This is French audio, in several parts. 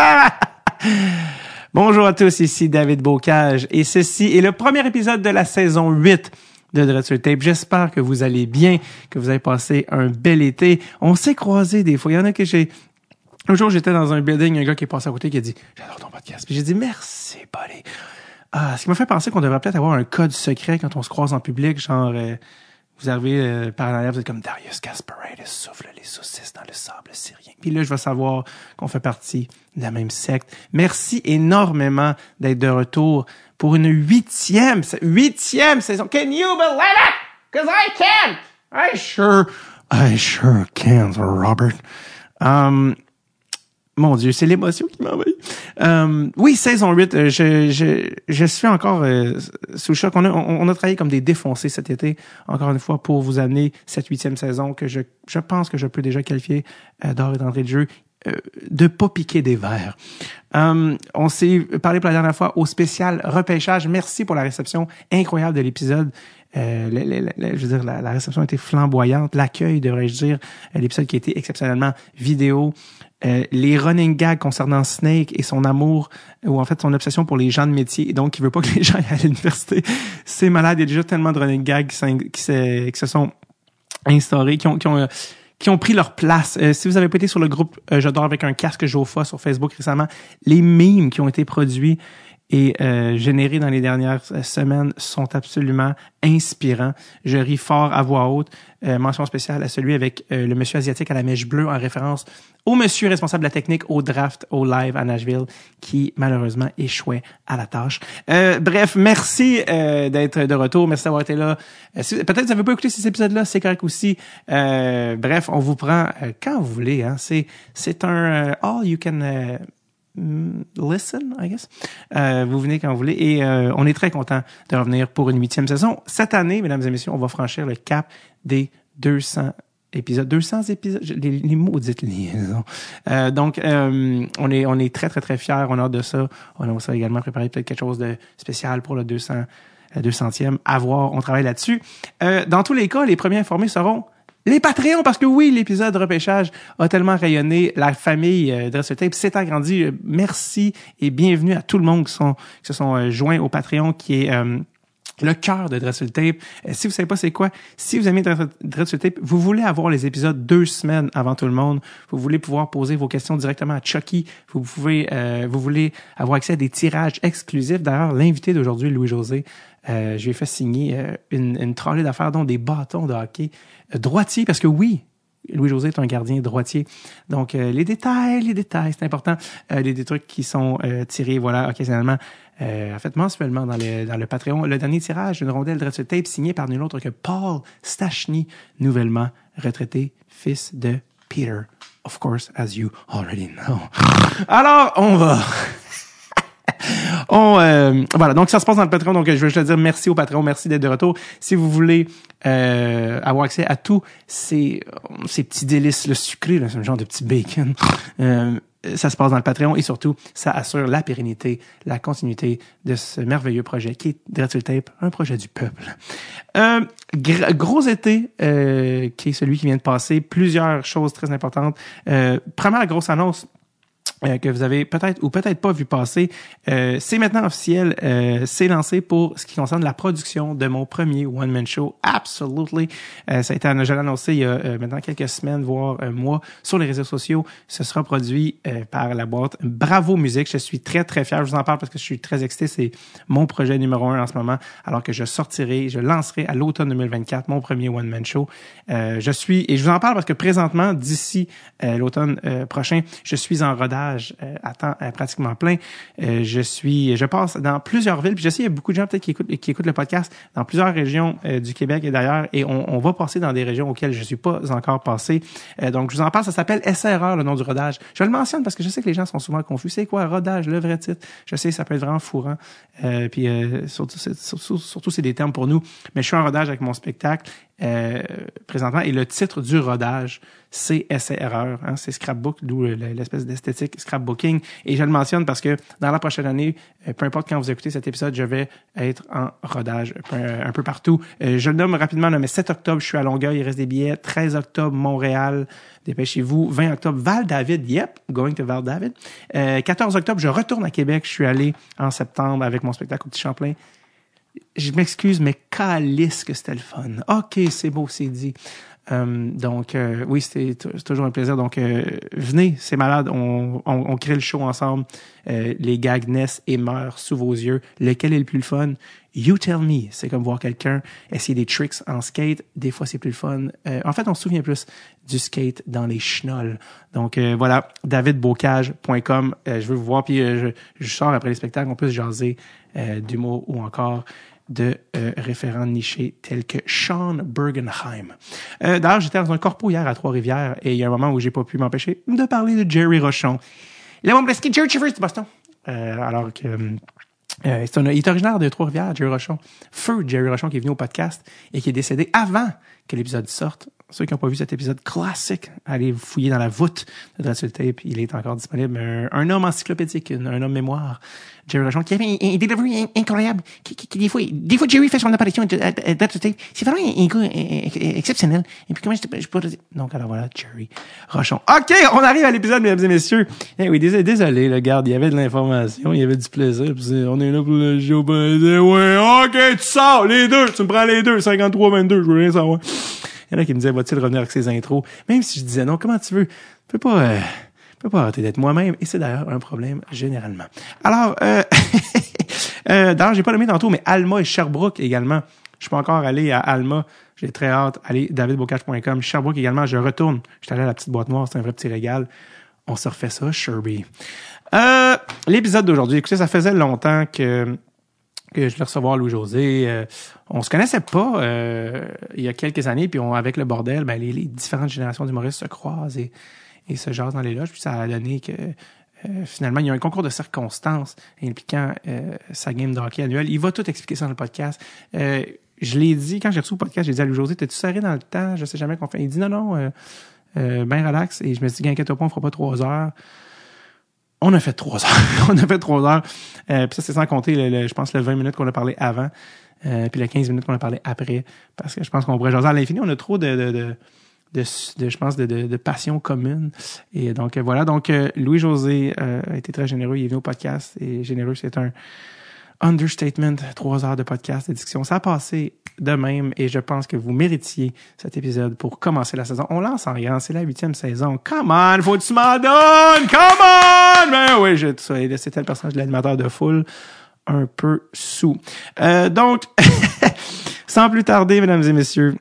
Bonjour à tous, ici David Bocage et ceci est le premier épisode de la saison 8 de Dread sur Tape. J'espère que vous allez bien, que vous avez passé un bel été. On s'est croisés des fois. Il y en a que j'ai... Un jour, j'étais dans un building, un gars qui est passé à côté qui a dit « J'adore ton podcast. » Puis j'ai dit « Merci, buddy. » Ah, ce qui m'a fait penser qu'on devrait peut-être avoir un code secret quand on se croise en public, genre... euh, vous arrivez euh, par en arrière, vous êtes comme Darius Kasparaitis souffle les saucisses dans le sable syrien. Puis là, je vais savoir qu'on fait partie de la même secte. Merci énormément d'être de retour pour une huitième, huitième saison. Can you believe it? Cause I can't. I sure, I sure can, Robert. Um, mon Dieu, c'est l'émotion qui m'envahit. Euh, oui, saison 8, euh, je, je, je suis encore euh, sous le choc. On a, on, a travaillé comme des défoncés cet été, encore une fois, pour vous amener cette huitième saison que je, je pense que je peux déjà qualifier euh, d'or et d'entrée de jeu. euh, de pas piquer des verres. On s'est parlé pour la dernière fois au spécial repêchage. Merci pour la réception incroyable de l'épisode. Euh, je veux dire, la, la réception été flamboyante. L'accueil, devrais-je dire, l'épisode qui a été exceptionnellement vidéo. Euh, les running gags concernant Snake et son amour ou en fait son obsession pour les gens de métier et donc il veut pas que les gens aillent à l'université. C'est malade. Il y a déjà tellement de running gags qui, se, sont instaurés, qui ont, qui ont, euh, qui ont pris leur place. Euh, si vous avez pas été sur le groupe euh, J'adore avec un casque Jofa sur Facebook récemment, les memes qui ont été produits et euh, générés dans les dernières euh, semaines sont absolument inspirants. Je ris fort à voix haute. Euh, mention spéciale à celui avec euh, le monsieur asiatique à la mèche bleue en référence au monsieur responsable de la technique au draft au live à Nashville qui malheureusement échouait à la tâche. Euh, bref, merci euh, d'être de retour. Merci d'avoir été là. Euh, Peut-être que vous n'avez pas écouté ces épisodes-là, c'est correct aussi. Bref, on vous prend quand vous voulez. Hein. C'est c'est un all you can listen, I guess. Euh, vous venez quand vous voulez et euh, on est très content de revenir pour une huitième saison. Cette année, mesdames et messieurs, on va franchir le cap des 200 épisodes, 200 épisodes, les, maudites liaisons. Euh, donc, euh, on est on est très très très fiers, on a de ça. On a aussi également préparé peut-être quelque chose de spécial pour le 200 euh, 200e. À voir, on travaille là-dessus. Euh, dans tous les cas, les premiers informés seront les Patreons, parce que oui, l'épisode de repêchage a tellement rayonné. La famille euh, Tape s'est agrandie. Euh, Merci et bienvenue à tout le monde qui, sont, qui se sont euh, joints au Patreon, qui est euh, le cœur de Dressel Tape. Si vous savez pas c'est quoi, si vous aimez Dress- Dressel Tape, vous voulez avoir les épisodes deux semaines avant tout le monde, vous voulez pouvoir poser vos questions directement à Chucky, vous pouvez, euh, vous voulez avoir accès à des tirages exclusifs. D'ailleurs, l'invité d'aujourd'hui, Louis-José, euh, je lui ai fait signer euh, une, une trolley d'affaires, dont des bâtons de hockey euh, droitiers, parce que oui, Louis-José est un gardien droitier. Donc, euh, les détails, les détails, c'est important. Euh, les, des trucs qui sont euh, tirés, voilà, occasionnellement, en fait, mensuellement dans le, dans le Patreon. Le dernier tirage, une rondelle de tape signée par nul autre que Paul Stachny, nouvellement retraité, fils de Peter. Of course, as you already know. Alors, on va... On, euh, voilà, donc ça se passe dans le Patreon. Donc, je veux juste te dire merci au Patreon, merci d'être de retour. Si vous voulez euh, avoir accès à tous ces, ces petits délices, le sucré, là, un genre de petit bacon, euh, ça se passe dans le Patreon et surtout, ça assure la pérennité, la continuité de ce merveilleux projet qui est Dreadful Tape, un projet du peuple. Euh, gr- gros été, euh, qui est celui qui vient de passer, plusieurs choses très importantes. Euh, première grosse annonce, euh, que vous avez peut-être ou peut-être pas vu passer, euh, c'est maintenant officiel, euh, c'est lancé pour ce qui concerne la production de mon premier one-man show. Absolutely. Euh, ça a été annoncé il y a euh, maintenant quelques semaines, voire un mois, sur les réseaux sociaux. Ce sera produit par la boîte Bravo Musique. Je suis très, très fier. Je vous en parle parce que je suis très excité. C'est mon projet numéro un en ce moment, alors que je sortirai, je lancerai à l'automne 2024 mon premier one-man show. Je suis, et je vous en parle parce que présentement, d'ici l'automne prochain, je suis en rodage euh, à temps euh, pratiquement plein. Euh, je suis, je passe dans plusieurs villes. Puis je sais, il y a beaucoup de gens peut-être qui écoutent, qui écoutent le podcast dans plusieurs régions du Québec et d'ailleurs. Et on, on va passer dans des régions auxquelles je suis pas encore passé. Donc je vous en parle. Ça s'appelle SRR, le nom du rodage. Je le mentionne parce que je sais que les gens sont souvent confus. C'est quoi rodage, le vrai titre? Je sais, ça peut être vraiment fourrant. Puis surtout, surtout, surtout, c'est des termes pour nous. Mais je suis en rodage avec mon spectacle. Euh, présentement. Et le titre du rodage, c'est Essai Erreur. Hein, c'est Scrapbook, d'où l'espèce d'esthétique scrapbooking. Et je le mentionne parce que dans la prochaine année, euh, peu importe quand vous écoutez cet épisode, je vais être en rodage un, peu partout. Euh, je le nomme rapidement, mais 7 octobre, je suis à Longueuil, il reste des billets. 13 octobre, Montréal, dépêchez-vous. 20 octobre, Val-David, yep, going to Val-David. 14 octobre, je retourne à Québec. Je suis allé en septembre avec mon spectacle au Petit Champlain je m'excuse, mais calice que c'était le fun. OK, c'est beau, c'est dit. Euh, donc, euh, oui, c'est toujours un plaisir. Donc, euh, venez, c'est malade. On, on, on, crée le show ensemble. les gags naissent et meurent sous vos yeux. Lequel est le plus fun? You tell me. C'est comme voir quelqu'un essayer des tricks en skate. Des fois, c'est plus le fun. en fait, on se souvient plus du skate dans les chenolles. Donc, voilà, davidbocage.com. je veux vous voir. Puis, je, je, sors après les spectacles. On peut se jaser d'humour ou encore de euh, référents nichés tels que Sean Bergenheim. Euh, D'ailleurs, j'étais dans un corpo hier à Trois-Rivières et il y a un moment où j'ai pas pu m'empêcher de parler de Jerry Rochon. Le monde Jerry Chivers de Boston. Euh, alors que euh, c'est un, il est originaire de Trois-Rivières, Jerry Rochon. Feu Jerry Rochon qui est venu au podcast et qui est décédé avant que l'épisode sorte. Ceux qui n'ont pas vu cet épisode classique, allez vous fouiller dans la voûte de Dressel Tape. Il est encore disponible. Un, homme encyclopédique, un, homme mémoire. Jerry Rochon, qui avait un, delivery incroyable. Qui, qui, des, fois, des fois, Jerry fait son apparition à Tape. C'est vraiment un, gars exceptionnel. Et puis, comment je, je peux? Donc, alors voilà, Jerry Rochon. OK, on arrive à l'épisode, mesdames et messieurs. Eh oui, désolé, désolé, le garde, il y avait de l'information, il y avait du plaisir. on est là pour le show. Ouais, OK, tu sors, les deux. Tu me prends les deux, 53-22, je veux rien savoir. Il y en a qui me disaient, va-t-il revenir avec ses intros? Même si je disais non, comment tu veux? Tu peux pas, euh, peux pas arrêter d'être moi-même. Et c'est d'ailleurs un problème généralement. Alors, euh, euh, d'ailleurs, j'ai pas nommé tantôt, mais Alma et Sherbrooke également. Je suis pas encore allé à Alma. J'ai très hâte. Allez, davidbocage.com. Sherbrooke également, je retourne. Je suis allé à la petite boîte noire, c'est un vrai petit régal. On se refait ça, Sherby. Euh, l'épisode d'aujourd'hui, écoutez, ça faisait longtemps que que je voulais recevoir Louis-José. Euh, on se connaissait pas euh, il y a quelques années, puis on, avec le bordel, ben, les, différentes générations d'humoristes se croisent et, se jasent dans les loges, puis ça a donné que euh, finalement, il y a un concours de circonstances impliquant sa game de hockey annuelle. Il va tout expliquer ça dans le podcast. je l'ai dit, quand j'ai reçu le podcast, j'ai dit à Louis-José, t'es-tu serré dans le temps? Je sais jamais qu'on fait. Il dit non, non, ben relax. Et je me suis dit, inquiète pas, on fera pas trois heures. On a fait trois heures. on a fait trois heures. Euh, puis ça, c'est sans compter, le, je pense, les 20 minutes qu'on a parlé avant, euh, puis les 15 minutes qu'on a parlé après. Parce que je pense qu'on pourrait jaser à l'infini. On a trop de, de, de, de, je pense, de, de, de, passion commune. Et donc, euh, voilà. Donc, euh, Louis-José a été très généreux. Il est venu au podcast. Et généreux, c'est un understatement. Trois heures de podcast, de. Ça a passé de même et je pense que vous méritiez cet épisode pour commencer la saison. On lance en grand, c'est la huitième saison. Come on, faut que tu m'en donnes! Come on! Ben oui, c'était le personnage de l'animateur de foule un peu sous. Euh, donc, sans plus tarder, mesdames et messieurs,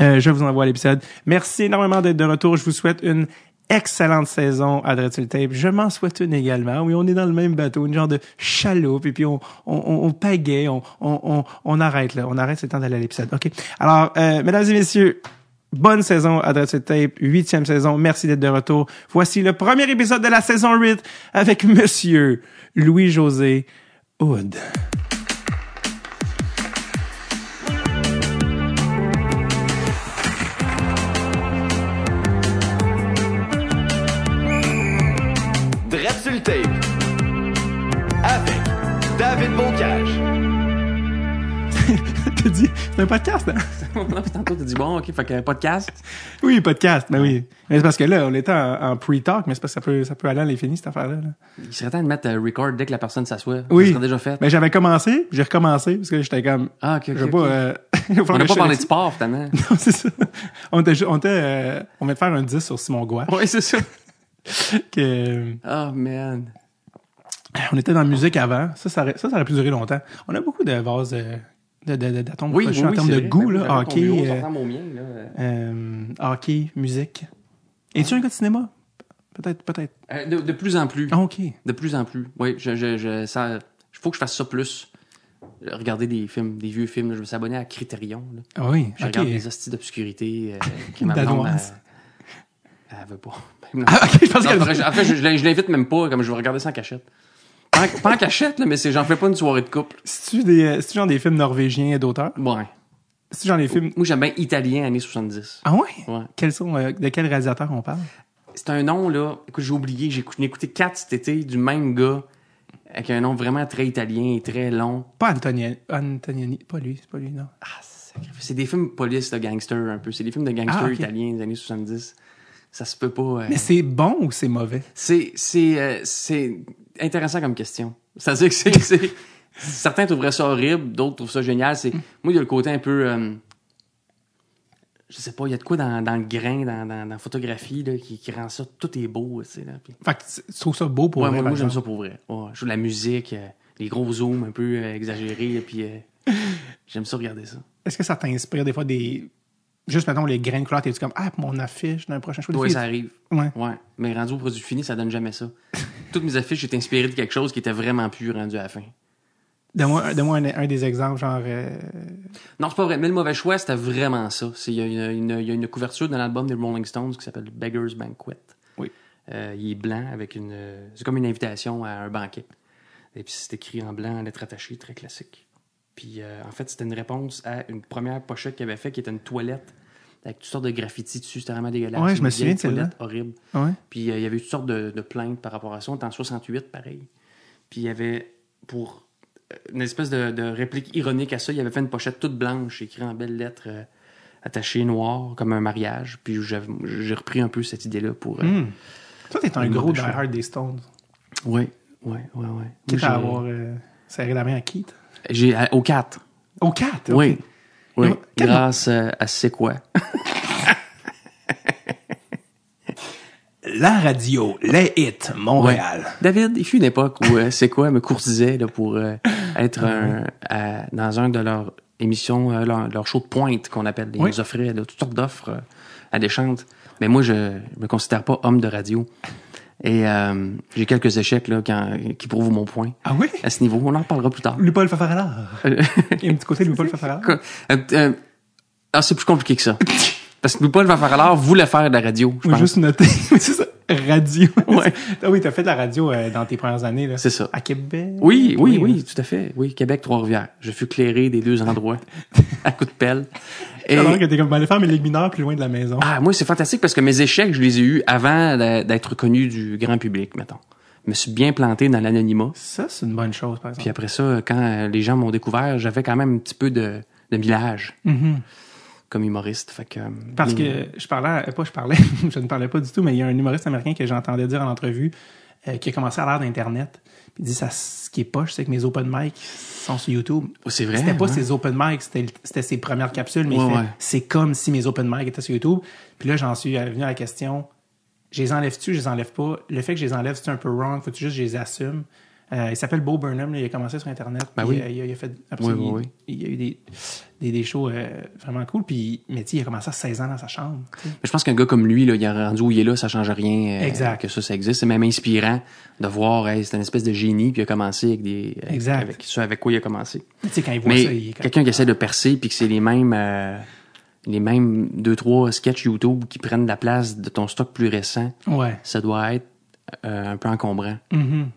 euh, je vous envoie l'épisode. Merci énormément d'être de retour. Je vous souhaite une excellente saison à Dreadful Tape. Je m'en souhaite une également. Oui, on est dans le même bateau, une genre de chaloupe, et puis on, on, on, pagaie, on, on, on, arrête là. On arrête, c'est temps d'aller à l'épisode. OK. Alors, euh, mesdames et messieurs, bonne saison à Dreadful Tape, huitième saison. Merci d'être de retour. Voici le premier épisode de la saison 8 avec Monsieur Louis-José Hood. David Bocage. t'as dit, c'est un podcast, hein? non, tantôt, t'as dit, bon, OK, fait qu'un podcast. Oui, podcast, ben oui. Mais c'est parce que là, on était en, pre-talk, mais c'est parce que ça peut, ça peut aller à l'infini, cette affaire-là. Il serait temps de mettre euh, record dès que la personne s'assoit. Oui. Ça serait déjà fait. Mais j'avais commencé, j'ai recommencé, parce que j'étais comme. Ah, OK, OK. Pas, euh, on n'a pas parlé de sport, finalement. non, c'est ça. On était, on était, euh, on vient de faire un 10 sur Simon Gouache. Oui, c'est ça. que... Oh, man. On était dans la musique avant. Ça, ça aurait, ça, ça aurait pu durer longtemps. On a beaucoup de vases euh, de, de, d'atomes oui, oui, en termes de goût, ben, là. Hockey, euh, là. Euh, hockey, musique. Es-tu un gars de cinéma? Peut-être, peut-être. Euh, de, de, plus en plus. Ah, OK. De plus en plus. Oui, je, je, je, ça, faut que je fasse ça plus. Regarder des films, des vieux films. Je me suis abonné à Criterion. Là. Ah oui, Je regarde des hosties d'obscurité euh, qui. Elle, veut pas. Ah, ok, je pense Non, qu'elle- après, je, après, je, je l'invite même pas, comme je vais regarder ça en cachette. Pas pas en cachette, là, mais c'est, j'en fais pas une soirée de couple. C'est-tu des, c'est-tu genre des films norvégiens d'auteurs? Ouais. C'est genre les films. Moi, j'aime bien italien années 70. Ah ouais? Ouais. Quels sont, euh, de quel réalisateur on parle? C'est un nom, là. Écoute, j'ai oublié. J'ai écouté, quatre cet été du même gars. Avec un nom vraiment très italien et très long. Pas Antonioni. Antonioni. Pas lui, c'est pas lui, non. Ah, c'est des films police de gangsters un peu. C'est des films de gangsters Ah, ok. italiens des années 70. Ça se peut pas. euh, Mais c'est bon ou c'est mauvais? C'est c'est euh, c'est intéressant comme question. C'est-à-dire que c'est certains trouveraient ça horrible, d'autres trouvent ça génial. C'est moi il y a le côté un peu euh, je sais pas, il y a de quoi dans, dans le grain, dans, dans, dans la photographie là, qui, qui rend ça tout est beau, tu sais là. Puis- Fait que tu trouves ça beau pour ouais, vrai, moi, moi, j'aime ça pour vrai. Ouais, je joue de la musique, euh, les gros zooms un peu euh, exagérés, puis euh, j'aime ça regarder ça. Est-ce que ça t'inspire des fois des. Juste, mettons, les grains de couleur, t'es-tu comme, ah, mon affiche d'un prochain show? De Oui, ça arrive. Ouais. Ouais, mais rendu au produit fini, ça donne jamais ça. Toutes mes affiches étaient inspirées de quelque chose qui était vraiment plus rendu à la fin. Donne-moi donne-moi un, un des exemples, genre. euh, Non, c'est pas vrai. Mais le mauvais choix, c'était vraiment ça. Il y, y a une couverture dans l'album des Rolling Stones qui s'appelle Beggar's Banquet. Oui. Euh, il est blanc avec une. C'est comme une invitation à un banquet. Et puis c'est écrit en blanc, en lettres attachées, très classique. Puis euh, en fait, c'était une réponse à une première pochette qu'il avait fait qui était une toilette avec toutes sortes de graffitis dessus. C'était vraiment dégueulasse. Ouais, je me souviens de celle-là. horrible. Ouais. Puis euh, il y avait eu toutes sortes de, de plaintes par rapport à ça. On était en 68, pareil. Puis il y avait, pour euh, une espèce de, de réplique ironique à ça, il avait fait une pochette toute blanche, écrite en belles lettres euh, attachées noires, comme un mariage. Puis j'ai repris un peu cette idée-là pour... euh, Hmm. Toi, t'es un gros die-hard des Stones. Oui, oui, oui, oui. Quitte à avoir serré la main à Keith. J'ai au 4. Au 4, Oui. Oui, grâce euh, à C'est quoi? La radio, les hits, Montréal. David, il fut une époque où euh, C'est quoi me courtisait là, pour euh, être un- à- dans un de leurs émissions, euh, leur, leur show de pointe qu'on appelle. Ils Oui. nous offraient là, toutes sortes d'offres à des chantes. Mais moi, je me considère pas homme de radio. Et euh, j'ai quelques échecs là, quand- qui prouvent mon point Ah oui? à ce niveau. On en reparlera plus tard. Louis-Paul Fafaralard. Euh, Il y a un petit côté de Louis-Paul Fafaralard. Euh, euh, ah, c'est plus compliqué que ça. Parce que Louis-Paul Vafaralard voulait faire de la radio, je Ou pense. juste noter. c'est ça. Radio. Ouais. Ah oui, t'as fait de la radio euh, dans tes premières années, là. C'est ça. À Québec? Oui, oui, oui, tout à fait. Oui, Québec, Trois-Rivières. Je fus clairé des deux endroits à coup de pelle. Et, Alors que t'es comme, ben, aller faire mes ligues mineures plus loin de la maison. ah, moi, c'est fantastique parce que mes échecs, je les ai eus avant d'être connu du grand public, mettons. Je me suis bien planté dans l'anonymat. Ça, c'est une bonne chose, par Puis exemple. après ça, quand euh, les gens m'ont découvert, j'avais quand même un petit peu de, de millage Mhm. comme humoriste. Fait que, euh, Parce que je parlais, euh, pas je parlais, je ne parlais pas du tout, mais il y a un humoriste américain que j'entendais dire en entrevue euh, qui a commencé à l'ère d'Internet. Puis il dit ça, ce qui est poche, c'est que mes open mic sont sur YouTube. Oh, c'est vrai. C'était pas hein? ses open mic, c'était ses premières capsules, mais Ouais, ouais. c'est comme si mes open mic étaient sur YouTube. Puis là, j'en suis venu à la question, je les enlève-tu, je les enlève pas? Le fait que je les enlève, c'est un peu wrong, faut-tu juste que je les assume? Euh, il s'appelle Bo Burnham, là, il a commencé sur Internet. Ben oui. euh, il, a, il a fait après Oui, ça, oui, il, a eu des, des, des shows euh, vraiment cool. Puis, mais il a commencé à 16 ans dans sa chambre. Mais je pense qu'un gars comme lui, là, il est rendu où il est là, ça change rien euh, Exact. que ça, ça existe. C'est même inspirant de voir, hey, c'est une espèce de génie, puis il a commencé avec des, Exact. avec ce avec quoi il a commencé. Tu sais, quand il voit Mais ça, il est comme- quelqu'un qui essaie de percer, puis que c'est les mêmes, les mêmes deux trois sketchs YouTube qui prennent la place de ton stock plus récent, Ouais. ça doit être un peu encombrant. Mhm.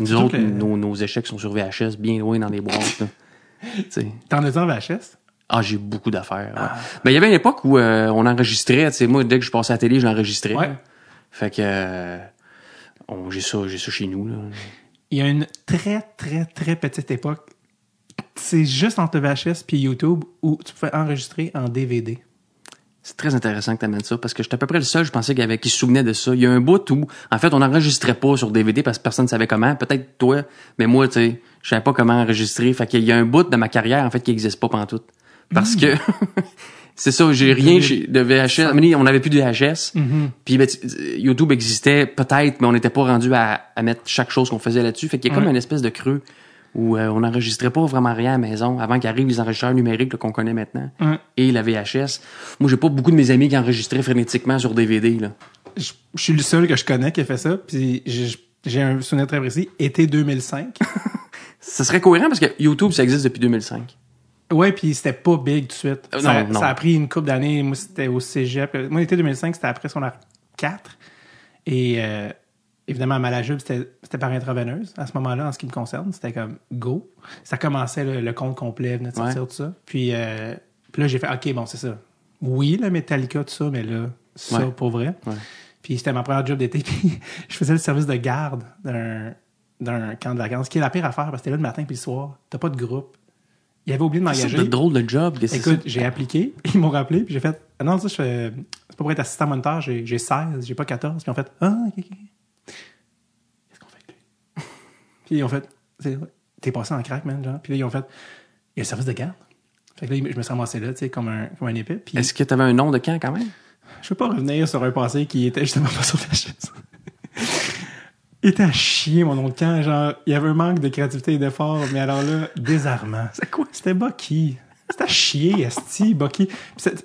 Nous autres, que- nos, nos échecs sont sur VHS, bien loin dans les boîtes. T'en as-tu en VHS? Ah, j'ai beaucoup d'affaires. ouais. Mais il y avait une époque où euh, on enregistrait. Tu sais, moi, dès que je passais à la télé, je l'enregistrais. Ouais. Fait que euh, on- j'ai ça, j'ai ça chez nous. Là. Il y a une très, très, très petite époque. C'est juste entre VHS puis YouTube où tu pouvais enregistrer en DVD. C'est très intéressant que tu amènes ça parce que j'étais à peu près le seul, je pensais, qu'il y avait- qui se souvenait de ça. Il y a un bout où, en fait, on n'enregistrait pas sur DVD parce que personne ne savait comment. Peut-être toi, mais moi, tu sais, je savais pas comment enregistrer. Fait qu'il y a un bout de ma carrière, en fait, qui n'existe pas pantoute. Parce que c'est ça, j'ai rien de VHS. On n'avait plus de VHS. Puis ben, tu- YouTube existait peut-être, mais on n'était pas rendu à, à mettre chaque chose qu'on faisait là-dessus. Fait qu'il y a comme une espèce de creux où euh, on n'enregistrait pas vraiment rien à la maison avant qu'arrivent les enregistreurs numériques qu'on connaît maintenant Ouais. et la VHS. Moi, j'ai pas beaucoup de mes amis qui enregistraient frénétiquement sur DVD. Là. Je, je suis le seul que je connais qui a fait ça. Puis j'ai- j'ai un souvenir très précis. Été 2005. Ça serait cohérent parce que YouTube, ça existe depuis 2005. ouais, puis c'était pas big tout de suite. Euh, ça, non, non. ça a pris une couple d'années. Moi, c'était au cégep. Moi, l'été 2005, c'était après son 4. Et euh, évidemment, à Malajube, c'était par intraveineuse. À ce moment-là, en ce qui me concerne, c'était comme go. Ça commençait, le, le compte complet venait de sortir, Ouais. tout ça. Puis, euh, Puis là, j'ai fait, OK, bon, c'est ça. Oui, le Metallica, tout ça, mais là, ça, Ouais. pour vrai. Ouais. Puis c'était ma première job d'été. Puis je faisais le service de garde d'un, camp de vacances, qui est la pire affaire parce que t'es là le matin puis le soir. T'as pas de groupe. Il avait oublié de C'est m'engager. de drôle de job. c'est Écoute, j'ai appliqué, ils m'ont rappelé, puis j'ai fait ah non, ça, je fais. C'est pas pour être assistant moniteur, j'ai, j'ai 16, j'ai pas 14. Puis ils ont fait Ah, ok, ok. Qu'est-ce qu'on fait avec lui? Puis ils ont fait T'es passé en crack, man, genre. Puis là, ils ont fait Il y a le service de garde. Fait que là, je me suis ramassé là, tu sais, comme un, comme un épée. Puis Est-ce que tu avais un nom de camp quand même? je veux pas revenir sur un passé qui était justement pas sur la chaise. Il était à chier, mon nom de camp. Genre, il y avait un manque de créativité et d'effort, mais alors là, désarmant. C'est quoi? C'était Bucky. C'était à chier, Esti, Bucky.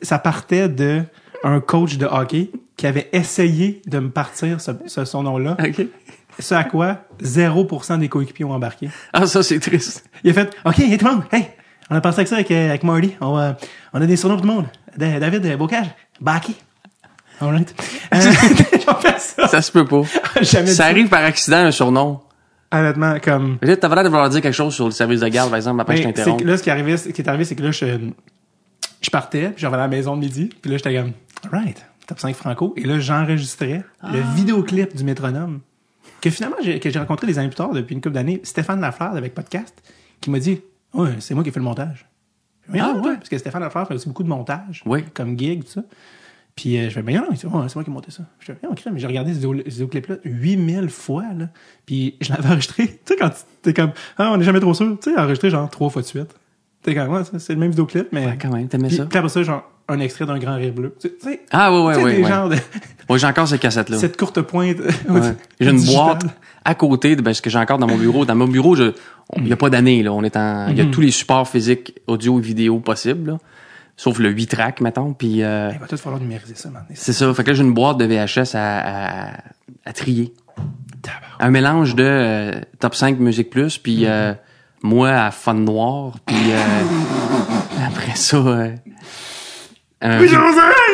Ça, partait de un coach de hockey qui avait essayé de me partir ce, ce- son nom-là. Ce à quoi 0% des coéquipiers ont embarqué. Ah, ça, c'est triste. Il a fait OK, hey, tout le monde, hey, on a pensé avec ça avec, euh, avec Marty. On, va- on a des surnoms pour tout le monde. Da- David euh, Bocage, Bucky. All right. Euh, ça. Ça se peut pas. Jamais Ça arrive par accident, un surnom. Honnêtement, comme. Là, t'avais l'air de vouloir dire quelque chose sur le service de garde, par exemple, après je t'interromps. là, ce qui, arrivait, ce qui est arrivé, c'est que là, je, je partais, puis je revenais à la maison de midi, puis là, j'étais comme, alright, top 5 franco. Et là, j'enregistrais le vidéoclip du métronome, que finalement, j'ai, que j'ai rencontré des années plus tard, depuis une couple d'années, Stéphane Lafleur, avec Podcast, qui m'a dit, ouais, c'est moi qui ai fait le montage. Oui, Ah, ah, ouais. Parce que Stéphane Lafleur fait aussi beaucoup de montage, Oui. comme gig, tout ça. Puis euh, je fais, ben non, il dit, Ouais, c'est moi qui ai monté ça. Je fais, oh, crème, j'ai regardé ce vidéo- ce vidéoclip-là 8000 fois, là. Puis je l'avais enregistré. Tu sais, quand tu- t'es comme, ah, on n'est jamais trop sûr. Tu sais, enregistré genre trois fois de suite. T'es comme, ouais, c'est- le même vidéoclip, mais. Ouais, quand même, t'aimais ça? puis après ça, genre, un extrait d'un grand rire bleu. Tu sais, Ah, ouais, ouais, ouais. ouais. genres de. Ouais, j'ai encore cette cassette-là. cette courte pointe. Ouais. J'ai une boîte à côté de ben, ce que j'ai encore dans mon bureau. Dans mon bureau, il n'y a pas d'année, là. On est en, il y a tous les supports physiques, audio et vidéo possibles, là. Sauf le 8 track, mettons. Puis, euh, Il va tout falloir numériser ça, man. c'est ça. Fait que là, j'ai une boîte de VHS à, à, à trier. Un mélange de euh, top 5 musique plus, puis euh, moi à fun noir, puis euh, après ça, euh, un, vi-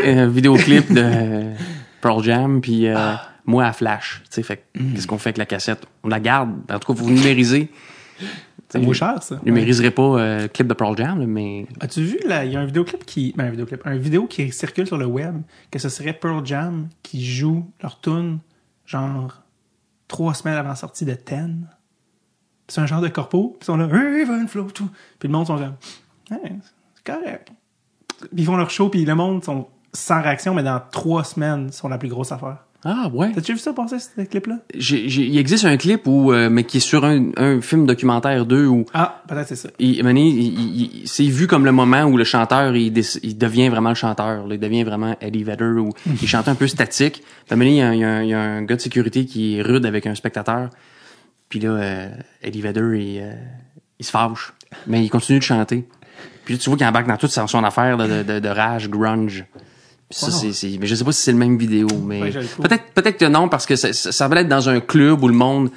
un vidéoclip de euh, Pearl Jam, puis euh, moi à Flash. Tu sais, fait que qu'est-ce qu'on fait avec la cassette? On la garde. En tout cas, vous numérisez. Ça vaut cher, ça. Je numériserai pas euh, le clip de Pearl Jam, mais As-tu vu, là, il y a un vidéoclip qui. Ben, un vidéoclip. Un vidéo qui circule sur le web, que ce serait Pearl Jam qui joue leur tune, genre, trois semaines avant la sortie de Ten? C'est un genre de corpo, puis ils sont là, Even Flow, tout. Puis le monde sont comme, Hey, c'est correct. Puis ils font leur show, puis le monde sont sans réaction, mais dans trois semaines, sont la plus grosse affaire. ah ouais. T'as-tu vu ça passer, ce clip-là? Il existe un clip où, euh, mais qui est sur un, un film documentaire 2 où Ah, peut-être c'est ça. il, il- il- il- c'est vu comme le moment où le chanteur il, devient vraiment le chanteur, là. il devient vraiment Eddie Vedder ou il chante un peu statique. Puis il y, a, il y a un- il y a un gars de sécurité qui est rude avec un spectateur. Puis là, euh, Eddie Vedder, il, euh, il se fâche, mais il continue de chanter. Puis là, tu vois qu'il embarque dans toute son, son affaire de, de, rage, grunge. Puis ça, Wow. c'est, c'est- mais je sais pas si c'est le même vidéo, mais Ouais, peut-être, peut-être que non, parce que ça, ça, ça va être dans un club où le monde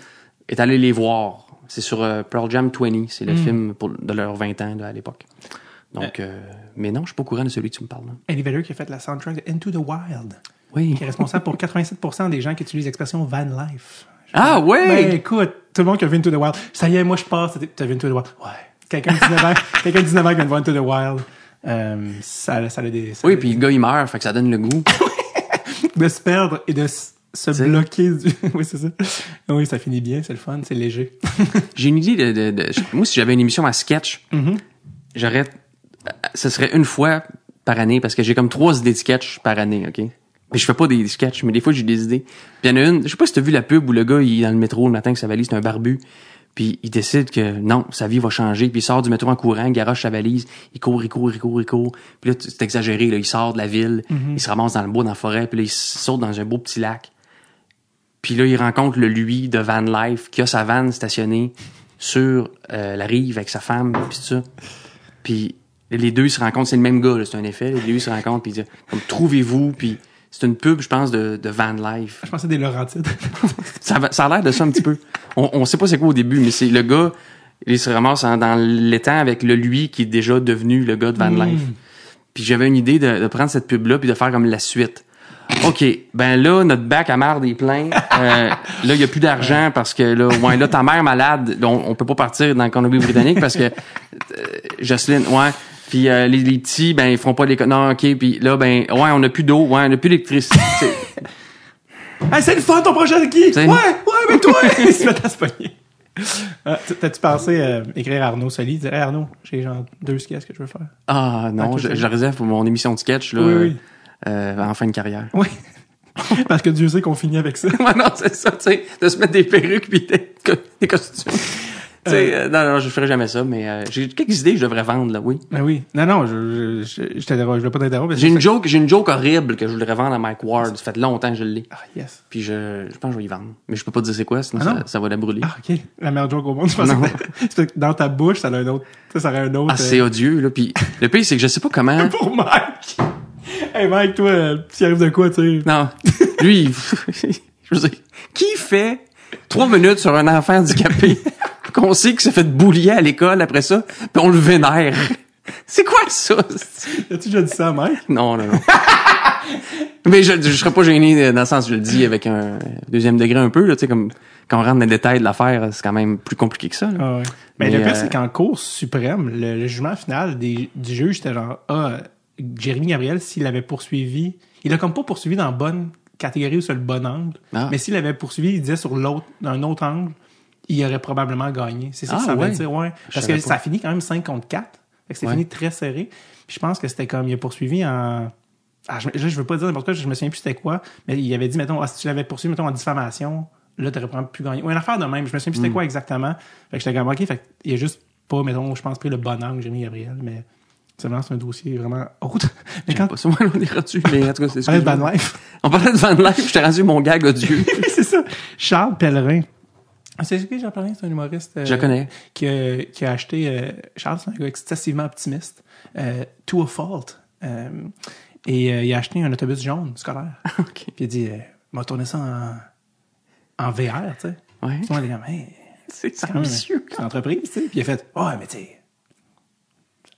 est allé les voir. C'est sur euh, Pearl Jam 20, c'est le Hmm. film pour, de leurs 20 ans là, à l'époque. Donc, euh, mais non, je suis pas au courant de celui que tu me parles. là. Eddie Vedder qui a fait la soundtrack de Into the Wild. Oui. qui est responsable pour 87% des gens qui utilisent l'expression van life. Ah ouais! Ben écoute, tout le monde qui a vu Into the Wild, ça y est, moi je passe, t'as vu Into the Wild? Ouais. Quelqu'un de 19 ans, quelqu'un de 19 ans qui vient de voir Into the Wild, euh, ça, ça a des... ça oui, a puis le gars il meurt, fait que ça donne le goût. De se perdre et de se bloquer du... oui, c'est ça. Oui, ça finit bien, c'est le fun, c'est léger. J'ai une idée de, de, de- moi si j'avais une émission à sketch, Mm-hmm. j'aurais, ce serait une fois par année parce que j'ai comme trois idées de sketch par année, ok? Mais je fais pas des sketchs, mais des fois j'ai des idées. Puis il y en a une, je sais pas si t'as vu la pub où le gars il est dans le métro le matin avec sa valise, c'est un barbu. Puis il décide que non, sa vie va changer. Puis il sort du métro en courant, garoche sa valise, il court, il court, il court, il court. Puis là, c'est exagéré, là, il sort de la ville, il se ramasse dans le bois, dans la forêt, puis là, il saute dans un beau petit lac. Puis là, il rencontre le lui de Van Life qui a sa vanne stationnée sur euh, la rive avec sa femme, puis tout ça. Puis les deux ils se rencontrent, c'est le même gars, là, c'est un effet. Les deux ils se rencontrent, puis ils disent comme trouvez-vous, puis c'est une pub, je pense, de, de Van Life. Je pensais des Laurentides. Ça, a l'air de ça un petit peu. On, on sait pas c'est quoi au début, mais c'est le gars, il se ramasse dans l'étang avec le lui qui est déjà devenu le gars de Van Life. Puis j'avais une idée de, de prendre cette pub-là puis de faire comme la suite. OK, ben là, notre bac à marde est plein. Euh, là, il y a plus d'argent parce que là, ouais, là, ta mère malade, on, on peut pas partir dans l'économie britannique parce que euh, Jocelyne, ouais. Puis euh, les, les petits, ben ils feront pas les non ok. Puis là ben ouais on a plus d'eau, ouais on a plus d'électricité. Hey, c'est le fun ton projet de qui? Ouais, ouais, mais toi! Il se met à se pogner. Ah, T'as-tu pensé euh, écrire à Arnaud Soli? Dire, hey, Arnaud, j'ai genre deux sketchs que je veux faire. ah non, je, je réserve pour mon émission de sketch là, Oui, oui. euh, en fin de carrière. Oui. Parce que Dieu sait qu'on finit avec ça. Ouais, non, c'est ça, tu sais, de se mettre des perruques puis des, des costumes. Tu sais, euh, non, non, je ferai jamais ça, mais euh, j'ai quelques idées que je devrais vendre, là, oui. Ben oui. Non, non, je, je, je, t'interromps, je veux pas t'interrompre. J'ai une joke, j'ai une joke horrible que je voudrais vendre à Mike Ward. Ça fait longtemps que je l'ai. Ah, yes. Puis je, je pense que je vais y vendre. Mais je peux pas te dire c'est quoi, sinon Ah ça, ça va la brûler. Ah, ok. La meilleure joke au monde. Je Non. que dans ta bouche, ça a un autre, ça, ça aurait un autre. Ah, c'est euh, odieux, là. Puis le pire, c'est que je sais pas comment. pour Mike. Hey, Mike, toi, euh, s'il arrive de quoi, tu sais? Non. Lui, il- je veux dire, qui fait trois minutes sur un enfant handicapé? qu'on sait qu'il s'est fait boulier à l'école après ça, puis on le vénère? C'est quoi ça? As-tu déjà dit ça à Mike? Non, non, non. Mais je, je serais pas gêné dans le sens où je le dis avec un deuxième degré un peu, là, tu sais, comme quand on rentre dans les détails de l'affaire, c'est quand même plus compliqué que ça. Ah ouais. Mais, Mais, le pire, euh, c'est qu'en Cour suprême, le, le jugement final des, du juge, c'était genre, ah, Jérémy Gabriel, s'il avait poursuivi, il a comme pas poursuivi dans la bonne catégorie ou sur le bon angle, Ah. mais s'il avait poursuivi, il disait sur l'autre, dans un autre angle, il aurait probablement gagné. C'est ça Ah, que ça veut ouais. dire, ouais. Parce que pas. ça a fini quand même 5 contre 4. Fait que c'est Ouais. fini très serré. Puis je pense que c'était comme, il a poursuivi en, ah, je, je veux pas dire n'importe quoi, je me souviens plus c'était quoi, mais il avait dit, mettons, ah, si tu l'avais poursuivi, mettons, en diffamation, là, t'aurais probablement pu gagner. Ou une affaire de même, je me souviens plus c'était quoi exactement. Fait que j'étais comme, ok, fait il a juste pas, mettons, je pense, pris le bon angle, Jérémy Gabriel, mais c'est vraiment, c'est un dossier vraiment autre. Mais quand Pas ça, moi, on est rendu, mais en tout cas, c'est on parlait de. Van Life, On parlait de Van Life, j'étais rendu mon gag odieux. c'est ça. Charles Pellerin. Ah, C'est qui Charles Pellerin? C'est un humoriste. euh, Je le connais. Qui a, qui a acheté, euh, Charles, c'est un gars excessivement optimiste, euh, to a fault. Euh, et il a acheté un autobus jaune scolaire. OK. Puis il a dit, euh, m'a tourné ça en, en VR, tu sais. Ouais. Puis moi, il est comme, hey, C'est c'est ambitieux. une entreprise, tu sais. Puis il a fait, ouais, mais tu sais,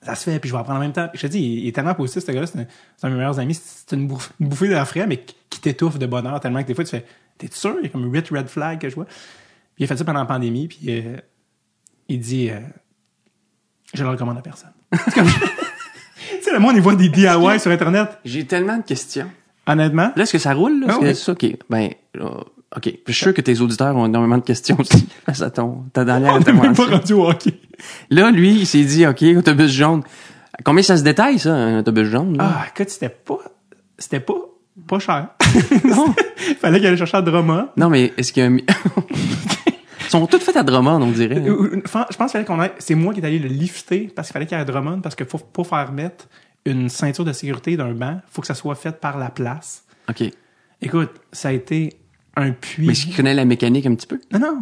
ça se fait, puis je vais apprendre en même temps. Puis je te dis, il, il est tellement positif, ce gars-là, c'est un, c'est un de mes meilleurs amis. C'est une, bouffée d'air frais, mais qui, qui t'étouffe de bonheur tellement que des fois, tu fais, t'es sûr? Il y a comme 8 red flags que je vois. Puis il a fait ça pendant la pandémie, puis euh, il dit, euh, je le recommande à personne. C'est comme, tu sais, le monde, il voit des DIY sur Internet. J'ai tellement de questions. Honnêtement, Là, est-ce que ça roule? Là? Que oui. ça? OK. Ben, OK. Je suis sûr que tes auditeurs ont énormément de questions aussi face à ton, ta dernière on même pas rendu au hockey. Là, lui, il s'est dit, OK, autobus jaune. Combien ça se détaille, ça, un autobus jaune? Là? Ah, écoute, c'était pas, c'était pas, pas cher. Non. Fallait qu'elle aille chercher à Drummond. Non, mais est-ce qu'il y a un... sont toutes faites à Drummond, on dirait. hein. Je pense qu'il fallait qu'on aille. C'est moi qui est allé le lifter parce qu'il fallait qu'il y ait un Drummond parce que faut pas faire mettre une ceinture de sécurité d'un banc. faut que ça soit fait par la place. OK. Écoute, ça a été un puits. Mais qu'il connaît la mécanique un petit peu? Non, non.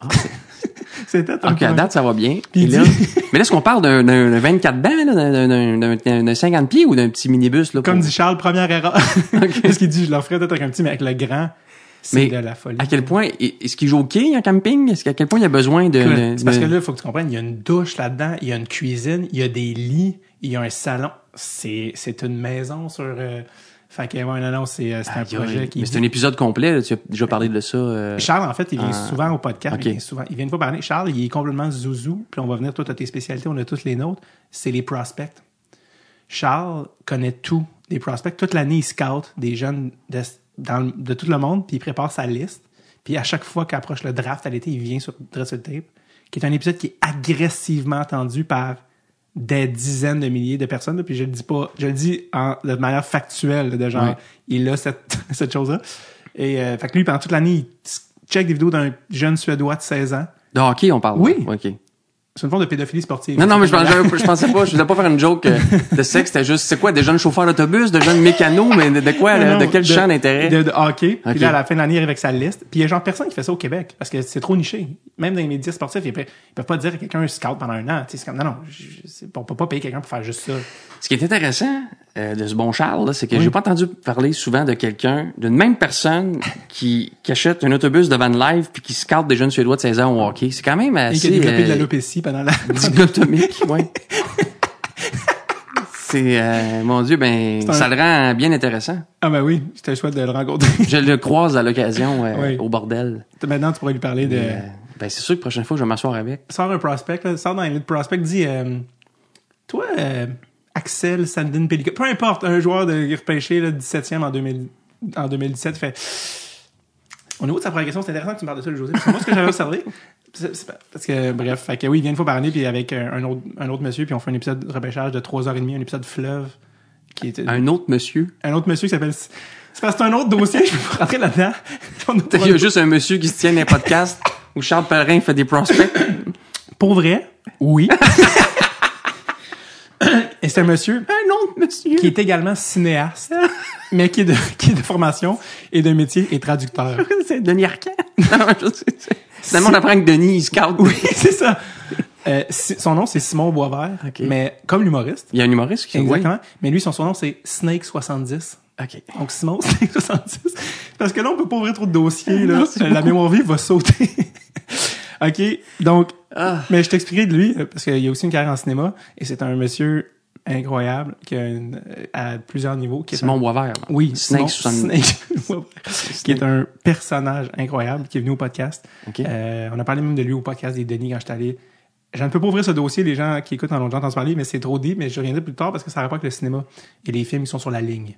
Ah, C'était un OK, à date, ça va bien. Et là... mais là, est-ce qu'on parle d'un, d'un, d'un 24 bancs, d'un, d'un, d'un, d'un- d'un 50 pieds ou d'un petit minibus? Là, Comme pour- dit Charles, première erreur. Parce qu'il dit, je leur ferais peut-être avec un petit, mais avec le grand, Mais de la folie. À quel point... Est-ce qu'il joue au quai en camping? Est-ce qu'à quel point il y a besoin de... Parce que là, il faut que tu comprennes, il y a une douche là-dedans, il y a une cuisine, il y a des lits, il y a un salon. C'est, c'est une maison sur. euh, Fait que, ouais, non, non, c'est, euh, c'est un projet qui. Mais c'est un épisode complet, là, tu as déjà parlé de ça. euh, Charles, en fait, il vient Ah. souvent au podcast. Il, vient souvent, il vient une fois par année. Charles, il est complètement zouzou. Puis on va venir, toi, tu as tes spécialités, on a tous les nôtres. C'est les prospects. Charles connaît tout des prospects. Toute l'année, il scout des jeunes de, dans le- de tout le monde, puis il prépare sa liste. Puis à chaque fois qu'approche le draft à l'été, il vient sur Dress Tape, qui est un épisode qui est agressivement attendu par des dizaines de milliers de personnes. Puis je le dis pas, je le dis en, de manière factuelle, de genre, Ouais. il a cette, cette chose-là. Et euh, fait que lui, pendant toute l'année, il check des vidéos d'un jeune Suédois de 16 ans. De hockey, on parle. Oui. OK. C'est une forme de pédophilie sportive. Non, non, mais je, pensais- je, pensais pas, je voulais pas faire une joke euh, de sexe, c'était juste, c'est quoi, des jeunes chauffeurs d'autobus, de jeunes mécanos, mais de, de quoi, Non, de quel champ d'intérêt? De, de hockey. Puis là, à la fin de l'année, il arrive avec sa liste. Puis il y a genre personne qui fait ça au Québec parce que c'est trop niché. Même dans les médias sportifs, ils peuvent, ils peuvent pas dire à quelqu'un un scout pendant un an. C'est comme, non, non, je- je- on peut pas payer quelqu'un pour faire juste ça. Ce qui est intéressant euh, de ce bon Charles, là, c'est que j'ai pas entendu parler souvent de quelqu'un, d'une même personne qui, qui achète un autobus de Van Life puis qui scout des jeunes Suédois de 16 ans au hockey. C'est quand même Et assez... qui a développé de euh, l'alopécie pendant la. dichotomique, ouais. C'est, euh, mon Dieu, ben, un- ça le rend bien intéressant. Ah, ben oui, c'était chouette de le rencontrer. Je le croise à l'occasion euh, Oui. au bordel. Maintenant, tu pourrais lui parler de. Euh, ben, c'est sûr que la prochaine fois, je vais m'asseoir avec. Sors un prospect, là, sors dans les de prospect, dis, euh, Toi, Axel Sandin Pellica, peu importe, un joueur de repêché, là, 17e en, 2000, en 2017, fait. Au niveau de sa progression, c'est intéressant que tu me parles de ça, le José. Parce que moi, ce que j'avais observé, parce que, bref, fait que oui, il vient une fois par année, puis avec un, autre, un autre monsieur, puis on fait un épisode de repêchage de 3h30, un épisode fleuve, qui était Un autre monsieur? un autre monsieur qui s'appelle. C'est parce que c'est un autre dossier, je peux rentrer là-dedans. Il y a juste un monsieur qui se tient dans un podcast où Charles Pellerin fait des prospects. Pour vrai, oui. Et c'est un monsieur Un autre monsieur. qui est également cinéaste, mais qui est de, qui est de formation et de métier et traducteur. C'est Denis Arcand. Non, je sais, c'est- Finalement, on apprend que Denis, il scout. Oui, c'est ça. Euh, si- son nom, c'est Simon Boisvert, Ok. mais comme l'humoriste. Il y a un humoriste qui Exactement. Mais lui, son surnom, c'est Snake70. Oui. OK. Donc, Simon, Snake70. Parce que là, on peut pas ouvrir trop de dossiers, là. Non, La beaucoup. mémoire vive va sauter. OK. Donc, Ah. mais je t'expliquerai de lui, euh, parce qu'il y a aussi une carrière en cinéma, et c'est un monsieur incroyable, qui a une- euh, à plusieurs niveaux. Qui est Simon un- Boisvert. Oui, Snake Simon 70. Snake. qui est un personnage incroyable, qui est venu au podcast. OK. Euh, on a parlé même de lui au podcast des Denis quand j'étais allé. Je ne peux pas ouvrir ce dossier, les gens qui écoutent en ont déjà entendu parler, mais c'est trop dit, mais je reviendrai plus tard parce que ça a rapport avec le cinéma. Et les films, ils sont sur la ligne.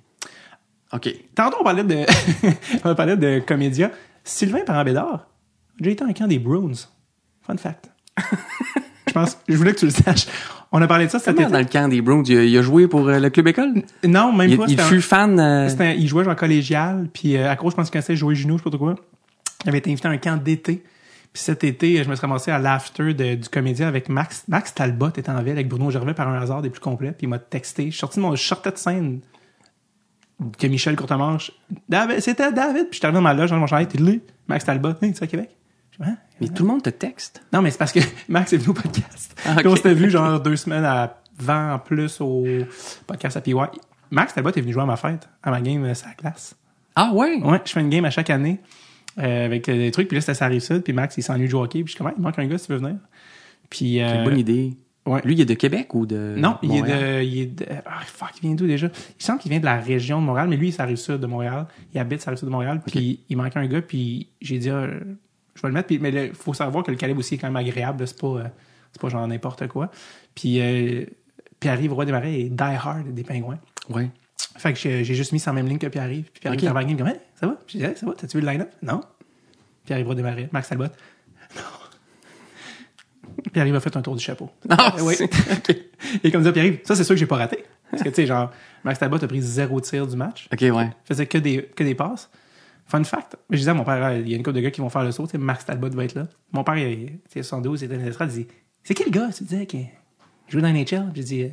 OK. Tantôt, on parlait de, on parlait de comédia. Sylvain Parent-Bédard, j'ai été un camp des Bruins. Fun fact. je pense, je voulais que tu le saches. On a parlé de ça cet été. dans le camp des Browns, il a, il a joué pour euh, le club école? Non, même Il, pas. il c'était un- fut fan. euh, un- il jouait genre collégial, puis euh, à cause, je pense qu'il connaissait jouer Juno, je sais pas trop quoi. Il avait été invité à un camp d'été. Puis cet été, je me suis ramassé à l'after du comédien avec Max. Max Talbot était en ville avec Bruno Gervais par un hasard des plus complets, puis il m'a texté. Je suis sorti de mon je sortais de scène que Michel Courtemanche. David, c'était David, puis je suis arrivé dans ma loge, dans mon chandail, t'es lui, Max Talbot, tu es à Québec? Hein? Mais tout le monde te texte? Non, mais c'est parce que Max est venu au podcast. Ah, on s'était vu genre deux semaines avant en plus au podcast à PY. Max Talbot est venu jouer à ma fête, à ma game, euh, sa classe. Ah ouais? Ouais, je fais une game à chaque année euh, avec euh, des trucs. Puis là, c'était ça arrive ça. Puis Max, il s'ennuie de jouer au hockey. Puis je suis comme, Ouais, il manque un gars si tu veux venir. Puis. C'est une bonne idée. ouais. Lui, il est de Québec ou de. Non, il est, de, il est de. Ah, fuck, il vient d'où déjà? Il semble qu'il vient de la région de Montréal, mais lui, il s'arrive sud de Montréal. Il habite sur la rive sud de Montréal. Puis il manquait un gars. Puis j'ai dit, ah, je vais le mettre. Puis, mais il faut savoir que le calibre aussi est quand même agréable. C'est pas, euh, c'est pas genre n'importe quoi. Puis. Euh, Pierre-Yves Roy Desmarais est die hard des pingouins. Ouais. Fait que j'ai juste mis sur la même ligne que Pierre-Yves. Puis Pierre-Yves Ok. okay. game comme, Hey, ça va? J'ai dit, Hey, ça va? T'as-tu vu le line-up? Non. Pierre-Yves va démarrer. Max Talbot? Non. Pierre-Yves a fait un tour du chapeau. Ah, oui. Et comme ça, Pierre-Yves, ça, c'est sûr que j'ai pas raté. Parce que, tu sais, genre, Max Talbot a pris zéro tir du match. OK, ouais. faisait que des, que des passes. Fun fact. Je disais à mon père, il y a une couple de gars qui vont faire le saut. tu sais, Max Talbot va être là. Mon père, il sais, 72, il était dans il dit, c'est qui le gars? Tu disais, qui joue dans NHL? J'ai dit, euh,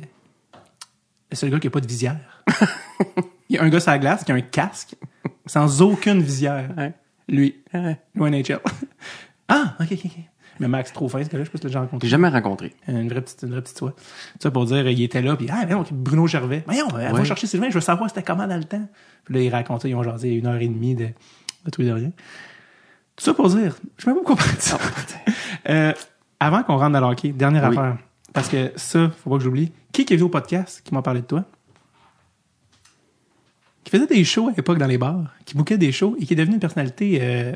le seul gars qui a pas de visière. il y a un gars sur la glace qui a un casque sans aucune visière. Lui. Joue à NHL. ah, ok, ok, ok. Mais Max, trop fin, ce gars-là, je sais pas si tu l'as déjà rencontré. J'ai jamais rencontré. Une vraie petite, une vraie petite soie. Ça pour dire, il était là, puis ah, voyons, Bruno Gervais. Voyons, elle va chercher Sylvain, je veux savoir c'était comment dans le temps. Puis là, il racontait, ils ont jasé une heure et demie de, de tout et de rien. Tout ça pour dire, je sais même pas ça. Euh, avant qu'on rentre dans le hockey, dernière Oui. affaire. Parce que ça, faut pas que j'oublie. Qui qui est venu au podcast qui m'a parlé de toi? Qui faisait des shows à l'époque dans les bars, qui bouquait des shows et qui est devenu une personnalité euh,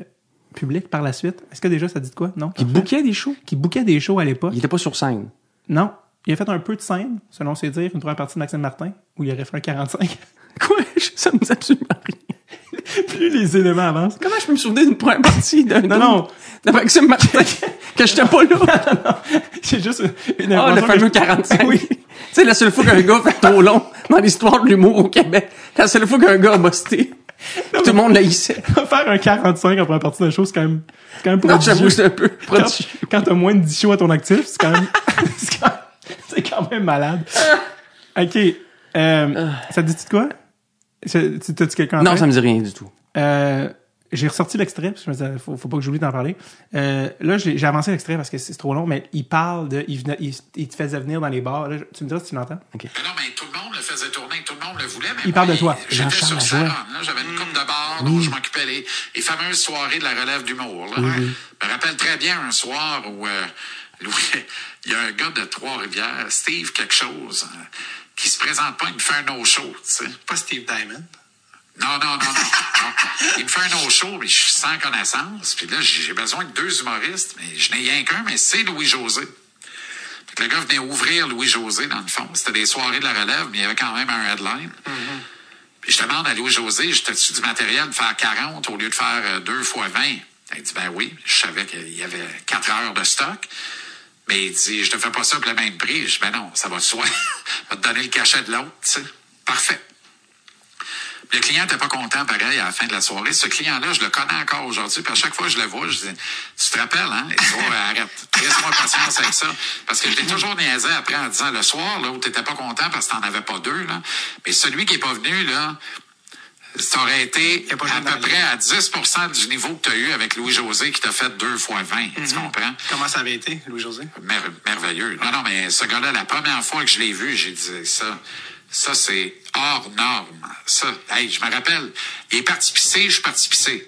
publique par la suite? Est-ce que déjà ça dit de quoi? Non? Qui bouquait des shows? Qui bouquait des shows à l'époque? Il était pas sur scène. Non. Il a fait un peu de scène, selon ses dires, une première partie de Maxime Martin, où il aurait fait un 45. Quoi? Ça me dit absolument rien. Plus les éléments avancent. Comment je peux me souvenir d'une première partie d'un Non, non. de Maxime Martin que j'étais pas là? C'est juste une Ah, le que fameux je- 45. Oui. Tu sais, la seule fois qu'un gars fait trop long dans l'histoire de l'humour au Québec, la seule fois qu'un gars a busté, tout le monde l'haïssait. Faire un 45 en première partie d'un show, c'est quand même, c'est quand même Non, j'avoue, prodigieux. c'est un peu Quand, prodigieux. quand t'as moins de 10 shows à ton actif, c'est quand même, c'est quand, c'est quand même malade. OK. Euh, ça te dit-tu de quoi? C'est- tu- T'as-tu quelqu'un en Non, tête? ça me dit rien du tout. Euh, j'ai ressorti l'extrait, parce que je me disais, faut, faut pas que j'oublie d'en parler. Euh, là, j'ai j'ai avancé l'extrait parce que c'est trop long, mais il parle de, il, venait- il, il te faisait venir dans les bars. Là, tu me diras si tu l'entends? OK. Mais non, mais tout le monde le faisait tourner, tout monde le voulait. Mais Il moi, parle de toi. J'étais sur là. J'avais une coupe de bar dont je m'occupais les, les fameuses soirées de la relève d'humour. là. Je me rappelle très bien un soir où euh, Louis- il y a un gars de Trois-Rivières, Steve quelque chose, euh, qui se présente pas, il me fait un no-show. Pas Steve Diamond? Non, non, non, non. Il me fait un no-show, mais je suis sans connaissance. Puis là, j'ai j'ai besoin de deux humoristes, mais je n'ai rien qu'un, mais c'est Louis-José. Le gars venait ouvrir Louis-José, dans le fond. C'était des soirées de la relève, mais il y avait quand même un headline. Puis je demande à Louis-José, j'étais-tu du matériel de faire 40 au lieu de faire euh, 2 fois 20? Il dit, ben oui. Je savais qu'il y avait 4 heures de stock. Mais il dit, je te fais pas ça pour le même prix. Je dis, ben non, ça va de soi. je vais te donner le cachet de l'autre, tu sais. Parfait. Le client n'était pas content, pareil, à la fin de la soirée. Ce client-là, je le connais encore aujourd'hui. Puis à chaque fois que je le vois, je dis, tu te rappelles, hein? Il dit, Ouais, arrête. Laisse-moi patience avec ça. Parce que je l'ai toujours niaisé après en disant, le soir, là, où t'étais pas content parce que t'en avais pas deux, là. Mais celui qui est pas venu, là, ça aurait été à peu près à 10% du niveau que tu as eu avec Louis-José qui t'a fait deux fois 20. Tu comprends? Comment ça avait été, Louis-José? Mer- merveilleux. Non, non, mais ce gars-là, la première fois que je l'ai vu, j'ai dit ça. Ça, c'est hors norme. Ça, hey, je me rappelle. Il est parti pisser, je suis parti pisser.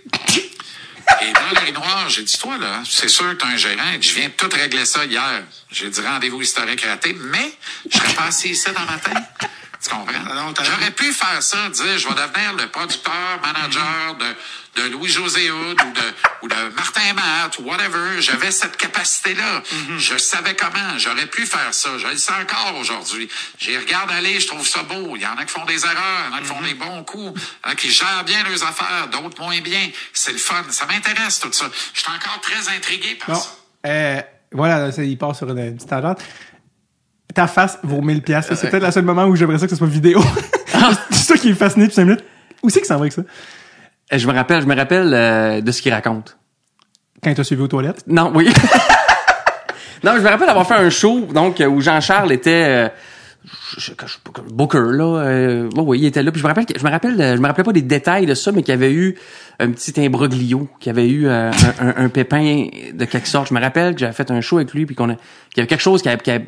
Et dans l'urinoir, j'ai dit, toi, là, c'est sûr que t'as un gérant. Je viens tout régler ça hier. J'ai dit, rendez-vous historique raté, mais je serais passé ici dans ma tête. Tu comprends? J'aurais pu faire ça, dire, je vais devenir le producteur, manager de, de Louis-José Hood ou de, ou de Martin Matt ou whatever. J'avais cette capacité-là. Je savais comment. J'aurais pu faire ça. Je le sais encore aujourd'hui. J'y regarde aller, je trouve ça beau. Il y en a qui font des erreurs, il y en a qui font des bons coups, il y en a qui gèrent bien leurs affaires, d'autres moins bien. C'est le fun. Ça m'intéresse, tout ça. Je suis encore très intrigué par Bon, ça. euh, voilà, il part sur une, une petite tangente. Ta face vaut 1000 pièces. C'est peut-être le seul moment où j'aimerais ça que ce soit vidéo. c'est ça qui est fasciné depuis 5 minutes. Où c'est que ça va avec ça? Euh, Je me rappelle, je me rappelle euh, de ce qu'il raconte. Quand il t'a suivi aux toilettes? Non, oui. non, je me rappelle avoir fait un show donc euh, où Jean-Charles était euh, je, je, Booker là, euh, ouais, ouais, il était là. Puis je me rappelle, je me rappelle, je me rappelais pas des détails de ça, mais qu'il y avait eu un petit imbroglio, qu'il y avait eu euh, un, un- un pépin de quelque sorte. Je me rappelle que j'avais fait un show avec lui, puis qu'on a, qu'il y avait quelque chose qui avait, qui avait,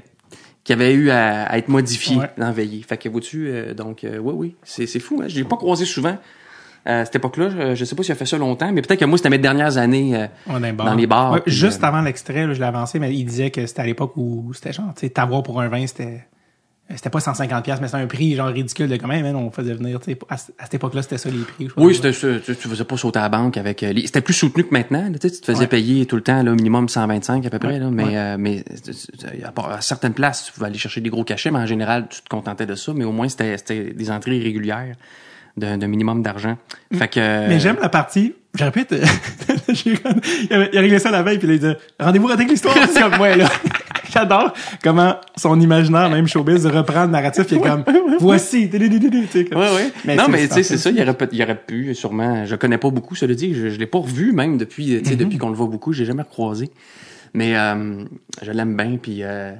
qui avait eu à, à être modifié Ouais. dans. Fait que vois-tu, euh, donc euh, oui, oui, c'est c'est fou. Hein? Je l'ai pas croisé souvent. À cette époque-là, je, je sais pas s'il a fait ça longtemps, mais peut-être que moi, c'était mes dernières années euh, est dans les bars. Ouais, juste euh, avant l'extrait, là, je l'ai avancé, mais il disait que c'était à l'époque où c'était genre, tu sais, t'avoir pour un vin, c'était. C'était pas 150$, piastres, mais c'était un prix genre ridicule de quand même, hein, on faisait venir, tu sais, à, à cette époque-là, c'était ça les prix. je crois. Oui, c'était ça. Tu, tu faisais pas sauter à la banque avec euh, les- C'était plus soutenu que maintenant. là, tu sais, tu te faisais Ouais. payer tout le temps, là, au minimum 125 à peu près. Ouais, Là, mais ouais. euh, mais à, certaines places, tu pouvais aller chercher des gros cachets, mais en général, tu te contentais de ça. Mais au moins, c'était c'était des entrées régulières d'un minimum d'argent. Fait que. euh, Mais j'aime la partie, je répète, j'ai- il, a réglé ça la veille, puis il disait, rendez-vous avec l'histoire, c'est comme, ouais, là. J'adore comment son imaginaire, même showbiz, reprend le narratif, il est comme, voici, tu comme- Ouais, ouais. Mais non, mais tu sais, c'est ça. Il aurait, il aurait pu, sûrement. Je connais pas beaucoup, cela dit. Je, je l'ai pas revu, même, depuis, Mm-hmm. tu depuis qu'on le voit beaucoup. J'ai jamais recroisé. Mais, euh, je l'aime bien, puis, euh,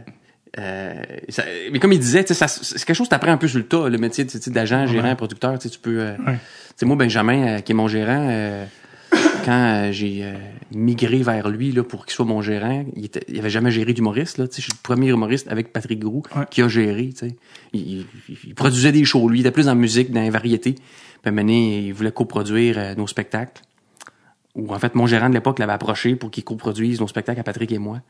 euh, ça- mais comme il disait, tu c'est quelque chose que t'apprends un peu sur le tas, le métier tu d'agent, gérant, producteur, tu sais, tu peux, Ouais. tu moi, Benjamin, qui est mon gérant, quand j'ai migré vers lui là pour qu'il soit mon gérant, il, était, il avait jamais géré d'humoriste je suis le premier humoriste avec Patrick Groux Ouais. qui a géré. Il, il- il produisait des shows. Lui, il était plus dans la musique, dans les variétés. Puis il voulait coproduire euh, nos spectacles. Ou en fait, mon gérant de l'époque l'avait approché pour qu'il coproduise nos spectacles à Patrick et moi.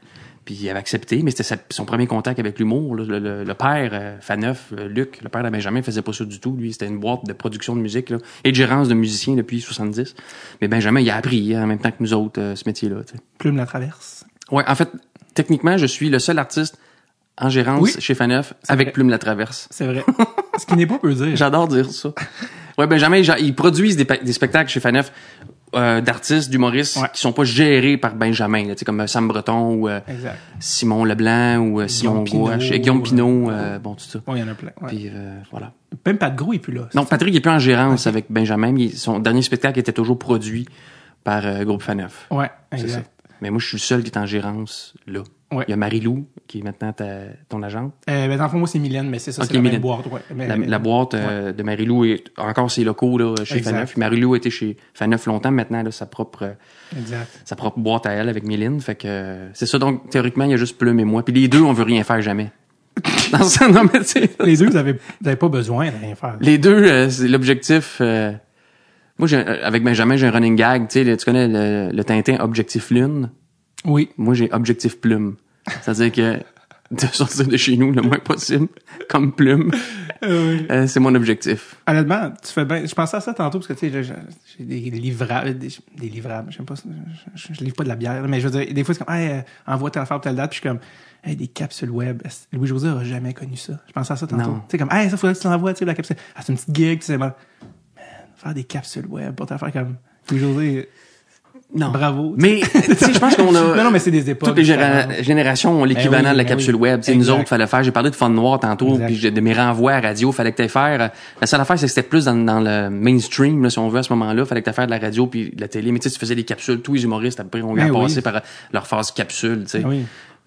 Puis il avait accepté, mais c'était son premier contact avec l'humour. Le, le- le père, euh, Faneuf, euh, Luc, le père de Benjamin, faisait pas ça du tout. Lui, c'était une boîte de production de musique là, et de gérance de musiciens depuis 70. Mais Benjamin, il a appris hein, en même temps que nous autres euh, ce métier-là. Plume la traverse. Ouais, en fait, techniquement, je suis le seul artiste en gérance Oui. chez Faneuf avec vrai. Plume la Traverse. C'est vrai. Ce qui n'est pas peu dire. J'adore dire ça. Ouais, Benjamin, j'a- ils produisent des, des spectacles chez Faneuf euh, d'artistes, d'humoristes Ouais. qui sont pas gérés par Benjamin, là, tu sais, comme euh, Sam Breton ou euh. Simon Leblanc ou euh, Simon Guillaume Gouache, Pinault, et Guillaume Pinot, euh, bon, tout ça. Ouais, il y en a plein. ouais. Puis euh, voilà. Même Pat Gros est plus là. Non, Patrick est plus en gérance avec Benjamin. mais son dernier spectacle était toujours produit par Groupe Faneuf. Ouais, ça. exact. Mais moi, je suis le seul qui est en gérance là. Ouais. Il y a Marie-Lou, qui est maintenant ta- ton agente. Euh, ben, dans le fond, moi, c'est Mylène, mais c'est ça, c'est la même Mylène. boîte, ouais. Mais- La, la boîte euh, de Marie-Lou est encore ses locaux là, chez Exact. Faneuf. Marie-Lou a été chez Faneuf longtemps. Maintenant, elle a sa propre, euh, Exact. sa propre boîte à elle avec Méline. Fait que euh, c'est ça. Donc, théoriquement, il y a juste Plume et moi. Puis les deux, on veut rien faire jamais. Dans ce non, mais Les deux, vous avez, vous avez pas besoin de rien faire. Les deux, euh, c'est l'objectif. euh, moi, j'ai, avec Benjamin, j'ai un running gag. Tu connais le, le Tintin Objectif Lune? Oui. Moi, j'ai Objectif Plume. C'est-à-dire que de sortir de chez nous le moins possible, comme plume. oui. Euh, c'est mon objectif. Honnêtement, tu fais bien. Je pensais à ça tantôt parce que tu sais, j'ai- des livrables, des, des livrables. J'aime pas ça. Je, je, je livre pas de la bière, mais je veux dire, des fois c'est comme, hey, euh, envoie telle affaire, telle date, puis je suis comme, hey, des capsules web. Louis José a jamais connu ça? Je pensais à ça tantôt. Tu sais comme, hey, ça faudrait que tu l'envoies, tu sais, la capsule. Ah, c'est une petite gig, tu sais, man. Faire des capsules web pour te faire comme Louis José. Non. Bravo. Mais, je pense qu'on a... Non, non, mais c'est des époques. Toutes les générations ont l'équivalent Ben oui, de la ben capsule oui. web. Tu sais, nous autres, fallait faire. J'ai parlé de Fun Noir tantôt, puis de mes renvois à radio, fallait que tu faire. La seule affaire, c'est que c'était plus dans, dans le mainstream, là, si on veut, à ce moment-là. Fallait que tu faire de la radio puis de la télé. Mais tu sais, tu faisais des capsules. Tous les humoristes, après, on Ben a oui. passé par leur phase capsule, tu sais.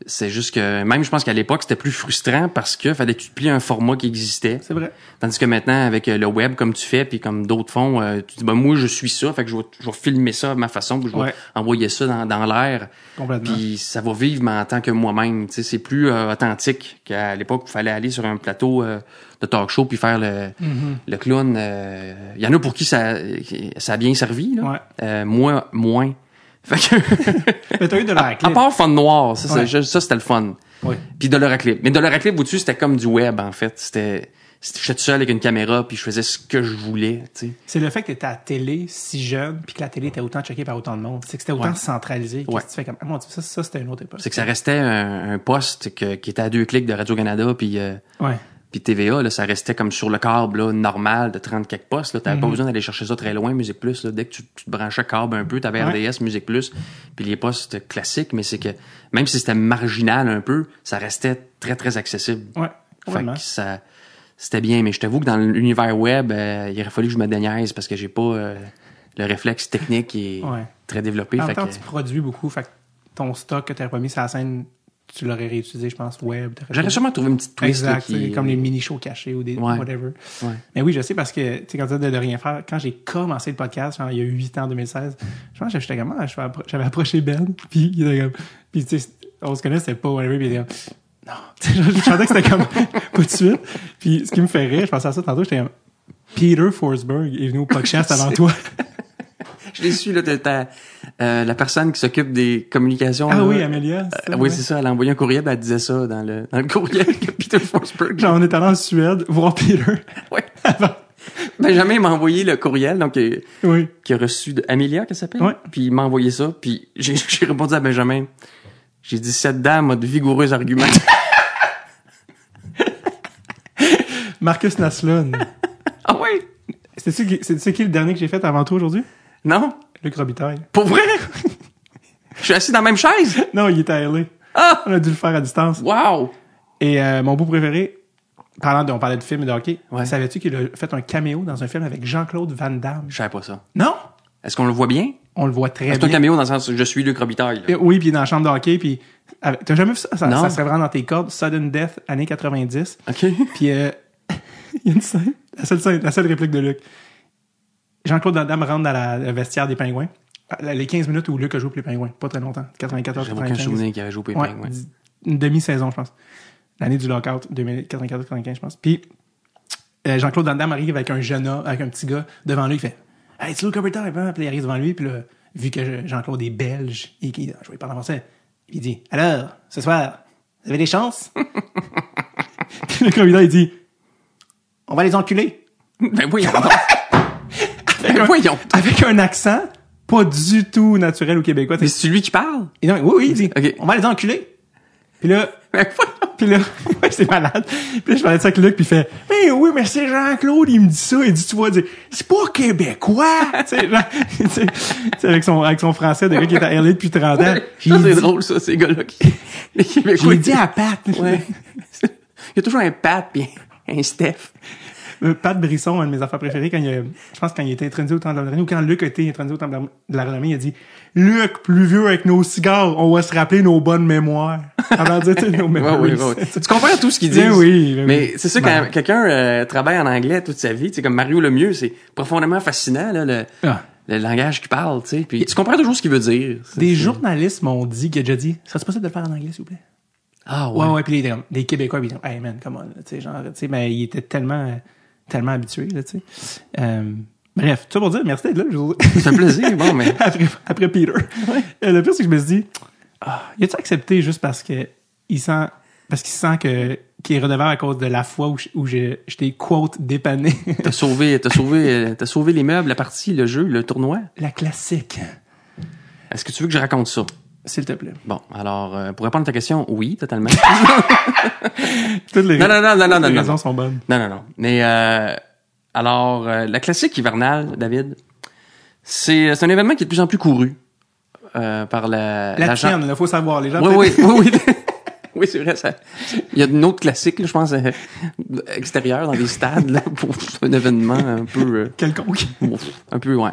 C'est juste que, même je pense qu'à l'époque, c'était plus frustrant parce que fallait que tu te plies un format qui existait. C'est vrai. Tandis que maintenant, avec euh, le web, comme tu fais, puis comme d'autres font, euh, tu dis, ben, moi, je suis ça, fait que je vais, je vais filmer ça à ma façon, puis je vais Ouais. envoyer ça dans, dans l'air. Complètement. Puis ça va vivre, mais en tant que moi-même. Tu sais, c'est plus euh, authentique qu'à l'époque où il fallait aller sur un plateau euh, de talk show puis faire le, Mm-hmm. le clown. Il y en a pour qui ça, ça a bien servi. Là. Ouais. Euh, moi, moins. Fait que, Mais t'as eu de la à part Fun Noir, ça, Ouais. c'est- ça c'était le fun. Oui. Puis Doloraclip. Mais Doloraclip, au-dessus, c'était comme du web, en fait. C'était, j'étais tout seul avec une caméra, puis je faisais ce que je voulais, tu sais. C'est le fait que tu étais à la télé si jeune, puis que la télé était autant checkée par autant de monde. C'est que c'était autant Ouais. centralisé. que Ouais. tu fais comme, ah mon Dieu, ça, ça c'était une autre époque. C'est que ça restait un, un poste que- qui était à deux clics de Radio-Canada, puis... euh, Ouais. Puis TVA, là, ça restait comme sur le câble là, normal de 30 quelques postes. T'avais Mhm. pas besoin d'aller chercher ça très loin, Musique Plus. Là. Dès que tu, tu te branchais câble un peu, t'avais Ouais. RDS, Musique Plus, puis les postes classiques, mais c'est que même si c'était marginal un peu, ça restait très, très accessible. Ouais. Fait Complètement. que ça c'était bien, mais je t'avoue que dans l'univers web, euh, il aurait fallu que je me déniaise parce que j'ai pas euh, le réflexe technique qui est Ouais. très développé. En Fait temps, que, tu produis beaucoup. Fait que ton stock que tu pas mis sur la scène, tu l'aurais réutilisé, je pense, web. J'aurais sûrement trouvé une petite twist Exact, qui... comme les mini-shows cachés ou des Ouais. whatever. Ouais. Mais oui, je sais parce que, tu sais, quand tu de, de rien faire, quand j'ai commencé le podcast, genre, il y a 8 ans, en 2016, je pense que j'étais comme, ah, j'avais approché Ben, puis il était comme, puis tu sais, on se connaît, c'était pas whatever, puis il était comme, non, je sentais que c'était comme, pas de suite. Puis ce qui me fait rire, je pensais à ça tantôt, j'étais comme, Peter Forsberg est venu au podcast avant toi. Je l'ai su, là, t'as- euh, la personne qui s'occupe des communications. Ah là, oui, Amélia. c'est Euh, oui, c'est ça. Elle a envoyé un courriel, ben, elle disait ça dans le, dans le courriel que Peter Forsberg. Genre, on est allé en Suède voir Peter. Ouais. Benjamin m'a envoyé le courriel, donc, euh, oui. qui a reçu de Amelia, qu'elle s'appelle. Ouais. Puis il m'a envoyé ça, puis j'ai, j'ai répondu à Benjamin. J'ai dit, cette dame a de vigoureux arguments. Marcus Naslund. ah ouais? C'est-tu qui, c'est qui le dernier que j'ai fait avant toi aujourd'hui? Non? Luc Robitaille. Pour vrai? Je suis assis dans la même chaise? Non, il était à LA. Ah! On a dû le faire à distance. Wow! Et euh, mon beau préféré, parlant de, on parlait de film et de hockey, Ouais. savais-tu qu'il a fait un caméo dans un film avec Jean-Claude Van Damme? Je savais pas ça. Non! Est-ce qu'on le voit bien? On le voit très C'est un bien. caméo dans le sens où je suis Luc Robitaille. Euh, Oui, puis il est dans la chambre de hockey, puis t'as jamais vu ça? Ça, Non. ça serait vraiment dans tes cordes. Sudden Death, années 90. OK. Puis euh, il y a une scène, la seule, scène- la seule réplique de Luc. Jean-Claude Van Damme rentre dans la, le vestiaire des pingouins. Ah, Les 15 minutes où Luc a joué pour les pingouins. Pas très longtemps. 94, J'ai aucun 95. souvenir qu'il avait joué au Ouais, Pingouin. dix- une demi-saison, je pense. L'année du lockout, 94-95, je pense. Puis, euh, Jean-Claude Van Damme arrive avec un jeune homme, avec un petit gars devant lui, il fait Hey, c'est Luke Overtime, hein? Puis il arrive devant lui, puis là, vu que Jean-Claude est belge et qu'il je vais parler en français, il dit Alors, ce soir, vous avez des chances Puis le candidat, il dit On va les enculer. Ben voyons donc. ben voyons. Avec un accent pas du tout naturel au québécois. Mais c'est lui qui parle? Et non, oui, oui, il dit. On va les enculer. Puis là, Ben. Puis là, ouais, c'est malade. Puis là, je parlais de ça avec Luc, puis il fait, mais oui, mais c'est Jean-Claude, il me dit ça, il dit, tu vois, c'est pas québécois, tu sais, avec son, avec son français, de gars qui est à LA depuis 30 ans. Ça, c'est drôle, ça, ces gars-là. qui- Les Québécois. Dit à Pat, Ouais. Il y a toujours un Pat pis un Steph. Euh, Pat Brisson, un de mes affaires préférées, quand il a, je pense quand il était intronisé au Temple de la Renommée, ou quand Luc a été intronisé au Temple de la Renommée, il a dit, Luc, plus vieux avec nos cigares, on va se rappeler nos bonnes mémoires. Dire, nos Ouais, memories. ouais, ouais. Tu comprends tout ce disent. Ben oui, ben Mais oui. c'est ça, Ben. quand quelqu'un euh, travaille en anglais toute sa vie, tu sais, comme Mario Lemieux, c'est profondément fascinant, là, le, Ah. le langage qu'il parle, tu sais. Puis tu comprends toujours ce qu'il veut dire. C'est- Des c'est- journalistes m'ont dit, qu'il a déjà dit, ça serait possible de le faire en anglais, s'il vous plaît? Ah Ouais, ouais. ouais, puis les, Québécois, ils disent, hey man, come on, tu sais, genre, tu sais, mais il était tellement, tellement habitué, là, tu sais. Euh, bref, tout ça pour dire, merci d'être là. Ça fait plaisir, bon, mais. après, après Peter. Euh, le pire, c'est que je me suis dit, ah, il a-tu accepté juste parce que il sent Parce qu'il sent que qu'il est redevable à cause de la fois où je, où je, je t'ai quote dépanné? T'as sauvé, t'as sauvé, t'as sauvé les meubles, la partie, le jeu, le tournoi? la classique. Est-ce que tu veux que je raconte ça? S'il te plaît. Bon, alors, euh, pour répondre à ta question, oui, totalement. Toutes les, non, non, non, non, non, les non. raisons sont bonnes. Non, non, non. Mais euh, alors, euh, la classique hivernale, David, c'est c'est un événement qui est de plus en plus couru euh, par la... La gens- tienne, il faut savoir. Les gens Oui, oui, oui, oui. oui, c'est vrai. Ça... Il y a une autre classique, là, je pense, euh, extérieure dans les stades, là, pour un événement un peu... euh, Quelconque. Un peu, ouais.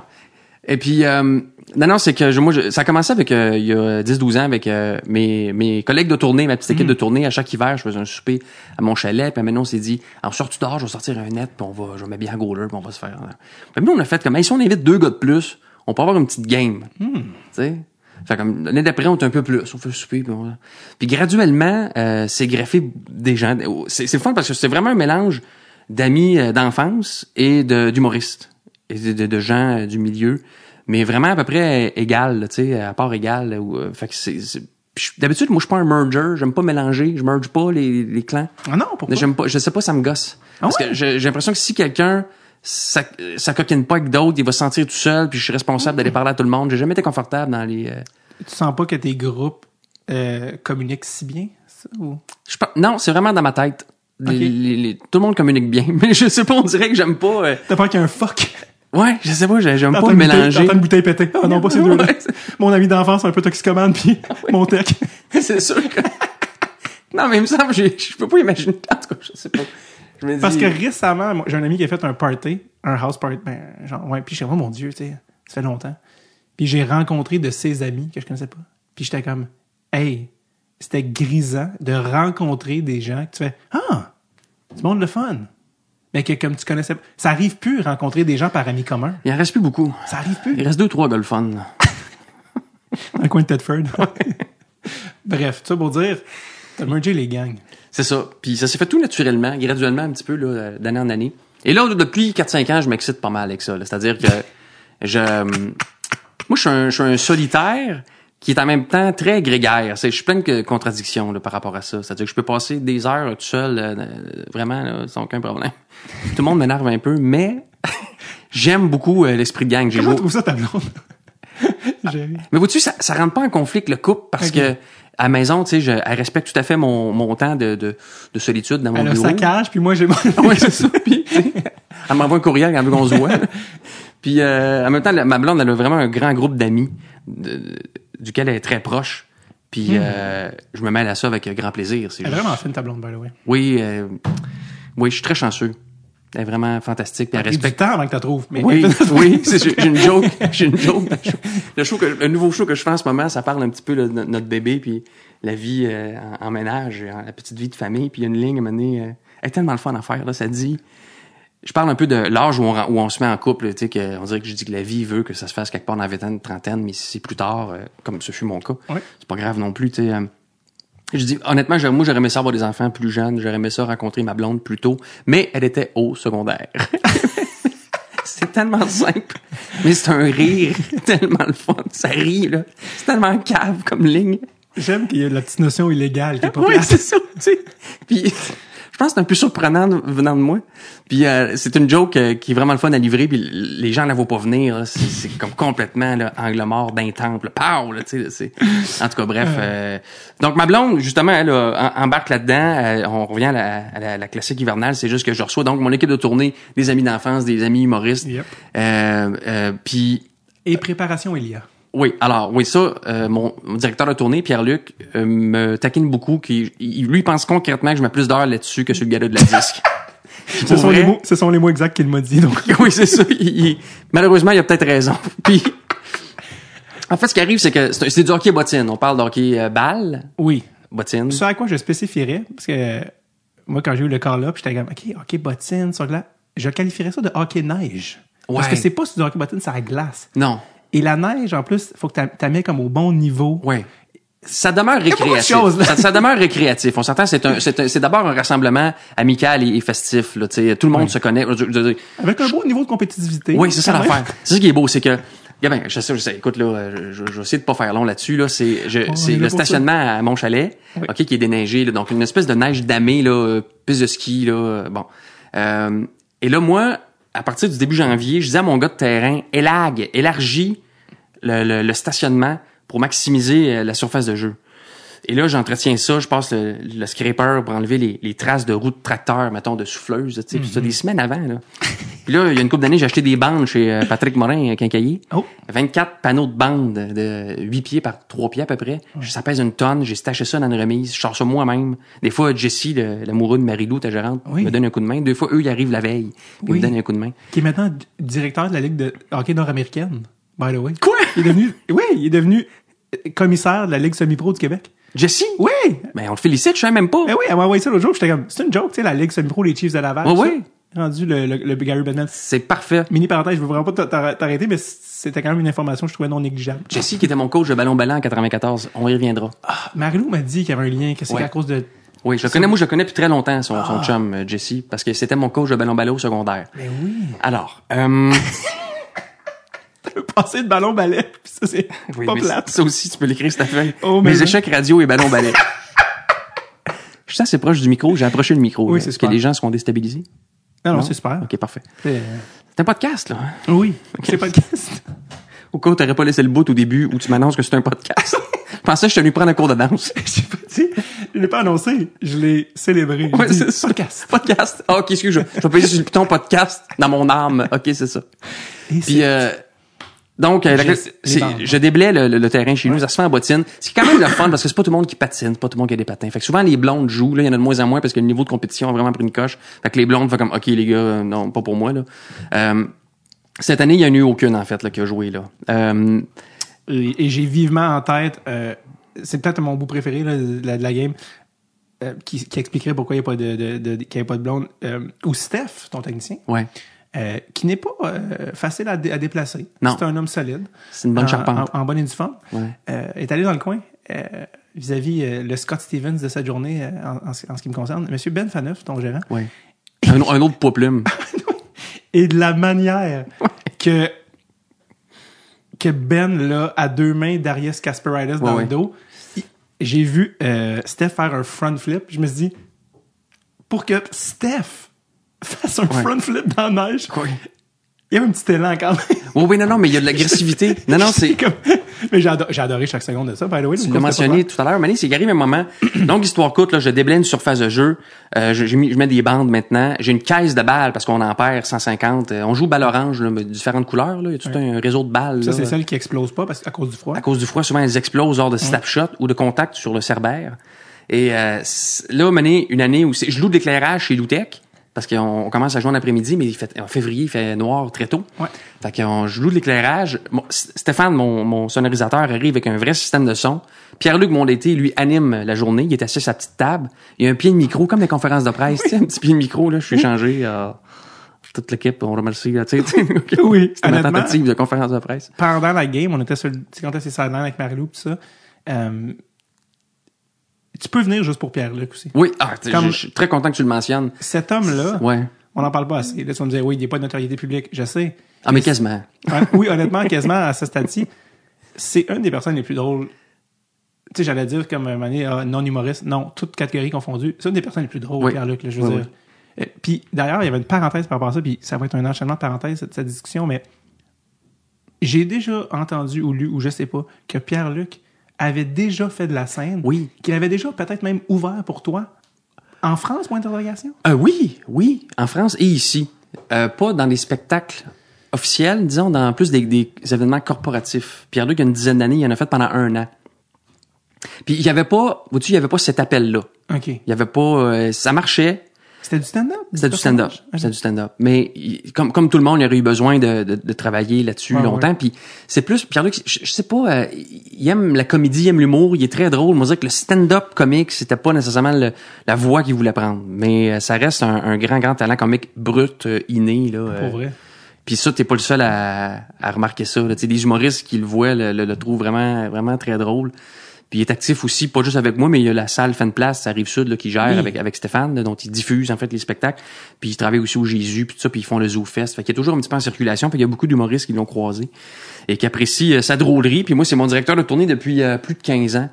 Et puis, euh, non, non, c'est que je, moi, je- ça a commencé avec, euh, il y a 10-12 ans, avec euh, mes, mes collègues de tournée, ma petite équipe de tournée. À chaque hiver, je faisais un souper à mon chalet. Puis maintenant, on s'est dit, alors, sors-tu dehors, je vais sortir un net, puis on va, je vais mettre bien goaler, puis on va se faire... euh. Puis nous, on a fait comme, hey, si on invite deux gars de plus, on peut avoir une petite game. Tu sais? Fait comme, l'année d'après, on est un peu plus. On fait le souper, puis, on- puis graduellement, euh, c'est greffé des gens. C'est c'est fun parce que c'est vraiment un mélange d'amis euh, d'enfance et de- d'humoristes et de, de- de gens euh, du milieu, mais vraiment à peu près égal, tu sais, à part égal. où, euh, fait que c'est D'habitude, moi, je suis pas un merger. J'aime pas mélanger. Je merge pas les, les clans. Ah non, pourquoi? J'aime pas. Je sais pas, ça me gosse. Parce ouais? que j'ai l'impression que si quelqu'un ça, ça coquine pas avec d'autres, il va se sentir tout seul, puis je suis responsable d'aller parler à tout le monde. J'ai jamais été confortable dans les. euh, Tu sens pas que tes groupes euh, communiquent si bien, ça, ou? Je non, c'est vraiment dans ma tête. Les- les- les- tout le monde communique bien, mais je sais pas, on dirait que j'aime pas. euh, T'as peur qu'il y a un fuck? Ouais, je sais pas, j'ai- j'aime pas bouteille- mélanger. T'entends une bouteille péter. Ah non, pas ces deux-là. Ouais, Mon ami d'enfance, un peu toxicomane, puis mon tech. c'est sûr que. non, mais il me semble, j'ai- je peux pas imaginer. En tout cas, je sais pas. Je me dis. Parce que récemment, j'ai un ami qui a fait un party, un house party, ben, genre, ouais, puis je sais, oh mon Dieu, tu sais, ça fait longtemps. Puis j'ai rencontré de ses amis que je connaissais pas. Puis j'étais comme, hey, c'était grisant de rencontrer des gens que tu fais, ah, du monde le fun. Mais que comme tu connaissais ça arrive plus rencontrer des gens par amis communs. Il en reste plus beaucoup. Ça arrive plus. Il reste deux, trois golfons. Dans le coin de Tedford. Bref, ça pour dire, t'as mergé les gangs. C'est ça. Puis ça s'est fait tout naturellement, graduellement, un petit peu, là, d'année en année. Et là, depuis 4-5 ans, je m'excite pas mal avec ça. là. C'est-à-dire que je. Moi, je suis un, je suis un solitaire qui est en même temps très grégaire. C'est- Je suis plein de contradictions là, par rapport à ça. C'est-à-dire que je peux passer des heures tout seul, euh, euh, vraiment, là, sans aucun problème. Tout le monde m'énerve un peu, mais j'aime beaucoup euh, l'esprit de gang. J'ai Comment trouves ça ta blonde? J'ai- mais vois-tu, ça, ça rentre pas en conflit avec le couple parce Ok. que à la maison, tu sais, je- elle respecte tout à fait mon, mon temps de, de, de solitude dans mon Elle a bureau. sa cage, puis moi j'ai mon... Ouais, c'est ça. Puis, elle m'envoie un courriel quand elle veut qu'on se voit. Puis euh, en même temps, la- ma blonde, elle a vraiment un grand groupe d'amis de- duquel elle est très proche. Puis euh, je me mêle à ça avec grand plaisir. C'est Elle est juste- vraiment fine ta blonde, by the way. Oui, euh, oui, je suis très chanceux. Elle est vraiment fantastique. Puis elle Il y a du respecte avant que tu trouves. Mais oui, oui, c'est- j'ai une joke, j'ai une joke. le show. Que, le nouveau show que je fais en ce moment, ça parle un petit peu de no- notre bébé puis la vie euh, en, en ménage, la petite vie de famille. Puis il y a une ligne à euh, elle est tellement le fun à faire. Là, ça dit, je parle un peu de l'âge où on, où on se met en couple. Tu sais, que, on dirait que je dis que la vie veut que ça se fasse quelque part dans la vingtaine, trentaine, mais si c'est plus tard, euh, comme ce fut mon cas, c'est pas grave non plus. Tu sais, euh, je dis, honnêtement, moi, j'aurais aimé ça avoir des enfants plus jeunes. J'aurais aimé ça rencontrer ma blonde plus tôt. Mais elle était au secondaire. c'est tellement simple. Mais c'est un rire tellement le fun. Ça rit, là. C'est tellement cave comme ligne. J'aime qu'il y ait la petite notion illégale qui est pas Oui, c'est ça, tu sais. Puis, je pense que c'est un peu surprenant venant de moi. Puis, euh, c'est une joke euh, qui est vraiment le fun à livrer. Puis, les gens la voient pas venir. C'est, comme complètement là, angle mort d'un temple. Pow! Là, tu sais, c'est... En tout cas, bref. euh, Donc, ma blonde, justement, elle euh, embarque là-dedans. Euh, on revient à la, à la- la classique hivernale. C'est juste que je reçois donc mon équipe de tournée, des amis d'enfance, des amis humoristes. Yep. Euh, euh, puis, Et préparation, il y a. oui, alors oui, ça, euh, mon, mon directeur de tournée, Pierre-Luc, euh, me taquine beaucoup. Qui, il, lui pense concrètement que je mets plus d'heures là-dessus que sur le gala de la disque. Ce sont, vrai, les mots, ce sont les mots exacts qu'il m'a dit. Donc, oui, c'est ça. Il- il- malheureusement, il a peut-être raison. Puis, en fait, ce qui arrive, c'est que c'est du hockey bottine. On parle d'hockey euh, balle, oui. bottine. Ce à quoi je spécifierais, parce que moi, quand j'ai eu le call-up, j'étais comme, OK, hockey bottine, sur glace. Je qualifierais ça de hockey neige. Parce que c'est pas du hockey bottine, c'est à glace. Non, Et la neige, en plus, faut que t'as mis comme au bon niveau. ouais. Ça demeure récréatif. choses, là. ça, ça demeure récréatif. On s'entend, c'est un, c'est un- c'est d'abord un rassemblement amical et, et festif. Là, tu tout le monde se connaît. Je- je- je- Avec un beau niveau de compétitivité. Oui, c'est ça l'affaire. C'est ça qui est beau, c'est que Gabin, je sais, je sais. Écoute, là, je, vais essayer de pas faire long là-dessus, là. C'est, je- On c'est le ça. stationnement à mon chalet, Oui. OK, qui est déneigé, là. Donc, une espèce de neige damée, là, euh, piste de ski, là. euh, Bon. Euh, et là, moi, à partir du début janvier, je disais à mon gars de terrain, élague, élargis le, le- stationnement pour maximiser euh, la surface de jeu. Et là, j'entretiens ça, je passe le, le scraper pour enlever les, les traces de roues de tracteur, mettons, de souffleuse, tu sais, ça des semaines avant, là. Puis là, il y a une couple d'années, j'ai acheté des bandes chez euh, Patrick Morin, à Quincaillier. Oh. 24 panneaux de bandes de 8 pieds par 3 pieds à peu près. Ça pèse une tonne, j'ai staché ça dans une remise, je sors ça moi-même. Des fois, Jessie, l'amoureux de Marie-Lou, ta gérante, Oui. me donne un coup de main. Deux fois, eux, ils arrivent la veille, ils Oui. me donnent un coup de main. Qui est maintenant directeur de la Ligue de hockey nord-américaine, by the way. Quoi? Il est devenu, oui, il est devenu euh, commissaire de la Ligue semi-pro du Québec. Jessie? Oui! Ben, on le félicite, je sais même pas. Eh oui, elle m'a envoyé ça l'autre jour, j'étais comme, c'est une joke, tu sais, la Ligue semi-pro, les Chiefs de Laval. Ouais, ça. ouais. Rendu le, le, le Gary Bettman. C'est parfait. Mini parenthèse, je veux vraiment pas t'a- t'arrêter, mais c'était quand même une information que je trouvais non négligeable. Jessie, qui était mon coach de ballon ballon en 94, on y reviendra. Ah, Marilou m'a dit qu'il y avait un lien, que c'est Ouais. à cause de. Oui, je le connais, moi, je le connais depuis très longtemps, son, Ah. son chum, euh, Jessie, parce que c'était mon coach de ballon ballon au secondaire. Mais oui. Alors, euh, Passé de ballon balai, puis ça c'est oui, pas plate. ça aussi, tu peux l'écrire sur ta feuille. Oh, mais Mes échecs radio et ballon ballet. Je suis assez proche du micro, j'ai approché le micro. Oui, c'est Est-ce que les gens seront déstabilisés? Non, non, c'est super. Ok, parfait. C'est- C'est un podcast, là. hein? Oui, c'est pas de question. Au cas où t'aurais pas laissé le bout au début où tu m'annonces que c'est un podcast. je pensais que je suis venu prendre un cours de danse. J'ai pas dit, je l'ai pas annoncé, je l'ai célébré. Ouais, c'est podcast. Podcast. Ah, ok, excuse, je, je vais payer sur le piton podcast dans mon âme. Ok, c'est ça. Et Puis, c'est- euh, donc, euh, la- Je- déblais le, le- le terrain chez nous, ça se fait en bottine. C'est quand même le fun parce que c'est pas tout le monde qui patine, pas tout le monde qui a des patins. Fait que souvent, les blondes jouent. Là, il y en a de moins en moins parce que le niveau de compétition a vraiment pris une coche. Fait que les blondes font comme, OK, les gars, euh, non, pas pour moi, là. Euh, cette année, il y en a eu aucune, en fait, là, qui a joué, là. Euh, Et, et j'ai vivement en tête, euh, c'est peut-être mon bout préféré là, de, la, de la game, euh, qui, qui expliquerait pourquoi il n'y a pas de, de, de- qu'il y a pas de blonde. Euh, ou Steph, ton technicien, ouais. Euh, qui n'est pas euh, facile à, dé- à déplacer. C'est un homme solide. C'est une bonne en, charpente. En, en bonne et due forme. Ouais. Euh, est allé dans le coin euh, vis-à-vis euh, le Scott Stevens de cette journée euh, en, en ce- qui me concerne. Monsieur Ben Faneuf, ton gérant. Un, un autre poids plume. et de la manière que que Ben là à deux mains Darius Kasparaitis dans Ouais, le dos j'ai vu euh, Steph faire un front flip je me suis dit pour que Steph fasse un Ouais. front flip dans la neige Ouais. il y avait un petit élan quand même Oui, oui, non, non, mais il y a de l'agressivité. Non, non, c'est... comme mais j'ai adoré, chaque seconde de ça by the way Tu l'as mentionné tout à l'heure, Mané, c'est arrive un moment. Donc, histoire courte, là, je déblaye une surface de jeu. Euh, je, je mets des bandes maintenant. J'ai une caisse de balles parce qu'on en perd 150. Euh, on joue balle orange, là, mais différentes couleurs. Là. Il y a tout un réseau de balles. ça c'est celle qui explose pas parce qu'à cause du froid À cause du froid, souvent, elles explosent hors de snapshot ou de contact sur le cerbère. Et euh, là, Mané, une année où c'est- je loue de l'éclairage chez Loutec parce qu'on on commence à jouer en après-midi, mais il fait, en février, il fait noir très tôt. Ouais. Fait qu'on je loue de l'éclairage. Mon- Stéphane, mon, mon sonorisateur, arrive avec un vrai système de son. Pierre-Luc Mondété, lui, anime la journée. Il est assis à sa petite table. Il y a un pied de micro, comme les conférences de presse. Tu sais, un petit pied de micro, là. Je suis changé. euh, toute l'équipe, on remercie. là, tu sais. Oui, C'était ma tentative de conférence de presse. pendant la game, on était sur le, quand on était sur avec Marilou pis ça, euh, tu peux venir juste pour Pierre-Luc aussi. Oui, ah, Comme- je, suis très content que tu le mentionnes. Cet homme-là, Ouais. on n'en parle pas assez. Là, tu vas me dire, oui, il n'est pas de notoriété publique. Je sais. Ah, mais quasiment. Oui, honnêtement, quasiment à ce stade-ci, c'est une des personnes les plus drôles. Tu sais, j'allais dire comme un manière non humoriste. Non, toutes catégories confondues. C'est une des personnes les plus drôles, Oui. Pierre-Luc, je veux Oui, dire. Euh, Puis d'ailleurs, il y avait une parenthèse par rapport à ça, puis ça va être un enchaînement de parenthèses, cette, cette discussion, mais j'ai déjà entendu ou lu, ou je sais pas, que Pierre-Luc avait déjà fait de la scène. Oui. Qu'il avait déjà peut-être même ouvert pour toi. En France, point d'interrogation? Euh, oui, oui, en France et ici. Euh, pas dans les spectacles officiels, disons, dans plus des, des événements corporatifs. Pierre-Luc, il y a une dizaine d'années, il en a fait pendant un an. Puis il y avait pas, vois-tu, il y avait pas cet appel-là. OK. Il y avait pas, euh, ça marchait, C'était du stand-up? c'était du stand-up, c'était du stand-up. Mais comme comme tout le monde, il aurait eu besoin de, de, de travailler là-dessus Ouais, longtemps. Puis c'est plus Pierre-Luc, je, je sais pas, euh, il aime la comédie, il aime l'humour, il est très drôle. Moi, je dirais que le stand-up comique, c'était pas nécessairement le- la voix qu'il voulait prendre, mais euh, ça reste un, un grand grand talent comique brut, euh, inné là. Pour vrai. puis ça, t'es pas le seul à, à remarquer ça. Là. Tu sais, des humoristes qui le voient le, le, le trouvent vraiment, vraiment très drôle. Puis il est actif aussi, pas juste avec moi, mais il y a la salle Fan Place, ça arrive sud, là, qui gère Oui. avec, avec Stéphane, là, dont il diffuse en fait les spectacles. Puis il travaille aussi au Jésus, puis tout ça, puis ils font le Zoo Fest. Fait qu'il y a toujours un petit peu en circulation, puis il y a beaucoup d'humoristes qui l'ont croisé et qui apprécient euh, sa drôlerie. Puis moi, c'est mon directeur de tournée depuis euh, plus de 15 ans.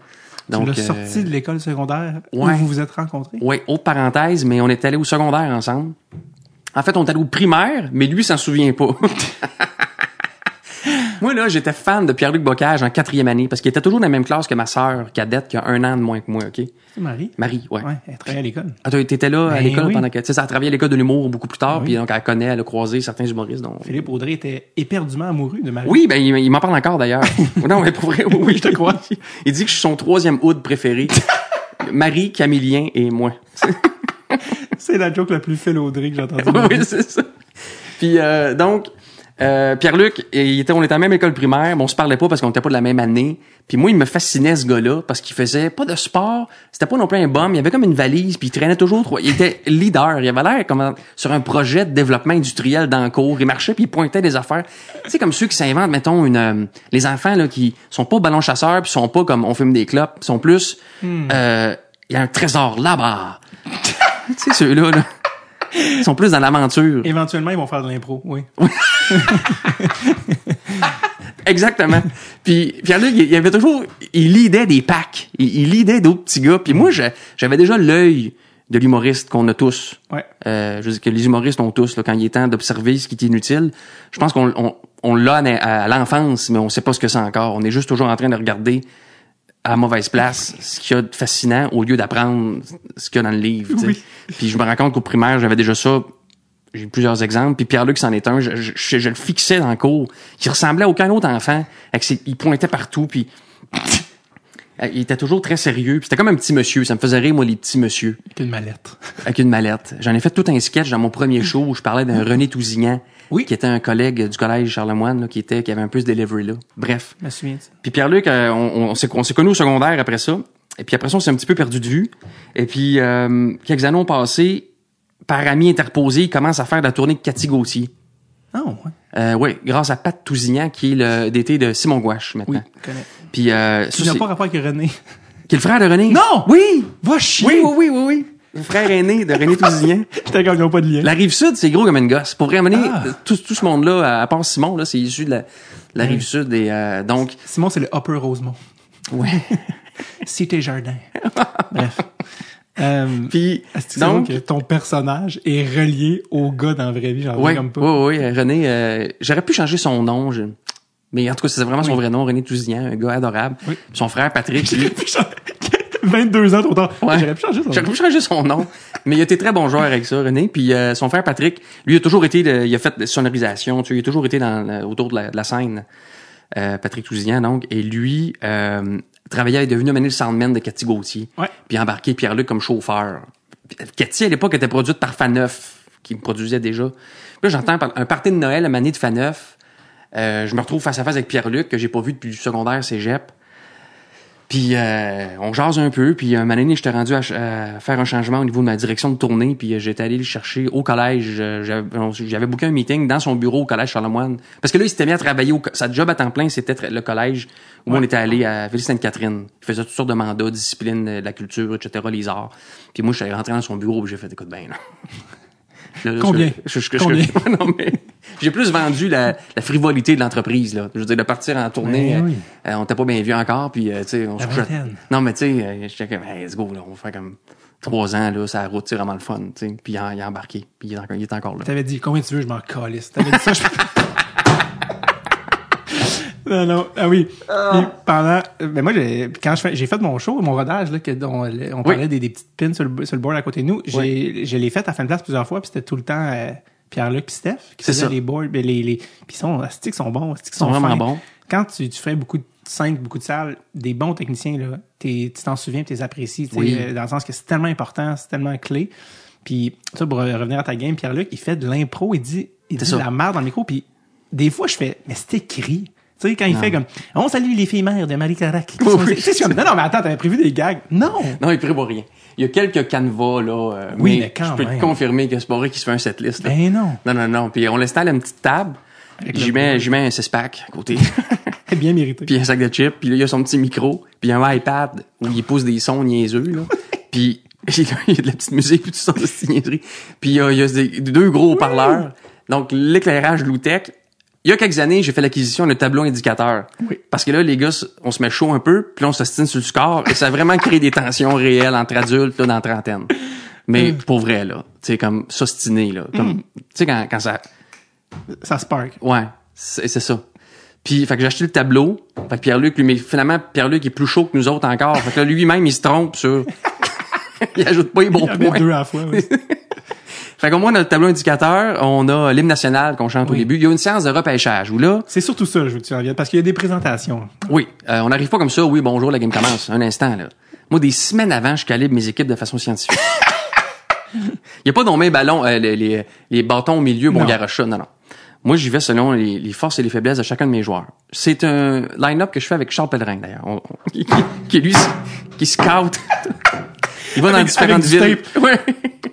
Donc, tu l'as euh, sorti de l'école secondaire ouais. où vous vous êtes rencontrés? Ouais, autre parenthèse, mais on est allé au secondaire ensemble. En fait, on est allé au primaire, mais lui s'en souvient pas. Moi, là, j'étais fan de Pierre-Luc Bocage en quatrième année, parce qu'il était toujours dans la même classe que ma sœur cadette, qui a un an de moins que moi, OK? Marie. Marie, ouais. Ouais, elle travaillait à l'école. Ah, t'étais là à Ben l'école oui. pendant que, tu sais, ça a travaillé à l'école de l'humour beaucoup plus tard, Oui. puis donc elle connaît, elle a croisé certains humoristes. Philippe Audrey était éperdument amoureux de Marie. Oui, ben, il, il m'en parle encore, d'ailleurs. non, mais pour vrai, oui, je te crois. Il dit que je suis son troisième hood préféré. Marie, Camillien et moi. C'est la joke la plus Phil Audrey que j'ai entendue. oui, c'est ça. Puis euh, donc, euh, Pierre-Luc, il était, on était à la même école primaire, mais on se parlait pas parce qu'on était pas de la même année. Puis moi, il me fascinait ce gars-là parce qu'il faisait pas de sport, c'était pas non plus un bum, il avait comme une valise, puis il traînait toujours. Il était leader, il avait l'air comme un- sur un projet de développement industriel dans le cours. Il marchait puis il pointait des affaires. Tu sais comme ceux qui s'inventent, mettons une, euh, les enfants là qui sont pas ballon chasseurs, puis sont pas comme on fume des clopes, sont plus, euh, il y a un trésor là-bas. tu sais ceux-là là. Ils sont plus dans l'aventure. Éventuellement, ils vont faire de l'impro, oui. Exactement. Puis Pierre-Luc, il il avait toujours, il lidait des packs, il, il lidait d'autres petits gars. Puis moi, j'avais déjà l'œil de l'humoriste qu'on a tous. Ouais. Euh, je veux dire que les humoristes ont tous, là, quand il est temps d'observer ce qui est inutile. Je pense qu'on on, on l'a à, à l'enfance, mais on sait pas ce que c'est encore. On est juste toujours en train de regarder à la mauvaise place ce qu'il y a de fascinant au lieu d'apprendre ce qu'il y a dans le livre. Oui. Puis je me rends compte qu'au primaire, j'avais déjà ça. J'ai plusieurs exemples. Puis Pierre-Luc, c'en est un. Je, je- je- je le fixais dans le cours. Il ressemblait à aucun autre enfant. Avec ses- il pointait partout. Puis il était toujours très sérieux. C'était comme un petit monsieur. Ça me faisait rire, moi, les petits monsieur Avec une mallette. avec une mallette. J'en ai fait tout un sketch dans mon premier show où je parlais d'un René Tousignan, Oui. qui était un collègue du collège Charlemagne, là, qui était, qui avait un peu ce delivery là. Bref. Je me souviens de. Puis Pierre-Luc, euh, on, on s'est, on s'est connus au secondaire après ça. Et puis après ça, on s'est un petit peu perdu de vue. Et puis, euh, quelques années ont passé, par ami interposé, il commence à faire la tournée de Cathy Gauthier. Ah, ouais. Euh, oui, grâce à Pat Tousignan, qui est le DT de Simon Gouache, maintenant. Oui, je connais. Puis, euh, ça, Tu n'as c'est- pas rapport avec René. qui est le frère de René? Non! Oui! Va chier! Oui, oui, oui, oui, oui. Le frère aîné de René Tousignan. J'étais comme, ils n'ont pas de lien. La rive sud, c'est gros comme une gosse. Pour vraiment, Ah. tout, tout ce monde-là, à, à part Simon, là, c'est issu de la, la rive sud. Et euh, donc, Simon, c'est le Upper Rosemont. ouais. Cité Jardin. Bref. Euh, Puis, donc, que ton personnage est relié au gars dans la vraie vie? J'en reviens comme pas? ouais, ouais, René, euh, j'aurais pu changer son nom, je- mais en tout cas, c'est vraiment son Oui. vrai nom, René Tousignan, un gars adorable. Oui. Son frère Patrick, lui, 22 ans trop tard. Ouais. J'aurais pu changer son J'aurais pu changer son nom. Mais il été très bon joueur avec ça, René. Puis euh, son frère Patrick, lui, a toujours été, il a fait de sonorisation, tu sais, il a toujours été dans, autour de la, de la scène. Euh, Patrick Tousignan, donc. Et lui, euh, travaillait, est devenu amené le soundman de Cathy Gauthier. Ouais. Puis embarqué Pierre-Luc comme chauffeur. Cathy, à l'époque, était produite par Faneuf, qui me produisait déjà. Puis là, j'entends un party de Noël à Mané de Faneuf. Euh, je me retrouve face à face avec Pierre-Luc, que j'ai pas vu depuis le secondaire cégep. Puis euh, on jase un peu, puis un moment donné, j'étais rendu à, à faire un changement au niveau de ma direction de tournée, puis euh, j'étais allé le chercher au collège. euh, J'avais booké un meeting dans son bureau au collège Charlemagne. Parce que là, il s'était mis à travailler, au, sa job à temps plein, c'était le collège où on était allé à Ville-Sainte-Catherine. Il faisait toutes sortes de mandats, discipline, euh, de la culture, etc., les arts. Puis moi, je suis rentré dans son bureau, puis j'ai fait, écoute, ben là. Combien? je- je- je- je- Combien? non, mais j'ai plus vendu la, la frivolité de l'entreprise. Là. Je veux dire, de partir en tournée, Ben oui. euh, euh, on t'a pas bien vu encore, puis euh, tu sais, on La se. Non, mais tu sais, j'étais comme, hey, let's go, là, on va faire comme trois ans, là, ça route, c'est vraiment le fun, tu sais. Puis il a, il a embarqué, puis il est encore, il est encore là. T'avais dit combien tu veux, je m'en calisse. T'avais dit ça, je Non, non, ah oui. Puis pendant, euh, ben moi, j'ai- quand j'ai fait mon show, mon rodage, là, que, dont euh, on parlait des, des petites pins sur le, sur le board à côté de nous, j'ai, je l'ai fait à fin de place plusieurs fois, puis c'était tout le temps euh, Pierre-Luc puis Steph qui C'est faisaient ça. les boards, ben, les, les, puis ils sont, asti qu'ils sont bons, asti qu'ils sont vraiment fins. bons. Quand tu, tu fais beaucoup de scènes, beaucoup de salles, des bons techniciens, là, t'es- tu t'en souviens, tu les apprécies, tu sais, Oui. euh, dans le sens que c'est tellement important, c'est tellement clé. Puis, ça, pour revenir à ta game, Pierre-Luc, il fait de l'impro, il dit, il dit C'est de ça. la merde dans le micro, puis des fois, je fais, mais c'est écrit. Tu sais, quand il fait comme, on salue les filles mères de Marie Carac. sont- Oui. Tu sais, non, non, mais attends, t'avais prévu des gags. Non! Non, il prévoit rien. Il y a quelques canevas, là, euh, Oui, mais, mais quand je peux même. te confirmer que c'est pas vrai qu'il se fait un setlist, là. Ben non. Non, non, non. Puis on l'installe à une petite table. J'y mets, j'y mets un six-pack à côté, Bien mérité. puis un sac de chips, puis là, il y a son petit micro, puis un iPad où il pousse des sons niaiseux, là. puis il y a de la petite musique, puis toutes sortes de petites niaiseries. Puis il y a, il y a des- deux gros haut-parleurs. Donc, l'éclairage Loutech. Il y a quelques années, j'ai fait l'acquisition d'un tableau indicateur. Oui. Parce que là, les gars, on se met chaud un peu, puis là, on s'ostine sur le score, et ça a vraiment créé des tensions réelles entre adultes, là, dans la trentaine. Mais Mm. pour vrai, là, tu sais, comme s'ostiner, là. Comme, tu sais, quand, quand ça, Ça spark. Ouais, c'est ça. Puis, fait que j'ai acheté le tableau. Fait que Pierre-Luc, lui, mais finalement, Pierre-Luc est plus chaud que nous autres encore. Fait que là, lui-même, il se trompe sur... il ajoute pas les bons Il points. deux à la fois. oui. Fait qu'au moins, dans le tableau indicateur, on a l'hymne national qu'on chante au début. Il y a une séance de repêchage où là, C'est surtout ça, je veux que tu en viennes, parce qu'il y a des présentations. oui, euh, on n'arrive pas comme ça, oui, bonjour, la game commence. Un instant, là. Moi, des semaines avant, je calibre mes équipes de façon scientifique. Il y a pas dans mes ballons, euh, les, les, les bâtons au milieu, bon ça. Non, non. Moi, j'y vais selon les, les forces et les faiblesses de chacun de mes joueurs. C'est un line-up que je fais avec Charles Pellerin, d'ailleurs. Qui, qui, lui, qui scout. Il va dans Avec- différentes villes. Ouais.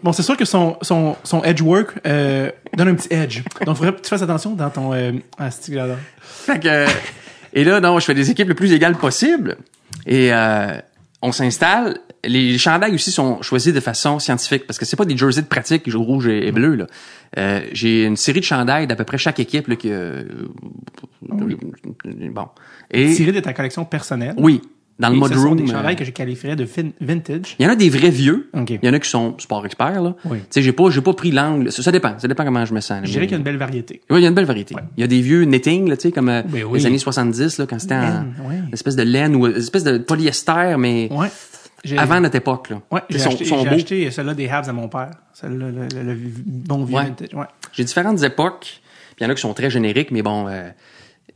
Bon, c'est sûr que son, son, son edge work euh, donne un petit edge. Donc, il faudrait que tu fasses attention dans ton euh, ah, que. Fait que, euh, et là, non, je fais des équipes le plus égales possible. Et euh, on s'installe. Les chandails aussi sont choisis de façon scientifique parce que c'est pas des jerseys de pratique rouge et, et bleu. Là. Euh, j'ai une série de chandails d'à peu près chaque équipe là, qui, euh, bon. Et Tiré de ta collection personnelle? oui, dans le mode room. des euh, chandails que je qualifierais de vintage. il y en a des vrais vieux. OK. Il y en a qui sont sport experts là. Oui. Tu sais, j'ai pas, j'ai pas pris l'angle. Ça, ça dépend. Ça dépend comment je me sens. là. Je dirais Mais- qu'il y a une belle variété. oui, il y a une belle variété. Il y a des vieux knitting, là, tu sais, comme euh, Ben oui. les années 70, là, quand c'était en ouais. une espèce de laine ou une espèce de polyester, mais Ouais. Avant notre époque, là. Ouais, j'ai acheté, sont j'ai beaux. acheté celle-là des Habs à mon père. Celle-là, le, le- le bon vieux Ouais. vintage. Ouais. J'ai différentes époques, puis il y en a qui sont très génériques, mais bon... euh,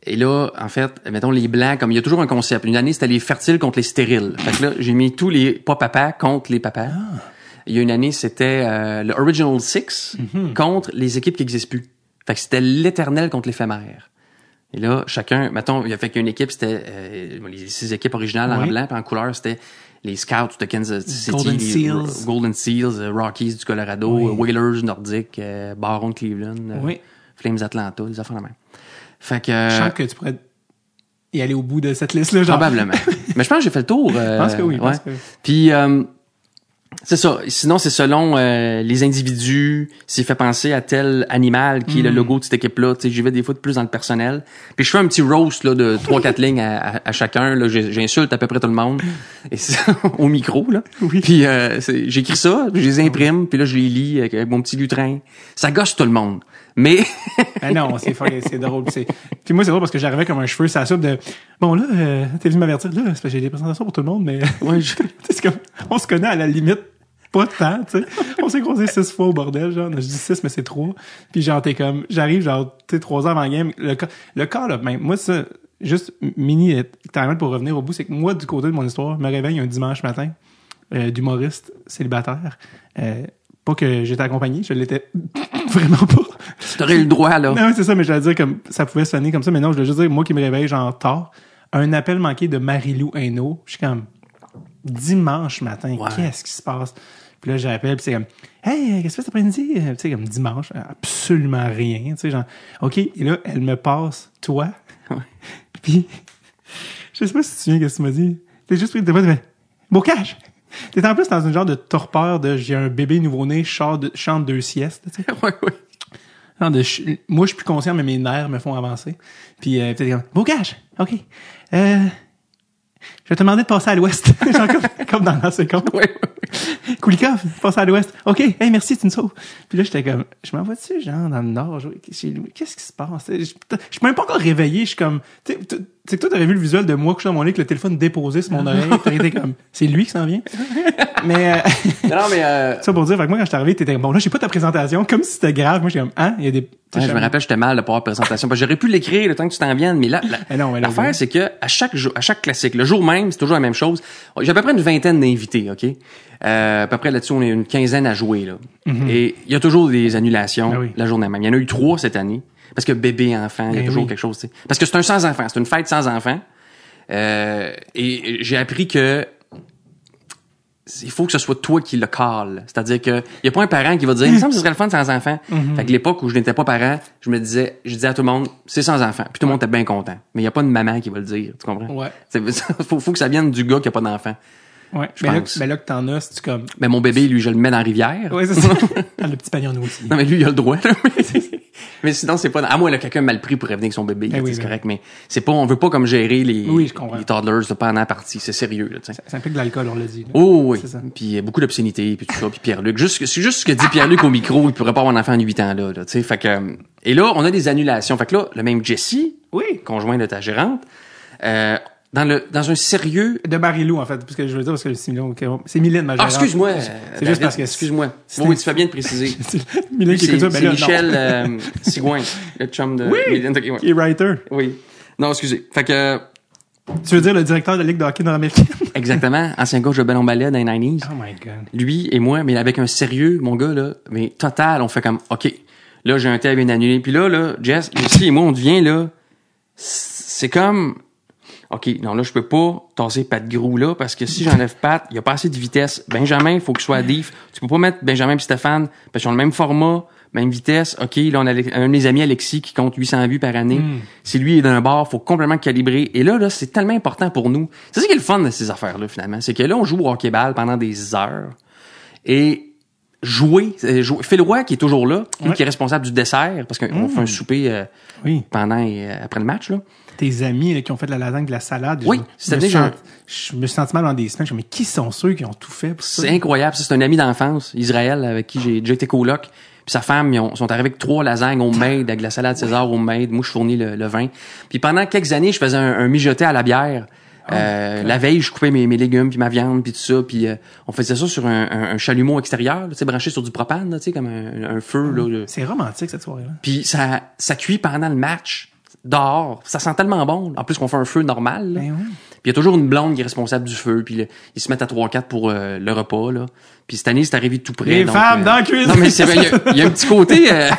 et là, en fait, mettons les blancs, comme il y a toujours un concept. Une année, c'était les fertiles contre les stériles. Fait que là, j'ai mis tous les pas papas contre les papas. Ah. Il y a une année, c'était euh, le Original Six Mhm. contre les équipes qui existent plus. Fait que c'était l'éternel contre l'éphémère. Et là, chacun, mettons, il y a fait qu'une équipe, c'était euh, les six équipes originales en blanc, puis en couleur, c'était les Scouts de Kansas City, Golden les Seals. Golden Seals, euh, Rockies du Colorado, Oui. euh, Whalers nordiques, euh, Barons de Cleveland, Oui. Flames Atlanta, les affaires de même. Fait que euh, Je sens que tu pourrais y aller au bout de cette liste-là. genre. probablement. Mais je pense que j'ai fait le tour. euh, Je pense que oui, ouais. que. Puis euh, c'est ça. Sinon, c'est selon euh, les individus, s'il fait penser à tel animal qui est Hmm. le logo de cette équipe-là. Tu sais, j'y vais des fois de plus dans le personnel. Puis je fais un petit roast là, de trois quatre lignes à, à- à chacun. Là, j'insulte à peu près tout le monde. Et au micro là. Oui. Puis euh, j'écris ça, puis je les imprime, puis là je les lis avec, avec mon petit lutrin. Ça gosse tout le monde. Mais Ah non, c'est c'est drôle. c'est- Puis moi, c'est drôle parce que j'arrivais comme un cheveu, ça soupe de bon là, euh, t'es venu m'avertir là, c'est parce que j'ai des présentations pour tout le monde, mais ouais, je- c'est comme on se connaît à la limite pas tant, tu sais. On s'est croisés six fois au bordel, genre. Je dis six, mais c'est trois. Puis genre, t'es comme, j'arrive genre, tu sais, trois heures avant la game. Le, le call up, même. Moi, ça, juste mini euh, timeline pour revenir au bout, c'est que moi, du côté de mon histoire, je me réveille un dimanche matin, euh, d'humoriste célibataire. Euh, pas que j'étais accompagné, je l'étais vraiment pas. t'aurais eu le droit là. Non, c'est ça, mais je dire comme ça pouvait sonner comme ça, mais non, je veux juste dire, moi qui me réveille genre tard, un appel manqué de Marilou Hainaut, je suis comme dimanche matin, Ouais. qu'est-ce qui se passe? Puis là, j'appelle, puis c'est comme Hey, qu'est-ce que tu fais cet après-midi? Tu sais, comme dimanche, absolument rien. Tu sais, genre, OK, et là, elle me passe, toi? puis, je sais pas si tu te souviens, qu'est-ce que tu m'as dit. T'es juste pris de fait, Bocage! T'es en plus dans une genre de torpeur de j'ai un bébé nouveau-né, chante, chante deux siestes, tu sais. ouais, ouais. Genre de moi, je suis plus conscient, mais mes nerfs me font avancer. Puis, euh, peut-être comme, Bocage! OK. Euh, je vais te demander de passer à l'ouest. Genre comme, comme dans compte. Ouais, ouais. Koulikov, passe à l'ouest. OK, hey, merci, tu me sauves. Puis là, j'étais comme, je m'envoie dessus, genre, dans le nord. Qu'est-ce qui se passe? Je je suis même pas encore réveillé. Je suis comme, tu sais que toi, t'aurais vu le visuel de moi couché dans mon lit avec le téléphone déposé sur mon oreille. T'aurais été comme, c'est lui qui s'en vient? Mais, euh, Non, mais euh, ça pour dire, fait que moi, quand je suis arrivé, t'étais comme, bon, là, j'ai pas ta présentation, comme si c'était grave. Moi, j'étais comme, hein, il y a des, Ouais, je me rappelle, j'étais mal de pas avoir de présentation. Parce que J'aurais pu l'écrire le temps que tu t'en viennes, mais là, la- l'affaire, oui. c'est que à chaque jour, à chaque classique, le jour même, c'est toujours la même chose. J'ai à peu près une vingtaine d'invités, ok? Euh, à peu près là-dessus, on est une quinzaine à jouer là. Et il y a toujours des annulations Ben oui. la journée même. Il y en a eu trois cette année parce que bébé, enfant, il y a Ben toujours oui. quelque chose. Parce que c'est un sans enfant, c'est une fête sans enfant. Euh, et j'ai appris que il faut que ce soit toi qui le cale. C'est-à-dire que il y a pas un parent qui va dire, il me semble que ce serait le fun sans enfant. Mhm. Fait que l'époque où je n'étais pas parent, je me disais, je disais à tout le monde, c'est sans enfant. Puis tout le monde était bien content. Mais il y a pas une maman qui va le dire, tu comprends? Ouais. Faut, faut que ça vienne du gars qui a pas d'enfant. Ouais. Je Mais là, pense. ben là que t'en as, c'est comme. Mais mon bébé, lui, je le mets dans la rivière. Ouais, c'est ça. Dans le petit panier en eau aussi. Non, mais lui, il a le droit, là. mais sinon, c'est pas, à moins, là, quelqu'un mal pris pour revenir avec son bébé, là, Eh oui, c'est ben correct, mais c'est pas, on veut pas comme gérer les, Oui, je comprends. les toddlers, là, pendant la partie. C'est sérieux, là, tu sais. Ça implique de l'alcool, on l'a dit. là. Oh oui, C'est ça. puis euh, beaucoup d'obscénité, puis tout ça, puis Pierre-Luc. Juste, c'est juste ce que dit Pierre-Luc au micro, il pourrait pas avoir un enfant en 8 ans là, là tu sais. Fait que, euh, et là, on a des annulations. Fait que là, le même Jessie, Oui. conjoint de ta gérante, euh, dans le dans un sérieux? De Marilou, en fait. Parce que je veux dire, parce que c'est Mylène, c'est Mylène, ma Ah, excuse-moi. C'est juste parce que. Excuse-moi. c'est- Oui, tu fais bien de préciser. Mylène qui c'est écoute ça, ben c'est là, Michel euh, Sigouin, le chum de Oui. Mylène de- ouais. Qui est writer. Oui. Non, excusez. Fait que Tu veux dire le directeur de la Ligue de hockey nord-américaine? exactement, ancien coach de ballon ballet dans les 90s. Oh my god. lui et moi, mais avec un sérieux, mon gars, là, mais total, on fait comme, OK, là, j'ai un tel bien annulé. Puis là, là, Jess, Jessie et moi, on devient, là, c'est comme, OK, non, là, je peux pas tasser Pat Grou, là, parce que si j'enlève Pat, il y a pas assez de vitesse. Benjamin, il faut qu'il soit à diff. Tu peux pas mettre Benjamin et Stéphane, parce qu'ils ont le même format, même vitesse. OK, là, on a un de mes amis, Alexis, qui compte 800 vues par année. Si lui est d'un bord, faut complètement calibrer. Et là, là, c'est tellement important pour nous. C'est ça qui est le fun de ces affaires-là, finalement. C'est que là, on joue au hockey-ball pendant des heures. Et jouer, euh, jouer. Phil Roy, qui est toujours là, Ouais. qui est responsable du dessert, parce qu'on fait un souper euh, Oui. pendant et euh, après le match, là. Tes amis là, qui ont fait de la lasagne, de la salade. Oui, je- me je me suis senti mal dans des semaines. Je me suis dit, mais qui sont ceux qui ont tout fait pour ça? C'est incroyable. C'est un ami d'enfance, Israël, avec qui j'ai déjà été coloc. Puis sa femme, ils ont- sont arrivés avec trois lasagnes homemade, avec de la salade César homemade. Moi, je fournis le, le vin. Puis pendant quelques années, je faisais un, un mijoté à la bière. Euh, la veille, je coupais mes, mes légumes, puis ma viande, puis tout ça. Puis euh, on faisait ça sur un, un- un chalumeau extérieur, là, tu sais, branché sur du propane, là, tu sais, comme un, un feu. Là, le- C'est romantique, cette soirée-là. Puis ça, ça cuit pendant le match, dehors. Ça sent tellement bon. En plus qu'on fait un feu normal. Ben oui. Puis il y a toujours une blonde qui est responsable du feu. Puis là, ils se mettent à 3-4 pour euh, le repas. Là. Puis cette année, c'est arrivé tout près. Les donc, femmes euh, dans la cuisine. Non, mais c'est vrai, il y y, a un petit côté... euh,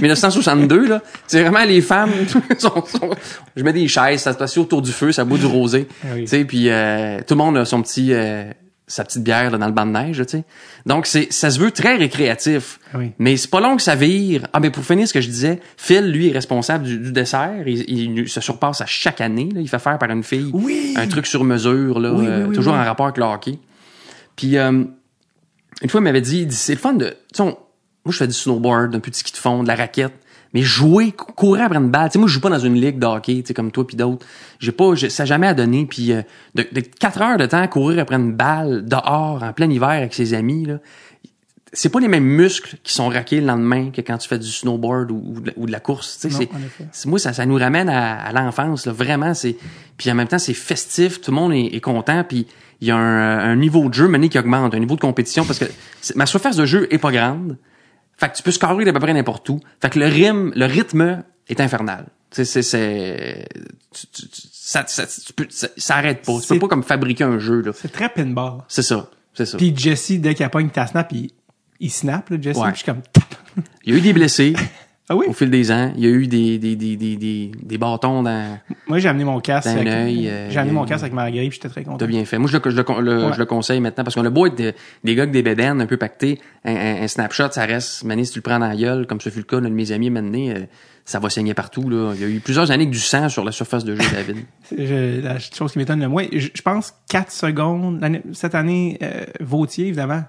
1962, là. C'est vraiment les femmes... sont- sont- je mets des chaises, ça se passe autour du feu, ça boit du rosé. Ah oui. Tu sais, puis euh, tout le monde a son petit... sa petite bière là, dans le banc de neige, tu sais. Donc, c'est, ça se veut très récréatif. Ah oui. Mais c'est pas long que ça vire. Ah, mais pour finir ce que je disais, Phil, lui, est responsable du, du dessert. Il, il se surpasse à chaque année. Là. Il fait faire par une fille Oui. un truc sur mesure, là, Oui, euh, toujours en rapport avec le hockey. Puis, euh, une fois, il m'avait dit, il dit, c'est le fun de... Tu sais, on- moi, je fais du snowboard, un de ski de fond, de la raquette. Mais jouer, cou- courir après une balle, tu sais, moi, je joue pas dans une ligue de hockey, tu sais, comme toi puis d'autres. J'ai pas, j'ai- ça jamais à donner. Puis, euh, de, de 4 heures de temps à courir après une balle dehors, en plein hiver avec ses amis, là, c'est pas les mêmes muscles qui sont raqués le lendemain que quand tu fais du snowboard ou, ou de, la- ou de la course. Tu sais, Non, c'est, c'est- moi, ça, ça nous ramène à, à l'enfance. Là, vraiment, c'est. Puis en même temps, c'est festif. Tout le monde est, est content. Puis il y a un, un niveau de jeu mené qui augmente, un niveau de compétition parce que ma surface de jeu est pas grande. Fait que tu peux scorer d'à peu près n'importe où. Fait que le rythme, le rythme est infernal. Tu sais, c'est, c'est, tu- tu- tu- ça, ça, tu peux- ça, ça arrête pas. Tu C'est- peux pas comme fabriquer un jeu, là. C'est très pinball. C'est ça. C'est ça. Puis Jesse, dès qu'il pogne ta snap, il, il snap, là, Jesse. Ouais. Puis je suis comme... Il y a eu des blessés ah oui? au fil des ans. Il y a eu des, des, des, des, des, des bâtons dans, Moi, j'ai amené mon casque. Avec- œil, euh, j'ai amené mon casque avec Marguerite, puis j'étais très content. T'as bien fait. Moi, je le, je le, con- le- Ouais. je le conseille maintenant parce qu'on a beau être de- des gars avec des bédaines un peu pactés. Un, un- un snapshot, ça reste, mané, si tu le prends dans la gueule, comme ce fut le cas d'un de mes amis, maintenant, euh, ça va saigner partout, là. Il y a eu plusieurs années avec du sang sur la surface de jeu, David. Je- la chose qui m'étonne le moins, je, je pense 4 secondes. Cette année, euh, Vautier, évidemment,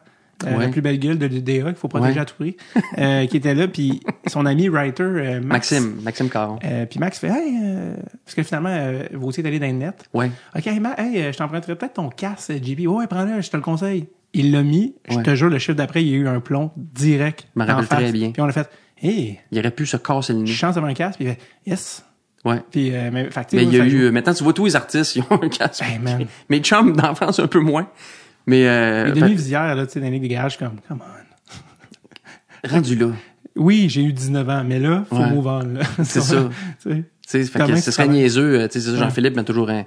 euh, Ouais. la plus belle gueule de l'UDA qu'il faut protéger Ouais. à tout prix, euh, qui était là, puis son ami writer, euh, Max, Maxime, Maxime Caron. Euh, puis Max fait Hey, euh, parce que finalement, euh, Vautier est allé dans le net. Ouais. Ok, hey, Ma- hey, je t'emprunterais peut-être ton euh, JB. Ouais, prends-le, je te le conseille. Il l'a mis. Je Ouais. te jure, le chiffre d'après, il y a eu un plomb direct. Je me rappelle face. très bien. Puis on a fait Hey, Il aurait pu se casser le nez. chance d'avoir un casque. Puis il fait Yes. Ouais. Puis, euh, mais, fait, Mais il y a eu, maintenant, tu vois tous les artistes, ils ont un casque. Hey, man. Mes chums d'enfance, un peu moins. Mais, euh, Les demi-visières, là, tu sais, dans les ligues de garage, comme, come on. rendu là. Oui, j'ai eu 19 ans, mais là, faut Ouais. move on, là. C'est ça. Tu sais. Ce serait niaiseux. Tu sais. Jean-Philippe m'a toujours un.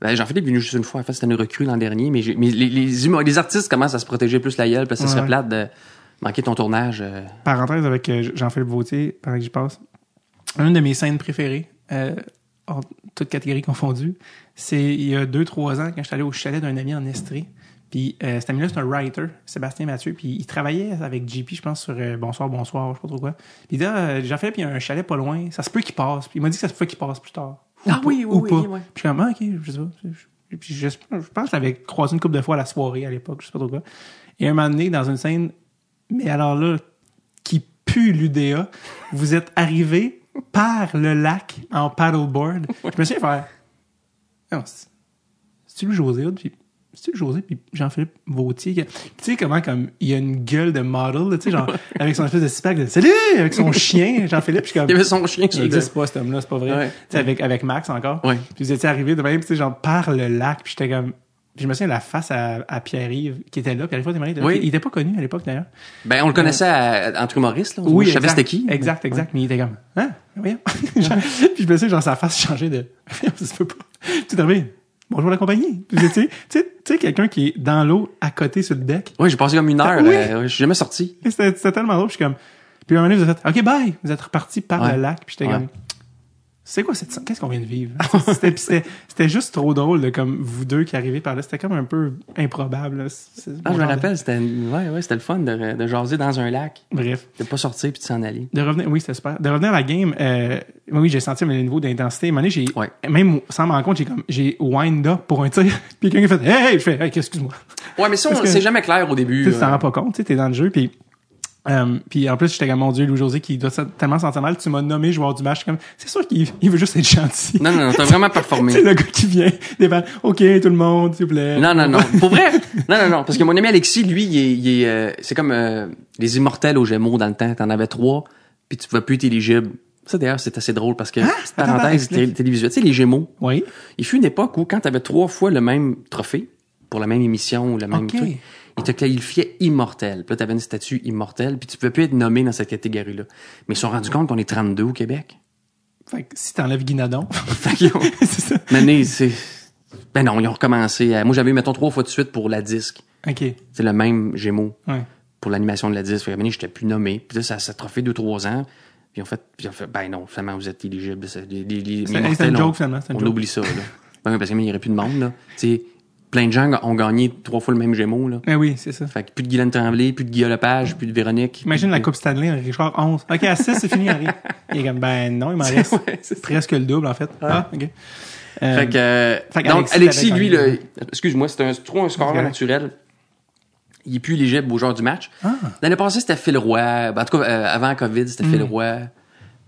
Ben, Jean-Philippe est venu juste une fois. En fait, c'était une recrue l'an dernier. Mais, mais les, les, artistes commencent à se protéger plus la gueule parce que ça Ouais. serait plate de manquer ton tournage. euh, Parenthèse avec euh, Jean-Philippe Vautier, pendant que j'y passe. Une de mes scènes préférées, euh, hors toutes catégories confondues, c'est il y a deux, trois ans, quand je suis allé au chalet d'un ami en Estrie. Puis euh, cet ami-là, c'est un writer, Sébastien Mathieu, puis il travaillait avec JP, je pense, sur euh, Bonsoir, Bonsoir, je sais pas trop quoi. Puis là, j'ai fait, puis il y a un chalet pas loin, ça se peut qu'il passe. Puis il m'a dit que ça se peut qu'il passe plus tard. Ou Ah oui, oui, ou oui, pas. Puis je suis comme, ah, ok, je sais pas. Je- Puis je, je pense que je l'avais croisé une couple de fois à la soirée à l'époque, je sais pas trop quoi. Et un moment donné, dans une scène, mais alors là, qui pue l'UDA, vous êtes arrivé par le lac en paddleboard. Je me suis faire, non, c'est- c'est-tu le José, puis c'est-tu le José, puis Jean-Philippe Vautier. Tu sais comment, comme, il y a une gueule de model, tu sais, genre, avec son espèce de six-pack de salut, avec son chien, Jean-Philippe, puis comme, Il y avait son chien le n'existe pas, cet homme-là, c'est pas vrai. Ouais. Tu sais, avec, avec Max encore. Ouais. Puis vous étiez arrivé de même, tu sais, genre, par le lac, puis j'étais comme, puis je me souviens la face à, à Pierre-Yves, qui était là, puis à l'époque, il. Oui. Il était pas connu à l'époque, d'ailleurs. Ben, on le connaissait à- entre humoristes, là. je savais c'était qui. Exact, exact. Mais il était comme, hein? Genre, puis je me souviens, genre, sa face changeait de, ça se peut pas. T'es arrivé, bonjour la compagnie. Tu sais, tu sais, quelqu'un qui est dans l'eau, à côté sur le deck? Oui, j'ai passé comme une heure. Oui. euh, je suis jamais sorti. C'était c'était tellement drôle, puis je suis comme, puis à un moment donné, vous êtes, OK, bye! Vous êtes reparti par Ouais. le lac, puis j'étais Ouais. comme, c'est quoi cette Qu'est-ce qu'on vient de vivre? C'était juste trop drôle, de, comme vous deux qui arrivez par là. C'était comme un peu improbable. là. Ah, je me de- rappelle, c'était ouais, ouais, c'était le fun de, de jaser dans un lac. Bref. De pas sortir puis de s'en aller. De revenir, oui, c'était super. De revenir à la game, euh, oui, j'ai senti le niveau d'intensité. Donné, j'ai, Ouais. même sans me rendre compte, j'ai comme, j'ai wind up pour un tir. Puis quelqu'un a fait, hey, hey, je fais, hey, excuse-moi. Ouais, mais ça, que- c'est jamais clair au début. Tu t'en euh. rends pas compte, tu sais, t'es dans le jeu, puis euh, puis en plus, j'étais comme, mon Dieu, Louis-José, qui doit tellement sentir mal, tu m'as nommé joueur du match. Comme, c'est sûr qu'il il veut juste être gentil. Non, non, non, t'as vraiment performé. C'est le gars qui vient, balles, OK, tout le monde, s'il vous plaît. Non, non, non. Pour vrai? Non, non, non. Parce que mon ami Alexis, lui, il est, il est, euh, c'est comme euh, les immortels aux Gémeaux dans le temps. T'en avais trois, puis tu pouvais plus être éligible. Ça, d'ailleurs, c'est assez drôle parce que, attends, parenthèse télévisuelle, tu sais, les Gémeaux, Oui. il fut une époque où quand t'avais trois fois le même trophée, pour la même émission ou le même truc, il te qualifiait immortel. Puis là, t'avais une statue immortelle, puis tu pouvais plus être nommé dans cette catégorie-là. Mais ils se sont rendus compte qu'on est 32 au Québec. Fait que si t'enlèves Guinadon, Fait ont- c'est ça. Mané, c'est... Ben non, ils ont recommencé. à- Moi, j'avais eu, mettons, trois fois de suite pour la disque. OK. C'est le même Gémeaux Ouais. pour l'animation de la disque. Fait que, j'étais plus nommé. Puis là, ça s'est trophée deux, trois ans. Puis ils ont fait, puis fait ben non, finalement, vous êtes éligible. C'est- on- joke, finalement, On joke. oublie ça, là. Ben parce qu'il n'y aurait plus de monde, là. Plein de gens ont gagné trois fois le même Gémeaux, là. Eh oui, c'est ça. Fait que plus de Guylaine Tremblay, plus de Guillaume Lepage, plus de Véronique. Imagine la Coupe Stanley, Richard 11. OK, à 6, c'est fini, Harry. Il est comme, ben non, il m'en reste Ouais, presque le double, en fait. Ah, OK. Euh, Fait que, euh, fait que donc, Alexis lui, le, excuse-moi, c'était un, trop un score naturel. Il est plus éligible au genre du match. Ah. L'année passée, c'était Phil Roy. Ben, en tout cas, euh, avant COVID, c'était Mm. Phil Roy.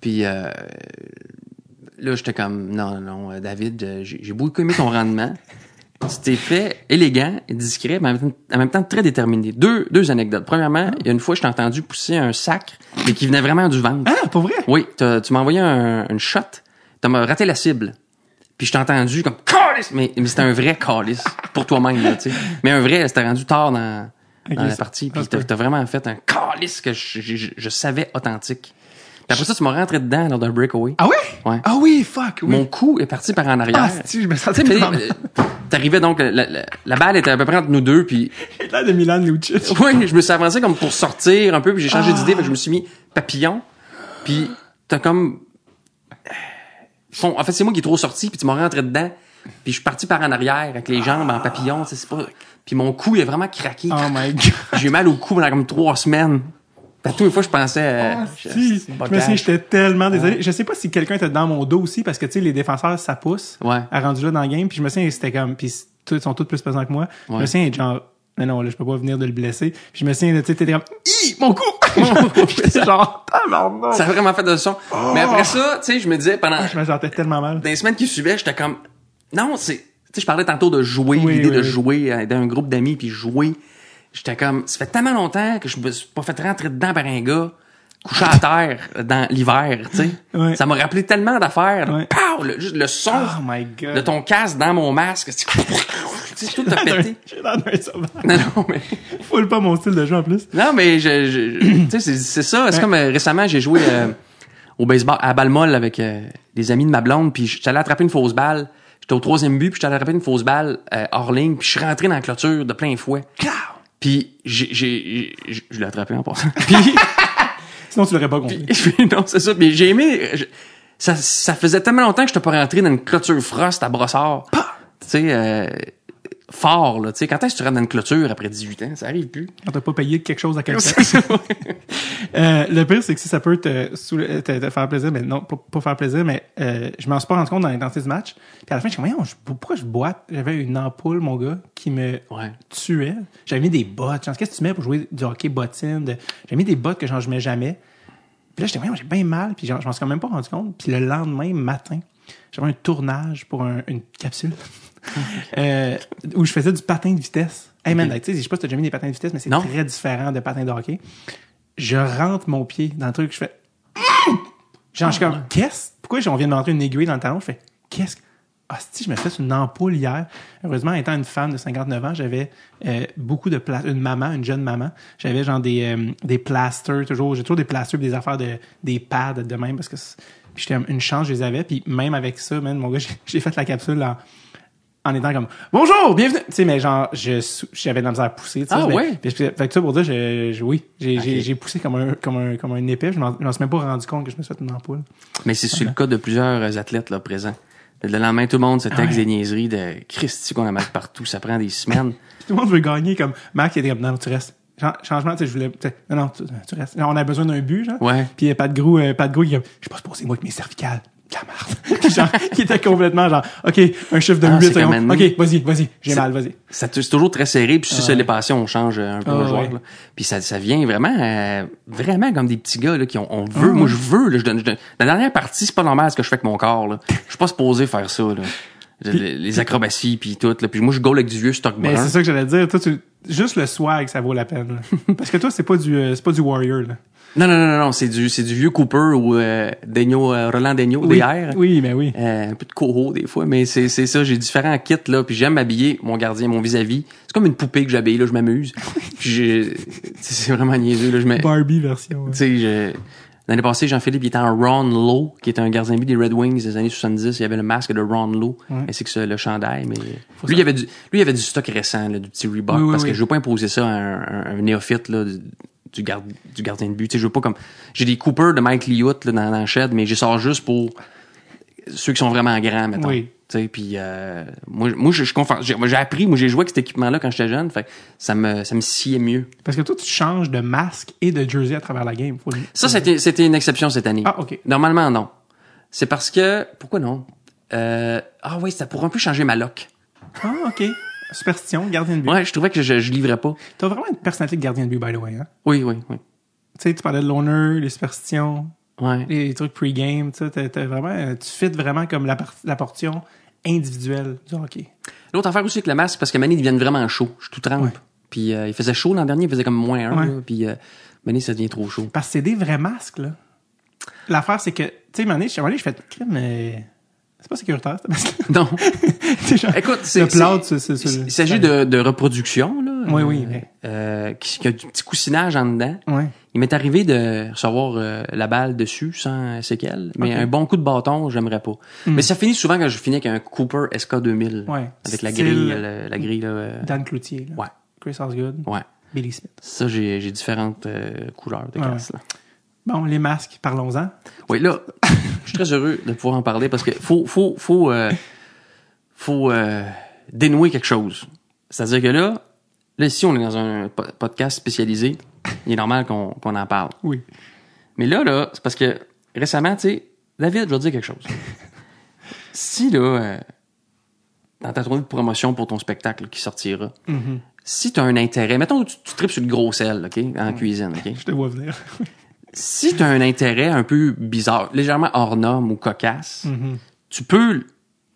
Puis euh, là, j'étais comme, non, non, euh, David, euh, j'ai beaucoup aimé ton rendement. Tu t'es fait élégant et discret, mais en même, temps, très déterminé. Deux, deux anecdotes. Premièrement, il y a une fois, je t'ai entendu pousser un sac, mais qui venait vraiment du ventre. Ah, pour vrai? Oui, tu m'as envoyé un, une shot. Tu m'as raté la cible. Puis je t'ai entendu comme calice, mais, mais c'était un vrai calice pour toi-même, là, tu sais. Mais un vrai, c'était rendu tard dans, dans Ok, la partie. Puis se t'as vraiment fait un calice que je, je, je- savais authentique. Puis après ça, tu m'as rentré dedans lors d'un breakaway. Ah ouais? Ouais. Ah oui, fuck, oui. Mon coup est parti par en arrière. Ah, si, je me sentais euh, T'arrivais donc, la, la- la balle était à peu près entre nous deux, puis l'air de Milan Lucic. oui, je me suis avancé comme pour sortir un peu, puis j'ai changé Ah. d'idée, je me suis mis papillon. Puis t'as comme Son- en fait, c'est moi qui est trop sorti, puis tu m'as rentré dedans. Puis je suis parti par en arrière avec les jambes en papillon, tu sais, c'est pas puis mon cou il a vraiment craqué. Oh my god. J'ai eu mal au cou pendant comme trois semaines. À toutes les fois je pensais euh, Ah, je- si. Je me grave. j'étais tellement désolé. Je sais pas si quelqu'un était dans mon dos aussi, parce que, tu sais, les défenseurs, ça pousse. Ouais. À rendu là dans le game. Puis je me souviens, c'était comme, puis tous ils sont tous plus pesants que moi. Je me Ouais. souviens, genre, mais non, là, je peux pas venir de le blesser. Puis je me souviens, tu sais, t'étais comme, Hi, mon cou! Genre. Ça a vraiment fait de son. Mais après ça, tu sais, je me disais pendant Je me sentais tellement mal. dans les semaines qui suivaient, j'étais comme non, c'est tu sais je parlais tantôt de jouer, Oui, l'idée oui, de oui. jouer euh, d'un groupe d'amis puis jouer. J'étais comme ça fait tellement longtemps que je me suis pas fait rentrer dedans par un gars couché à terre dans l'hiver, tu sais. Ouais. Ça m'a rappelé tellement d'affaires. Ouais. Pow! Le, juste le son Oh my god. de ton casque dans mon masque, c'est tu sais, tout a pété. J'ai l'air d'un sauvage. Non, non, mais Full pas mon style de jeu en plus. non, mais je, je- je- tu sais, c'est, ça. C'est Ouais. comme euh, récemment, j'ai joué euh, au baseball à balle molle avec euh, des amis de ma blonde, puis j'étais allé attraper une fausse balle. J'étais au troisième but, puis j'étais allé attraper une fausse balle euh, hors ligne, puis je suis rentré dans la clôture de plein fouet. Puis j'ai, je l'ai attrapé en passant. Puis, Sinon, tu l'aurais pas compris. puis non, c'est ça. Puis j'ai aimé. je- ça, ça faisait tellement longtemps que je n'étais pas rentré dans une clôture frost à brossard. Tu sais, euh, fort, là. Tu sais, quand est-ce que tu rentres dans une clôture après 18 ans? Ça arrive plus. Quand t'as pas payé quelque chose à quelqu'un. Euh, le pire, c'est que si ça peut te, sou- te, te faire plaisir, mais non, pas, pas faire plaisir, mais euh, je m'en suis pas rendu compte dans l'intensité du match. Puis à la fin, je suis Voyons, je- pourquoi je boite? J'avais une ampoule, mon gars, qui me Ouais. tuait. J'avais mis des bottes. Qu'est-ce que tu mets pour jouer du hockey bottine? de- J'avais mis des bottes que genre, je mets jamais. Puis là, j'étais, j'ai bien mal. Puis genre, je m'en suis quand même pas rendu compte. Puis le lendemain matin, j'avais un tournage pour un- une capsule euh, où je faisais du patin de vitesse. Hey man, tu sais, je sais pas si t'as déjà mis des patins de vitesse, mais c'est très différent de patin de hockey. Je rentre mon pied dans le truc, je fais. Genre, je suis comme, qu'est-ce? Pourquoi on vient de m'entrer une aiguille dans le talon? Je fais, qu'est-ce? que- Ah, si, je me fait une ampoule hier. Heureusement, étant une femme de 59 ans, j'avais euh, beaucoup de place, une maman, une jeune maman. J'avais genre des, euh, des plasters, toujours. J'ai toujours des plasters, des affaires de, des pads de même parce que puis j'étais une chance, je les avais. Puis même avec ça, man, mon gars, j'ai- j'ai fait la capsule en, en étant comme bonjour, bienvenue. Tu sais, mais genre, je j'avais de la misère à pousser. tu sais, Ah mais- ouais? fait que ça pour dire, je, je- oui, j'ai j'ai- Ok. j'ai poussé comme un comme un comme un épée. Je m'en je m'en suis même pas rendu compte que je me suis fait une ampoule. Mais c'est c'est le cas de plusieurs athlètes, là, présents. Le lendemain, tout le monde se texte Ouais. des niaiseries de Christy qu'on a mal partout. Ça prend des semaines. Tout le monde veut gagner comme Marc il était comme non, tu restes. Chan- Changement, tu sais, je voulais. Non, non, tu, tu restes. Genre, on a besoin d'un but, genre. Ouais. Puis euh, Pat Grou, euh, Pat Grou, il est comme, je suis pas supposé, moi, avec mes cervicales. Genre, il était complètement genre, OK, un chiffre de Ah, 8 c'est comme secondes. un- OK, vas-y, vas-y, j'ai C'est- mal, vas-y. Ça, c'est toujours très serré. Puis si ça l'est passé, on change euh, un peu Ah, le joueur. ouais. là. Puis ça, ça vient vraiment, euh, vraiment comme des petits gars là, qui ont, on veut. Ah, moi, je veux. Là, je donne, je donne- La dernière partie, c'est pas normal ce que je fais avec mon corps. Là. Je suis pas supposé faire ça. Là. Les, les acrobaties puis tout. Là. Puis moi, je goal avec du vieux stock Mais c'est ça que j'allais dire. Toi, tu, juste le swag, ça vaut la peine. Parce que toi, c'est pas du, euh, c'est pas du warrior, là. Non, non, non, non, non, c'est du, c'est du vieux Cooper ou euh, euh, Roland Daigneault Oui, d'hier. oui, mais oui. Euh, un peu de coho des fois, mais c'est c'est ça. J'ai différents kits là, puis j'aime m'habiller mon gardien, mon vis-à-vis. C'est comme une poupée que j'habille là, je m'amuse. C'est vraiment niaiseux là, je mets. Barbie version. Tu sais, l'année passée, Jean-Philippe il était en Ron Lowe, qui était un gardien de but des Red Wings des années 70. Il y avait le masque de Ron Lowe, ainsi que le chandail. Mais lui, il avait du, lui, il avait du stock récent, là, du petit Reebok, Oui, oui, parce oui. que je veux pas imposer ça à un, un- un néophyte là, du, garde, du gardien de but. Tu sais, je veux pas comme, j'ai des Cooper de Mike Liout là, dans, dans shed, mais je sors juste pour ceux qui sont vraiment grands, mettons. Oui. Puis euh, moi, moi, je, je suis confiant. J'ai appris, moi, j'ai joué avec cet équipement-là quand j'étais jeune, fait que ça me, ça me sciait mieux. Parce que toi, tu changes de masque et de jersey à travers la game. Faut Ça, c'était, c'était une exception cette année. Ah, OK. Normalement, non. C'est parce que... Pourquoi non? Euh, ah oui, ça pourrait un peu changer ma loc. Ah, OK. Superstition, gardien de but. Ouais, je trouvais que je, je livrais pas. T'as vraiment une personnalité de gardien de but, by the way, hein? Oui, oui, oui. Tu sais, tu parlais de l'honneur, les superstitions, Ouais. les trucs pre-game, tu vraiment, euh, tu fites vraiment comme la, la portion individuelle du hockey. L'autre affaire aussi avec le masque, parce que ils deviennent vraiment chaud. Je suis tout trempe. Ouais. Puis euh, il faisait chaud l'an dernier, il faisait comme moins un. Ouais. puis euh, Mané, ça devient trop chaud. Parce que c'est des vrais masques, là. L'affaire, c'est que, tu sais, donné, je- donné, je fais, mais c'est pas sécuritaire, ce masque Non. C'est genre, Écoute, le c'est... c'est- c'est- c'est- c'est- Il s'agit de, de reproduction, là. Oui, euh, oui, mais- euh, qui, qui a du petit coussinage en dedans. Ouais. Il m'est arrivé de recevoir euh, la balle dessus sans séquelles, mais. Hmm. un bon coup de bâton, j'aimerais pas. Mais ça finit souvent quand je finis avec un Cooper SK2000 Ouais. avec la grille, la, la grille là. euh, Dan Cloutier, là. ouais, Chris Osgood. ouais. Billy Smith. Ça j'ai différentes euh, couleurs de Ouais, glace. là. Bon, les masques, parlons-en. Oui, là, je suis très heureux de pouvoir en parler parce que faut faut faut euh, faut euh, dénouer quelque chose. C'est-à-dire que là, là ici on est dans un po- podcast spécialisé, il est normal qu'on en parle. Oui. Mais là, là, c'est parce que récemment, tu sais, David, je vais te dire quelque chose. si, là, euh, dans ta tournée de promotion pour ton spectacle qui sortira, Mm-hmm. si tu as un intérêt, mettons que tu, tu tripes sur le gros sel, OK, en cuisine, OK? Je te vois venir. Si tu as un intérêt un peu bizarre, légèrement hors norme ou cocasse, Mm-hmm. tu peux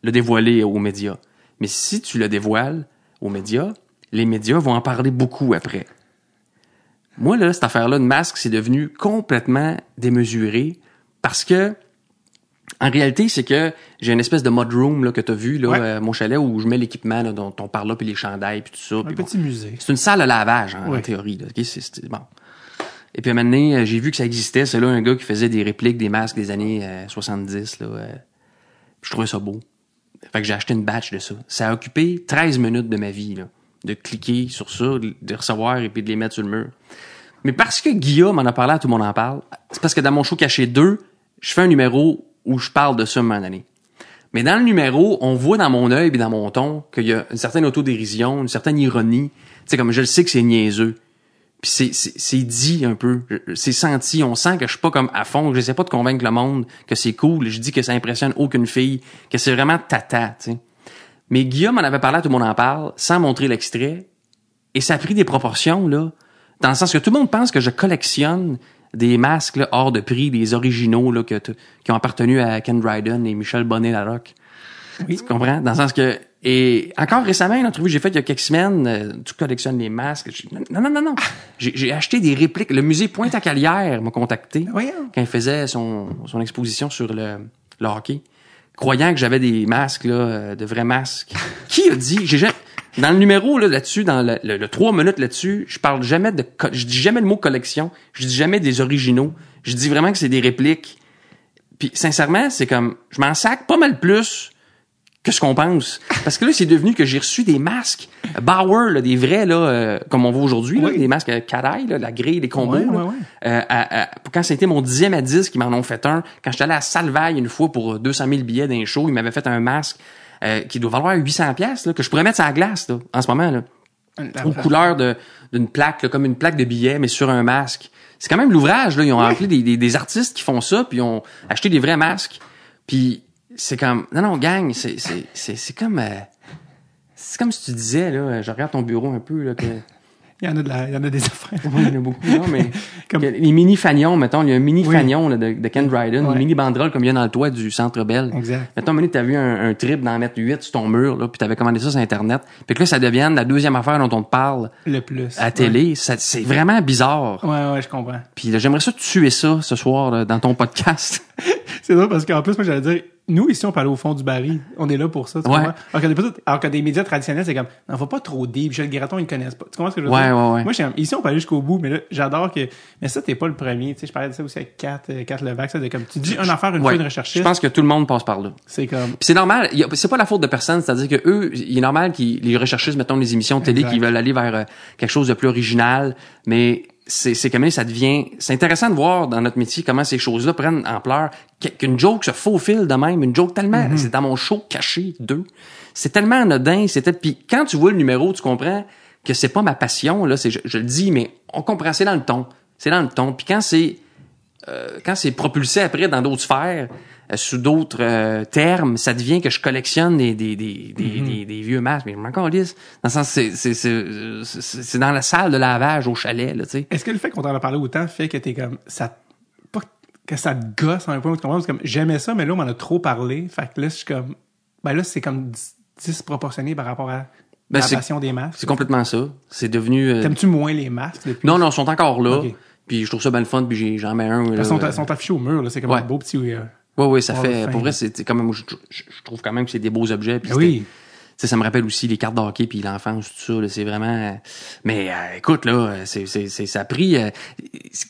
le dévoiler aux médias. Mais si tu le dévoiles aux médias, les médias vont en parler beaucoup après. Moi, là, cette affaire-là de masque, c'est devenu complètement démesuré parce que, en réalité, c'est que j'ai une espèce de mud room là, que tu as vu, là, Ouais. euh, mon chalet, où je mets l'équipement dont on parle là, puis les chandails, puis tout ça. Un bon. petit musée. C'est une salle de lavage, en, théorie. Là. Bon. Et puis, à un moment donné, euh, j'ai vu que ça existait. C'est là un gars qui faisait des répliques des masques des années euh, 70. Là, euh. je trouvais ça beau. Fait que j'ai acheté une batch de ça. Ça a occupé 13 minutes de ma vie, de cliquer sur ça, de recevoir et puis de les mettre sur le mur. Mais parce que Guillaume en a parlé, à tout le monde en parle, c'est parce que dans mon show Caché 2, je fais un numéro où je parle de ça un moment donné. Mais dans le numéro, on voit dans mon œil et dans mon ton qu'il y a une certaine autodérision, une certaine ironie. Tu sais, comme je le sais que c'est niaiseux. Puis c'est, dit un peu, c'est senti, on sent que je suis pas comme à fond, je sais pas de convaincre le monde que c'est cool, je dis que ça impressionne aucune fille, que c'est vraiment tata, tu sais. Mais Guillaume en avait parlé, tout le monde en parle, sans montrer l'extrait, et ça a pris des proportions, là, dans le sens que tout le monde pense que je collectionne des masques hors de prix, des originaux là, qui ont appartenu à Ken Dryden et Michel Bonnet-Larocque. Oui. Tu comprends? Dans le sens que... Et encore récemment, une entrevue que j'ai faite il y a quelques semaines, euh, tu collectionnes les masques. Non, non, non, non. J'ai j'ai acheté des répliques. Le musée Pointe-à-Calière m'a contacté Voyons. quand il faisait son, son exposition sur le, le hockey, croyant que j'avais des masques, là, euh, de vrais masques. Qui a dit, j'ai dans le numéro, là, là-dessus, dans le, le, le trois minutes là-dessus, je parle jamais de, je dis jamais le mot collection, je dis jamais des originaux, je dis vraiment que c'est des répliques. Puis, sincèrement, c'est comme, je m'en sac pas mal plus que ce qu'on pense. Parce que là, c'est devenu que j'ai reçu des masques Bauer, là, des vrais, là, euh, comme on voit aujourd'hui, là, Oui. des masques caraï, là, la grille, les combos. Euh, à- à- quand c'était mon dixième à 10, ils m'en ont fait un. Quand j'étais allé à Salvaille une fois pour 200 000 billets d'un show, ils m'avaient fait un masque euh, qui doit valoir 800 pièces que je pourrais mettre sur la glace là, en ce moment. Là aux couleurs de d'une plaque, là, comme une plaque de billets, mais sur un masque. C'est quand même l'ouvrage, là. Ils ont appelé des, des, des artistes qui font ça, puis ils ont acheté des vrais masques. Puis c'est comme... Non, non, gang, c'est, c'est, c'est, c'est comme... euh, c'est comme si tu disais, là, je regarde ton bureau un peu, là, que... Il y en a de la, il y en a des affaires. Oui, il y en a beaucoup, non, mais... Comme- les mini fanions, mettons, il y a un mini Oui. fanion là, de, de Ken Dryden, Ouais. une mini banderole comme il y a dans le toit du Centre Bell. Exact. Mettons, donné, t'as vu un, un trip d'en mettre 8 sur ton mur, là, puis t'avais commandé ça sur Internet. Puis que là, ça devienne la deuxième affaire dont on te parle Le plus. à télé. Ça- C'est vraiment bizarre. Ouais, ouais, ouais, je comprends. Puis là, j'aimerais ça tuer ça ce soir là, dans ton podcast. C'est drôle parce qu'en plus, moi, j'allais dire, nous, ici, on aller au fond du baril. On est là pour ça. Tu Ouais. Alors que, des, alors que des médias traditionnels, c'est comme, non, faut pas trop deep. Michel Graton, ils me connaissent pas. Tu comprends ce que je veux Ouais, dire? ouais, ouais. Moi, je ici, on peut aller jusqu'au bout, mais là, j'adore que, mais ça, t'es pas le premier. Tu sais, je parlais de ça aussi avec Kat, euh, Kat Levac, ça, de comme, tu dis une affaire une fois une Je recherchiste. pense que tout le monde passe par là. C'est comme, Puis c'est normal, c'est pas la faute de personne, c'est-à-dire que eux, il est normal qu'ils les recherchistes, mettons les émissions de télé, qui veulent aller vers euh, quelque chose de plus original, mais c'est c'est comme ça devient c'est intéressant de voir dans notre métier comment ces choses-là prennent ampleur. Qu- qu'une joke se faufile de même une joke tellement Mm-hmm. c'est dans mon show caché deux. C'est tellement anodin c'était puis quand tu vois le numéro tu comprends que c'est pas ma passion là c'est je, je le dis mais on comprend c'est dans le ton. C'est dans le ton. Puis quand c'est euh, quand c'est propulsé après dans d'autres sphères, sous d'autres euh, termes, ça devient que je collectionne des, des, des, des, Mm-hmm. des, des vieux masques. Mais je m'en calisse. Dans le sens, c'est, c'est, c'est, euh, c'est c'est dans la salle de lavage au chalet, là, tu sais. est-ce que le fait qu'on t'en a parlé autant fait que t'es comme, ça, pas que ça te gosse à un point où tu comprends, comme, j'aimais ça, mais là, on m'en a trop parlé. Fait que là, je suis comme, ben là, c'est comme dis- disproportionné par rapport à Ben, la passion des masques. C'est complètement ça. C'est devenu... euh, T'aimes-tu moins les masques depuis? Non, non, ils sont encore là. Puis je trouve ça bien le fun, puis j'en mets un. là, Ils sont, euh, sont affichés au mur, là. C'est comme Ouais. un beau petit. euh, Ouais, ouais, ça Oh, fait. fin. Pour vrai, c'est quand même. Je, je- je trouve quand même que c'est des beaux objets. Puis Ben oui. sais, ça me rappelle aussi les cartes de hockey puis l'enfance, tout ça. C'est vraiment. euh, Mais euh, écoute, là, c'est, c'est, c'est, ça a pris. euh,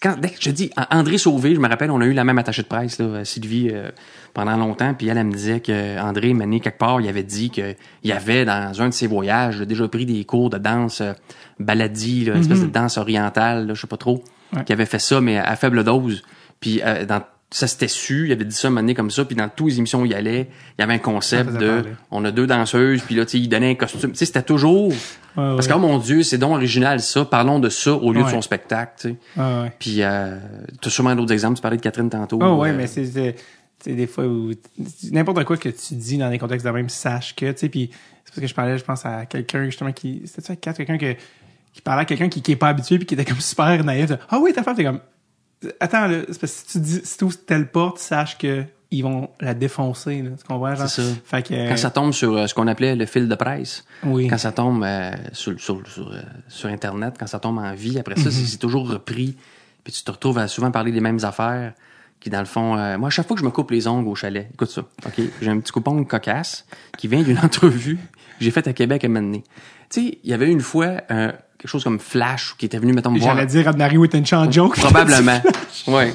quand, dès que je dis, André Sauvé, je me rappelle, on a eu la même attachée de presse, là, Sylvie, euh, pendant longtemps. Puis elle, elle me disait que André, Mané, quelque part, il avait dit qu'il y avait dans un de ses voyages déjà pris des cours de danse euh, baladie, là, une espèce de danse orientale, là, je sais pas trop, Ouais. qui avait fait ça, mais à faible dose. Puis euh, dans ça s'était su, il avait dit ça un comme ça, puis dans toutes les émissions où il allait, il y avait un concept de parler. on a deux danseuses, puis là, tu sais, il donnait un costume. Tu sais, c'était toujours. Parce que, oh mon Dieu, c'est donc original ça, parlons de ça au lieu de son spectacle, tu sais. Ouais. Puis, euh, tu as sûrement d'autres exemples, tu parlais de Catherine tantôt. Oh ouais, euh, mais c'est des fois où n'importe quoi que tu dis dans des contextes de même, sache que, tu sais, puis c'est parce que je parlais, je pense à quelqu'un justement qui, c'était ça, quelqu'un que, qui parlait à quelqu'un qui, qui est pas habitué puis qui était comme super naïf. Ah oui, ta femme, t'es comme, attends, là, c'est parce que si tu dis, si tu ouvres telle porte, sache que ils vont la défoncer, là, tu comprends? genre? C'est ça. Fait que, Quand ça tombe sur euh, ce qu'on appelait le fil de presse, oui. quand ça tombe euh, sur, sur, sur, euh, sur Internet, quand ça tombe en vie, après ça, Mhm. c'est- c'est toujours repris. Puis tu te retrouves à souvent parler des mêmes affaires. Qui, dans le fond, moi, à chaque fois que je me coupe les ongles au chalet, écoute ça, OK? J'ai un petit coupon cocasse qui vient d'une entrevue que j'ai faite à Québec à donné. Tu sais, il y avait une fois quelque chose comme Flash qui était venu, mettons, me voir. J'allais dire Adnari Whittenchant joke? Probablement. ouais.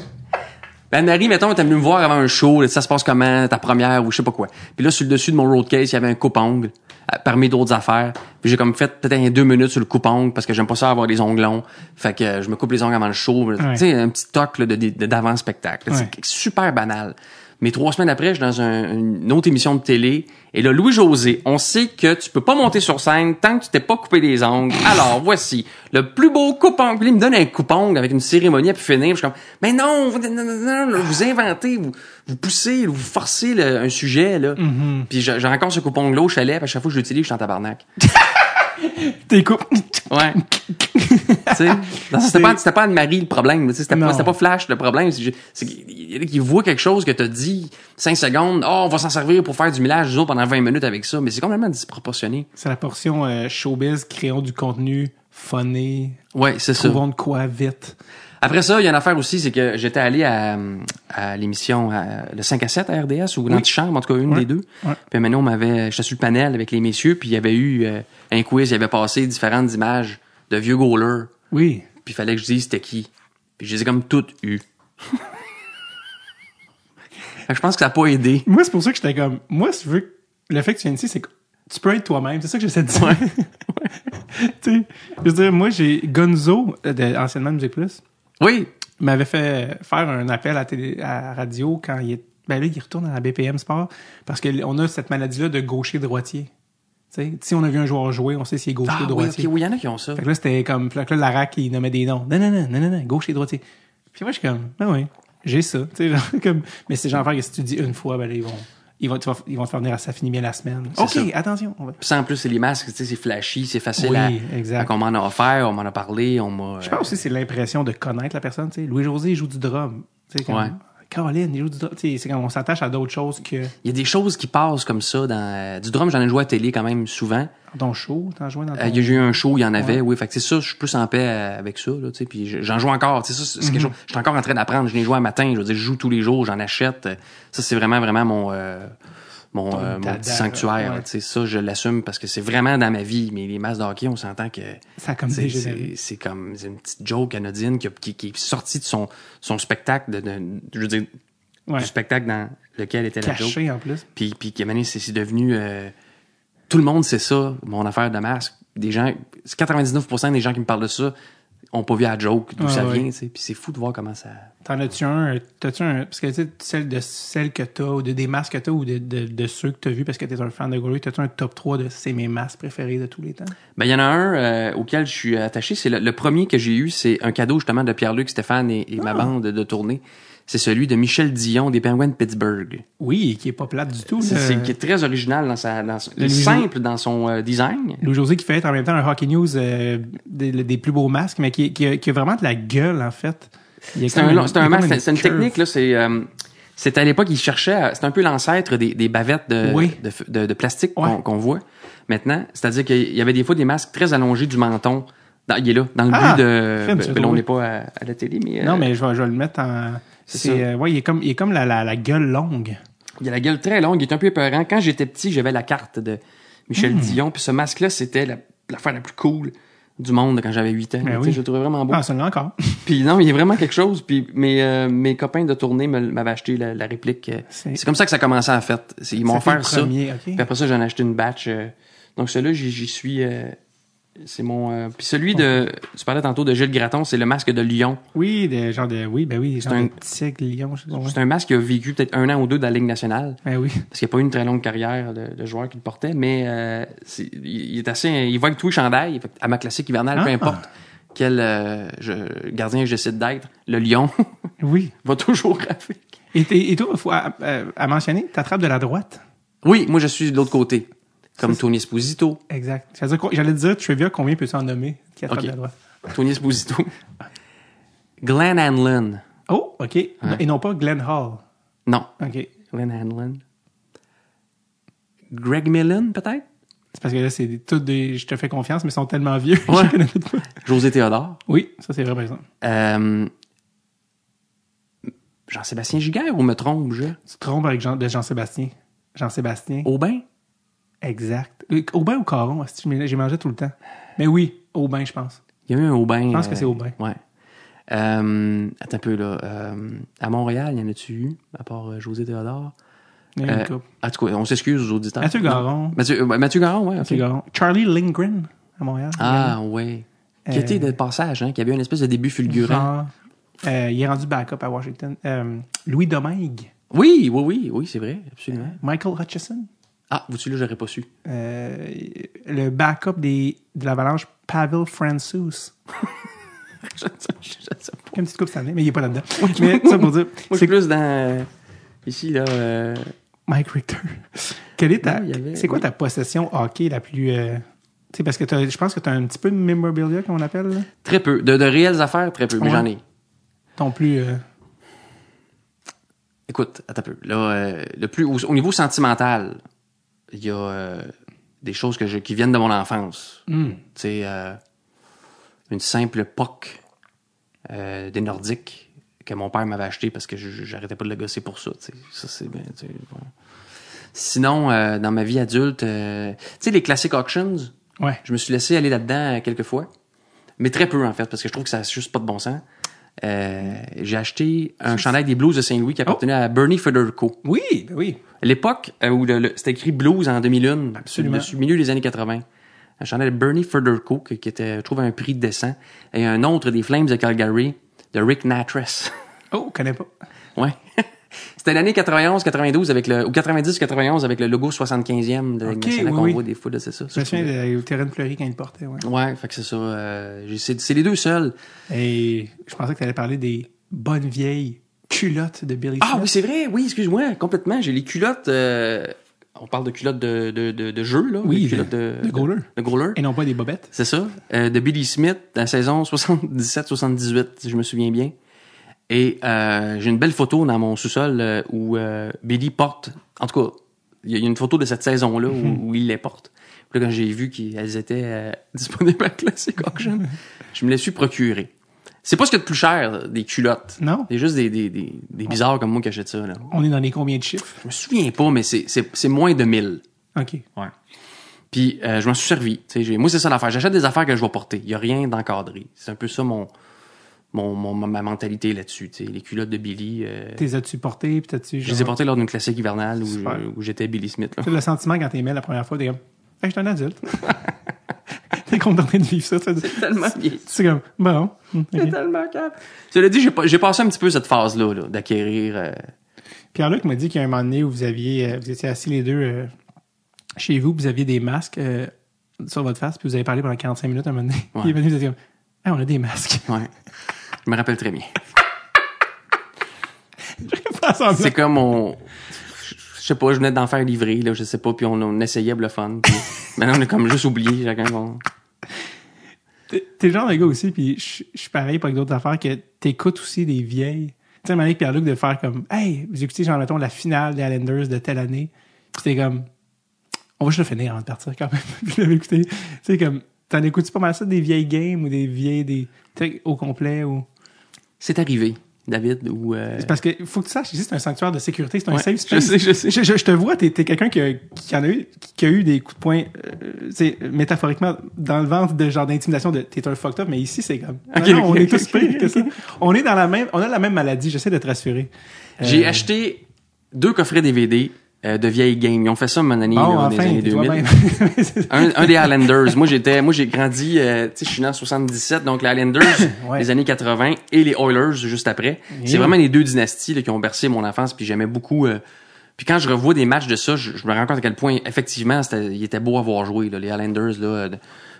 Ben, mettons, t'es venu me voir avant un show, là, ça se passe comment, ta première ou je sais pas quoi. Puis là, sur le dessus de mon road case, il y avait un coupe-ongle, euh, parmi d'autres affaires. Puis j'ai comme fait peut-être deux minutes sur le coupe-ongle parce que j'aime pas ça avoir des ongles longs. Fait que euh, je me coupe les ongles avant le show. Tu sais, un petit toc d'avant-spectacle. Ouais. C'est super banal. Mais trois semaines après, je suis dans un- une autre émission de télé. Et là, Louis-José, on sait que tu peux pas monter sur scène tant que tu t'es pas coupé les ongles. Alors, voici le plus beau coupe-ongle. Puis Il me donne un coupe-ongle avec une cérémonie à finir. Puis Je suis comme, mais non, vous, non, non, non, vous inventez, vous, vous poussez, vous forcez le- un sujet, là. Puis j'ai encore ce coupe-ongle-là au chalet. Puis à chaque fois que je l'utilise, je suis en tabarnak. T'es coupes. Ouais. c'était pas, pas Anne-Marie le problème. C'était pas, pas Flash le problème. C'est qu'il voit quelque chose que t'as dit 5 secondes. Oh, on va s'en servir pour faire du millage du pendant 20 minutes avec ça. Mais c'est complètement disproportionné. C'est la portion euh, showbiz, créons du contenu, funny, Ouais, c'est ça. trouvons de quoi vite. Après ça, il y a une affaire aussi, c'est que j'étais allé à, à l'émission le 5 à 7 à RDS ou l'antichambre, en tout cas une Ouais. des deux. Ouais. Puis maintenant, on m'avait, j'étais sur le panel avec les messieurs, puis il y avait eu euh, un quiz, il y avait passé différentes images de vieux goalers. Oui. Puis il fallait que je dise c'était qui. Puis je les ai comme toutes eues. Je pense que ça n'a pas aidé. Moi, c'est pour ça que j'étais comme. Moi, si je veux. Le fait que tu viennes ici, c'est que tu peux être toi-même. C'est ça que j'essaie de dire. tu sais, je veux dire, moi, j'ai Gonzo, euh, de, anciennement Musique Plus, Oui. m'avait fait faire un appel à, télé, à radio quand il est. Ben là, il retourne à la BPM Sport parce qu'on a cette maladie-là de gaucher-droitier. Tu sais, si on a vu un joueur jouer, on sait s'il est gaucher Ah ou oui, droitier. oui, il y en a qui ont ça. Fait que là, c'était comme. Fait que là, Larac, il nommait des noms. Non, non, non, non, non, non, gauche et droitier. Puis moi, je suis comme, ben oui, j'ai ça. Tu sais, genre, comme, mais c'est genre, que si tu dis une fois, ben là, ils vont, ils vont, vas- ils vont te faire venir à ça finit bien la semaine. OK, ça. attention. On va... Puis ça, en plus, c'est les masques, tu sais, c'est flashy, c'est facile Oui, à. exact. Qu'on m'en a offert, on m'en a parlé, on m'a. Je pense aussi que c'est l'impression de connaître la personne. Tu sais, Louis-José, il joue du drum. Tu sais, comme, Ouais. Caroline, il joue du drum? Tu sais, c'est comme on s'attache à d'autres choses que Il y a des choses qui passent comme ça dans euh, du drum. J'en ai joué à télé quand même souvent. dans ton show. T'en joues dans ton... Euh, Il y a eu un show, il y en avait, Ouais. oui. Fait que c'est ça, je suis plus en paix euh, avec ça, là, tu sais. Puis je- j'en joue encore, tu sais, ça, c'est quelque chose. Je suis encore en train d'apprendre. Je l'ai joué un matin, je veux dire, je joue tous les jours, j'en achète. Euh, Ça, c'est vraiment, vraiment mon, euh, mon, euh, mon petit sanctuaire, ouais. là, tu sais. Ça, je l'assume parce que c'est vraiment dans ma vie. Mais les masses de hockey, on s'entend que Ça a comme c'est, c'est, c'est comme c'est une petite joke anodine qui, qui, qui est sortie de son, son spectacle, de, de- je veux dire, Ouais. du spectacle dans lequel était la joke. En plus. Puis, puis c'est, c'est devenu... euh, tout le monde sait ça, mon affaire de masque. Des gens, c'est 99% des gens qui me parlent de ça ont pas vu la joke, d'où Ah, ça vient, tu sais. Puis c'est fou de voir comment ça... T'en as-tu un, t'as-tu un, parce que tu sais, celle de celle que t'as, ou de des masques que t'as, ou de, de, de ceux que t'as vus parce que t'es un fan de Glory, t'as-tu un top 3 de c'est mes masques préférés de tous les temps? Ben, il y en a un euh, auquel je suis attaché. C'est le, le premier que j'ai eu, c'est un cadeau justement de Pierre-Luc, Stéphane et, et Ah. ma bande de tournée. C'est celui de Michel Dion des Penguins de Pittsburgh. Oui, qui est pas plate du tout. C'est, qui est très original dans sa, dans son- Louis- simple dans son euh, design. Louis-José qui fait en même temps un Hockey News euh, des, des plus beaux masques, mais qui, qui, a, qui a vraiment de la gueule, en fait. C'est un, un masque, c'est- une technique là. C'est euh, c'est à l'époque il cherchait, à- c'est un peu l'ancêtre des, des bavettes de, Oui. de, f- de, de plastique Ouais. qu'on voit maintenant. C'est-à-dire qu'il y avait des fois des masques très allongés du menton. Dans, il est là, dans le Ah, but de. film, ben, ben, on n'est pas à, à la télé, mais euh, Non, mais je vais, je vais le mettre en. C'est euh, ouais, il est comme, il est comme la, la, la gueule longue. il a la gueule très longue, il est un peu épeurant. Quand j'étais petit, j'avais la carte de. Michel Dion, puis ce masque-là, c'était la- l'affaire la plus cool du monde quand j'avais 8 ans. Ben oui. Je le trouvais vraiment beau. Ah, ça l'est encore. Puis non, il a vraiment quelque chose. Puis mes, euh, mes copains de tournée m'avaient acheté la, la réplique. euh, C'est- comme ça que ça a commencé en fait. Ils m'ont offert ça. premier, ok. Puis après ça, j'en ai acheté une batch. euh, donc celui-là, j'y j'y suis. euh, c'est mon. euh, puis celui de. Tu parlais tantôt de Gilles Graton, c'est le masque de Lion. Oui, des genre de, oui, ben oui, genre un- de tigre, lion, je sais pas. ouais. C'est un masque qui a vécu peut-être un an ou deux dans la Ligue nationale. Ben oui. Parce qu'il n'y a pas eu une très longue carrière de, de joueur qui le portait, mais euh, c'est- il il est assez. Il va avec tous les chandails. Fait que À ma classique hivernale, peu Ah. importe quel euh, je- gardien je décide d'être, le Lion Oui. va toujours avec. Et, et, et toi, faut, à, à- à mentionner, t'attrapes de la droite? Oui, moi je suis de l'autre côté. Comme Tony Esposito. Exact. J'allais dire, trivia, combien peux-tu en nommer qui attrape Ok. de la droite? Tony Esposito. Glenn Hanlon. Oh, OK. Et non pas Glenn Hall. Non. OK. Glenn Hanlon. Greg Millen, peut-être? C'est parce que là, c'est tous des. Je te fais confiance, mais ils sont tellement vieux. Ouais. José Théodore. Oui, ça, c'est vrai, par exemple. Euh, Jean-Sébastien Giguère, ou me trompe, je? Tu te trompes avec Jean, de Jean-Sébastien. Jean-Sébastien. Aubin? Exact. Euh, Aubin ou Caron? j'ai mangé tout le temps? Mais oui, Aubin, je pense. Il y a eu un Aubin. Je pense que c'est Aubin. Ouais. Euh, attends un peu, là. Euh, à Montréal, y en a-tu eu, à part euh, José Théodore? Il y en a une Euh, couple. en tout cas, on s'excuse aux auditeurs. Mathieu. Garon. Mathieu, euh, Mathieu Garon, ouais. Mathieu. Garon. Charlie Lindgren, à Montréal. Ah, ouais. Qui Euh, était de passage, hein, qui avait eu une espèce de début fulgurant. Genre, euh, il est rendu backup à Washington. Euh, Louis Domingue. Oui, oui, oui, oui, c'est vrai, absolument. Michael Hutchison. Ah, vous-tu là, j'aurais pas su. Euh, le backup des, de l'Avalanche, Pavel Francouz. je, je, je sais pas. Une petite coupe année, mais il est pas là-dedans. mais ça pour dire, Moi, c'est plus dans... euh, ici, là... euh, Mike Richter. Quelle est ta, avait- c'est quoi ta possession hockey la plus, euh, tu sais, parce que je pense que tu as un petit peu de memorabilia, qu'on appelle, là. très peu. De, de réelles affaires, très peu, mais j'en ai. ton plus, euh, Écoute, attends un peu. Là, le plus, au, au niveau sentimental, il y a euh, des choses que je, qui viennent de mon enfance. hmm. Tu sais, euh, une simple POC euh, des Nordiques que mon père m'avait acheté parce que j'arrêtais pas de le gosser pour ça. Ça, c'est bien. Sinon, dans ma vie adulte, tu sais, les classic auctions, ouais. je me suis laissé aller là-dedans quelques fois. Mais très peu, en fait, parce que je trouve que ça n'a juste pas de bon sens. Euh, j'ai acheté un chandail des Blues de Saint-Louis qui appartenait à Bernie Federico. Oui, ben oui. L'époque euh, où le, le- c'était écrit Blues en 2001, Absolument. dessus, milieu des années 80. Un chandail de Bernie Federico qui, qui était, je trouve, un prix décent. Et un autre des Flames de Calgary de Rick Natress. Oh, je connais pas. ouais. C'était l'année 91-92 avec le, ou 90-91 avec le logo 75e de la Ligue Ok, nationale oui, qu'on oui. voit des fois, c'est ça. Je me Ça, souviens de au terrain de Fleury quand il portait, ouais. Ouais, fait que c'est ça. euh, c'est, les deux seuls. Et je pensais que tu allais parler des bonnes vieilles culottes de Billy Ah Smith. oui, c'est vrai, oui, excuse-moi, complètement. J'ai les culottes. euh, on parle de culottes de, de, de, de jeu, là. Oui, les de- culottes de, de goaler. Et non pas des bobettes. C'est ça. Euh, de Billy Smith, dans la saison 77-78, si je me souviens bien. Et euh, j'ai une belle photo dans mon sous-sol euh, où euh, Billy porte. En tout cas, il y a une photo de cette saison-là où, où il les porte. Puis là, quand j'ai vu qu'elles étaient disponibles à Classic Auction, je me les suis procurées. C'est pas ce qu'il y a de plus cher, des culottes. Non? C'est juste des, des, des, des bizarres comme moi qui achètent ça. Là. On est dans les combien de chiffres? Je me souviens pas, mais c'est, moins de 1000. OK. Ouais. Puis euh, je m'en suis servi. Moi, c'est ça l'affaire. J'achète des affaires que je vais porter. Il y a rien d'encadré. C'est un peu ça mon, mon, mon- ma mentalité là-dessus. Les culottes de Billy. euh, T'es as-tu porté, puis t'as-tu... je les ai portées lors d'une classique hivernale où, j'étais Billy Smith. Là. le sentiment quand t'es mis la première fois, t'es comme, hey, je suis un adulte. t'es content de vivre ça. t'as- tellement bien. C'est comme, bon. ok. tellement cap. Cela dit, j'ai, pas- j'ai passé un petit peu cette phase-là, là, d'acquérir. euh, Pierre-Luc m'a dit qu'il y a un moment donné où vous aviez, euh, vous étiez assis les deux euh, chez vous, puis vous aviez des masques euh, sur votre face, puis vous avez parlé pendant 45 minutes un moment donné. Ouais. Il est venu, vous avez dit comme, Hey, on a des masques. ouais. Je me rappelle très bien. C'est comme on. Je sais pas, je venais d'en faire livrer, là, je sais pas, puis on, on essayait pour le fun. Puis maintenant, on a comme juste oublié, chacun. bon. T'es le genre de gars aussi, puis je je suis pareil avec d'autres affaires, que t'écoutes aussi des vieilles. Tu sais, donné, Pierre-Luc de faire comme, hey, vous écoutez, genre, mettons, la finale des Islanders de telle année, puis t'es comme, on va juste le finir avant de partir quand même. puis l'avez écouté. Tu sais, comme, t'en écoutes pas mal ça, des vieilles games ou des vieilles, des, au complet ou? C'est arrivé, David, ou. euh, C'est parce que faut que tu saches, ici, c'est un sanctuaire de sécurité, c'est un Ouais, safe je space. sais, je sais. Je, je- je te vois, t'es es, quelqu'un qui, a- qui en a eu, qui a eu des coups de poing, euh, c'est métaphoriquement dans le ventre de genre d'intimidation de t'es un fucked up, mais ici c'est comme. Ok, non, non, on est tous pires que ça. On est dans la même, on a la même maladie. J'essaie de te rassurer. J'ai Euh, acheté deux coffrets DVD euh, de vieilles games. Ils ont fait ça, mon les enfin, années tu vois 2000. bien. un, un des Highlanders. moi, j'étais, moi, j'ai grandi, euh, tu sais, je suis né en 77, donc les Highlanders, Ouais. les années 80, et les Oilers juste après. C'est vraiment les deux dynasties là, qui ont bercé mon enfance, puis j'aimais beaucoup. euh, puis quand je revois des matchs de ça, je, je me rends compte à quel point, effectivement, c'était, il était beau à voir jouer, là, les Highlanders, là, euh,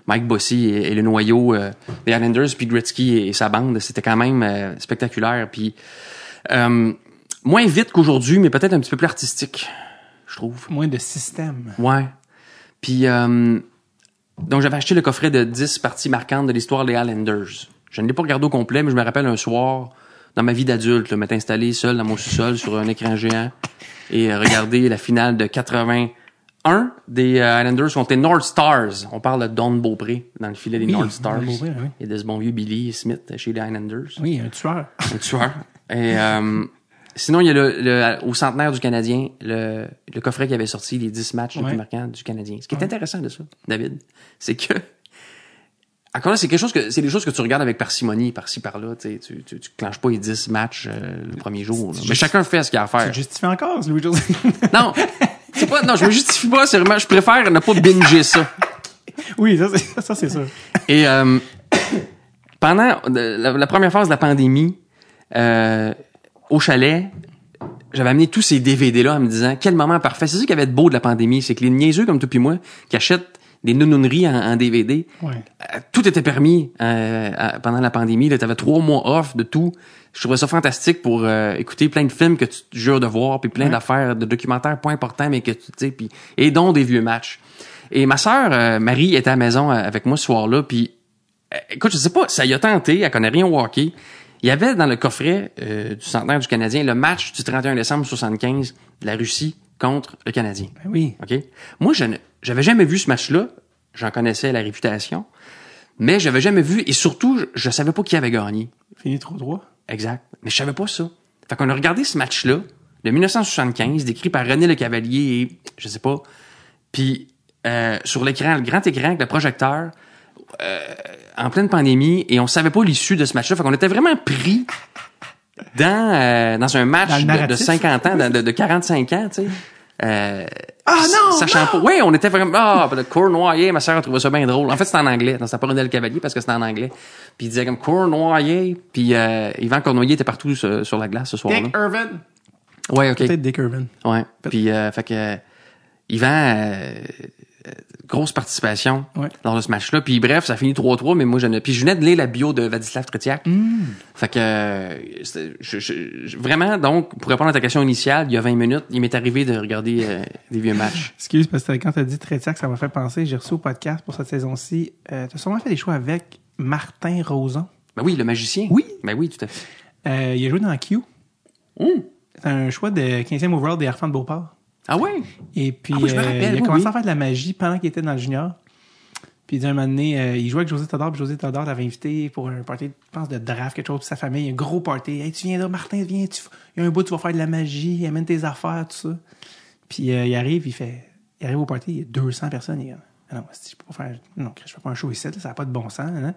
Mike Bossy et, et le noyau euh, des Highlanders, puis Gretzky et, et sa bande, c'était quand même euh, spectaculaire. Puis euh, moins vite qu'aujourd'hui, mais peut-être un petit peu plus artistique, je trouve. Moins de système. Ouais. Puis, euh, donc j'avais acheté le coffret de 10 parties marquantes de l'histoire des Highlanders. Je ne l'ai pas regardé au complet, mais je me rappelle un soir, dans ma vie d'adulte, m'être installé seul dans mon sous-sol sur un écran géant et euh, regarder la finale de 81 des euh, Highlanders contre les North Stars. On parle de Don Beaupré dans le filet des Oui, North Stars. Beaupré, oui. A de ce bon vieux Billy Smith chez les Highlanders Oui, un tueur. un tueur. Et euh, sinon, il y a le, le- au centenaire du Canadien, le, le coffret qui avait sorti les 10 matchs les Ouais. plus marquants du Canadien. Ce qui est intéressant de ça, David, c'est que encore là, c'est quelque chose que c'est des choses que tu regardes avec parcimonie, par-ci, par-là. Tu, tu, tu, tu clenches pas les 10 matchs euh, le premier jour. là. Mais chacun fait ce qu'il a à Tu faire. te justifies encore, Louis José. Non, c'est pas. Non, je me justifie pas. C'est vraiment. Je préfère ne pas binger ça. oui, ça, c'est- ça c'est sûr. Et euh, pendant la, la première phase de la pandémie, euh, au chalet, j'avais amené tous ces DVD-là en me disant, quel moment parfait. C'est ça qui avait de beau de la pandémie, c'est que les niaiseux comme toi puis moi, qui achètent des nounouneries en, en DVD, Ouais. euh, tout était permis euh, pendant la pandémie. Tu avais trois mois off de tout. Je trouvais ça fantastique pour euh, écouter plein de films que tu te jures de voir, puis plein Ouais. d'affaires, de documentaires pas importants, mais que tu sais, puis et dont des vieux matchs. Et ma sœur euh, Marie était à la maison avec moi ce soir-là, puis écoute, je sais pas, ça y a tenté, elle connaît rien au hockey. Il y avait dans le coffret euh, du centenaire du Canadien le match du 31 décembre 75 de la Russie contre le Canadien. Ben oui. OK? Moi, je j'avais jamais vu ce match-là. J'en connaissais la réputation. Mais j'avais jamais vu, et surtout, je, je savais pas qui avait gagné. Fini 3-3. Exact. Mais je savais pas ça. Fait qu'on a regardé ce match-là, de 1975, décrit par René Le Cavalier et, je sais pas, puis euh, sur l'écran, le grand écran avec le projecteur, euh, en pleine pandémie, et on savait pas l'issue de ce match-là. Fait qu'on était vraiment pris dans, euh, dans un match Dans de, de narratif. 50 ans, de, de- de 45 ans, tu sais. Euh, Ah non, Sachant pas. Oui, on était vraiment. Ah, le Cournoyer, ma sœur a trouvé ça bien drôle. En fait, c'était en anglais. Non, c'était pas René Le Cavalier parce que c'était en anglais. Puis il disait comme Cournoyer. Puis euh, Yvan Cournoyer était partout sur, sur la glace ce soir-là. Dick Irvin. Ouais, ok. Peut-être Dick Irvin. Ouais. Puis euh, fait que Yvan, euh, grosse participation Ouais. lors de ce match-là. Puis bref, ça finit 3-3, mais moi je ne. Puis je venais de lire la bio de Vladislav Tretiak. Hmm. Fait que euh, je- vraiment, donc, pour répondre à ta question initiale, il y a 20 minutes, il m'est arrivé de regarder euh, des vieux matchs. Excuse, parce que quand t'as dit Trétiac, ça m'a fait penser, j'ai reçu au podcast pour cette saison-ci. Euh, t'as sûrement fait des choix avec Martin Roson. Ben oui, le magicien. Oui. Ben oui, tout à fait. Euh, il a joué dans Q. C'est un choix de 15e overall des Harfans de Beauport. Ah ouais? Et puis, Ah oui, je me euh, rappelle, il a oui, commencé oui. à faire de la magie pendant qu'il était dans le junior. Puis, il dit un moment donné, euh, il jouait avec José Todor, puis José Todor l'avait invité pour un party, je pense, de draft, quelque chose, puis sa famille, un gros party. Hey, tu viens là, Martin, viens, tu... il y a un bout, tu vas faire de la magie, amène tes affaires, tout ça. Puis, euh, il arrive, il fait, il arrive au party, il y a 200 personnes, il dit, ah non, si je peux pas faire, non, je fais pas un show ici, là, ça n'a pas de bon sens, hein.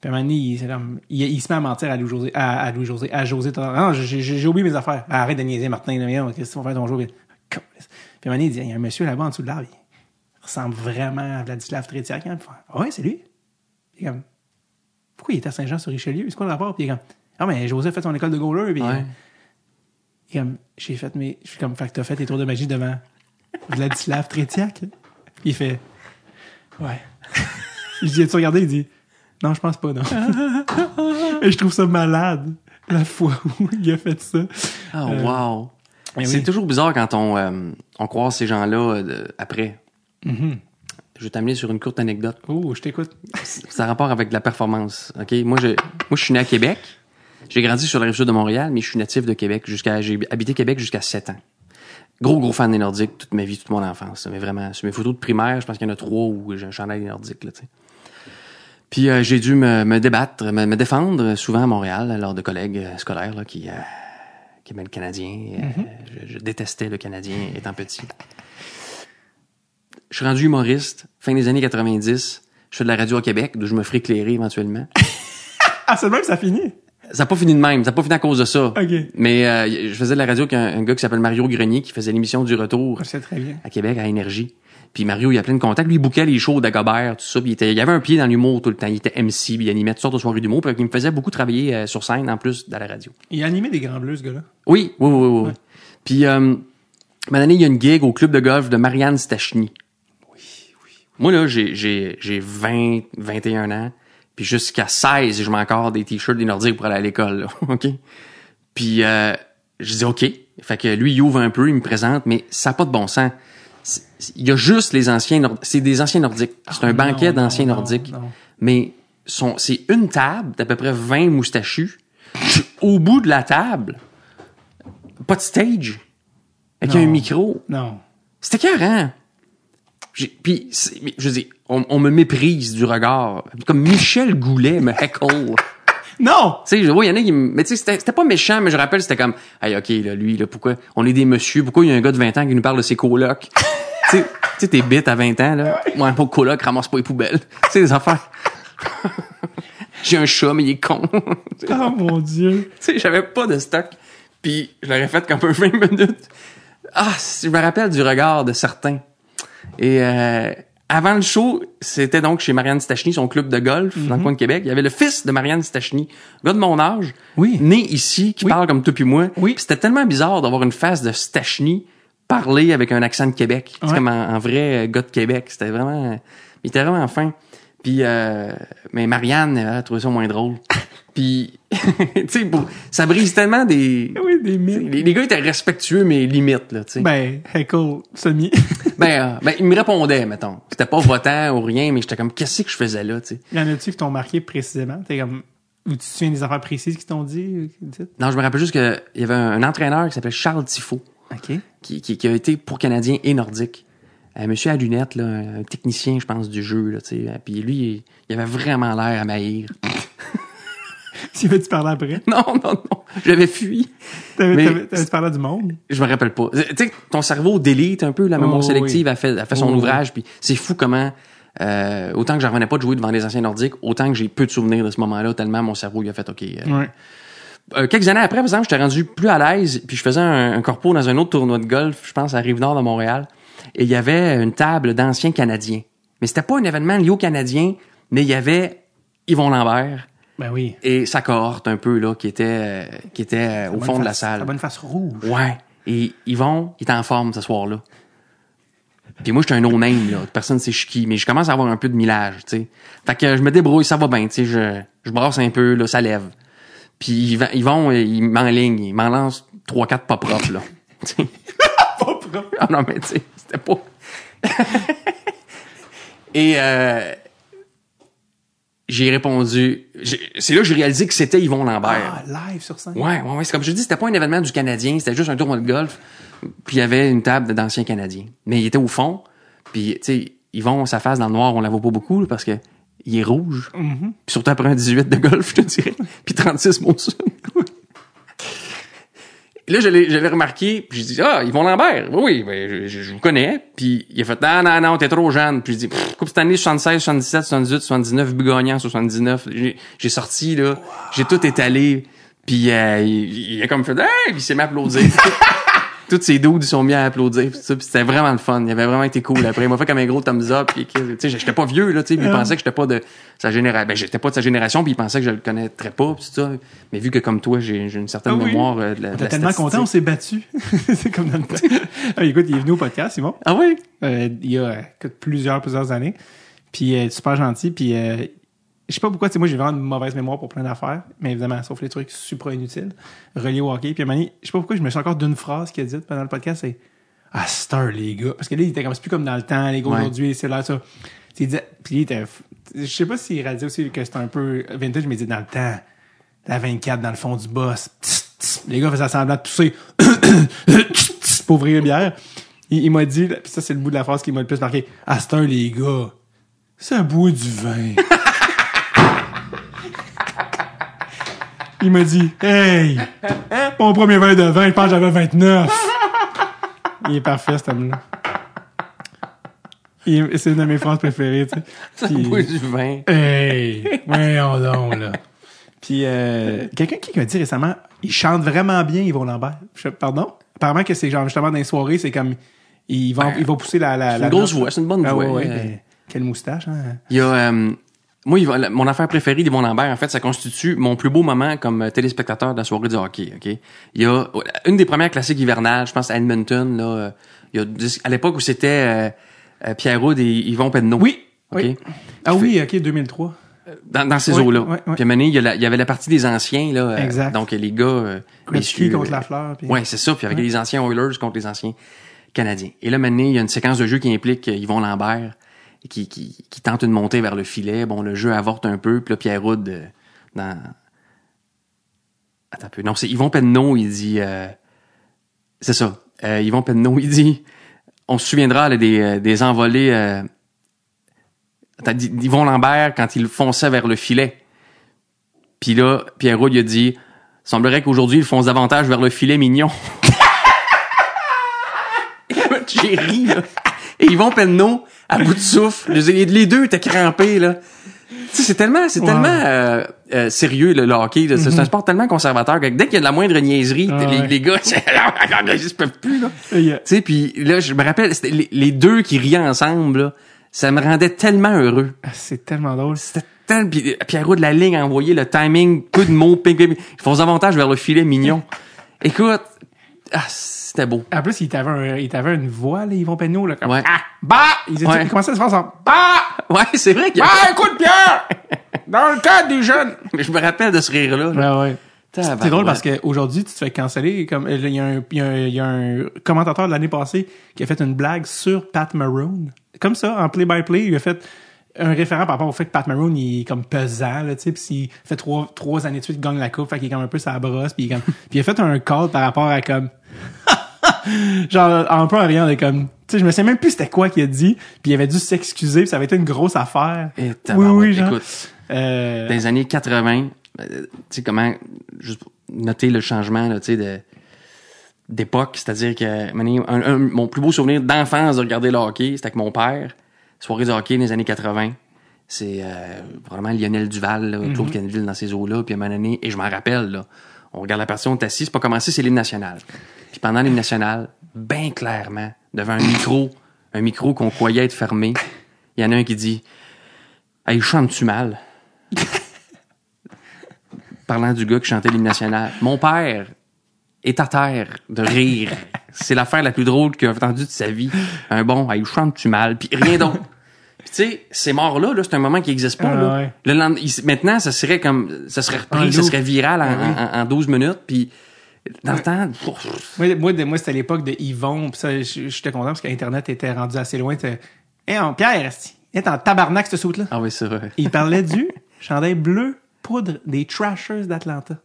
Puis à un moment donné, il, comme- il, il se met à mentir à Louis-José, à, à Louis-José, à José Todor. Non, j'ai, j'ai, oublié mes affaires. Ah, arrête de niaiser, Martin, là, qu'est-ce que tu vas faire ton jour? Puis, à un moment donné, il dit, il y a un monsieur là-bas en dessous de l'arbre, il ressemble vraiment à Vladislav Tretiak. Hein? Ah ouais, c'est lui? Il est comme, pourquoi il était à Saint-Jean-sur-Richelieu? C'est quoi le rapport? Puis il est comme, ah, mais José a fait son école de goaler. Puis Ouais. il est comme, j'ai fait mes, je suis comme, fait que t'as fait tes tours de magie devant Vladislav Tretiak. Il fait, ouais. je dis, as-tu regardé? Il dit, non, je pense pas, non. Et je trouve ça malade, la fois où il a fait ça. Oh, Euh, wow. Eh C'est oui. toujours bizarre quand on, euh, on croise ces gens-là euh, après. Mhm. Je vais t'amener sur une courte anecdote. Oh, je t'écoute. Ça a rapport avec la performance. OK? Moi, je, moi, je suis né à Québec. J'ai grandi sur la rive sud de Montréal, mais je suis natif de Québec jusqu'à, j'ai habité Québec jusqu'à 7 ans. Gros, gros fan des Nordiques toute ma vie, toute mon enfance. Mais vraiment, sur mes photos de primaire, je pense qu'il y en a trois où j'ai un chandail des Nordiques, là. Puis euh, j'ai dû me, me débattre, me, me défendre souvent à Montréal lors de collègues euh, scolaires là, qui, euh, qui aimaient le Canadien. Euh, je, je détestais le Canadien étant petit. Je suis rendu humoriste, fin des années 90. Je fais de la radio à Québec, d'où je me ferai éclairer éventuellement. Ah, c'est le même que ça finit? Ça n'a pas fini de même, ça n'a pas fini à cause de ça. OK. Mais euh, je faisais de la radio avec un, un gars qui s'appelle Mario Grenier qui faisait l'émission du retour très bien. à Québec à Énergie. Puis Mario, il a plein de contacts. Lui, il bouquait les shows d'Agobert, tout ça. Puis il, était, il avait un pied dans l'humour tout le temps. Il était MC, puis il animait toutes sortes de soirées d'humour. Puis il me faisait beaucoup travailler euh, sur scène, en plus, dans la radio. Il a animé des Grands Bleus, ce gars-là. Oui, oui, oui, oui. oui. Puis, euh, année, il y a une gig au club de golf de Marianne Stachny. Oui, oui. Moi, là, j'ai, j'ai, j'ai 20, 21 ans. Puis jusqu'à 16, je mets encore des t-shirts des Nordiques pour aller à l'école, là. OK? Puis, euh, je dis OK. Fait que lui, il ouvre un peu, il me présente, mais ça n'a pas de bon sens. Il y a juste les anciens Nordiques. C'est des anciens Nordiques. C'est un Ah, banquet d'anciens Nordiques. non. Mais c'est une table d'à peu près 20 moustachus. Au bout de la table, pas de stage. Avec Non. un micro. Non. C'était carré. Puis, je dis, on, on me méprise du regard. Comme Michel Goulet me heckle. Non! Tu sais, je vois, il y en a qui me... Mais tu sais, c'était c'était pas méchant, mais je rappelle, c'était comme, hey, OK, là, lui, là, pourquoi... On est des messieurs, pourquoi il y a un gars de 20 ans qui nous parle de ses colocs? Tu sais, tu sais, t'es bête à 20 ans, là. Moi, mon coloc ramasse pas les poubelles. Tu sais, des affaires. J'ai un chat, mais il est con. Oh mon Dieu. tu sais, j'avais pas de stock. Puis je l'aurais fait comme un 20 minutes. Ah, je me rappelle du regard de certains. Et euh, avant le show, c'était donc chez Marianne Stachny, son club de golf dans le coin de Québec. Il y avait le fils de Marianne Stachny, gars de mon âge, Oui. né ici, qui Oui. parle comme toi puis moi. Oui. C'était tellement bizarre d'avoir une face de Stachny parler avec un accent de Québec. C'est Ouais. comme un, un vrai euh, gars de Québec. C'était vraiment... Il était vraiment fin. Puis, euh, mais Marianne, elle a trouvé ça moins drôle. Puis, tu sais, ça brise tellement des... Oui, des mythes. Les, les gars étaient respectueux, mais limite, là, tu sais. Ben, heckle, semi. Ben, euh, ben, il me répondait, mettons. C'était pas votant ou rien, mais j'étais comme, qu'est-ce que je faisais là, tu sais? y en a-tu qui t'ont marqué précisément? T'es comme, ou tu te souviens des affaires précises qui t'ont dit? Non, je me rappelle juste qu'il y avait un, un entraîneur qui s'appelait Charles Tifo, OK. qui, qui, qui a été pour Canadien et Nordique. Un monsieur à lunettes, là, un technicien, je pense, du jeu, là. Puis lui, il, avait vraiment l'air à maïr. Tu parler après? Non, non, non. J'avais fui. T'avais, Mais- t'avais, t'avais parlé du monde? Je me rappelle pas. Tu sais, ton cerveau délite un peu, la mémoire Oh, sélective oui. a fait, a fait son Oh, ouvrage, puis c'est fou comment, euh, autant que j'en revenais pas de jouer devant les anciens nordiques, autant que j'ai peu de souvenirs de ce moment-là, tellement mon cerveau il a fait, OK, euh, Ouais. Euh, quelques années après, par exemple, j'étais rendu plus à l'aise, puis je faisais un, un corpo dans un autre tournoi de golf, je pense à Rive-Nord de Montréal, et il y avait une table d'anciens Canadiens. Mais c'était pas un événement lié aux Canadiens, mais il y avait Yvon Lambert Ben oui. et sa cohorte un peu là qui était euh, qui était euh, au fond de la salle. La bonne face rouge. Ouais. Et Yvon, il était en forme ce soir-là. Puis moi, j'étais un no-name, là. Personne sait qui. Mais je commence à avoir un peu de millage, tu sais. Fait que je me débrouille, ça va bien, tu sais. Je, je brasse un peu, là, ça lève. Puis Yvon, Yvon, il m'enligne. Il m'en lance trois, quatre pas propres, là. Pas propre. Ah non, mais tu sais, c'était pas... Et euh, j'ai répondu... C'est là que j'ai réalisé que c'était Yvon Lambert. Ah, live sur scène? Ouais, ouais, ouais. C'est comme je dis, c'était pas un événement du Canadien, c'était juste un tournoi de golf. Puis il y avait une table d'anciens Canadiens. Mais il était au fond. Puis, tu sais, ils vont sa face dans le noir, on la voit pas beaucoup, là, parce que il est rouge. Puis surtout après un 18 de golf, je te dirais. Puis 36 Monson. Et Là, je l'ai, remarqué, puis je dis ah, Yvon Lambert, oui, oui, ben, je, je- je vous connais. Puis il a fait, non, non, non, t'es trop jeune. Puis je dis, Pff, Coupe cette année, 76, 77, 78, 79, but gagnant, 79. J'ai, sorti, là, j'ai tout étalé. Puis euh, il, il a comme fait, hey, puis il s'est applaudir. Tous ces dudes sont mis à applaudir pis ça, puis c'était vraiment le fun. Il avait vraiment été cool après. Il m'a fait comme un gros thumbs up puis tu sais j'étais pas vieux là, tu sais, il pensait que j'étais pas de sa génération. Ben j'étais pas de sa génération, puis il pensait que je le connaîtrais pas pis ça. Mais vu que comme toi, j'ai une certaine Ah oui. mémoire euh, de la, On de était la tellement content, on s'est battu. c'est comme dans le temps. Ah, écoute, il est venu au podcast, Simon. Ah oui? Euh, il y a euh, plusieurs, plusieurs années. Puis euh, super gentil. Puis euh, je sais pas pourquoi, tu sais, moi j'ai vraiment une mauvaise mémoire pour plein d'affaires, mais évidemment, sauf les trucs super inutiles, reliés au hockey. Puis à un moment donné, je sais pas pourquoi, je me suis encore d'une phrase qu'il a dite pendant le podcast, c'est Ah, star, les gars. Parce que là, il était comme, c'est plus comme dans le temps, les gars Ouais. aujourd'hui, c'est là, ça. Puis il était, je sais pas s'il réalisait aussi que c'était un peu vintage, mais il dit dans le temps, la 24 dans le fond du boss, tss, tss, les gars faisaient semblant de tousser pour ouvrir une bière. Il, il m'a dit, puis ça c'est le bout de la phrase qui m'a le plus marqué, à cette heure, les gars, ça boit du vin. Il m'a dit, hey, mon premier verre de vin, je pense que j'avais 29. Il est parfait, cet homme-là. C'est une de mes phrases préférées, tu sais. Ça Puis- boit du vin. Hey, voyons donc, là. Puis, euh, quelqu'un qui m'a dit récemment, il chante vraiment bien, Yvon Lambert. Je, pardon? Apparemment que c'est genre, justement, dans les soirées, c'est comme, il va, il va pousser la, la, une grosse voix, c'est une bonne Ah, voix. ouais, ouais, Euh, mais quelle moustache, hein? Il y a euh, moi, la- mon affaire préférée d'Yvon Lambert, en fait, ça constitue mon plus beau moment comme euh, téléspectateur de la soirée du hockey. Ok, il y a euh, une des premières classiques hivernales, je pense à Edmonton. Là, euh, il y a à l'époque où c'était euh, euh, Pierre Roud et Yvon Penneau. Oui, Ok? oui. Ah oui, ok, 2003. Dans, dans ces Oui, eaux-là. oui, oui. Puis à un moment donné, il y, a la- il y avait la partie des anciens là. euh, Exact. donc les gars. Euh, Gretzky contre euh, Lafleur. Puis... Ouais, c'est ça. Puis avec les anciens Oilers contre les anciens Canadiens. Et là, maintenant, il y a une séquence de jeu qui implique Yvon Lambert qui, qui, qui tente une montée vers le filet. Bon, le jeu avorte un peu. Puis là, Pierre Roud, euh, dans... Attends un peu. Non, c'est Yvon Penneau, il dit... euh, C'est ça. Euh, Yvon Penneau, il dit... On se souviendra là, des, euh, des envolées... Euh... Attends, Yvon Lambert, quand il fonçait vers le filet. Puis là, Pierre Roud, il a dit... Semblerait qu'aujourd'hui, il fonce davantage vers le filet mignon. J'ai ri, là. Et Yvon Penneau, à bout de souffle. Les deux étaient crampés, là. Tu sais, c'est tellement, c'est Wow. tellement euh, euh, sérieux, le, le hockey. là. C'est c'est un sport tellement conservateur que dès qu'il y a de la moindre niaiserie, Ah les, ouais. les gars, ils se peuvent plus, là. Tu sais, puis là, je me rappelle, c'était les, les deux qui riaient ensemble, là. Ça me rendait tellement heureux. Ah, C'est tellement drôle. C'était tellement... Puis euh, Pierrot de la ligne a envoyé le timing, peu de mots, ping, ping, ping. Ils font avantage vers le filet mignon. Écoute, ah, c'était beau. En plus, il t'avait un, il t'avait une voix, là, Yvon Penneau, là, comme, Ouais. ah, bah! Il disait, Ouais. il commençait à se faire ça. Bah! Ouais, c'est vrai qu'il y a... Bah, écoute, Pierre! Dans le cadre des jeunes! Mais je me rappelle de ce rire-là. là. Ouais, ouais. C'est drôle parce qu'aujourd'hui, tu te fais canceller. Comme, il y, a un- il y a un- il y a un commentateur de l'année passée qui a fait une blague sur Pat Maroon. Comme ça, en play-by-play, il a fait un référent par rapport au fait que Pat Maroon, il est comme pesant, là, tu sais, s'il fait trois, trois années de suite, il gagne la coupe, fait qu'il est comme un peu sa brosse, pis il est comme, puis il a fait un call par rapport à comme, genre, un peu en rien, de comme, tu sais, je me sais même plus c'était quoi qu'il a dit, puis il avait dû s'excuser, pis ça avait été une grosse affaire. Et oui, oui, genre. Écoute, Euh, dans les années 80, euh, tu sais comment, juste pour noter le changement, là, tu sais, de d'époque, c'est-à-dire que mané, un- un- mon plus beau souvenir d'enfance de regarder le hockey, c'était avec mon père, soirée de hockey dans les années 80. C'est euh, vraiment Lionel Duval, là, Claude Canville dans ces eaux-là, puis à un moment donné, et je m'en rappelle, là, on regarde la partie, on est assis, c'est pas commencé, c'est l'hymne national. Puis pendant l'hymne national, bien clairement, devant un micro, un micro qu'on croyait être fermé, il y en a un qui dit « Hey, chantes-tu mal? » Parlant du gars qui chantait l'hymne national. Mon père est à terre de rire. C'est l'affaire la plus drôle qu'il a entendue de sa vie. Un bon, hey, chante-tu mal? Puis rien d'autre. Puis tu sais, ces morts-là, là, c'est un moment qui n'existe pas. Ah, là. ouais. Le il- maintenant, ça serait comme, ça serait repris, ça serait viral en, Ah en- en 12 minutes. Puis dans le temps, Moi, moi, moi c'était l'époque de Yvon, pis ça, j'étais content parce qu'Internet était rendu assez loin. Hé, en Pierre, esti, il est en tabarnak, ce soute-là. ah oui, c'est vrai. Il parlait du chandail bleu poudre des Trashers d'Atlanta.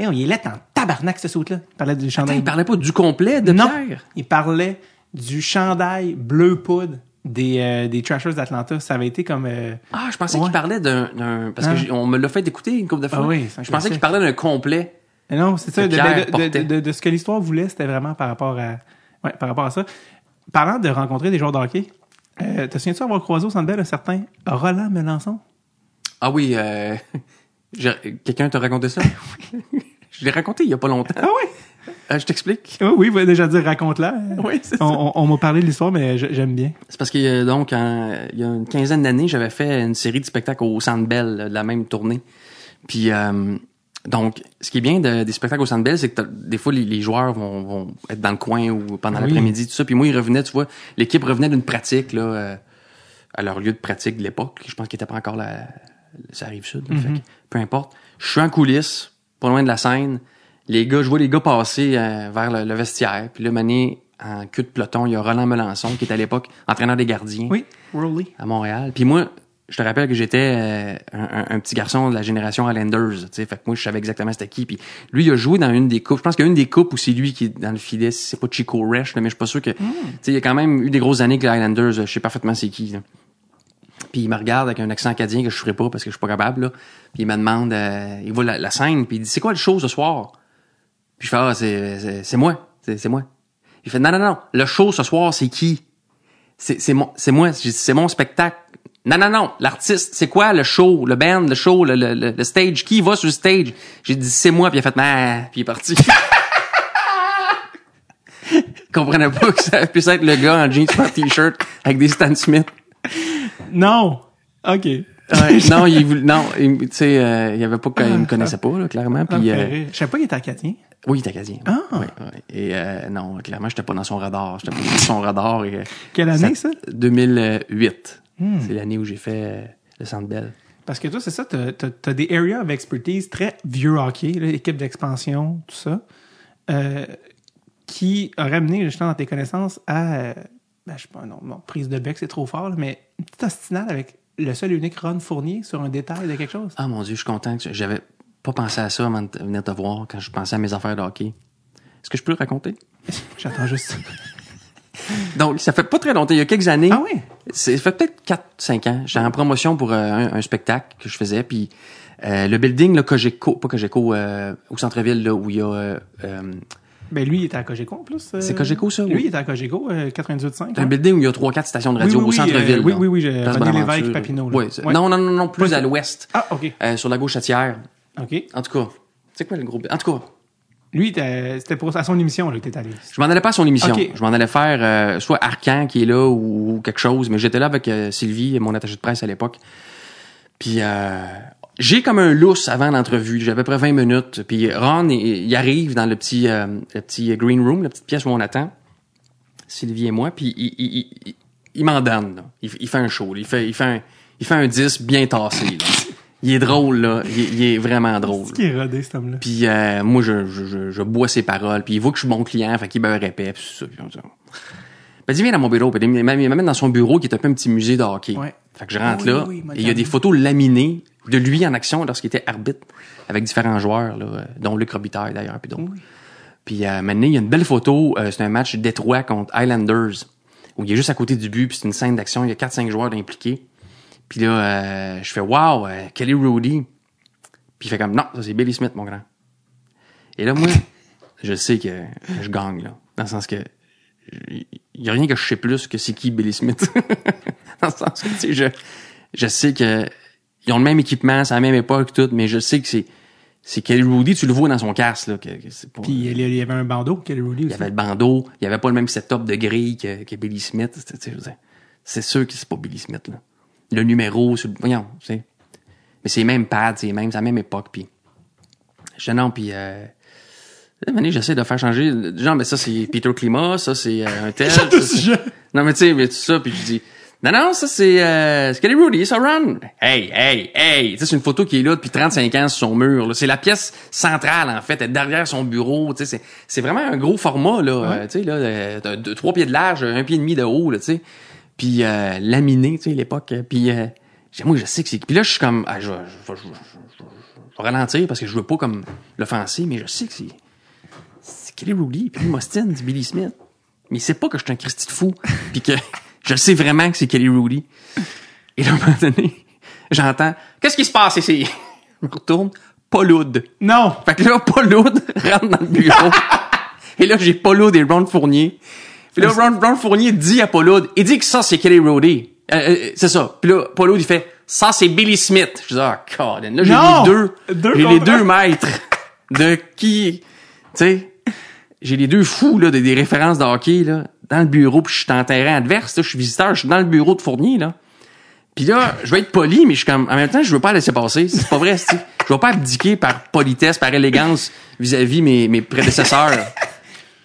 Et on il est en tabarnak, ce soute-là. Il parlait du chandail. Il parlait pas du complet de non, Pierre? il parlait du chandail bleu poudre des, euh, des Trashers d'Atlanta. Ça avait été comme... euh, Ah, je pensais Ouais. qu'il parlait d'un, parce que Ah. j'ai- on me l'a fait écouter une couple de fois. Ah oui, je pensais qu'il parlait d'un complet. Non, c'est ça. De, de- ce que l'histoire voulait, c'était vraiment par rapport à, ouais, par rapport à ça. Parlant de rencontrer des joueurs de hockey, euh, te souviens-tu avoir croisé au Centre un certain Roland Melançon? Ah oui, euh, quelqu'un t'a raconté ça? je l'ai raconté il y a pas longtemps. Ah oui? Euh, je t'explique. Oui, oui, va déjà dire raconte-la. Oui, c'est On, on- on m'a parlé de l'histoire, mais j'aime bien. C'est parce y a donc, en- il y a une quinzaine d'années, j'avais fait une série de spectacles au Centre Bell, de la même tournée. Puis, euh, donc, ce qui est bien de- des spectacles au Centre Bell, c'est que des fois, les, les joueurs vont, vont être dans le coin ou pendant Oui. l'après-midi, tout ça. Puis moi, ils revenaient, tu vois, l'équipe revenait d'une pratique, là, euh, à leur lieu de pratique de l'époque. Je pense qu'ils n'étaient pas encore la, ça arrive sud. Fait que, peu importe. Je suis en coulisses, pas loin de la scène. Les gars, je vois les gars passer euh, vers le, le vestiaire. Puis là, mané, en queue de peloton, il y a Roland Melançon, qui était à l'époque entraîneur des gardiens Oui, Rolly. à Montréal. Puis moi, je te rappelle que j'étais euh, un, petit garçon de la génération sais, fait que moi, je savais exactement c'était qui. Puis lui, il a joué dans une des coupes. Je pense qu'il y a une des coupes où c'est lui qui est dans le filet. C'est pas Chico Resch, là, mais je suis pas sûr que. Tu sais, il y a quand même eu des grosses années que les Islanders. Je sais parfaitement c'est qui. là. Puis il me regarde avec un accent acadien que je ferai pas parce que je suis pas capable. Là. Puis il me demande, euh, il voit la, scène, puis il dit c'est quoi le show ce soir? Puis je fais ah c'est c'est- moi, c'est moi. Il fait non non non, le show ce soir c'est qui? C'est c'est moi, c'est mon spectacle. Non non non, l'artiste c'est quoi le show, le band, le show, le, le, le- stage, qui va sur le stage? J'ai dit c'est moi, puis il a fait ah, puis il est parti. Il comprenait pas que ça puisse être le gars en jeans pas t-shirt avec des Stan Smith. Non! OK. non, il voulait- non, il- tu sais, euh, il y avait pas qu'il me connaissait pas là, clairement. Me Puis euh. Je savais pas qu'il était acadien. oui, il était acadien. Ah. Oui, oui. Et euh, non, clairement, j'étais pas dans son radar. J'étais pas dans son radar. Et, euh, Quelle année, ça? 2008. Hmm. C'est l'année où j'ai fait le Centre Bell. Parce que toi, c'est ça, t'as, t'as- t'as des areas of expertise très vieux hockey, là, équipe d'expansion, tout ça, euh, qui aurait amené justement dans tes connaissances à, euh, ben, je sais pas, non, prise de bec, c'est trop fort, là, mais une petite ostinale avec le seul et unique Ron Fournier sur un détail de quelque chose. Ah mon Dieu, je suis content que j'avais pas pensé à ça avant de venir te voir quand je pensais à mes affaires de hockey. Est-ce que je peux le raconter? J'attends juste ça. Donc, ça fait pas très longtemps, il y a quelques années. Ah oui? Ça fait peut-être 4-5 ans. J'étais en promotion pour euh, un, un spectacle que je faisais. Puis euh, le building, là, Cogeco, pas Cogeco, euh, au centre-ville, là, où il y a... Ben lui, il était à Cogeco en plus. euh, C'est Cogeco, ça, Lui, oui. il était à Cogeco, euh, 98.5. un building où il y a 3-4 stations de radio oui, au oui, centre-ville. euh, oui, oui, oui, j'ai-. Lévesque, Papineau, là. Oui, c'est- Ouais. Non, non, non, non, plus Pas à ça. Ah. l'ouest. OK. Euh, sur la gauche chatière. OK. En tout cas, c'est quoi le groupe? En tout cas, Lui, c'était pour à son émission là, que t'es allé. Je m'en allais pas à son émission. Ok. Je m'en allais faire euh, soit Arcan qui est là ou, ou quelque chose, mais j'étais là avec Sylvie, mon attaché de presse à l'époque. Puis j'ai comme un lousse avant l'entrevue. J'ai à peu près 20 minutes. Puis Ron, il, il arrive dans le petit, euh, le petit green room, la petite pièce où on attend. Sylvie et moi. Puis il, il, il, il- il m'en donne. là. Il, il fait un show. là. Il fait, il fait un, il fait un 10 bien tassé. là. Il est drôle là. Il, est- il est vraiment drôle. C'est qui est rodé, cet homme-là? Puis euh, moi, je, je, je, je bois ses paroles. Puis il voit que je suis bon client, fait qu'il me répète. Puis ça, puis dit, ben, dis, viens dans mon bureau. Puis il m'amène il dans son bureau qui est un peu un petit musée de hockey. Ouais. Fait que je rentre oui, là. oui, il m'a et il y a des photos laminées de lui en action lorsqu'il était arbitre avec différents joueurs, là, euh, dont Luc Robitaille d'ailleurs. Puis d'autres. Puis euh, maintenant, il y a une belle photo. euh, c'est un match Détroit contre Highlanders où il est juste à côté du but. Puis c'est une scène d'action. Il y a 4-5 joueurs impliqués. Puis là, euh, je fais Wow, euh, Kelly Rudy? Puis il fait comme Non, ça c'est Billy Smith, mon grand. Et là, moi, je sais que, que je gagne, là. Dans le sens que il y a rien que je sais plus que c'est qui Billy Smith. dans le sens que, tu sais, je, je sais que ils ont le même équipement, c'est la même époque, tout, mais je sais que c'est, c'est Kelly Rudy, tu le vois dans son casque, là, que, pas, Puis il y avait un bandeau, Kelly Rudy il y avait le bandeau, il y avait pas le même setup de grille que, que Billy Smith, c'est sûr que c'est pas Billy Smith, là. Le numéro, sur le, voyons, tu sais. Mais c'est les mêmes pads, c'est les mêmes, c'est la même époque, puis je dis non, puis euh, j'essaie de faire changer. Genre, mais ça, c'est Peter Climat, ça, c'est euh, un tel. ça, non, mais tu sais, mais tout ça, puis je dis, non, non, ça, c'est euh, Skelly Rudy, ça run. Hey, hey, hey. Tu sais, c'est une photo qui est là depuis 35 ans sur son mur. là. C'est la pièce centrale, en fait, elle est derrière son bureau. Tu sais, c'est, vraiment un gros format, là. euh, tu sais, là, euh, trois pieds de large, un pied et demi de haut, là, tu sais. Puis euh, laminé, tu sais, l'époque. Puis euh, moi, je sais que c'est... Puis là, je suis comme, ah, je, vais- je, vais- je, je, ralentir parce que je veux pas comme l'offenser, mais je sais que c'est... C'est Kelly Rudy, puis Mostyn, Billy Smith. Mais il sait pas que je suis un Christy de fou, puis que je sais vraiment que c'est Kelly Rudy. Et là, à un moment donné, j'entends « Qu'est-ce qui se passe ici? » Je me retourne, Paul Hood. Non! Fait que là, Paul Hood rentre dans le bureau. et là, j'ai Paul Hood et Ron Fournier. Puis là, Ron, Ron Fournier dit à Paul Hood, il dit que ça, c'est Kelly Rudy. Euh, euh, c'est ça. Puis là, Paul Hood, il fait, ça, c'est Billy Smith. Je dis, ah, Colin. Là, j'ai les deux, Deux j'ai les deux maîtres de qui, tu sais, j'ai les deux fous, là, de, des références de hockey, là, dans le bureau, puis je suis en terrain adverse, là, je suis visiteur, je suis dans le bureau de Fournier, là. Puis là, je vais être poli, mais je suis comme, en même temps, je veux pas laisser passer. C'est pas vrai, c'est, je vais pas abdiquer par politesse, par élégance vis-à-vis mes, mes prédécesseurs. tu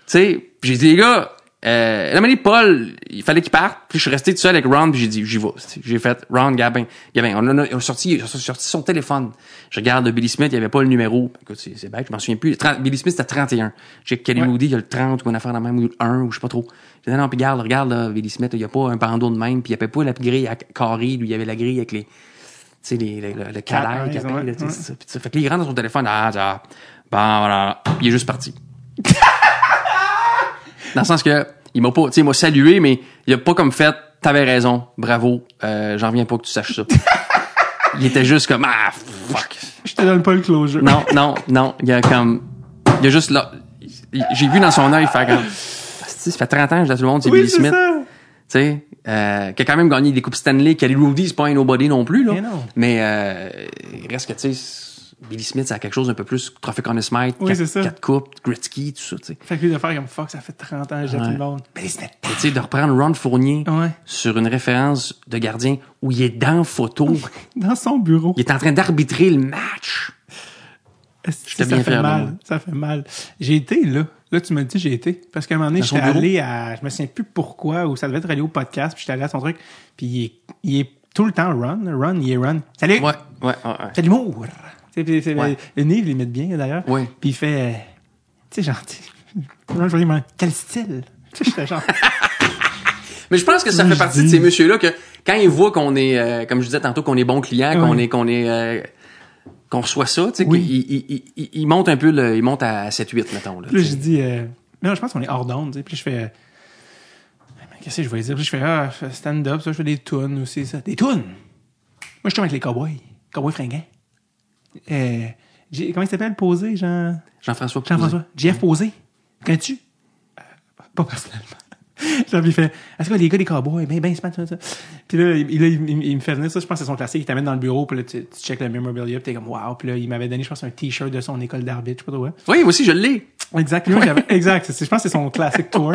sais, j'ai dit, les gars, euh, la manière Paul, il fallait qu'il parte. Puis je suis resté tout seul avec Ron, puis j'ai dit, j'y vais. J'ai fait, Ron, Gabin, Gabin, on a, on a sorti, on a sorti son téléphone. Je regarde Billy Smith, il y avait pas le numéro. Écoute, c'est, bête, je m'en souviens plus. 30 Billy Smith, c'était 31. J'ai Kelly Ouais. Moody, il y a le 30 ou une affaire dans le même, ou le 1, ou je sais pas trop. J'ai dit, non, puis regarde, regarde, là, Billy Smith, il y a pas un bandeau de même, puis il y avait pas la grille à carré, lui, il y avait la grille avec les, tu sais, les, le, le, qui appelle, tu sais. Fait que là, il rentre dans son téléphone, ah, ah, bon, voilà. Il est juste parti. Dans le sens que, il m'a pas, tu sais, m'a salué, mais il a pas comme fait, t'avais raison, bravo, euh, j'en reviens pas que tu saches ça. il était juste comme, ah, fuck. Je te donne pas le closure. Non, non, non, il y a comme, il y a juste là, j'ai vu dans son œil faire comme, ça fait 30 ans que je dis tout le monde, c'est Oui, Billy Smith. Tu sais, euh, qui a quand même gagné des coupes Stanley. Kelly Rudy, c'est pas un nobody non plus, là. Mais non. Mais, euh, il reste que, tu sais, Billy Smith, ça a quelque chose un peu plus trophée Conn Smythe, Oui, quatre, coupes, Gretzky, tout ça, tu sais. Fait que lui de faire comme fuck, ça fait 30 ans que j'ai tout le monde. C'était Et Tu sais, de reprendre Ron Fournier Ouais. sur une référence de gardien où il est dans photo. dans son bureau. il est en train d'arbitrer le match. Bien ça fait fier mal? Ça fait mal. J'ai été là. Là, tu me dis j'ai été. Parce qu'à un moment donné, son j'étais allé à. Je me souviens plus pourquoi, ou ça devait être relié au podcast, puis j'étais allé à son truc. Puis il est, il est tout le temps run. Run, il est run. Salut! Ouais, ouais, ouais. ouais. C'est l'humour. Ouais. Il l'imite bien, d'ailleurs. Ouais. Puis il fait. euh, Tu sais, genre. Ron Jolie, mais quel style? Tu sais, j'étais genre. Mais je pense que ça fait partie de ces messieurs-là que quand ils voient qu'on est, euh, comme je disais tantôt, qu'on est bon client, qu'on Ouais. est, qu'on est, euh, qu'on reçoit ça, tu sais, Oui. qu'ils ils, montent un peu, le, ils montent à 7-8, mettons. Là, Puis là, je dis, euh, non, je pense qu'on est hors d'onde, tu sais. Puis je fais, qu'est-ce que je vais dire? Puis je fais, ah, stand-up, ça, je fais des tunes aussi, ça. Des tunes! Moi, je tombe avec les cowboys. Cowboys fringants. Euh, comment il s'appelle, Posé, Jean... Jean-François. Jean-François? JF Posé. Connais-tu? Euh, pas personnellement. Genre, il fait, est-ce que les gars des cowboys, ben, ben, c'est pas ça, ça. Puis là, il, il- il- il me fait venir ça, je pense que c'est son classique, il t'amène dans le bureau, puis là, tu, tu checkes le memorabilia, puis t'es comme, wow, puis là, il m'avait donné, je pense, un t-shirt de son école d'arbitre, je sais pas trop. Oui, moi aussi, je l'ai. Exact. Moi, j'avais, exact. Je pense que c'est son classic tour.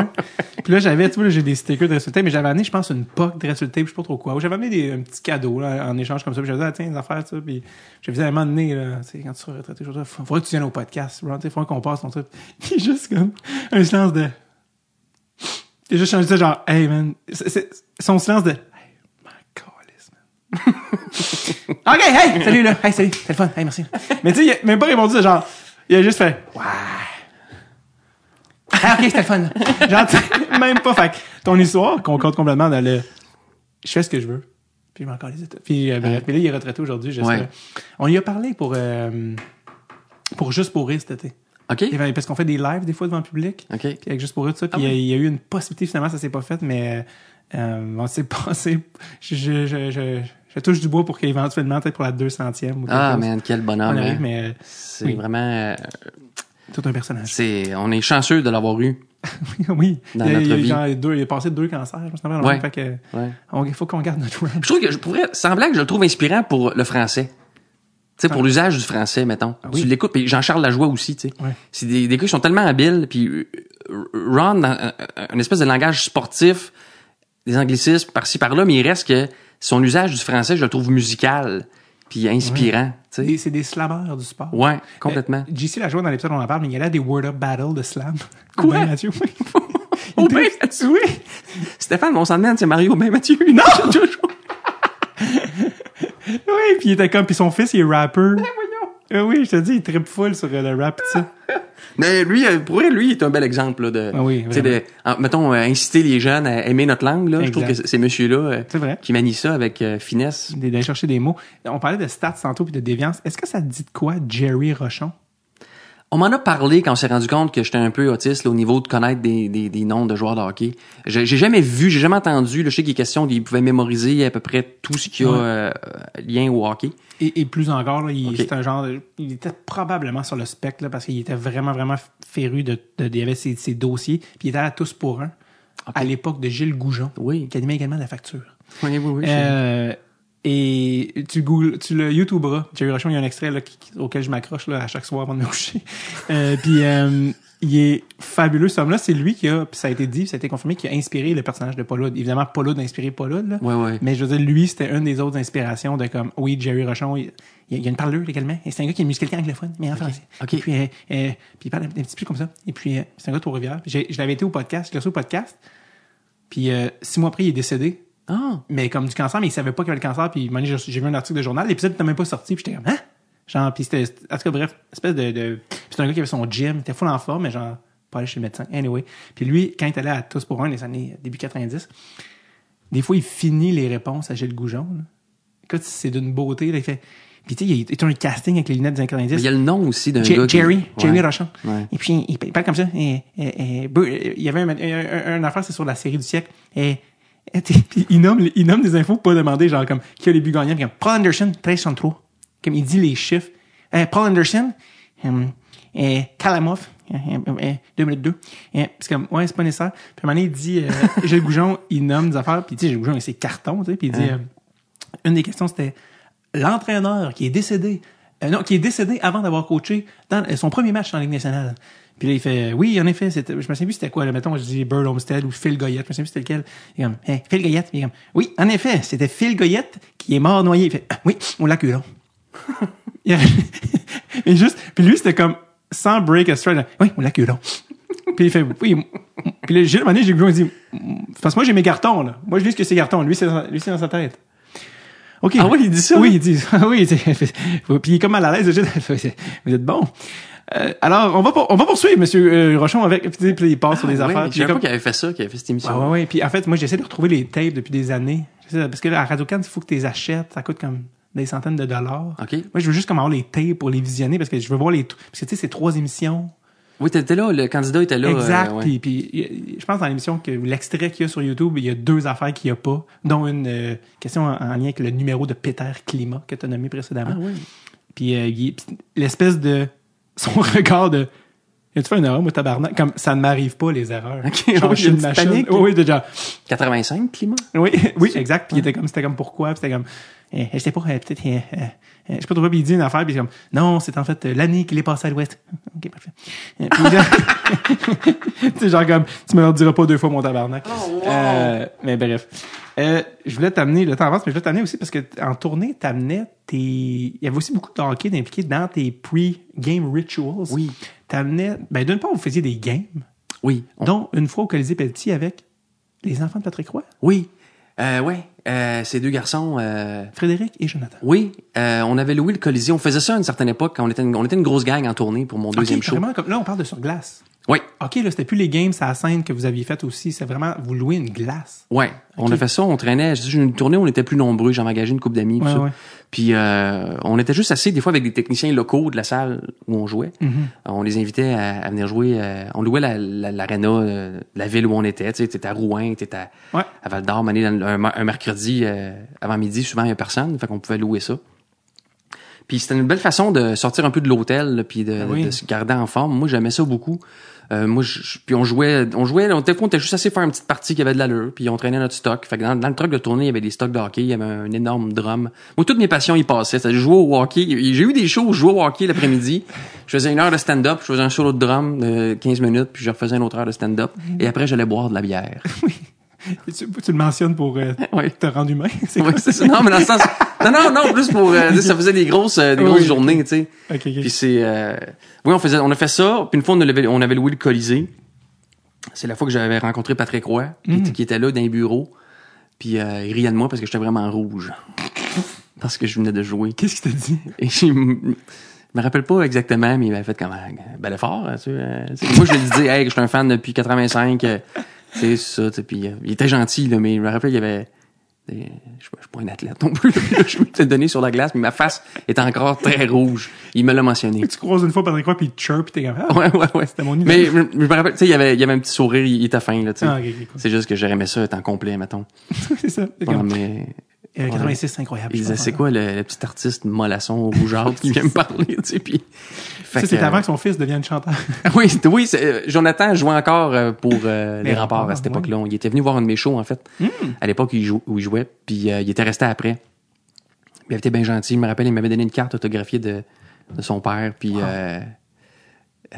Puis là, j'avais, tu vois, là, j'ai des stickers de résultats, mais j'avais amené, je pense, une POC de résultats, je sais pas trop quoi. J'avais amené des, un petit cadeau, là, en échange comme ça. Puis j'avais dit, ah, tiens, des affaires, ça. Puis j'avais dit, à un moment donné, là, tu sais, quand tu seras retraité, il faudrait que tu viennes au podcast, Ron, tu faudrait qu'on passe ton truc. Puis juste comme, un silence de, j'ai juste changé ça, genre, hey, man. C'est- c'est- son silence de. OK, hey, salut, là. Hey, salut, fun. Hey, merci. Mais tu sais, il a même pas répondu, genre, il a juste fait, ouais. Ah, ok, c'était le fun. là. Genre, tu sais, même pas. Fait que ton histoire concorde complètement dans le. Je fais ce que je veux. Puis je encore les états. Puis, euh. Puis là, il est retraité aujourd'hui. je sais. Ouais. On y a parlé pour. euh, pour Juste pour rire cet été. OK? Parce qu'on fait des lives des fois devant le public. OK. Puis avec Juste pour rire, tout ça. Puis Ah il y a- il y a eu une possibilité, finalement, ça s'est pas fait, mais. Euh, on s'est passé. Je, je, je, je, je touche du bois pour qu'éventuellement, peut-être pour la 200e ou Ah, man, quel on arrive, hein. mais euh, C'est oui. vraiment... euh, tout un personnage. c'est, on est chanceux de l'avoir eu. oui. Dans il, notre il vie. genre deux, il est passé deux cancers, je me. Ouais. Fait que, Ouais. on- il faut qu'on garde notre run. Je trouve que je pourrais, sans blague, je le trouve inspirant pour le français. Tu sais, pour Ah. l'usage du français, mettons. oui. Tu l'écoutes, puis Jean-Charles Lajoie aussi, tu sais. Ouais. C'est des, des gars qui sont tellement habiles, puis euh, Ron, un, un espèce de langage sportif, des anglicismes par-ci par-là, mais il reste que son usage du français, je le trouve musical, puis inspirant, tu sais. Des- C'est des slammeurs du sport. Ouais, complètement. Euh, JC Lajoie, dans l'épisode, on en parle, mais il y a là des Word Up Battle de slam. Quoi? Ben Mathieu. Oh, ben, Mathieu. Oui. Stéphane, mon sang de man, c'est Mario Ben Mathieu. Non! Oui, puis il était comme, puis son fils, il est rapper. Euh, oui, je te dis, il tripe full sur euh, le rap, tout ça. Mais lui, euh, pour vrai, lui, il est un bel exemple là, de, Ah oui, tu sais, de, mettons, euh, inciter les jeunes à aimer notre langue. Là. Je trouve que ces messieurs-là euh, C'est vrai. qui manient ça avec euh, finesse. D'aller chercher des mots. On parlait de stats tantôt puis de déviance. Est-ce que ça te dit de quoi, Jerry Rochon? On m'en a parlé quand on s'est rendu compte que j'étais un peu autiste là, au niveau de connaître des, des, des noms de joueurs de hockey. J'ai jamais vu, j'ai jamais entendu. Là, je sais qu'il est question qu'il pouvait mémoriser à peu près tout ce qui a Ouais. euh, lien au hockey. Et, et plus encore, là, il, c'est un genre, de- il était probablement sur le spectre là, parce qu'il était vraiment vraiment féru de, de, il y avait ses, ses dossiers, puis il était à tous pour un à l'époque de Gilles Goujon, Oui. qui animait également la facture. Oui, oui, oui. Euh, et tu googles, tu le YouTuberas. Jerry Rochon, il y a un extrait là, qui- auquel je m'accroche là, à chaque soir avant de me coucher. Euh, puis euh, il est fabuleux. Ce homme-là, c'est lui qui a, puis ça a été dit, ça a été confirmé, qui a inspiré le personnage de Paul Hood. Évidemment, Paul Hood a inspiré Paul Hood, là. Ouais, ouais. Mais je veux dire, lui, c'était une des autres inspirations de comme, oui, Jerry Rochon, il, il y a une parleuse également. Et c'est un gars qui est musical anglophone, mais en français. ok. Et puis, euh, euh, puis il parle un, petit peu comme ça. Et puis, euh, c'est un gars de Trois-Rivières. Je l'avais été au podcast, je l'ai reçu au podcast. Puis euh, six mois après, il est décédé Ah, mais comme du cancer, mais il savait pas qu'il avait le cancer. Puis, j'ai vu un article de journal, l'épisode n'était même pas sorti, puis j'étais comme, hein? Genre, puis c'était, en tout cas, bref, espèce de, de c'était un gars qui avait son gym, il était full en forme, mais genre, pas aller chez le médecin. Anyway. Puis lui, quand il allait à Tous pour un, les années, début 90, des fois, il finit les réponses à Gilles Goujon, là. Écoute, c'est d'une beauté, là, il fait, puis tu sais, il est un casting avec les lunettes des années 90. mais il y a le nom aussi d'un gars. qui- Jerry, Ouais. Jerry Rochon. Ouais. Et puis, il, parle comme ça. Et, et- et- Bru- il y avait un, un, un affaire, c'est sur la série du siècle. Et, il, nomme, il nomme des infos pour pas demander, genre, comme, qui a les buts gagnants. Comme, Paul Anderson, 1303. Comme il dit les chiffres. Euh, Paul Anderson, euh, et Kalamov, euh, euh, euh, 2002. Et, c'est comme, ouais, c'est pas nécessaire. Puis à un moment donné, il dit, euh, Gilles Goujon, il nomme des affaires. Puis tu sais, Gilles Goujon, il ses cartons, tu sais. Puis il dit, Hein. euh, une des questions, c'était l'entraîneur qui est décédé, euh, non, qui est décédé avant d'avoir coaché dans euh, son premier match en Ligue nationale. Puis là, il fait, oui, en effet, c'était, je me souviens plus c'était quoi, là, mettons, je dis Bird Homestead ou Phil Goyette, je me souviens plus c'était lequel. Il est comme, hey, Phil Goyette, il est comme, oui, en effet, c'était Phil Goyette qui est mort noyé. Il fait, Ah, oui, on l'a. Il a- Et juste, puis lui, c'était comme, sans break a stride, oui, on l'a là. Puis il fait, oui, puis là, moment donné, j'ai il dit, parce que moi, j'ai mes cartons, là. Moi, je lis ce que c'est cartons. Lui, c'est dans, lui, c'est dans sa tête. OK. Ah oui, il dit ça? Oui, il dit ça. oui, c'est- puis il est comme mal à l'aise. Vous êtes bon. Euh, alors, on va, pour- on va poursuivre, monsieur euh, Rochon, avec, puis, puis il passe sur des Ah, affaires. il est savais pas comme- qu'il avait fait ça, qu'il avait fait cette émission. ah ouais, ouais. Puis en fait, moi, j'essaie de retrouver les tapes depuis des années. Parce que là, à Radio Cannes, il faut que tu les achètes. Ça coûte comme des centaines de dollars. OK. Moi, je veux juste comme avoir les tapes pour les visionner parce que je veux voir les... Parce que tu sais, c'est trois émissions. Oui, t'étais là, le candidat était là. exact. euh, ouais. Puis, puis je pense dans l'émission que l'extrait qu'il y a sur YouTube, il y a deux affaires qu'il n'y a pas, dont une euh, question en, en lien avec le numéro de Peter Climat que tu as nommé précédemment. Ah oui. Puis euh, l'espèce de... Son regard de... tu fait une erreur, moi, tabarnak? Comme, ça ne m'arrive pas, les erreurs. Ok, Genre, oui, je suis une machine. panique. Oui, déjà. 85, climat. Oui, oui, exact. Puis il était comme, c'était comme pourquoi, puis c'était comme, euh, je sais pas, euh, peut-être, euh, je sais pas trop, puis il dit une affaire, puis il est comme, non, c'est en fait euh, l'année qu'il est passé à l'ouest. Ok, parfait. Puis là- tu sais, genre comme, tu me le diras pas deux fois mon tabarnak. Euh, mais bref. Euh, je voulais t'amener, le temps avance, mais je voulais t'amener aussi parce que en tournée, t'amenais tes, il y avait aussi beaucoup de hockey d'impliqué dans tes pre-game rituals. Oui. T'amenais, ben d'une part, vous faisiez des games, Oui. On- dont une fois au Colisée Pelletier avec les enfants de Patrick Roy, Oui. Euh, ouais. Euh, ces deux garçons, euh, Frédéric et Jonathan. oui, on avait loué le Colisée. On faisait ça à une certaine époque quand on était une, on était une grosse gang en tournée pour mon deuxième Ok, show. comme, là, on parle de sur glace. Oui. OK, là, c'était plus les games à la scène que vous aviez fait aussi. C'est vraiment, vous louez une glace. Ouais, on a fait ça, on traînait. J'ai une tournée, on était plus nombreux. J'ai engagé une couple d'amis. Ouais. Puis euh, on était juste assez des fois avec des techniciens locaux de la salle où on jouait. Mm-hmm. On les invitait à, à venir jouer. euh, on louait la- la- l'aréna euh, de la ville où on était. Tu sais, t'étais à Rouen, t'étais à, Ouais. à Val d'Or, Mané, dans le- un, un mercredi euh, avant midi. Souvent il y a personne, fait qu'on pouvait louer ça. Puis c'était une belle façon de sortir un peu de l'hôtel, puis de, Ah oui. de se garder en forme. Moi, j'aimais ça beaucoup. Euh, moi, je- puis on jouait, on jouait, on était, on était juste assez faire une petite partie qui avait de l'allure, puis on traînait notre stock. Fait que dans, dans le truc de tournée, il y avait des stocks de hockey, il y avait un énorme drum. Moi, toutes mes passions y passaient. C'est jouer au hockey. J'ai eu des shows où je jouais au hockey l'après-midi. Je faisais une heure de stand-up, je faisais un solo de drum de 15 minutes, puis je refaisais une autre heure de stand-up. Et après, j'allais boire de la bière. Tu, tu le mentionnes pour euh, Oui. te rendre humain. C'est Oui, quoi? c'est ça. Non, mais dans le sens, non, non, non, plus pour, euh, ça faisait des grosses, euh, des Oui, grosses journées, tu sais. Ok, ok. Puis c'est, euh, oui, on faisait, on a fait ça. Puis une fois, on avait, on avait loué le Colisée. C'est la fois que j'avais rencontré Patrick Roy, qui, Mm. était, qui était là dans les bureaux. Puis euh, il riait de moi parce que j'étais vraiment rouge. parce que je venais de jouer. Qu'est-ce qu'il t'a dit? Et je me rappelle pas exactement, mais il m'avait fait comme un bel effort. hein, tu sais, euh, moi, je lui ai dit, hey, que je suis un fan depuis 85. Euh, c'est ça, tu puis euh, il était gentil, là, mais je me rappelle, il y avait... Je suis pas- je suis pas un athlète non plus. là, je me suis donné sur la glace, mais ma face était encore très rouge. Il me l'a mentionné. Tu croises une fois Patrick Roy puis il te chirp t'es comme, ah, Ouais, ouais, ouais. C'était mon idole. Mais je, me rappelle, tu sais, il y avait, il y avait un petit sourire, il, était fin, là, tu sais. Ah, ok, ok, cool. C'est juste que j'aurais aimé ça être en complet, mettons. c'est ça. Comme, mais... euh, ouais. 86, c'est incroyable. Il disait, c'est hein. quoi le, le petit artiste mollasson rougeâtre qui vient me parler, tu sais, puis... Ça, c'est avant que son fils devienne chanteur. Oui, oui, euh, Jonathan jouait encore euh, pour euh, les Les remparts Remparts, à cette époque-là. Il était venu voir un de mes shows, en fait, à l'époque où il jouait, puis euh, il était resté après. Il avait été bien gentil. Je me rappelle, il m'avait donné une carte autographiée de, de son père, puis euh,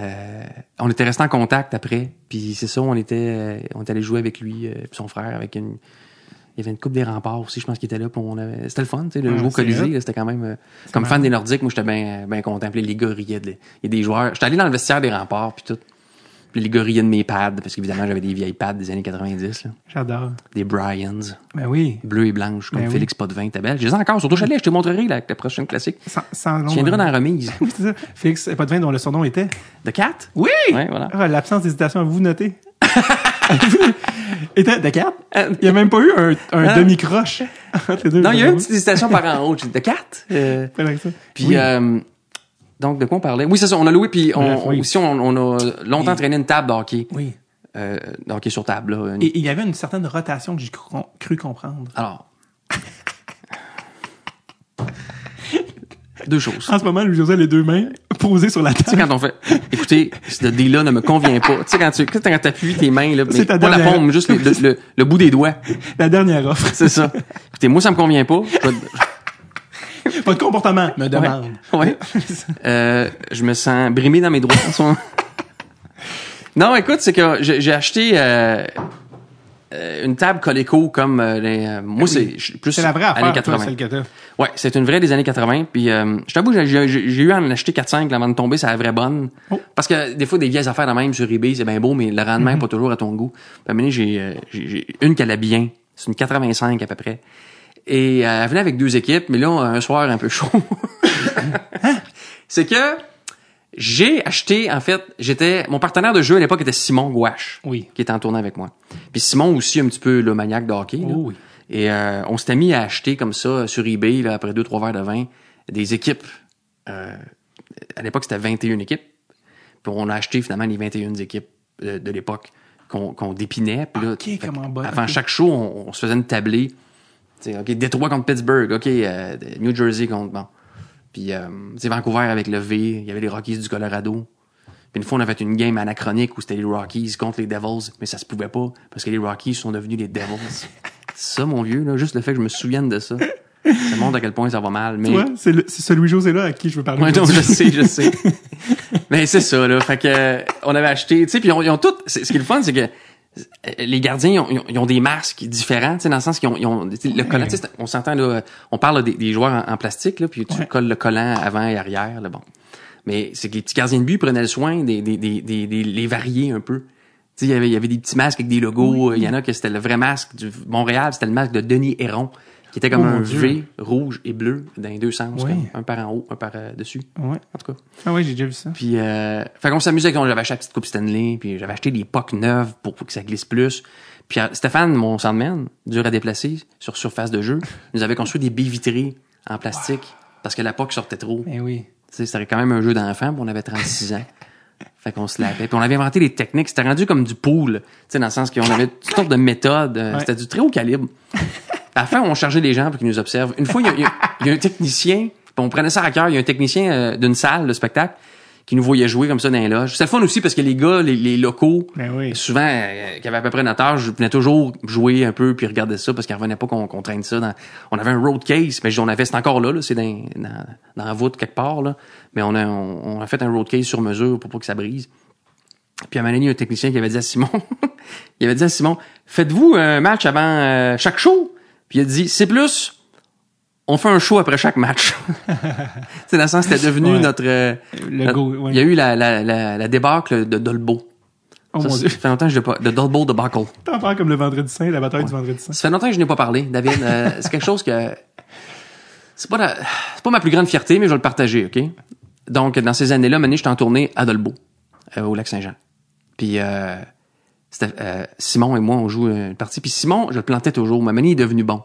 euh, on était resté en contact après. Puis c'est ça, on était, euh, on était allé jouer avec lui, euh, son frère, avec une... Il y avait une coupe des remparts aussi, je pense qu'il était là. on avait... C'était le fun, tu sais, le Ah, au Colisée, là, c'était quand même... euh, comme fan des Nordiques, moi, j'étais bien bien content. Puis les gars riaient. Il y a des joueurs... J'étais allé dans le vestiaire des remparts, puis tout. Puis les gars riaient de mes pads, parce qu'évidemment, j'avais des vieilles pads des années 90, là. J'adore. Des Bryans, Ben oui. bleues et blanches, comme Ben oui. Félix Potvin, t'as belle. Je les ai encore sur ton chalet, je te montrerai la, la prochaine classique. Sans, sans nom. Tu viendras dans euh, la remise. Oui, c'est ça. Félix Potvin, dont le surnom était. De Cat? Oui! Ouais, voilà. Ah, L'absence d'hésitation, vous notez. était de Cat? Euh, Il n'y a même pas eu un, un Ah. demi-croche entre les deux. Non, il y a eu une petite hésitation par en haut. J'ai dit, De Cat? Euh. Puis, Oui. euh, donc, de quoi on parlait? Oui, c'est ça, on a loué, puis on, oui. aussi, on, on a longtemps Et- traîné une table de hockey. Oui. Euh, de hockey sur table, là. Une- Et il y avait une certaine rotation que j'ai cru, cru comprendre. Alors. Deux choses. En ce moment, Louis-José a les deux mains posées sur la Tu sais, table. quand on fait, écoutez, ce deal-là ne me convient pas. Tu sais, quand tu, quand t'appuies tes mains, là, mais ta pas la paume, juste le, le- le- le bout des doigts. La dernière offre. C'est ça. Écoutez, moi, ça me convient pas. Votre comportement me demande. Ouais. Euh, je me sens brimé dans mes droits. non, écoute, c'est que j'ai acheté euh, une table Coleco comme euh, les, euh, moi c'est plus C'est la vraie années affaire, 80. toi, celle. Ouais, c'est une vraie des années 80. Puis euh, je t'avoue, j'ai j'ai- j'ai eu à en acheter 4-5 avant de tomber, c'est la vraie bonne. Oh. Parce que des fois, des vieilles affaires de même sur eBay, c'est bien beau, mais le rendement est pas toujours à ton goût. Puis j'ai euh, j'ai- j'ai une qui allait bien. C'est une 85 à peu près. Et euh, elle venait avec deux équipes, mais là, un soir un peu chaud. c'est que j'ai acheté, en fait, j'étais, mon partenaire de jeu à l'époque était Simon Gouache. Oui. Qui était en tournée avec moi. Puis Simon aussi un petit peu le maniaque de hockey. là. Oh oui. Et euh, on s'était mis à acheter comme ça sur eBay, là, après deux, trois verres de vin, des équipes. Euh, à l'époque, c'était 21 équipes. Puis on a acheté finalement les 21 équipes de l'époque qu'on qu'on dépinait. Puis là, Ok, fait comme que en bas, Avant chaque show, on, on se faisait une tablée. Tu sais, OK, Détroit contre Pittsburgh. OK, euh, New Jersey contre... Bon. Puis, euh, sais, Vancouver avec le V. Il y avait les Rockies du Colorado. Puis une fois, on a fait une game anachronique où c'était les Rockies contre les Devils, mais ça se pouvait pas parce que les Rockies sont devenus les Devils. C'est ça, mon vieux, là, juste le fait que je me souvienne de ça. Ça montre à quel point ça va mal. Mais... Tu vois, c'est c'est ce Louis-José là à qui je veux parler. Ouais, non, je sais, je sais. Mais c'est ça, là. Fait que, euh, on avait acheté, tu sais, puis ils ont, ils ont tout, c'est- ce qui est le fun, c'est que les gardiens, ils ont, ils ont- ils ont des masques différents, tu sais, dans le sens qu'ils ont, ils ont le collant, on s'entend, là, on parle des, des joueurs en, en plastique, là, puis tu Ouais. colles le collant avant et arrière, là, bon. Mais c'est que les petits gardiens de but prenaient le soin des, des, des, des, des- les varier un peu. Tu sais, il y avait, il y avait des petits masques avec des logos. Il y en a que c'était le vrai masque du Montréal, c'était le masque de Denis Héron, qui était comme Oh, un. V rouge et bleu dans les deux sens, Oui. comme un par en haut, un par euh, dessus. Ouais. En tout cas. Ah ouais, j'ai déjà vu ça. Puis, euh, fait qu'on s'amusait quand j'avais acheté la petite coupe Stanley, puis j'avais acheté des pucks neuves pour, pour que ça glisse plus. Puis euh, Stéphane, mon sandman, dur à déplacer sur surface de jeu, nous avait construit des baies vitrées en plastique parce que la puck sortait trop. Eh oui. Tu sais, c'était quand même un jeu d'enfant, puis on avait 36 ans. Fait qu'on se lavait. Puis on avait inventé des techniques. C'était rendu comme du pool. Tu sais, dans le sens qu'on avait toutes sortes de méthodes. Euh, Ouais. C'était du très haut calibre. À la fin, on chargeait les gens pour qu'ils nous observent. Une fois, il y y y a un technicien, on prenait ça à cœur, il y a un technicien euh, d'une salle de spectacle qui nous voyait jouer comme ça dans les loges. C'est le fun aussi parce que les gars, les, les locaux, Ben oui. souvent, euh, qui avaient à peu près notre âge, venaient toujours jouer un peu puis regarder ça parce qu'ils revenaient pas qu'on qu'on traîne ça. Dans... On avait un road case, mais on avait, c'est encore là, là c'est dans, dans, dans la voûte quelque part, là. mais on a, on, on a fait un road case sur mesure pour pas que ça brise. Puis à un moment donné, il y a un technicien qui avait dit à Simon, il avait dit à Simon, faites-vous un match avant euh, chaque show? Puis il a dit, c'est plus, on fait un show après chaque match. c'est dans le sens, c'était devenu Ouais. notre... euh, Le notre- go, ouais. Il y a eu la, la, la, la débâcle de Dolbo. Oh ça, mon ça dieu. fait longtemps que je l'ai pas... De Dolbo debacle. T'en parles comme le vendredi saint, la bataille du vendredi saint. Ça fait longtemps que je n'ai pas parlé, David. Euh, c'est quelque chose que... C'est pas, la- c'est pas ma plus grande fierté, mais je vais le partager, OK? Donc, dans ces années-là, maintenant, j'étais en tournée à Dolbeau, euh, au Lac-Saint-Jean. Puis, euh, Simon et moi, on joue une partie. Puis Simon, je le plantais toujours. Maintenant, il est devenu bon.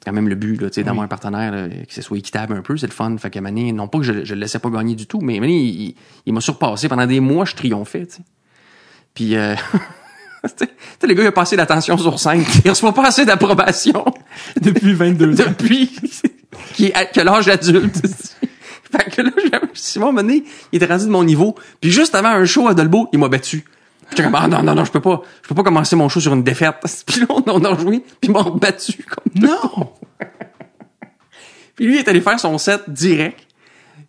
C'est quand même le but, là, tu sais, d'avoir un partenaire, là, que ce soit équitable un peu, c'est le fun. Fait que maintenant, non pas que je, je le laissais pas gagner du tout, mais maintenant, il, il- il m'a surpassé. Pendant des mois, je triomphais, tu sais. Puis, euh, tu sais, le gars, il a passé l'attention sur scène. Il reçoit pas assez d'approbation Depuis 22 ans. depuis qui est à- que l'âge adulte. fait que là, Simon Mené, il était rendu de mon niveau. Puis juste avant un show à Dolbeau, il m'a battu. J'étais comme, ah non, non, non, je peux pas, je peux pas commencer mon show sur une défaite. Puis là, on, a joué, puis il m'a battu comme Non! Puis lui, il est allé faire son set direct.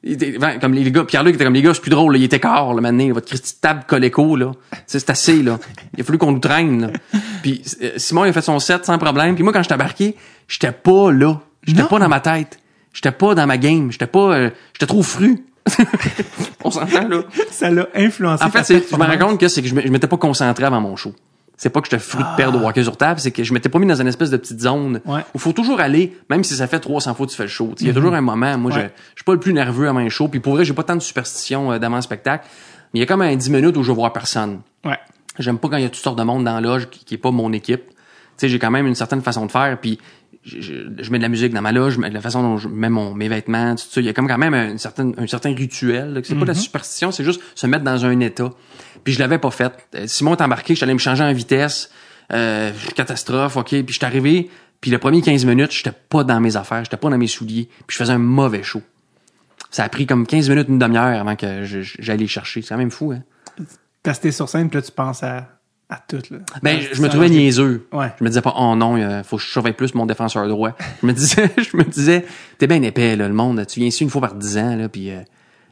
Il était, ben, comme les gars, Pierre-Luc était comme les gars, c'est plus drôle, là, il était quart, là, maintenant, votre Christy table coléco, là. C'est assez, là. Il a fallu qu'on nous traîne, là. Puis euh, Simon, il a fait son set sans problème. Puis moi, quand j'étais embarqué, j'étais pas là. J'étais pas dans ma tête. J'étais pas dans ma game. J'étais pas, euh, j'étais trop fru. On s'entend, là. Ça l'a influencé. En fait, je me rends compte que c'est que je m'étais pas concentré avant mon show. C'est pas que j'étais fru de perdre au hockey sur table, c'est que je m'étais pas mis dans une espèce de petite zone Ouais. où faut toujours aller, même si ça fait 300 fois que tu fais le show. Il y a toujours un moment, moi, je, Ouais. je suis pas le plus nerveux avant un show, puis pour vrai, j'ai pas tant de superstition euh, d'avant un spectacle, mais il y a comme un 10 minutes où je vois personne. Ouais. J'aime pas quand il y a toutes sortes de monde dans la loge qui, qui est pas mon équipe. Tu sais, j'ai quand même une certaine façon de faire, puis je, je- je mets de la musique dans ma loge, la façon dont je mets mon, mes vêtements, tout ça. Il y a comme quand même un, certain, un certain rituel. C'est pas de la superstition, c'est juste se mettre dans un état. Puis je l'avais pas fait. Euh, Simon est embarqué, je suis allé me changer en vitesse. Euh, catastrophe, OK. Puis je suis arrivé, puis les premiers 15 minutes, j'étais pas dans mes affaires, j'étais pas dans mes souliers, puis je faisais un mauvais show. Ça a pris comme 15 minutes, une demi-heure avant que les chercher. C'est quand même fou, hein? Parce que t'es sur scène, puis là, tu penses à, à tout, là. Ben, je, je me trouvais niaiseux. Ouais. Je me disais pas, oh non, il faut que je surveille plus mon défenseur droit. Je me disais, je me disais, t'es bien épais, là, le monde. Tu viens ici une fois par dix ans, là, puis euh,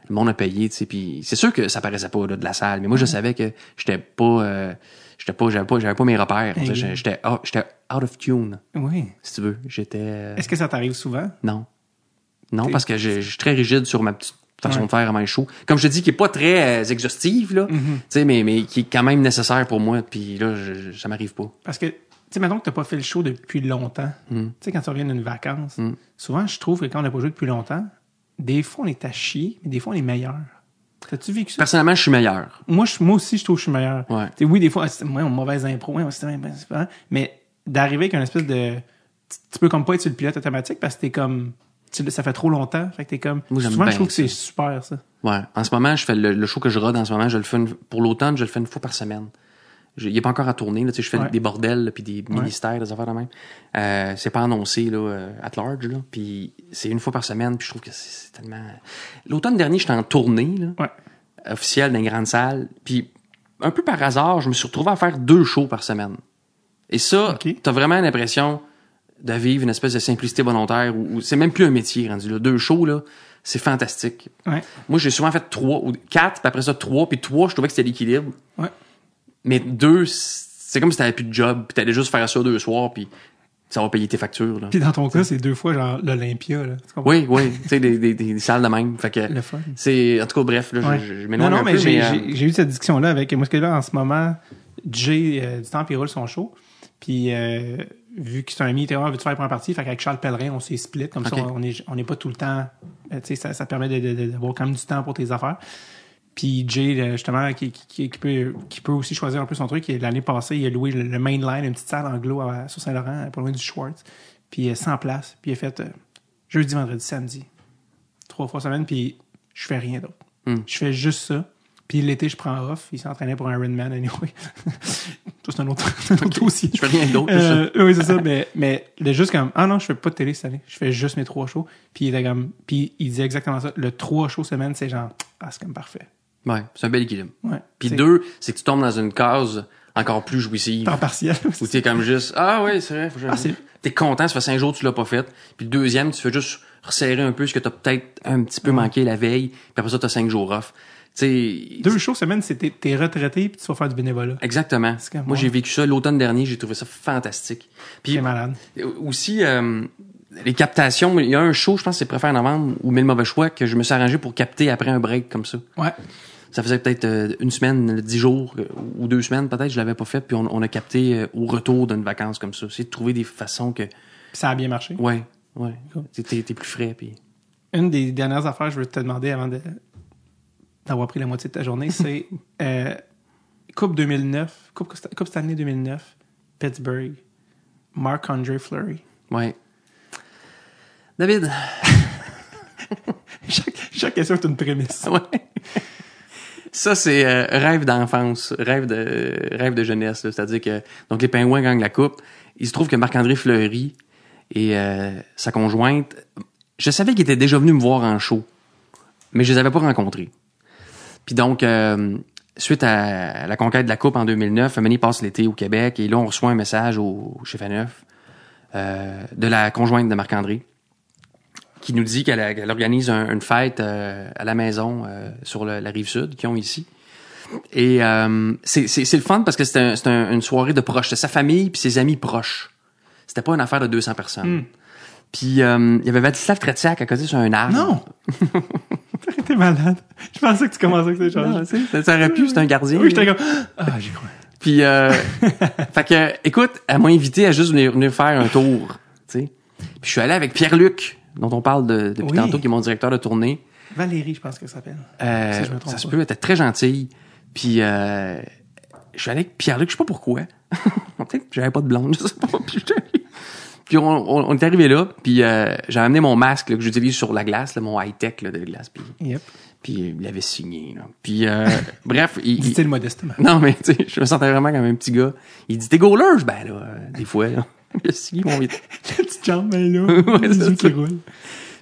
le monde a payé, tu sais, puis c'est sûr que ça paraissait pas, là, de la salle. Mais moi, je savais que j'étais pas, euh, j'étais pas, j'avais pas, j'avais pas mes repères. J'étais, out- j'étais out of tune, Oui. si tu veux. J'étais, euh, Est-ce que ça t'arrive souvent? non. Non, parce que je, je suis très rigide sur ma petite façon Ouais. de faire à mes shows. Comme je te dis, qui est pas très euh, exhaustive, là, tu sais, mais, mais qui est quand même nécessaire pour moi, puis là, je, ça m'arrive pas. Parce que, tu sais, maintenant que t'as pas fait le show depuis longtemps, Mm. tu sais, quand tu reviens d'une vacance, souvent, je trouve que quand on n'a pas joué depuis longtemps, des fois, on est à chier, mais des fois, on est meilleur. T'as-tu vécu ça? Personnellement, je suis meilleur. Moi, je, moi aussi, je trouve que je suis meilleur. Ouais. Oui, des fois, c'est moi, mauvaise impro, ouais, ben, mais d'arriver avec une espèce de. Tu, tu peux comme pas être sur le pilote automatique parce que t'es comme. Tu- ça fait trop longtemps. Fait que t'es comme. Moi, souvent, je trouve que c'est super, ça. Ouais. En ce moment, je fais le, le show que je rode en ce moment, je le fais une- pour l'automne, je le fais une fois par semaine. Je- il est pas encore à tourner, là, tu sais, je fais Ouais. des bordels, puis des ministères, des affaires de même. Euh, c'est pas annoncé, là, euh, at large, là. Puis c'est une fois par semaine, puis je trouve que c'est tellement... L'automne dernier, j'étais en tournée, là, Ouais. officielle dans une grande salle, puis un peu par hasard, je me suis retrouvé à faire deux shows par semaine. Et ça, t'as vraiment l'impression de vivre une espèce de simplicité volontaire où c'est même plus un métier rendu là. Deux shows, là, c'est fantastique. Ouais. Moi, j'ai souvent fait trois ou quatre, puis après ça, trois, puis trois, je trouvais que c'était l'équilibre. Ouais. Mais deux, c'est comme si t'avais plus de job, puis t'allais juste faire ça deux soirs, puis ça va payer tes factures. Là. Puis dans ton cas, c'est deux fois genre l'Olympia, là. Oui, oui, tu sais, des, des, des, salles de même. Fait que Le fun. c'est, en tout cas, bref, là, Ouais. je, je, Non, non, un mais peu, j'ai mais, euh, j'ai- j'ai eu cette discussion-là avec moi, ce que là, en ce moment, Jay euh, du temps, il roule son show. Puis, euh, vu que c'est un ami, était vraiment, veux-tu faire la première partie? Fait qu'avec Charles Pellerin, on s'est split. Comme ça, on est, on n'est pas tout le temps. euh, tu sais, ça, ça permet d'avoir quand même du temps pour tes affaires. Puis Jay, euh, justement, qui, qui, peut, qui peut aussi choisir un peu son truc. L'année passée, il a loué le, le main line, une petite salle anglo à, sur Saint-Laurent, pas loin du Schwartz. Puis euh, 100 places. Puis il a fait euh, jeudi, vendredi, samedi. Trois fois semaine, puis je fais rien d'autre. Hmm. Je fais juste ça. Puis l'été, je prends off. Il s'entraînait pour un Ironman, anyway. c'est un autre, un autre dossier. je fais rien d'autre. Euh, oui, c'est ça. Mais, mais il est juste comme, ah non, je fais pas de télé cette année. Je fais juste mes trois shows. Puis il était comme, puis il disait exactement ça. Le trois shows semaine, c'est genre, ah, c'est comme parfait. Ouais, c'est un bel équilibre. Ouais. Puis deux, c'est que tu tombes dans une case encore plus jouissive. Temps partiel. Où t'es comme juste, ah ouais, c'est vrai, faut que Ah, T'es content, ça fait cinq jours que tu l'as pas fait. Puis le deuxième, tu fais juste resserrer un peu ce que t'as peut-être un petit peu manqué la veille. Puis après ça, t'as cinq jours off. Tu sais, Deux shows semaine, c'est t'es- retraité puis tu vas faire du bénévolat. Exactement. Moi, j'ai vécu ça l'automne dernier, j'ai trouvé ça fantastique. Puis C'est malade. aussi, euh, les captations, il y a un show, je pense que c'est Préfère novembre ou Mille mauvais choix que je me suis arrangé pour capter après un break comme ça. Ouais. Ça faisait peut-être euh, une semaine, dix jours euh, ou deux semaines peut-être, je l'avais pas fait, puis on, on a capté euh, au retour d'une vacance comme ça. C'est de trouver des façons que, ça a bien marché. ouais, ouais, Cool. t'es plus frais, puis Une des dernières affaires que je veux te demander avant de d'avoir pris la moitié de ta journée, c'est euh, Coupe 2009, Coupe, coupe cette année 2009, Pittsburgh, Marc-André Fleury. ouais. David, Chaque, chaque question est une prémisse. ouais. Ça, c'est euh, rêve d'enfance, rêve de rêve de jeunesse. C'est-à-dire que donc les Pingouins gagnent la coupe. Il se trouve que Marc-André Fleury et euh, sa conjointe, je savais qu'ils étaient déjà venus me voir en show, mais je les avais pas rencontrés. Puis donc, euh, suite à la conquête de la coupe en 2009, Amélie passe l'été au Québec et là, on reçoit un message au, au chef à neuf euh, de la conjointe de Marc-André qui nous dit qu'elle organise un- une fête euh, à la maison euh, sur le- la rive sud qu'ils ont ici. Et euh, c'est c'est- c'est le fun parce que c'était un- une soirée de proches. C'était sa famille puis ses amis proches. C'était pas une affaire de 200 personnes. Puis euh, il y avait Vladislav Tretiak à côté sur un arbre. Non! T'es malade. Je pensais que tu commençais avec ces choses. ça, ça aurait pu, c'est un gardien. Oui, j'étais comme, ah, j'y crois. Puis, euh, fait que, écoute, elle m'a invité à juste venir, venir faire un tour, tu sais. Puis je suis allé avec Pierre-Luc, dont on parle de, depuis Oui. tantôt, qui est mon directeur de tournée. Valérie, je pense que ça s'appelle. Euh, Si je me trompe ça se peut, elle était très gentille. Puis, euh, je suis allé avec Pierre-Luc, je sais pas pourquoi. Peut-être que j'avais pas de blonde, je sais pas. Puis, puis on, on- on est arrivé là, puis euh, j'ai amené mon masque là, que j'utilise sur la glace, là, mon high-tech de glace. Puis, Yep. puis il l'avait signé. Là. Puis, euh, bref, il, il- Dit-il modestement. non, mais tu sais, je me sentais vraiment comme un petit gars. Il dit, t'es goaler? Ben là, euh, des fois, là. Il a signé mon. La petite jambe, là. Ouais, les c'est yeux qui ça. roulent.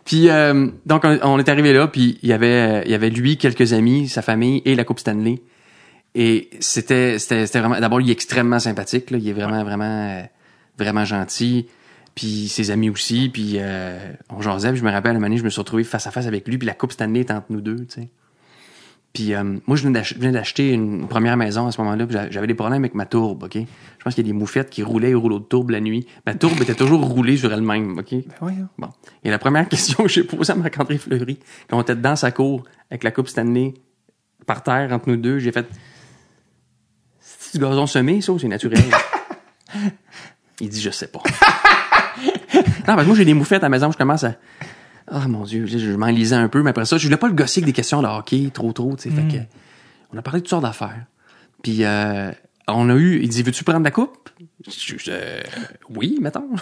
Puis, euh, donc, on, on est arrivé là, puis il y avait, il y avait lui, quelques amis, sa famille et la Coupe Stanley. Et c'était, c'était, c'était vraiment, d'abord, il est extrêmement sympathique, là. Il est vraiment, vraiment, euh, vraiment gentil. Puis ses amis aussi, puis euh, on jasait, puis je me rappelle, à un moment donné, je me suis retrouvé face à face avec lui, puis la Coupe Stanley était entre nous deux, tu sais. Puis euh, moi, je venais d'acheter une première maison à ce moment-là, j'avais des problèmes avec ma tourbe, OK? Je pense qu'il y a des moufettes qui roulaient au rouleau de tourbe la nuit. Ma tourbe était toujours roulée sur elle-même, OK? Ben voyons. Bon. Et la première question que j'ai posée à Marc-André Fleury, quand on était dans sa cour, avec la Coupe Stanley, par terre, entre nous deux, j'ai fait C'est du gazon semé, ça, ou c'est naturel? Il dit Je sais pas. non, parce que moi, j'ai des moufettes à la maison, je commence à. Ah, mon Dieu, je, je m'enlisais un peu, mais après ça, je voulais pas le gosser avec des questions de hockey, trop, trop, tu sais. Fait que, on a parlé de toutes sortes d'affaires. Puis, euh, on a eu, il dit Veux-tu prendre la coupe? Je- je- euh, oui, mettons.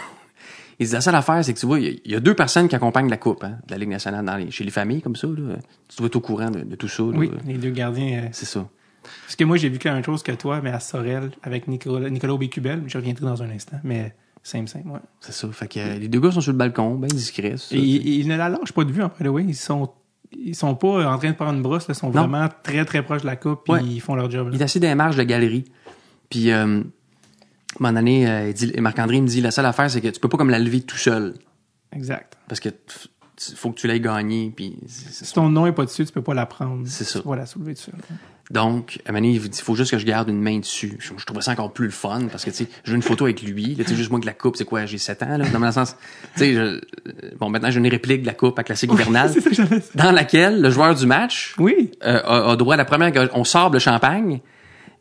Il dit la seule affaire, c'est que tu vois, il y a- il y, a deux personnes qui accompagnent la coupe hein, de la Ligue nationale dans les- chez les familles comme ça. Là. Tu dois être au courant de, de tout ça. là. Oui, les deux gardiens. euh, C'est ça. Parce que moi, j'ai vécu la même chose que toi, mais à Sorel, avec Nicolas, Nicolas Bécubel. Je reviendrai dans un instant, mais simple, simple, ouais. C'est ça. Fait que euh, les deux gars sont sur le balcon, bien discrets. c'est ça. Et ils, ils ne la lâchent pas de vue, en fait, oui. Ils sont, ils sont pas en train de prendre une brosse. Ils sont Non. vraiment très, très proches de la coupe, puis Ouais. ils font leur job, Il là. est assis dans les marges de galerie. Puis, euh, À un moment donné, euh, Marc-André me dit, la seule affaire, c'est que tu peux pas comme la lever tout seul. Exact. Parce que faut que tu l'aies gagné, puis Si ton nom est pas dessus, tu peux pas la prendre. C'est ça. Tu vas la soulever dessus. Donc, à un moment donné, il faut juste que je garde une main dessus. Je, je trouvais ça encore plus le fun parce que, tu sais, j'ai une photo avec lui. Là, tu sais, juste moi que la coupe, c'est quoi, j'ai 7 ans, là. Dans le sens, tu sais, je- euh, bon, maintenant, j'ai une réplique de la coupe à classique hivernale. dans laquelle le joueur du match Oui. euh, a, a droit à la première, gorgée. on sort le champagne,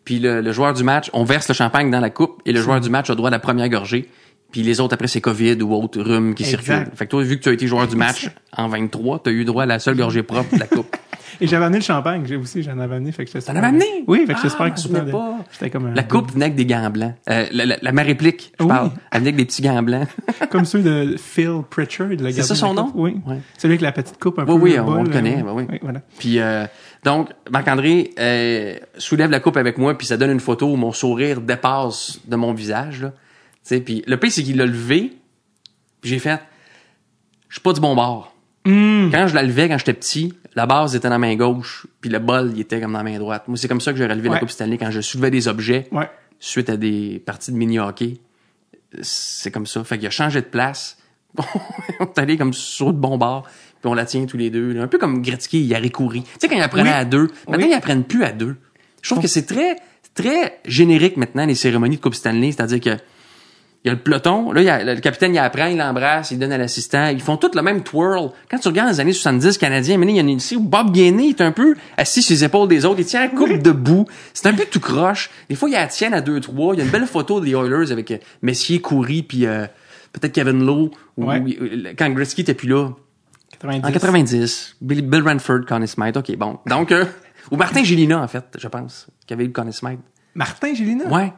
puis le, le joueur du match, on verse le champagne dans la coupe, et le joueur du match a droit à la première gorgée. Puis les autres, après, c'est COVID ou autre rhume qui Exact. circule. Fait que toi, vu que tu as été joueur du match en 23, tu as eu droit à la seule gorgée propre de la coupe. Et j'avais amené le champagne. J'ai aussi, j'en avais amené. Fait que T'en avais amené? Oui, fait que j'étais Ah, super je pas. J'étais comme un. La coupe venait avec des gants blancs. Euh, la, la, la ma réplique, je Oui. parle, elle venait avec des petits gants blancs. Comme ceux de Phil Pritchard. le gardien ça son nom? Oui. Ouais. Celui avec la petite coupe un Oui, peu. oui, on- on le connaît, ben oui. voilà. Puis euh, donc, Marc-André euh, soulève la coupe avec moi, puis ça donne une photo où mon sourire dépasse de mon visage. Là. Tu sais, Puis le pire, c'est qu'il l'a levé, puis j'ai fait, je suis pas du bon bord. Hmm. Quand je la levais, quand j'étais petit, la base était dans la main gauche, puis le bol, il était comme dans la main droite. Moi, c'est comme ça que j'ai relevé Ouais. la Coupe Stanley, quand je soulevais des objets Ouais. suite à des parties de mini-hockey. C'est comme ça. Fait qu'il a changé de place. on est allé comme sur le bon bord, puis on la tient tous les deux. là. Un peu comme Gretzky, il a. Tu sais, quand ils apprenaient Oui. à deux, maintenant, Oui. ils apprennent plus à deux. Je trouve que c'est très, très générique maintenant, les cérémonies de Coupe Stanley. C'est-à-dire que il y a le peloton, là, il y a, le capitaine, il apprend, il l'embrasse, il donne à l'assistant. Ils font tous le même twirl. Quand tu regardes les années 70 canadiens, maintenant, il y en a une ici où Bob Gainey est un peu assis sur les épaules des autres. Il tient la coupe debout. C'est un peu tout croche. Des fois, il la tienne à deux, trois. Il y a une belle photo des Oilers avec euh, Messier, Coury, puis euh, peut-être Kevin Lowe. Ou, Ouais. ou- euh, quand Gretzky était plus là. 90. En 90. Bill, Bill Ranford, Connie Smythe. OK, bon. Donc, euh, ou Martin Gélina, en fait, je pense, qui avait eu Connie Smythe. Martin Gélina? Ouais.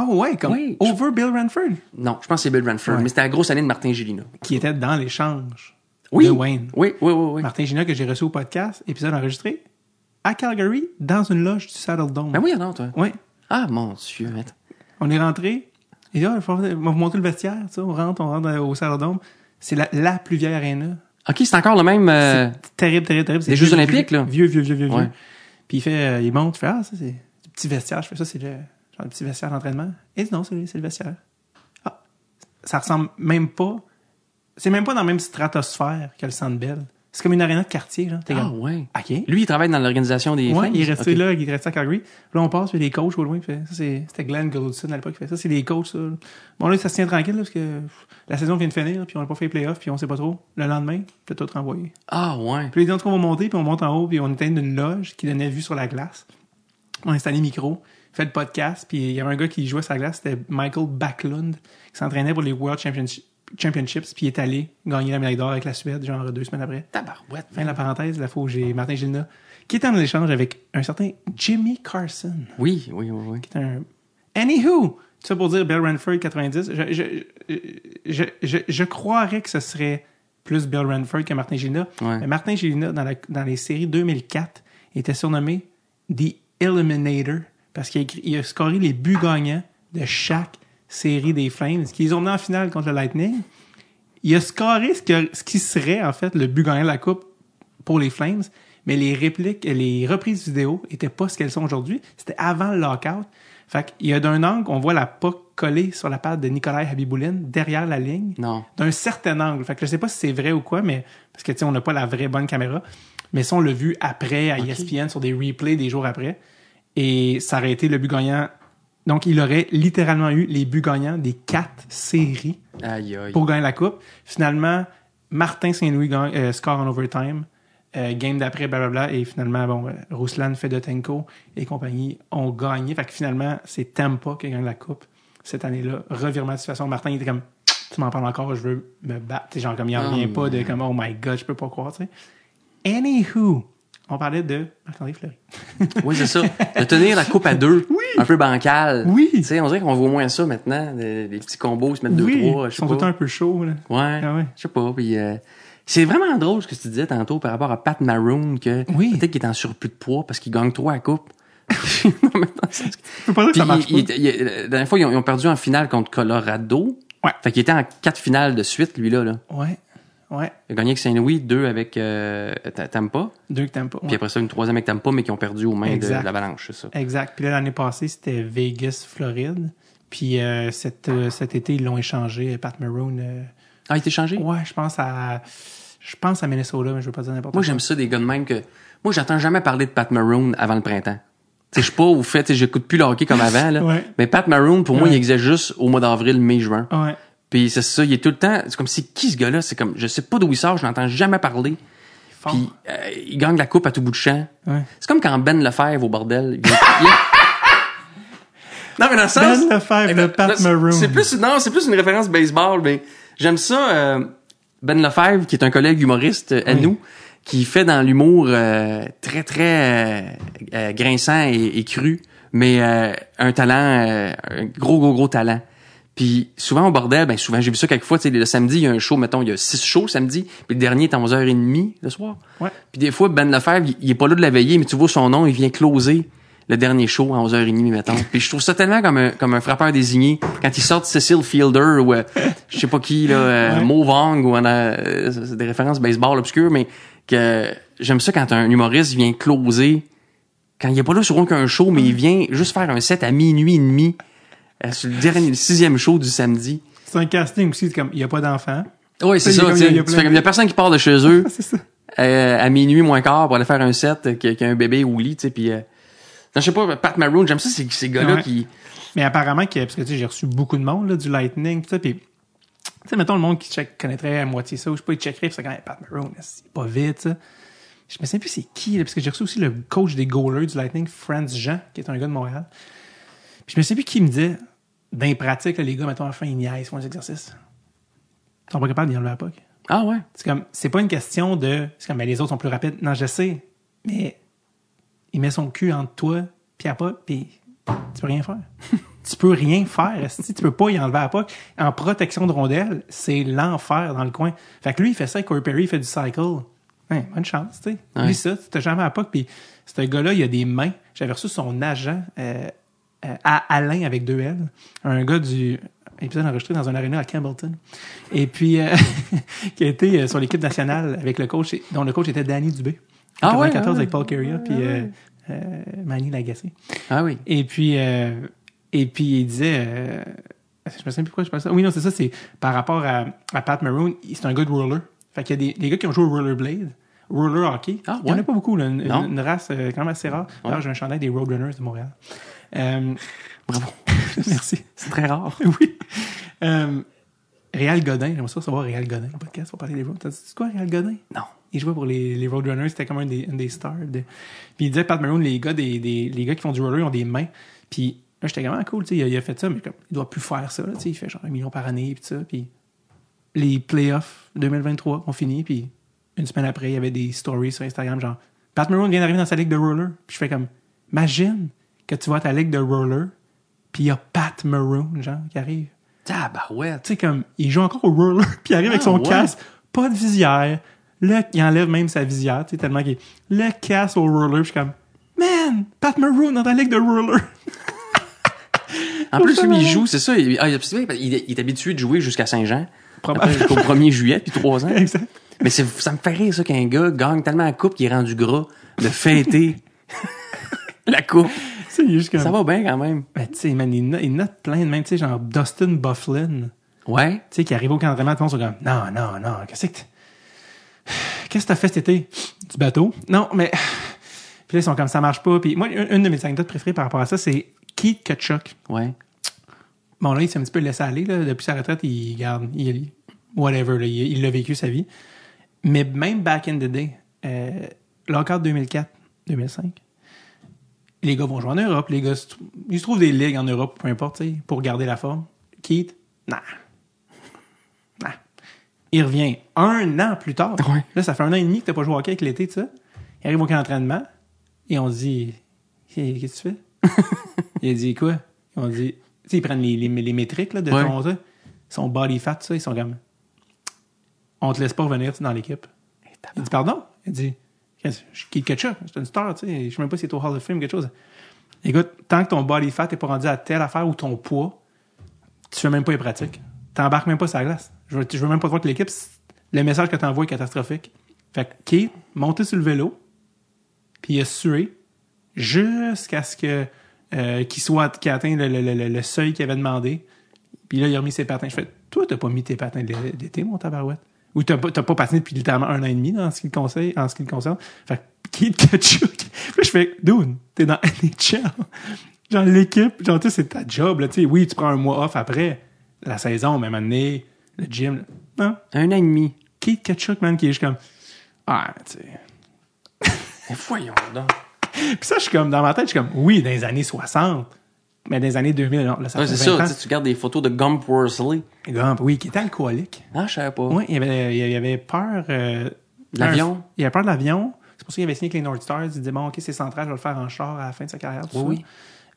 Ah ouais, comme Oui, je- over Bill Ranford, Non, je pense que c'est Bill Ranford. Ouais. Mais c'était la grosse année de Martin Gélina. qui était dans l'échange Oui. de Wayne. Oui, oui, oui, oui. Martin Gélina que j'ai reçu au podcast, épisode enregistré à Calgary, dans une loge du Saddle Dome. Ben oui, non, toi. Oui. Ah, mon Dieu, attends. On est rentré. Et là, il faut on va vous montrer le vestiaire. tu sais, On rentre, on rentre au Saddle Dome. C'est la, la plus vieille arena. OK, c'est encore le même... euh, C'est terrible, terrible, terrible. C'est Les Jeux olympiques, vieux, là. Vieux, vieux, vieux, vieux, vieux. Puis il fait, euh, il monte, il fait, ah, ça, c'est du petit vestiaire. Je fais ça, c'est le, genre, le petit vestiaire d'entraînement? Et non, c'est le vestiaire. Ah, ça ressemble même pas, c'est même pas dans la même stratosphère que le Centre Bell. C'est comme une arena de quartier, là. Ah, comme, ouais. OK. Lui, il travaille dans l'organisation des Ouais, Flames? il est resté là, il est resté à Calgary. Là, on passe, puis les coachs au loin, fait, ça, c'était Glenn Goldson à l'époque qui fait ça, c'est les coachs, ça. Bon, là, ça se tient tranquille, là, parce que la saison vient de finir, puis on n'a pas fait les playoffs, puis on sait pas trop. Le lendemain, peut tout renvoyer. Ah, ouais. Puis les cas, on va monter, puis on monte en haut, puis on était dans une loge qui donnait vue sur la glace. On le micro, fait le podcast, puis il y avait un gars qui jouait la glace, c'était Michael Backlund, qui s'entraînait pour les World Championshi- Championships, puis il est allé gagner la médaille d'or avec la Suède, genre deux semaines après. Tabarouette. Fin de la parenthèse, la fois où j'ai Martin Gilna, qui était en échange avec un certain Jimmy Carson, Oui, oui, oui, oui. qui est un... Anywho! Tout ça pour dire Bill Ranford 90. Je, je, je, je, je croirais que ce serait plus Bill Ranford que Martin Gilna. Ouais. Mais Martin Gilna, dans, la, dans les séries 2004, était surnommé The Eliminator parce qu'il a, il a scoré les buts gagnants de chaque série des Flames, qu'ils ont mené en finale contre le Lightning. Il a scoré ce, que, ce qui serait, en fait, le but gagnant de la Coupe pour les Flames, mais les répliques, les reprises vidéo étaient pas ce qu'elles sont aujourd'hui. C'était avant le lockout. Fait qu'il y a d'un angle, on voit la puck collée sur la patte de Nikolai Habiboulin derrière la ligne. Non. D'un certain angle. Fait que je sais pas si c'est vrai ou quoi, mais parce que tu sais, on n'a pas la vraie bonne caméra. Mais ça, on l'a vu après à ESPN sur des replays des jours après. Et ça aurait été le but gagnant. Donc, il aurait littéralement eu les buts gagnants des quatre séries Aïe, aïe. pour gagner la coupe. Finalement, Martin Saint-Louis euh, score en overtime. Euh, game d'après, blablabla. Et finalement, bon, euh, Ruslan Fedotenko et compagnie ont gagné. Fait que finalement, c'est Tampa qui gagne la coupe cette année-là. Revirement de situation. Martin il était comme, tu m'en parles encore, je veux me battre. T'sais, genre, comme il en Oh, revient pas de comme, oh my god, je peux pas croire, tu sais. Anywho, on parlait de Marc-André Fleury. Oui, c'est ça. De tenir la coupe à deux. Un peu bancal. Oui. Tu sais, on dirait qu'on voit moins ça maintenant. Des, des petits combos, se mettre deux, oui, trois, ils sont tout pas. le temps un peu chauds, là. Ouais. Ah ouais. Je sais pas. Puis, euh, c'est vraiment drôle ce que tu disais tantôt par rapport à Pat Maroon, que Oui. peut-être qu'il est en surplus de poids parce qu'il gagne trop à coupe. non, mais dans le sens que- Je peux pas dire que Puis, ça marche il- il pas. était- il- la dernière fois, ils ont, ils ont perdu en finale contre Colorado. Ouais. Fait qu'il était en quatre finales de suite, lui, là. là. Ouais. Ouais. Il a gagné avec Saint-Louis, deux avec euh, Ta- Tampa. Deux t'aimes pas. Puis Ouais. après ça, une troisième avec Tampa, mais qui ont perdu aux mains de, Exact. de l'Avalanche, c'est ça. Exact. Puis là, l'année passée, c'était Vegas, Floride. Puis euh, cet, euh, cet été, ils l'ont échangé, Pat Maroon. Ah, il était changé? ouais, je pense à. Je pense à Minnesota, mais je veux pas dire n'importe Moi, quoi. j'aime ça des gars de même que. Moi, j'entends jamais parler de Pat Maroon avant le printemps. Je suis pas au fait, j'écoute plus le hockey comme avant, là. Ouais. Mais Pat Maroon, pour moi, il existe juste au mois d'avril, mai, juin. Ouais. Puis c'est ça, il est tout le temps. C'est comme c'est qui ce gars-là? C'est comme je sais pas d'où il sort, je n'entends jamais parler. Fort. Puis euh, il gagne la coupe à tout bout de champ. Ouais. C'est comme quand Ben Lefebvre au bordel. il non mais dans le sens. Ben Lefebvre, le Pat c'est- Maroon. C'est plus non, c'est plus une référence baseball, mais j'aime ça. euh, ben Lefebvre, qui est un collègue humoriste euh, à Oui. nous, qui fait dans l'humour euh, très très euh, euh, grinçant et, et cru, mais euh, un talent, euh, un gros gros gros talent. Puis souvent au bordel, ben souvent j'ai vu ça quelques fois, tu sais, le samedi, il y a un show, mettons, il y a six shows le samedi, puis le dernier est à 11h30 le soir. Ouais. Puis des fois, Ben Lefebvre, il, il est pas là de la veillée, mais tu vois son nom, il vient closer le dernier show à 11h30, mettons. Puis je trouve ça tellement comme un, comme un frappeur désigné. Quand il sort Cecil Fielder ou euh, je sais pas qui, là, euh, Ouais. Mo Vong ou euh, c'est des références baseball obscures, mais que j'aime ça quand un humoriste vient closer, quand il est pas là sur aucun show, mais il vient juste faire un set à minuit et demi, euh, sur le dernier, le sixième show du samedi. C'est un casting aussi, c'est comme, il n'y a pas d'enfant. Oui, c'est ça. il y a y personne qui part de chez eux c'est ça. euh, à minuit moins quart pour aller faire un set euh, qui, qui a un bébé au lit, tu sais, puis euh, non, je sais pas, Pat Maroon, j'aime ça, c'est ces gars-là Ouais. qui... Mais apparemment, que, parce que tu sais, j'ai reçu beaucoup de monde, là, du Lightning, tout ça, puis, tu sais, mettons, le monde qui check, connaîtrait à moitié ça, ou je sais pas, il checkerait, c'est quand même Pat Maroon, c'est pas vite, ça. Je me souviens plus c'est qui, là, parce que j'ai reçu aussi le coach des goalers du Lightning, Franz Jean, qui est un gars de Montréal. Puis je me souviens plus qui me disait, dans les pratiques, là, les gars, mettons, à la fin, ils niaisent, font des exercices. Ils sont pas capables d'y enlever la puck. Ah ouais? C'est comme, c'est pas une question de, c'est comme, ben, les autres sont plus rapides. Non, je sais, mais il met son cul entre toi puis à pas, puis tu peux rien faire. tu peux rien faire. esti. Tu peux pas y enlever la puck. En protection de rondelle, c'est l'enfer dans le coin. Fait que lui, il fait ça, Corey Perry, il fait du cycle. Ouais, bonne chance, tu sais. Ouais. Lui, ça, tu t'as jamais à puck, puis ce gars-là, il a des mains. J'avais reçu son agent, euh, à Alain avec deux L, un gars du épisode enregistré dans un aréna à Campbellton. Et puis, euh, qui a été euh, sur l'équipe nationale avec le coach, dont le coach était Danny Dubé. En Ah ouais, 94 ah ouais. avec Paul Carrier, puis euh, euh, Manny Lagacé. Ah oui. Et puis, euh, et puis il disait, euh, je me souviens plus pourquoi je pense ça. Oui, non, c'est ça, c'est par rapport à, à Pat Maroon, il- c'est un gars de roller. Fait qu'il y a des, les gars qui ont joué au rollerblade, roller hockey. Ah, Il y en ouais? a pas beaucoup, là, une, une race euh, quand même assez rare. Alors, j'ai un chandail des Roadrunners de Montréal. Euh, Bravo. merci. C'est très rare. oui. Euh, Réal Godin, j'aimerais ça savoir Réal Godin, le podcast, on va parler des Road. T'as dit quoi, Réal Godin? Non. Il jouait pour les, les Roadrunners, c'était comme un des, un des stars. de- Puis il disait, Pat Maroon, les gars, des, des, les gars qui font du roller ont des mains. Puis là, j'étais vraiment cool, tu sais, il, a- il a fait ça, mais comme, il doit plus faire ça, tu sais, il fait genre un million par année, puis ça. Puis les playoffs 2023 ont fini, puis une semaine après, il y avait des stories sur Instagram, genre, Pat Maroon vient d'arriver dans sa ligue de roller. Puis je fais comme, imagine que tu vas à ta ligue de roller, puis il y a Pat Maroon, genre, qui arrive Tabarouette. tu sais, comme, il joue encore au roller, puis il arrive avec Ah, son ouais? casque, pas de visière. Là, il enlève même sa visière, tu sais, tellement qu'il le casque au roller, je suis comme, man, Pat Maroon dans ta ligue de roller. En plus, lui, il joue, c'est ça. Il, ah, il, il est habitué de jouer jusqu'à Saint-Jean. Jusqu'au 1er juillet, puis trois ans. exact. Mais ça me fait rire, ça, qu'un gars gagne tellement la coupe qu'il est rendu gras de fêter la coupe. Comme, Ça va bien quand même. Ben, tu sais, man, il, no- il note plein de même, tu sais, genre Dustin Bufflin, Ouais. tu sais, qui arrive au camp d'entraînement, tout le monde sont comme, non, non, non, qu'est-ce que Qu'est-ce que t'as fait cet été? Du bateau? Non, mais. Puis là, ils sont comme ça marche pas. Puis moi, une, de mes anecdotes préférées par rapport à ça, c'est Keith Kachuk. Ouais. Bon, là, il s'est un petit peu laissé aller. Là. Depuis sa retraite, il garde. Il, whatever. Là, il il a vécu sa vie. Mais même back in the day, euh, lockout 2004, 2005, les gars vont jouer en Europe. Les gars, ils se trouvent des ligues en Europe, peu importe, pour garder la forme. Keith, nah. Nah. Il revient un an plus tard. Ouais. Là, ça fait un an et demi que t'as pas joué au hockey avec l'été, tu sais. Il arrive au camp d'entraînement et on se dit Qu'est-ce que tu fais? Il a dit quoi? On dit Tu sais, ils prennent les, les, les métriques là, de Ouais. ton, son body fat, ça, ils sont comme On te laisse pas revenir dans l'équipe. Il dit Pardon? Il dit Keith Ketchup, c'est une star, tu sais. Je sais même pas si c'est au Hall of Fame ou quelque chose. Écoute, tant que ton body fat est pas rendu à telle affaire ou ton poids, tu fais même pas les pratiques. T'embarques même pas la glace. Je veux, veux même pas te voir que l'équipe, le message que t'envoies est catastrophique. Fait que Keith, monté sur le vélo, puis il a sué jusqu'à ce que euh, qui soit qui a atteint le, le- le- le seuil qu'il avait demandé. Puis là, il a remis ses patins. Je fais, toi, t'as pas mis tes patins d'été, mon tabarouette? Ou t'as pas, t'as pas patiné depuis littéralement un an et demi, en ce qui le conseille, en ce qui le concerne. Fait que, Keith Kachuk? Puis je fais, dude, t'es dans NHL. Genre, l'équipe, genre, tu sais, c'est ta job, là, tu sais. Oui, tu prends un mois off après la saison, mais maintenant, le gym, là. non. Un an et demi. Keith Kachuk, man, qui est juste comme, ah, tu sais. Voyons donc. Puis ça, je suis comme, dans ma tête, je suis comme, oui, dans les années 60, mais dans les années 2000, non, là, ça Ouais, fait c'est 20 ça, ans. tu regardes des photos de Gump Worsley. Gump, oui, qui était alcoolique. Ah, je savais pas. Oui, il avait, il avait peur. euh, L'avion? Il avait peur de l'avion. C'est pour ça qu'il avait signé avec les North Stars. Il disait, bon, OK, c'est central, je vais le faire en char à la fin de sa carrière. Tout Oui, ça. oui.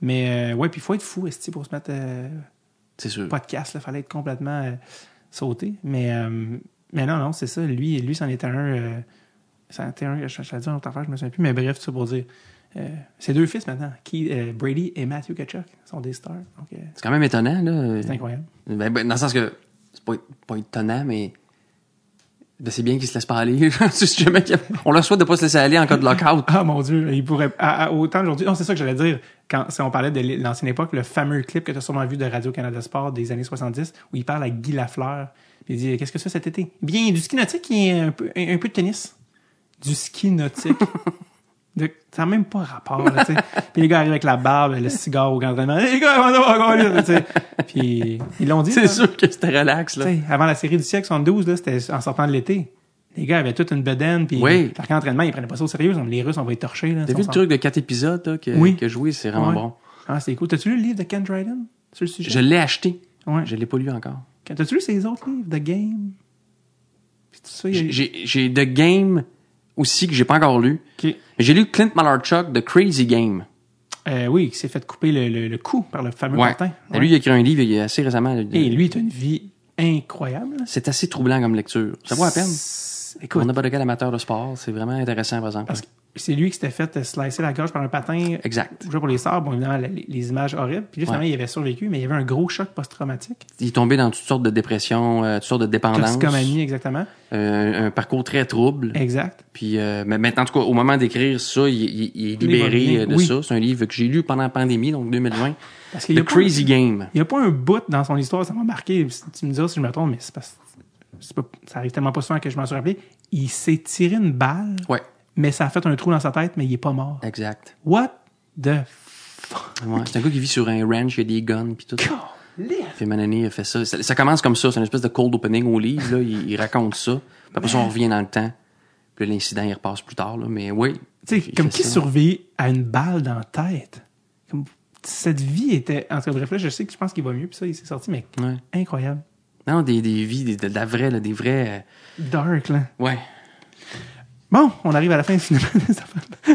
Mais, euh, ouais, puis il faut être fou, esti, pour se mettre euh, C'est sûr. podcast. Il fallait être complètement euh, sauté. Mais, euh, mais non, non, c'est ça. Lui, lui c'en était un. C'en était un, je, je l'ai dit une autre affaire, je me souviens plus. Mais bref, tout ça pour dire. Euh, ses deux fils maintenant, qui, euh, Brady et Matthew Kachuk, sont des stars. Donc, euh, C'est quand même étonnant, là. c'est incroyable. Ben, ben, dans le sens que c'est pas, pas étonnant, mais ben, c'est bien qu'il se laisse pas aller. On leur souhaite de pas se laisser aller en cas de lockout. Ah mon Dieu, il pourrait. à- à- autant aujourd'hui. Non, c'est ça que j'allais dire. Quand si on parlait de l'ancienne époque, le fameux clip que tu as sûrement vu de Radio-Canada Sport des années 70, où il parle à Guy Lafleur. Puis il dit Qu'est-ce que c'est cet été Bien, du ski nautique et un peu, un, un peu de tennis. Du ski nautique. De- ça n'a même pas rapport, là, tu sais. Puis les gars arrivent avec la barbe, le cigare au grand entraînement. Les gars, on va encore là, tu sais. Puis ils l'ont dit. C'est sûr que c'était relax, là. Tu sais, avant la série du siècle 72, là, c'était en sortant de l'été. Les gars avaient toute une bedaine, puis Oui. leur camp d'entraînement, ils prenaient pas ça au sérieux. Les Russes, on va être torchés. Là, T'as vu le truc de quatre épisodes là, que, Oui. que joué, c'est vraiment Ouais. bon. Ah, c'est cool. T'as-tu lu le livre de Ken Dryden sur le sujet? Je l'ai acheté. Ouais. Je l'ai pas lu encore. T'as-tu lu ses autres livres, The Game? J'ai j'ai The Game aussi que j'ai pas encore lu. J'ai lu Clint Malarchuk, The Crazy Game. Euh, oui, qui s'est fait couper le, le, le cou par le fameux Ouais. Martin. Lui, il a écrit un livre il y a assez récemment. de- Et lui, il a une vie incroyable. C'est assez troublant comme lecture. Ça vaut la peine. C'est- Pour Écoute, n'importe quel amateur de sport, c'est vraiment intéressant, par exemple. parce que c'est lui qui s'était fait euh, slicer la gorge par un patin. Exact. Joué pour les Sabres. Bon, évidemment, les, les images horribles. Puis là, finalement, Ouais. il avait survécu, mais il y avait un gros choc post-traumatique. Il est tombé dans toutes sortes de dépressions, euh, toutes sortes de dépendances. Toxicomanie, exactement. Euh, un parcours très trouble. Exact. Puis, euh, mais maintenant, en tout cas, au moment d'écrire ça, il, il- il est libéré euh, de oui. ça. C'est un livre que j'ai lu pendant la pandémie, donc 2020. Parce The pas- Crazy Game. Il n'y a pas un bout dans son histoire, ça m'a marqué. Tu me diras si je me trompe, mais c'est parce c'est pas, ça arrive tellement pas souvent que je m'en suis rappelé. Il s'est tiré une balle, Ouais, mais ça a fait un trou dans sa tête, mais il est pas mort. exact. What the fuck? Ouais, c'est un gars qui vit sur un ranch, il y a des guns, puis tout. Puis Manani a fait ça. ça. ça commence comme ça, c'est une espèce de cold opening au livre, là. Il, il raconte ça. Puis après ça, on revient dans le temps. Puis l'incident, il repasse plus tard, là. Mais oui. Tu sais, comme qui ça. survit à une balle dans la tête? Comme, cette vie était. En tout cas, bref, là, je sais que je pense qu'il va mieux, puis ça, il s'est sorti, mais Ouais. incroyable. Non, des, des vies, des, de, la vraie, là, des vrais. Dark, là. euh, ouais. Bon, on arrive à la fin finalement.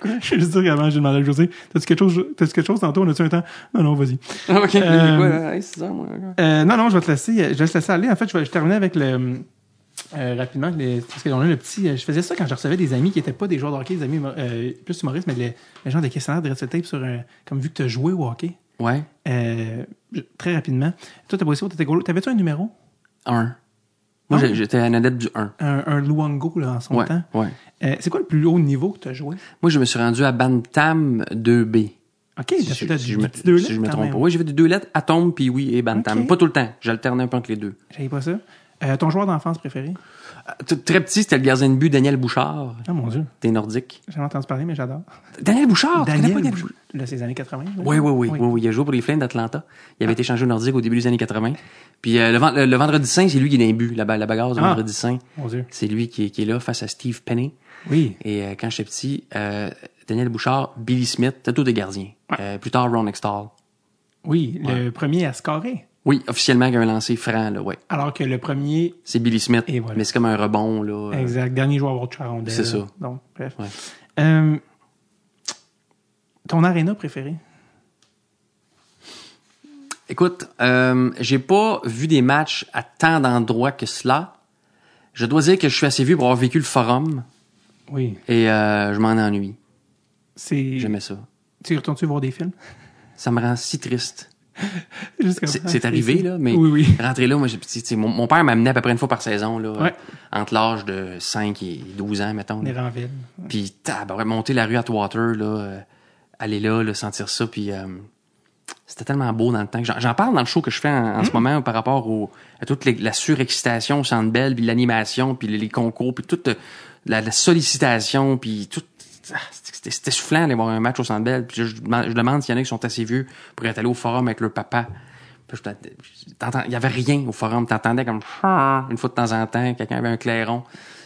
Quoi? Je vais juste dire avant, j'ai demandé à José, t'as-tu quelque chose, t'as-tu quelque chose tantôt? On a-tu un temps? Non, non, vas-y. ok. Euh, Ouais, moi. Euh, non, non, je vais te laisser, je vais te laisser aller. En fait, je vais je terminer avec le, euh, rapidement, les, parce qu'on a le petit, euh, je faisais ça quand je recevais des amis qui étaient pas des joueurs de hockey, des amis, euh, plus humoristes, mais les, les gens des questionnaires de Red Tape sur, un- comme vu que tu as joué au hockey, Ouais. très rapidement. Toi, t'as pas aussi, t'étais T'avais-tu un numéro? Un. Moi, j'étais un adepte du 1. Un, un Luango, là, en son Ouais. temps. Ouais. Euh, c'est quoi le plus haut niveau que tu as joué? Moi, je me suis rendu à Bantam 2B. OK, Si je, fait si je me, deux si je me trompe pas. Oui, j'ai fait des deux lettres, Atome, puis oui, et Bantam. Pas tout le temps. J'alternais un peu entre les deux. J'avais pas ça. Euh, ton joueur d'enfance préféré? Très petit, c'était le gardien de but Daniel Bouchard, Ah, mon Dieu. des Nordiques. J'ai entendu parler, mais j'adore. Daniel Bouchard, Daniel, pas Daniel Bouch- là, c'est les années 80. là? Oui, oui, oui, oui, oui. Il a joué pour les Flames d'Atlanta. Il avait été changé au Nordique au début des années 80. Puis euh, le, ven- le- le vendredi saint, c'est lui qui est dans les buts, la, ba- la bagarre du Ah. vendredi saint. Mon Dieu. C'est lui qui est, là face à Steve Penny. Oui. Et euh, quand j'étais petit, euh, Daniel Bouchard, Billy Smith, c'était tous des gardiens. Euh, plus tard, Ron Extall. Oui, le premier à scorer. Oui, officiellement, il y a un lancé franc, là, ouais. Alors que le premier, C'est Billy Smith. Et voilà. Mais c'est comme un rebond, là. euh, exact, dernier joueur à avoir rondelle. C'est ça. Donc, bref. Ouais. Euh, ton aréna préféré? Écoute, euh, j'ai pas vu des matchs à tant d'endroits que cela. Je dois dire que je suis assez vieux pour avoir vécu le forum Oui. et euh, je m'en ennuie. C'est. J'aimais ça. Tu retournes-tu voir des films? Ça me rend si triste. C'est arrivé, là, mais Oui, oui. rentrer là, moi, j'ai petit, mon, mon père m'amenait à peu près une fois par saison, là, Ouais. entre l'âge de 5 et 12 ans, mettons. Les là. Ranville. Puis, monter la rue Atwater, là, euh, aller là, là, sentir ça, puis euh, c'était tellement beau dans le temps. J'en parle dans le show que je fais en, en ce moment par rapport au, à toute les- la surexcitation au Centre Bell, puis l'animation, puis les, les concours, puis toute euh, la, la sollicitation, puis tout. ah, C'était soufflant d'aller voir un match au Centre Bell. Puis je, demande- je demande s'il y en a qui sont assez vieux pour être allés au forum avec leur papa. Il y avait rien au forum. T'entendais comme une fois de temps en temps, quelqu'un avait un clairon.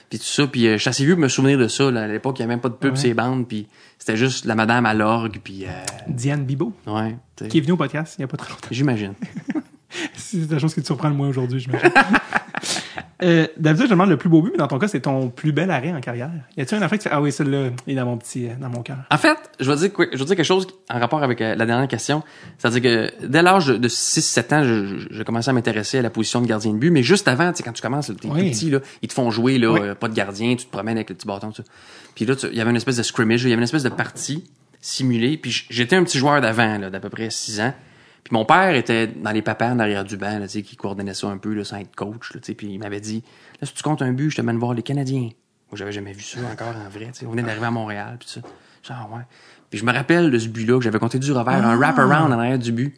Puis tout ça. Puis euh, je suis assez vieux pour me souvenir de ça. là. À l'époque, il n'y avait même pas de pub ces bandes. Puis c'était juste la madame à l'orgue. Puis euh, Diane Bibo, ouais, tu sais. qui est venue au podcast il n'y a pas très longtemps. j'imagine. C'est la chose qui te surprend le moins aujourd'hui, j'imagine. euh, D'habitude, je demande le plus beau but, mais dans ton cas, c'est ton plus bel arrêt en carrière. Y a-t-il un affaire que tu fais, ah oui, celui-là, il est dans mon petit, euh, dans mon cœur? En fait, je vais dire, je vais dire quelque chose en rapport avec euh, la dernière question. C'est-à-dire que dès l'âge de 6-7 ans, je- je- commencé à m'intéresser à la position de gardien de but. Mais juste avant, tu sais, quand tu commences, t'es Oui. petit, là, ils te font jouer, là, Oui. euh, pas de gardien, tu te promènes avec le petit bâton, tout ça. Puis là, il y avait une espèce de scrimmage, il y avait une espèce de partie simulée. Puis j'étais un petit joueur d'avant, là, d'à peu près 6 ans. Puis mon père était dans les papas en arrière du banc, là, qui coordonnait ça un peu, là, sans être coach, là. Puis il m'avait dit, là, si tu comptes un but, je te mène voir les Canadiens. Moi, j'avais jamais vu ça encore en vrai. On venait d'arriver à Montréal, puis ça. Genre, ouais. Puis je me rappelle de ce but-là, que j'avais compté du revers, un wrap-around en arrière du but.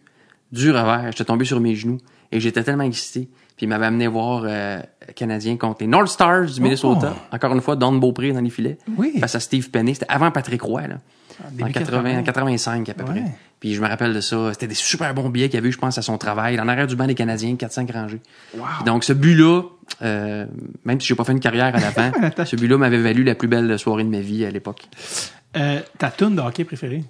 Du revers. J'étais tombé sur mes genoux. Et j'étais tellement excité. Puis il m'avait amené voir euh, Canadien contre les North Stars du Minnesota. Encore une fois, Don Beaupré dans les filets. Oui. Face à Steve Penney. C'était avant Patrick Roy, là. En 80, 80. en 85 à peu Ouais. près. Puis je me rappelle de ça. C'était des super bons billets qu'il y avait eu, je pense, à son travail. En arrière du banc des Canadiens, 4-5 rangées. Puis donc ce but-là, euh, même si j'ai pas fait une carrière à l'avant, ce but-là m'avait valu la plus belle soirée de ma vie à l'époque. Euh, ta tune de hockey préférée?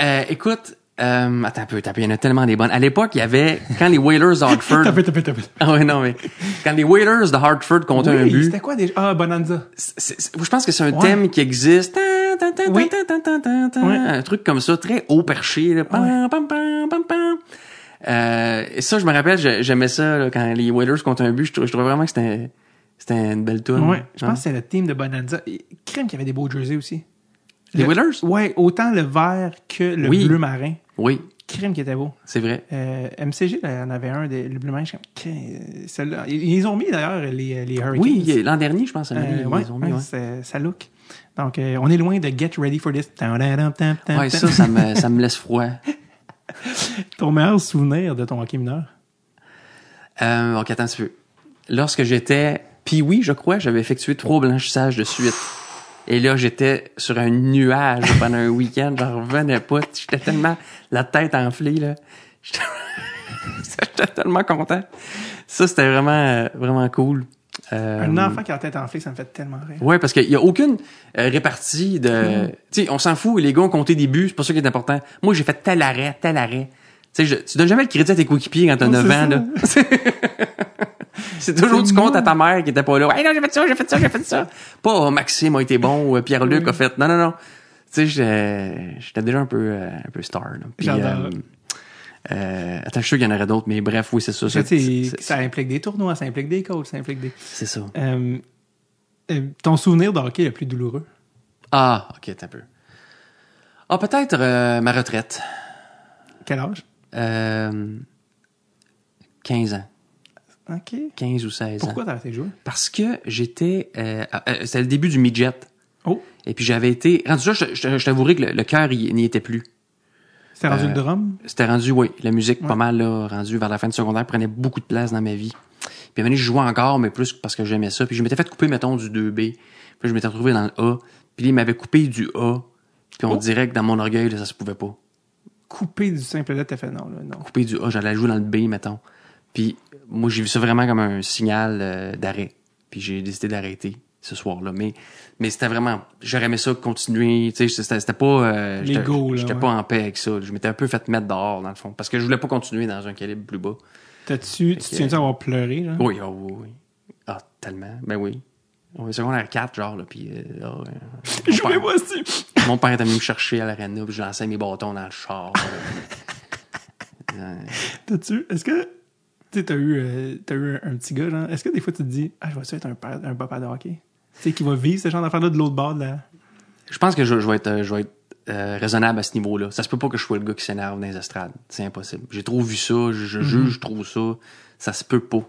Euh, écoute, euh, attends un peu, attends il y en a tellement des bonnes. À l'époque, il y avait, quand les Whalers de Hartford... T'as fait, t'as fait, t'as fait. ah ouais, non, mais quand les Whalers de Hartford comptaient un but, c'était quoi déjà? Ah, Bonanza. je pense que c'est un Ouais. thème qui existe. Oui. Ouais. Un truc comme ça, très haut perché. Là. Pam, pam, pam, pam, pam. Euh, et ça, je me rappelle, j'ai- j'aimais ça là, quand les Whalers comptaient un but. Je, trou- je trouvais vraiment que c'était c'était une belle tune. Ouais, je pense que c'est le team de Bonanza. Crème qui avait des beaux jerseys aussi. Les Le- Whalers? Ouais, autant le vert que le Oui. bleu marin. Oui, Crème qui était beau. c'est vrai. Euh, MCG, là, il y en avait un, des, le bleu marin. Euh, celle-là. Ils, ils ont mis d'ailleurs les, les Hurricanes. Oui, y l'an dernier, je pense, Euh, ils ouais, ont mis, ouais, ça look. Donc, euh, on est loin de Get Ready for This. Ouais, ça, ça me, ça me laisse froid. Ton meilleur souvenir de ton hockey mineur? Euh, ok, attends un petit peu. Lorsque j'étais puis oui, je crois, j'avais effectué trois blanchissages de suite. Et là, j'étais sur un nuage pendant un week-end, j'en revenais pas. J'étais tellement la tête enflée, là. J'étais j'étais tellement content. Ça, c'était vraiment, euh, vraiment cool. Euh, Un enfant qui a la tête enflée, ça me fait tellement rire. Ouais, parce qu'il y a aucune euh, répartie de. Tu sais, on s'en fout. Les gars ont compté des buts, c'est pas ça qui est important. Moi, j'ai fait tel arrêt, tel arrêt. Tu sais, tu donnes jamais le crédit à tes coéquipiers quand t'as Oh, 9 c'est ans, là. c'est toujours du compte à ta mère qui était pas là. Hey, non, j'ai fait ça, j'ai fait ça, j'ai fait ça. Pas oh, Maxime a été bon ou euh, Pierre-Luc Oui. a fait. Non, non, non. Tu sais, j'étais déjà un peu, euh, un peu star. Là. Puis. Euh, attends, je suis sûr qu'il y en aurait d'autres, mais bref, oui, c'est ça. Ça implique des tournois, ça implique des coachs, ça implique des. c'est ça. Euh, euh, ton souvenir de hockey le plus douloureux? Ah, ok, t'as un peu. Ah, peut-être euh, ma retraite. Quel âge? Euh, 15 ans. OK. 15 ou 16 Pourquoi ans. t'as arrêté de jouer? Parce que j'étais... C'était le début du midget. Oh, Et puis j'avais été... Rendu là, je, je, je t'avouerais que le, le cœur n'y était plus. C'était rendu Euh, le drum? C'était rendu, oui, la musique Ouais. pas mal, là, rendu vers la fin de secondaire, prenait beaucoup de place dans ma vie. Puis à un je jouais encore, mais plus parce que j'aimais ça. Puis je m'étais fait couper, mettons, du 2B. Puis je m'étais retrouvé dans le A. Puis là, il m'avait coupé du A. Puis on Oh. dirait que dans mon orgueil, là, ça se pouvait pas. Coupé du simple lettre, t'as fait non, là, non. coupé du A, j'allais jouer dans le B, mettons. Puis moi, j'ai vu ça vraiment comme un signal euh, d'arrêt. Puis j'ai décidé d'arrêter ce soir-là. Mais, mais c'était vraiment... J'aurais aimé ça continuer. Tu sais, c'était c'était pas... Euh, j'étais- L'ego, là, J'étais ouais. pas en paix avec ça. Je m'étais un peu fait mettre dehors, dans le fond. Parce que je voulais pas continuer dans un calibre plus bas. T'as-tu, tu te souviens avoir pleuré, là? Oui, ah oui, oui. Ah, tellement. Ben oui. On est secondaire 4, genre, là, puis... euh, ah, ouais. Mon Je voulais père- voir si. Mon père était venu me chercher à l'aréna, puis je lançais mes bâtons dans le char. Euh, T'as-tu, est-ce que, tu sais, t'as eu, euh, t'as eu un, un petit gars, genre, est-ce que des fois tu te dis, ah, je vais être un père, un papa de hockey? Tu sais, qui va vivre ce genre d'affaire-là de l'autre bord de la. Je pense que je, je vais être, euh, je vais être euh, raisonnable à ce niveau-là. Ça se peut pas que je sois le gars qui s'énerve dans les estrades. C'est impossible. J'ai trop vu ça, je, je juge trop ça. Ça se peut pas.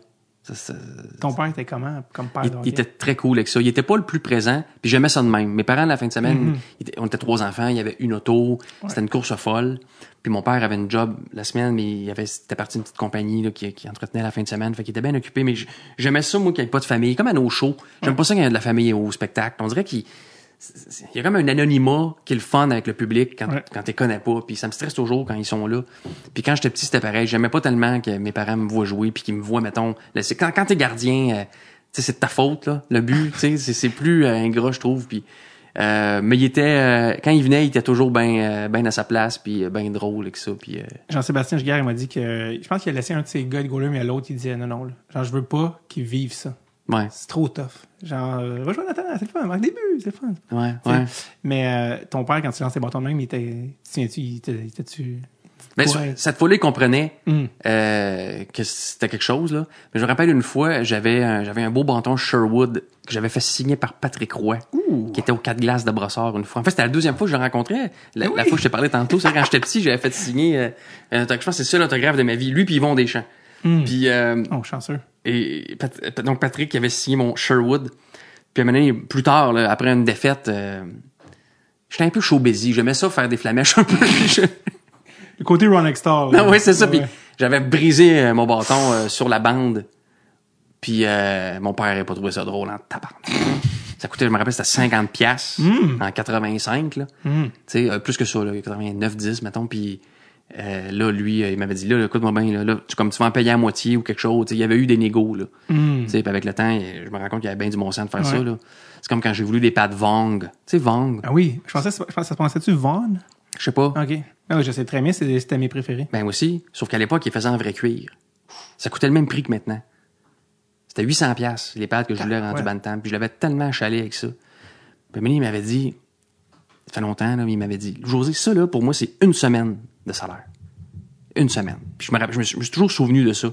Ton père était comment comme père il, il était très cool avec ça. Il était pas le plus présent, puis j'aimais ça de même. Mes parents, la fin de semaine, Mhm. étaient- on était trois enfants, il y avait une auto, c'était une course folle. Puis mon père avait une job la semaine, mais il avait, c'était parti d'une petite compagnie là, qui, qui entretenait la fin de semaine, fait qu'il était bien occupé. Mais j'aimais ça, moi, qu'il n'y ait pas de famille. Comme à nos shows. J'aime pas ça qu'il y ait de la famille au spectacle. On dirait qu'il il y a comme un anonymat qui est le fun avec le public quand, Ouais. quand tu connais pas. Puis ça me stresse toujours quand ils sont là. Puis quand j'étais petit, c'était pareil. J'aimais pas tellement que mes parents me voient jouer puis qu'ils me voient, mettons... là, quand quand t'es gardien, euh, c'est de ta faute, là. Le but, c'est- plus euh, ingrat, je trouve. Puis, euh, mais il était... euh, quand il venait, il était toujours bien ben à sa place puis euh, bien drôle avec ça. Puis, euh, Jean-Sébastien Giguère, il m'a dit que je pense qu'il a laissé un de ses gars de goaler, mais l'autre, il disait non, non, là. genre, je veux pas qu'ils vivent ça. Ouais, C'est trop tough. Genre, euh, va jouer à Nathan, c'est le fun, marque des buts, c'est le fun. ouais, Tu ouais. Mais euh, ton père, quand tu lançais les bâtons de même, il était. Tu te souviens-tu, il était- il était-tu. Ben, Ouais. sur- cette fois-là, il comprenait Hum. euh, que c'était quelque chose là. Mais je me rappelle une fois, j'avais un, j'avais un beau bâton Sherwood que j'avais fait signer par Patrick Roy, qui était au quatre glaces de Brossard une fois. En fait, c'était la deuxième fois que je le rencontrais. La, oui. la fois que je t'ai parlé tantôt, c'est quand j'étais petit, j'avais fait signer euh, un autographe. Je pense que c'est ça l'autographe de ma vie. Lui puis Yvon Deschamps. Hum. Puis euh, Oh, chanceux. et Pat- donc Patrick qui avait signé mon Sherwood. Puis à un moment donné, plus tard, là, après une défaite, euh, j'étais un peu chaud busy. J'aimais ça faire des flamèches un peu. Le côté Ron Star. non, oui, c'est ça. Puis j'avais brisé euh, mon bâton sur la bande. Puis mon père n'avait pas trouvé ça drôle en tabarnak. Ça coûtait, je me rappelle, c'était 50 pièces en 85 là. Hum. Tu sais, euh, plus que ça là, 89 10 mettons puis euh, là lui euh, il m'avait dit là écoute-moi bien là, là tu comme tu vas en payer à moitié ou quelque chose, il y avait eu des négos là. Tu sais, puis avec le temps, je me rends compte qu'il y avait bien du bon sens de faire ça là. C'est comme quand j'ai voulu des pattes Vong. Tu sais Vong, Ah oui, je pensais, je pensais ça se pensait-tu Vaughn? je sais pas. Ok. Ah oui, je sais très bien, c'est- c'était mes préférés. Ben aussi, sauf qu'à l'époque, ils faisaient en vrai cuir. Ça coûtait le même prix que maintenant. C'était 800 pièces les pâtes que je voulais rendu Ouais. bantam. Puis je l'avais tellement chalé avec ça. Puis il m'avait dit, ça fait longtemps, là, mais il m'avait dit, José, ça, là, pour moi, c'est une semaine de salaire. Une semaine. Puis je me, rappelle- je me suis, je me suis toujours souvenu de ça.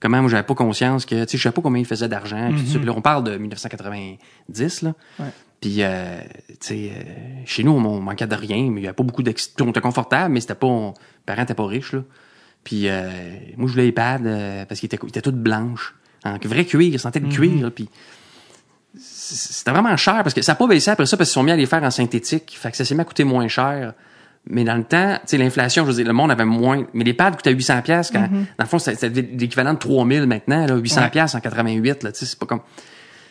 Comment moi, j'avais pas conscience que, tu sais, je savais pas combien il faisait d'argent. puis tout ça. Puis là, on parle de 1990, là. Ouais. Puis, euh, tu sais, euh, chez nous, on, on manquait de rien, mais il y avait pas beaucoup d'ex... On était confortable, mais c'était pas... on- Les parents étaient pas riches, là. Puis, euh, moi, je voulais les pads parce qu'ils étaient, étaient toutes blanches. En vrai cuir, ils sentaient le cuir, là, puis... C'était vraiment cher parce que ça n'a pas baissé après ça parce qu'ils sont mis à les faire en synthétique. Fait que ça s'est mis à coûter moins cher. Mais dans le temps, tu sais, l'inflation, je veux dire, le monde avait moins. Mais les pads coûtaient 800 pièces quand, dans le fond, c'était l'équivalent de 3000 maintenant, là, 800 Ouais. pièces en 88, là, tu sais, c'est pas comme.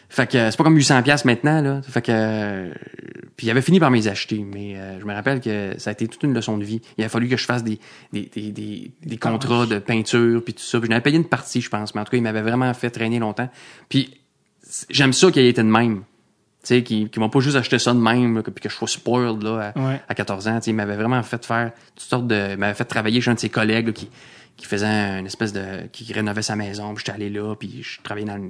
Fait que c'est pas comme 800 pièces maintenant là. Fait que euh, puis il avait fini par m'y acheter, mais euh, je me rappelle que ça a été toute une leçon de vie. Il a fallu que je fasse des des des des, des contrats de peinture puis tout ça. Puis j'en avais payé une partie, je pense, mais en tout cas, il m'avait vraiment fait traîner longtemps. Puis j'aime ça qu'il ait été de même. Sais, qui qui m'a pas juste acheté ça de même, là, que- puis que je sois spoiled là, à, Ouais. à 14 ans. Il m'avait vraiment fait faire toutes sortes de. M'avait fait travailler chez un de ses collègues là, qui, qui faisait une espèce de. qui rénovait sa maison. Puis j'étais allé là, puis je travaillais dans, le,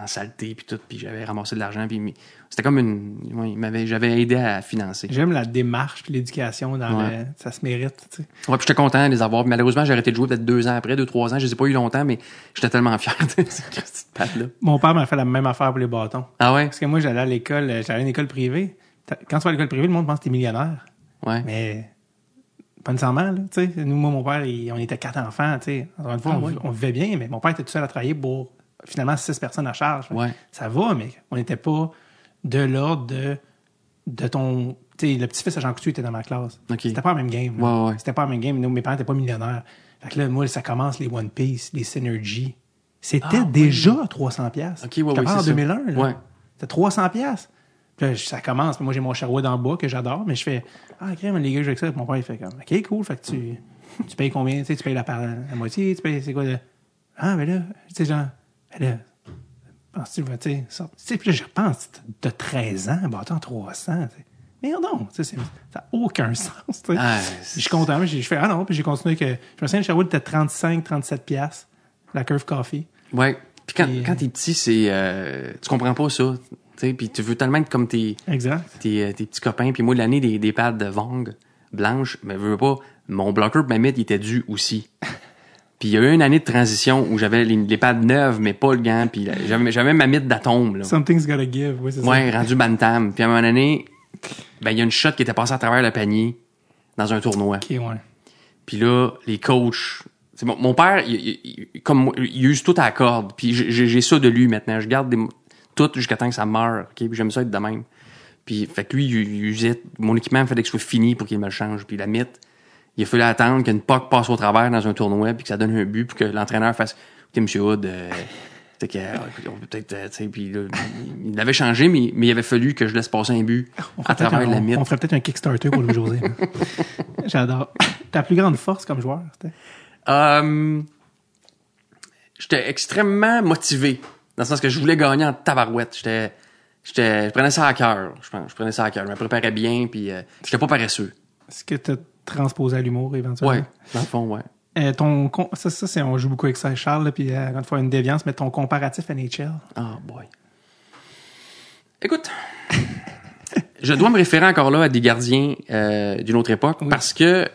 la saleté, puis tout, puis j'avais ramassé de l'argent. Puis c'était comme une. j'avais aidé à financer. J'aime la démarche puis l'éducation dans Ouais. le- Ça se mérite, tu sais. Ouais, puis j'étais content de les avoir. Malheureusement, j'ai arrêté de jouer peut-être deux ans après, deux, trois ans. Je les ai pas eu longtemps, mais j'étais tellement fier de cette petite patte-là. Mon père m'a fait la même affaire pour les bâtons. Ah ouais? Parce que moi, j'allais à l'école, euh, j'allais à une école privée. Quand tu vas à l'école privée, le monde pense que t'es millionnaire. Ouais. Mais pas nécessairement, là, tu sais. Nous, moi, mon père, il- on était quatre enfants, tu sais. Encore une fois, Ah on vivait bien, mais mon père était tout seul à travailler pour, finalement, six personnes à charge. Ouais. Ça va, mais on n'était pas de l'ordre de, de ton... Tu sais, le petit-fils de Jean Coutu était dans ma classe. Ok. C'était pas la même game. là. Ouais, ouais. C'était pas la même game. Nous, mes parents n'étaient pas millionnaires. Fait que là, moi, ça commence les One Piece, les Synergy. C'était Ah, déjà 300 pièces. Ok, ouais, parle en c'est ça. 2001. Là. Ouais. C'était 300 pièces. Là, je- ça commence. Moi, j'ai mon Sherwood en bois que j'adore, mais je fais Ah, crème, les gars, je veux que ça. Mon père, il fait comme OK, cool. Fait que tu, tu payes combien? Tu sais, tu payes la, la moitié. Tu payes, c'est quoi de. Ah, mais là, tu sais, genre, ben là, penses-tu, tu sais, sort- tu sais, puis je repense, t'as 13 ans, bâton 300. tu sais. Merde, non, ça n'a aucun sens. tu sais. Ah, je suis content, je fais Ah non, puis j'ai continué que. Je me souviens, Sherwood était 35, 37 piastres, la Curve Coffee. Ouais. Puis quand, euh, quand t'es petit, c'est. euh, tu comprends pas ça. Tu sais, puis tu veux tellement être comme tes, Exact. tes, euh, tes petits copains. Puis moi, l'année des, des pads de Vong blanches, mais veux veux pas, mon blocker de ma mythe, il était dû aussi. Puis il y a eu une année de transition où j'avais les, les pads neuves, mais pas le gant. Puis j'avais ma mythe d'atome. Là. Something's gotta give, oui, c'est ça. Ouais, rendu bantam. Puis à un moment donné, ben il y a une shot qui était passée à travers le panier dans un tournoi. Ok, ouais. Puis là, les coachs, mon, mon père, il, il- il- comme il use tout à la corde. Puis j'ai- ça de lui maintenant. Je garde des, tout jusqu'à temps que ça meure. ok? Puis j'aime ça être de même. Puis fait que lui, il, il usait mon équipement, il fallait que ce soit fini pour qu'il me le change. Puis la mythe, il a fallu attendre qu'une puck passe au travers dans un tournoi, puis que ça donne un but, puis que l'entraîneur fasse "Écoutez, Monsieur Hood, euh, que, peut-être, puis là, il- l'avait changé, mais, mais il avait fallu que je laisse passer un but On à travers un- la mythe. On ferait peut-être un Kickstarter pour Louis-José. J'adore. Ta plus grande force comme joueur, c'était? Euh, j'étais extrêmement motivé. Dans le sens que je voulais gagner en tabarouette. J'étais, j'étais, je prenais ça à cœur. Je, prenais- je prenais ça à cœur. Je me préparais bien, puis euh, j'étais pas paresseux. Est-ce que tu transposé à l'humour éventuellement? Ouais, dans le fond, ouais. Euh, ton, ça, ça c'est, on joue beaucoup avec ça, Charles, là, puis euh, encore une fois, une déviance, mais ton comparatif NHL. Ah, boy. Écoute, je dois me référer encore là à des gardiens euh, d'une autre époque parce que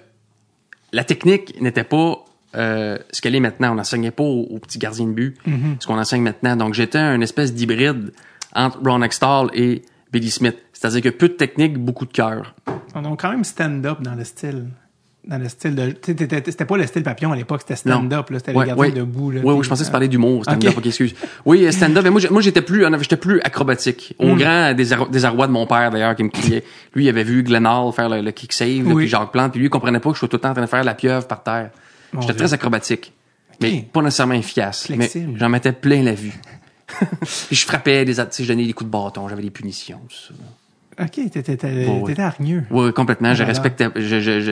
la technique n'était pas euh, ce qu'elle est maintenant. On n'enseignait pas aux, aux petits gardiens de but ce qu'on enseigne maintenant. Donc, j'étais un espèce d'hybride entre Ron Extall et Billy Smith. C'est-à-dire que peu de technique, beaucoup de cœur. On a quand même stand-up dans le style. Dans le style de. C'était pas le style papillon à l'époque, c'était stand-up, là. C'était les gardiens debout, là. Oui, oui, je pensais que tu parlais d'humour. Stand-up, Ok. ok, excuse. Oui, stand-up. Mais moi, j'étais plus, j'étais plus acrobatique. Hmm. Au grand désar- désarroi de mon père, d'ailleurs, qui me criait. Lui, il avait vu Glenn Hall faire le, le kick save, là, puis Jacques Plante, puis lui, il comprenait pas que je sois tout le temps en train de faire la pieuvre par terre. J'étais très acrobatique. Mais pas nécessairement efficace. Flexible. Mais j'en mettais plein la vue. puis je frappais des, tu sais, je donnais des coups de bâton, j'avais des punitions, tout ça. Ok, t'étais, t'étais, Ouais, hargneux. Oui, complètement. Je Voilà. respectais,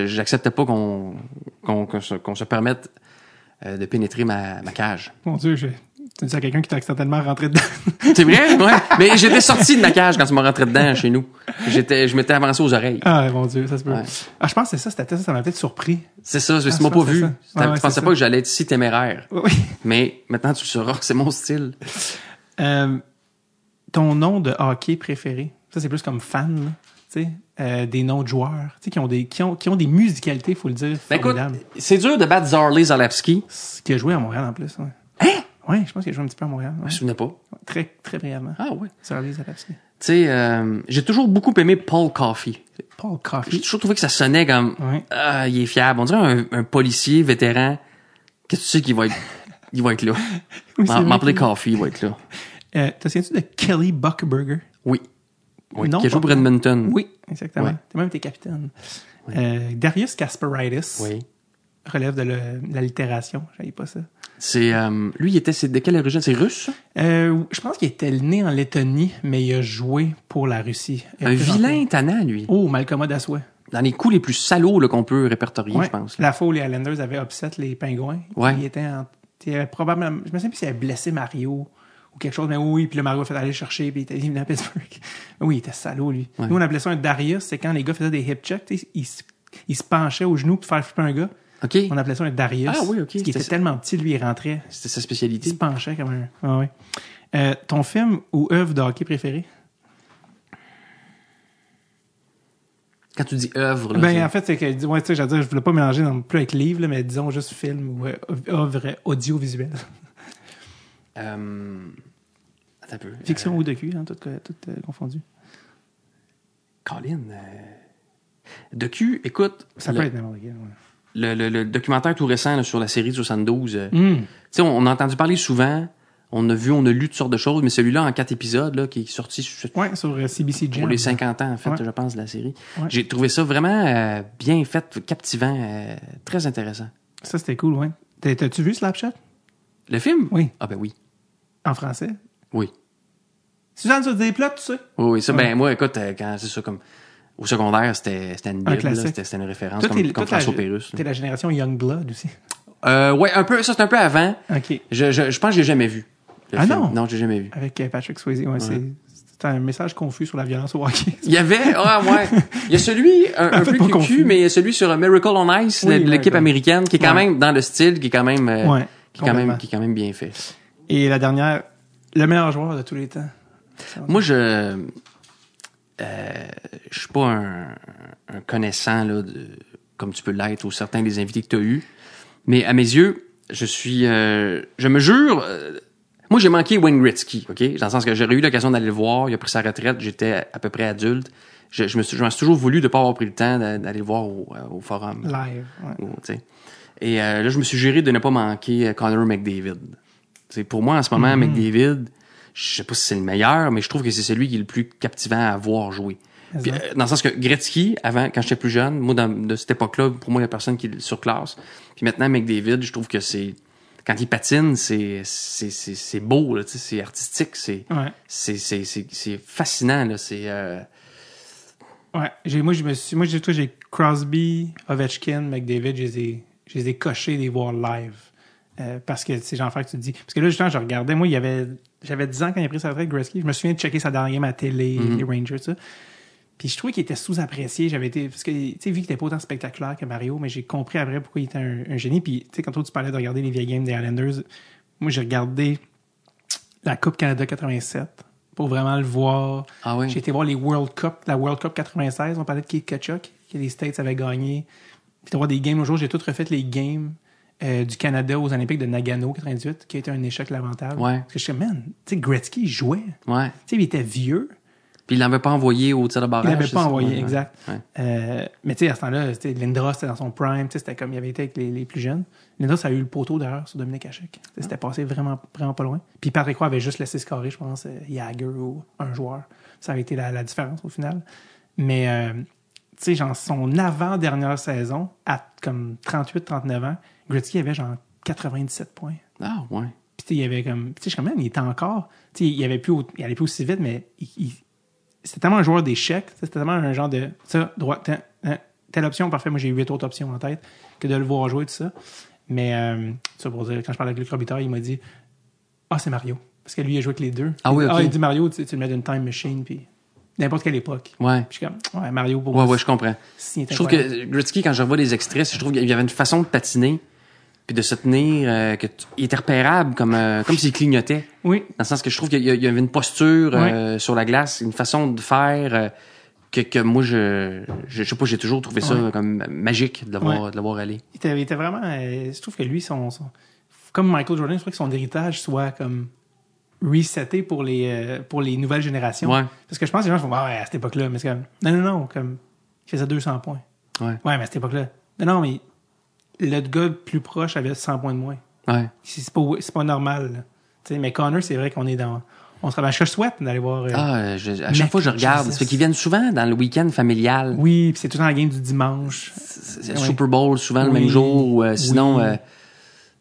j'acceptais pas qu'on, qu'on, qu'on se, permette euh, de pénétrer ma, ma cage. Mon Dieu, tu dis à quelqu'un qui t'a accidentellement rentré dedans. C'est vrai? Ouais. Mais j'étais sorti de ma cage quand tu m'as rentré dedans chez nous. J'étais, je m'étais avancé aux oreilles. ah, mon Dieu, ça se peut. Ouais. Ah, je pense que c'est ça, c'était ça, ça m'a peut-être surpris. C'est ça, je Ah, m'as je pas pense que vu. Tu Ouais, pensais pas que j'allais être si téméraire. Oui. Mais maintenant, tu le sauras que c'est mon style. Euh, ton nom de hockey préféré, ça c'est plus comme fan, tu sais, euh, des noms de joueurs, tu sais, qui ont des, qui ont, qui ont des musicalités, faut le dire, Ben écoute, c'est dur de battre Zarley Zalewski. Qui a joué à Montréal en plus, ouais. Hein? Ouais, je pense qu'il a joué un petit peu à Montréal. ouais. Je me souvenais pas. Très, très brièvement. Ah ouais. Sur la Zalavski. Tu sais, euh, j'ai toujours beaucoup aimé Paul Coffey. Paul J'ai Coffey. toujours trouvé que ça sonnait comme, Ouais. ah, il est fiable. On dirait un, un policier vétéran. Qu'est-ce que tu sais qu'il va être, il va être là? Oui, M'appeler Coffey, il va être là. Euh, T'as souviens-tu de Kelly Buckberger? Oui. Oui. Non, qui pas- pour Edmonton. Oui, exactement. Ouais. T'es même été capitaine. Euh, Darius Kasparaitis Oui. relève de le- la littération. J'avais pas ça. C'est, euh, lui, il était, c'est de quelle origine? C'est russe? Euh, je pense qu'il était né en Lettonie, mais il a joué pour la Russie. Un vilain tannant, lui. Oh, Malcolm à. Dans les coups les plus salauds là, qu'on peut répertorier, Ouais. je pense. là. La fois où les Islanders avaient upset les Pingouins. Il était en, il probablement, je me souviens plus s'il avait blessé Mario ou quelque chose, mais oui, puis le Mario a fait aller le chercher, puis il était venu à Pittsburgh. Oui, il était salaud, lui. Ouais. Nous, on appelait ça un Darius, c'est quand les gars faisaient des hip checks, ils, se- ils se penchaient au genou pour faire flipper un gars. On appelait ça un Darius. Ah oui, ok, Parce qu'il était tellement petit, lui, il rentrait. C'était sa Il spécialité. se penchait comme un. Ah ouais. Euh, ton film ou œuvre de hockey préféré? Quand tu dis œuvre, là, Ben, en fait, c'est que, ouais, tu sais, je voulais pas mélanger non plus avec livre, là, mais disons juste film ou euh, œuvre audiovisuelle. euh, attends un peu. Fiction Euh, ou docu, hein, tout, tout euh, confondu. Colin. Docu, écoute, Ça le, peut être n'importe ouais. le, le- le documentaire tout récent là, sur la série de 72, euh, tu sais, on, on a entendu parler souvent, on a vu, on a lu toutes sortes de choses, mais celui-là en quatre épisodes, là, qui est sorti sur- Ouais, sur CBC Gem. pour les 50 ans, en fait, Ouais. je pense, de la série. Ouais. J'ai trouvé ça vraiment euh, bien fait, captivant, euh, très intéressant. Ça, c'était cool, ouais. T'as- T'as-tu vu Slapshot? Le film? Oui. Ah ben oui. En français? Oui. Suzanne sur des plots, tu sais? Oui, oui, ça, Ouais. ben moi, écoute, euh, quand c'est ça comme au secondaire, c'était une bible, classique. c'était une référence Toi, comme, François là. T'es la génération Youngblood aussi. Euh, ouais, un peu, ça c'est un peu avant. OK. Je, je, je pense que j'ai jamais vu. Ah film. non? Non, j'ai jamais vu. Avec euh, Patrick Swayze, ouais, c'est... C'est un message confus sur la violence au hockey. Il y avait, ah ouais, il y a celui un, un peu cucu, confus. mais il y a celui sur euh, Miracle on Ice, Oui, l'équipe américaine, qui est quand Ouais. même dans le style, qui est quand même, euh, Ouais, qui est quand même, complètement. qui est quand même bien fait. Et la dernière, le meilleur joueur de tous les temps. Moi, je, euh, je suis pas un, un connaissant là, de, comme tu peux l'être ou certains des invités que tu as eus, mais à mes yeux, je suis, euh, je me jure. euh, moi, j'ai manqué Wayne Gretzky, ok, dans le sens que j'aurais eu l'occasion d'aller le voir. Il a pris sa retraite, j'étais à peu près adulte. Je, je me suis, je m'en suis toujours voulu de pas avoir pris le temps d'a- d'aller le voir au, euh, au forum. Live. Ouais. Sais. Et euh, là, je me suis juré de ne pas manquer euh, Connor McDavid. Pour moi, en ce moment, Mhm. McDavid, je sais pas si c'est le meilleur, mais je trouve que c'est celui qui est le plus captivant à voir jouer. Puis, euh, dans le sens que Gretzky, avant, quand j'étais plus jeune, moi, dans, de cette époque-là, pour moi, il y a personne qui le surclasse. Puis maintenant, McDavid, je trouve que c'est... Quand il patine, c'est c'est beau c'est artistique, c'est Ouais. c'est fascinant là, c'est euh, Ouais. Moi, je me suis, moi, j'ai Crosby, Ovechkin, McDavid, je les ai, je les ai cochés des voir live. Euh, parce que c'est faire que tu te dis. Parce que là, justement, je regardais, moi, il y avait, j'avais 10 ans quand il a pris sa retraite, Gretzky. Je me souviens de checker sa dernière game à la télé, les Rangers, ça. Puis je trouvais qu'il était sous-apprécié. J'avais été, parce que, tu sais, vu qu'il était pas autant spectaculaire que Mario, mais j'ai compris après pourquoi il était un, un génie. Puis, tu sais, quand toi, tu parlais de regarder les vieilles games des Islanders, moi, j'ai regardé la Coupe Canada 87 pour vraiment le voir. Ah oui? J'ai été voir les World Cup, la World Cup 96. On parlait de Keith Kachuk, que les States avaient gagné. Puis de voir des games au jour. J'ai tout refait les games euh, du Canada aux Olympiques de Nagano 98, qui a été un échec lamentable. Ouais. Parce que je suis man, tu sais, Gretzky il jouait. ouais. Tu sais, il était vieux. Puis il l'avait pas envoyé au tir de Il barrage. l'avait c'est pas envoyé, Ouais, exact. Ouais. Euh, mais tu sais, à ce temps-là, Lindros, c'était dans son prime. tu sais, C'était comme il avait été avec les, les plus jeunes. Lindros a eu le poteau d'ailleurs sur Dominique Hachek. C'était passé vraiment, vraiment pas loin. Puis Patrick Roy avait juste laissé scorer, je pense, euh, Jagger ou un joueur. Ça avait été la, la différence au final. Mais, euh, sais, genre, son avant-dernière saison, à comme 38-39 ans, Gretzky avait genre 97 points. Ah ouais. Puis tu sais, il y avait comme. Tu sais, comme, man, il était encore. Tu sais, il avait plus, il allait plus aussi vite, mais il, il- c'était tellement un joueur d'échecs. tu C'était tellement un genre de. Ça, droit, hein, telle option, parfait. Moi, j'ai huit autres options en tête que de le voir jouer, tout ça. Mais, euh, ça pour dire, quand je parlais avec Luc Robitaille, il m'a dit Ah, c'est Mario. Parce que lui, il a joué avec les deux. Ah oui. Ah, il dit Mario, tu, tu le mets d'une time machine, puis n'importe quelle époque. Ouais. Puis je suis comme, ouais, Mario, pour Ouais, ouais, je comprends. Je trouve que Gretzky, quand je revois les extraits, je trouve qu'il y avait une façon de patiner puis de se tenir, euh, que il était repérable comme euh, comme s'il clignotait. Oui, Dans le sens que je trouve qu'il y, avait une posture euh, sur la glace, une façon de faire euh, que, que moi je, je je sais pas, j'ai toujours trouvé ça comme magique de le voir Ouais. de le voir aller. il était, il était vraiment. je trouve que lui, son, son- comme Michael Jordan, je trouve que son héritage soit comme reseté pour les, euh, pour les nouvelles générations. Ouais. Parce que je pense que les gens font, ah ouais, à cette époque-là, mais c'est comme, non, non, non, comme, il faisait 200 points. Ouais. Ouais, mais à cette époque-là. Non, non, mais le gars le plus proche avait 100 points de moins. Ouais. C'est c'est pas, c'est pas normal. mais Connor, c'est vrai qu'on est dans. On se ben, Je souhaite d'aller voir. euh, Ah, euh, je- à chaque fois je regarde, fait qu'ils viennent souvent dans le week-end familial. Oui, puis c'est tout dans la game du dimanche. C'est Ouais. Super Bowl souvent le même jour ou euh, sinon Oui.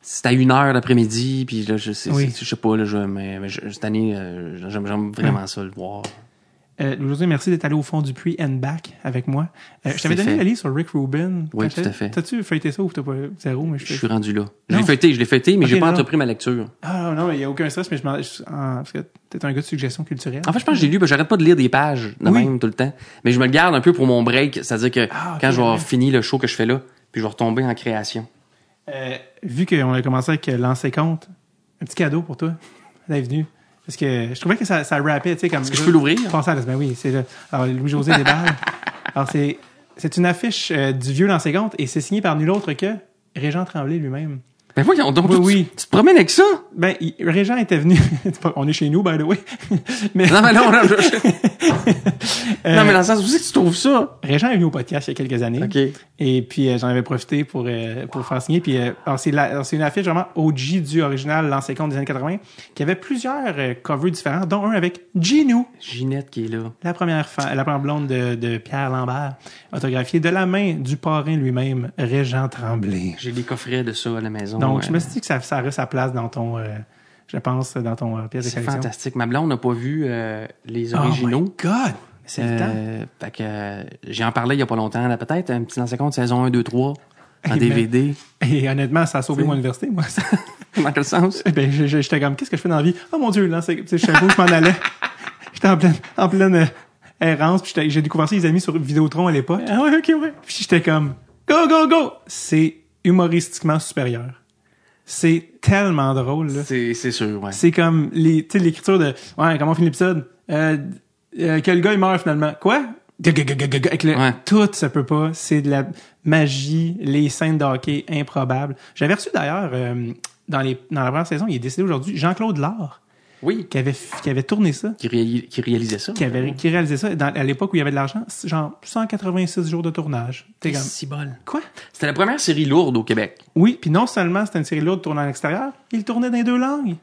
C'est à une heure l'après-midi puis là je sais Oui. je sais pas là je mais, mais je- cette année euh, j'aime vraiment ça le voir Euh, José, merci d'être allé au fond du puits and back avec moi. Euh, je t'avais donné le livre sur Rick Rubin. Oui, tout à fait. T'as-tu feuilleté ça ou t'as pas zéro? Mais je je suis rendu là je l'ai feuilleté je l'ai feuilleté mais Ok, j'ai pas non. entrepris ma lecture Ah non, il n'y a aucun stress, mais je m'en. Parce que t'es un gars de suggestion culturelle. en fait je pense que j'ai lu ben, j'arrête pas de lire des pages de Oui. même tout le temps mais je me le garde un peu pour mon break c'est à dire que Ah, quand je vais avoir ouais. fini le show que je fais là puis je vais retomber en création Euh, vu qu'on a commencé avec lancer compte, un petit cadeau pour toi venu. Parce que je trouvais que ça, ça rappait, tu sais, comme. Est-ce que je peux l'ouvrir? À ben oui, c'est là. Alors, Louis-José Desballes. Alors, c'est, c'est une affiche euh, du vieux lancer compte et c'est signé par nul autre que Régent Tremblay lui-même. Ben voyons donc Oui, tu, oui. tu te promènes avec ça Ben, il- Régent était venu. on est chez nous, by the way. mais non mais non, non, je- non mais dans le sens où c'est que tu trouves ça Régent est venu au podcast il y a quelques années. ok Et puis euh, j'en avais profité pour euh, pour faire signer. Puis euh, c'est une affiche vraiment OG du original lancé compte des années 80 qui avait plusieurs covers différents, dont un avec Ginou, Ginette qui est là la première la première blonde de, de Pierre Lambert, autographiée de la main du parrain lui-même, Régent Tremblay. j'ai des coffrets de ça à la maison Donc je me suis dit que ça, ça aurait sa place dans ton, euh, je pense, dans ton euh, pièce de C'est collection. fantastique. Ma blonde n'a pas vu euh, les Oh my originaux. God, c'est le temps. Euh, fait que j'ai en parlé il y a pas longtemps. Là, peut-être un petit lancé compte saison 1, 2, 3 en ben. DVD. Et honnêtement, ça a sauvé mon université, moi. Dans quel sens? Eh Ben, j'étais comme, qu'est-ce que je fais dans la vie? Oh mon Dieu, là, c'est, je savais je m'en allais. J'étais en pleine, en pleine errance, puis j'ai découvert ça, les amis, sur Vidéotron à l'époque. Ah ouais, ok, ouais. Puis j'étais comme, go, go, go! C'est humoristiquement supérieur. C'est tellement drôle, là. C'est c'est sûr, ouais. C'est comme, les, l'écriture de, ouais, comment on finit l'épisode? Euh, euh, quel gars il meurt finalement? Quoi? Avec le, Ouais. tout ça peut pas. C'est de la magie, les scènes de hockey improbables. J'avais reçu d'ailleurs, euh, dans, les, dans la première saison, il est décédé aujourd'hui, Jean-Claude Lard, Oui. qui avait, qui avait tourné ça, Qui, réali- qui réalisait ça. qui, avait, qui réalisait ça dans- à l'époque où il y avait de l'argent, genre 186 jours de tournage. T'es comme, Si bol. quoi? C'était la première série lourde au Québec. Oui, puis non seulement c'était une série lourde tournée à l'extérieur, il tournait dans les deux langues.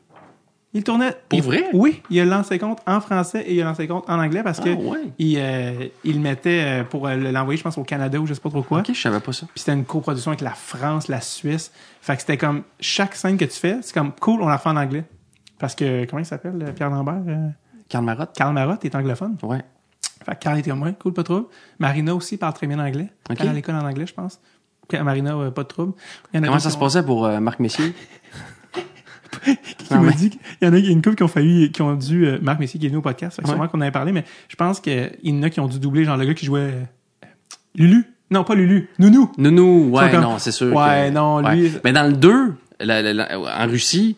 Il tournait. Pour il- vrai? Oui, il a lancé compte en français et il a lancé compte en anglais parce que Ah, ouais. il, euh, il mettait euh, pour euh, l'envoyer, je pense, au Canada ou je sais pas trop quoi. Ok, je savais pas ça. Puis c'était une coproduction avec la France, la Suisse. Fait que c'était comme chaque scène que tu fais, c'est comme cool, on la fait en anglais. Parce que comment il s'appelle euh, Pierre Lambert euh, Karl Marotte. Karl Marotte est anglophone. Ouais. Fait que Karl était ouais, cool, pas de trouble. Marina aussi parle très bien anglais. Ok. Elle est à l'école en anglais, je pense. Marina, euh, pas de trouble. Il y en a Comment ça se ont- passait pour euh, Marc Messier? qui m'a mais- dit qu'il y en a une couple qui ont failli, qui ont dû, euh, Marc Messier qui est venu au podcast, que Ouais. sûrement qu'on avait parlé, mais je pense qu'il y en a qui ont dû doubler, genre le gars qui jouait Lulu. Non, pas Lulu. Nounou. Nounou, ouais, comme- non, c'est sûr. Ouais, que- non, lui- Mais dans le 2, la- la- la- en Russie,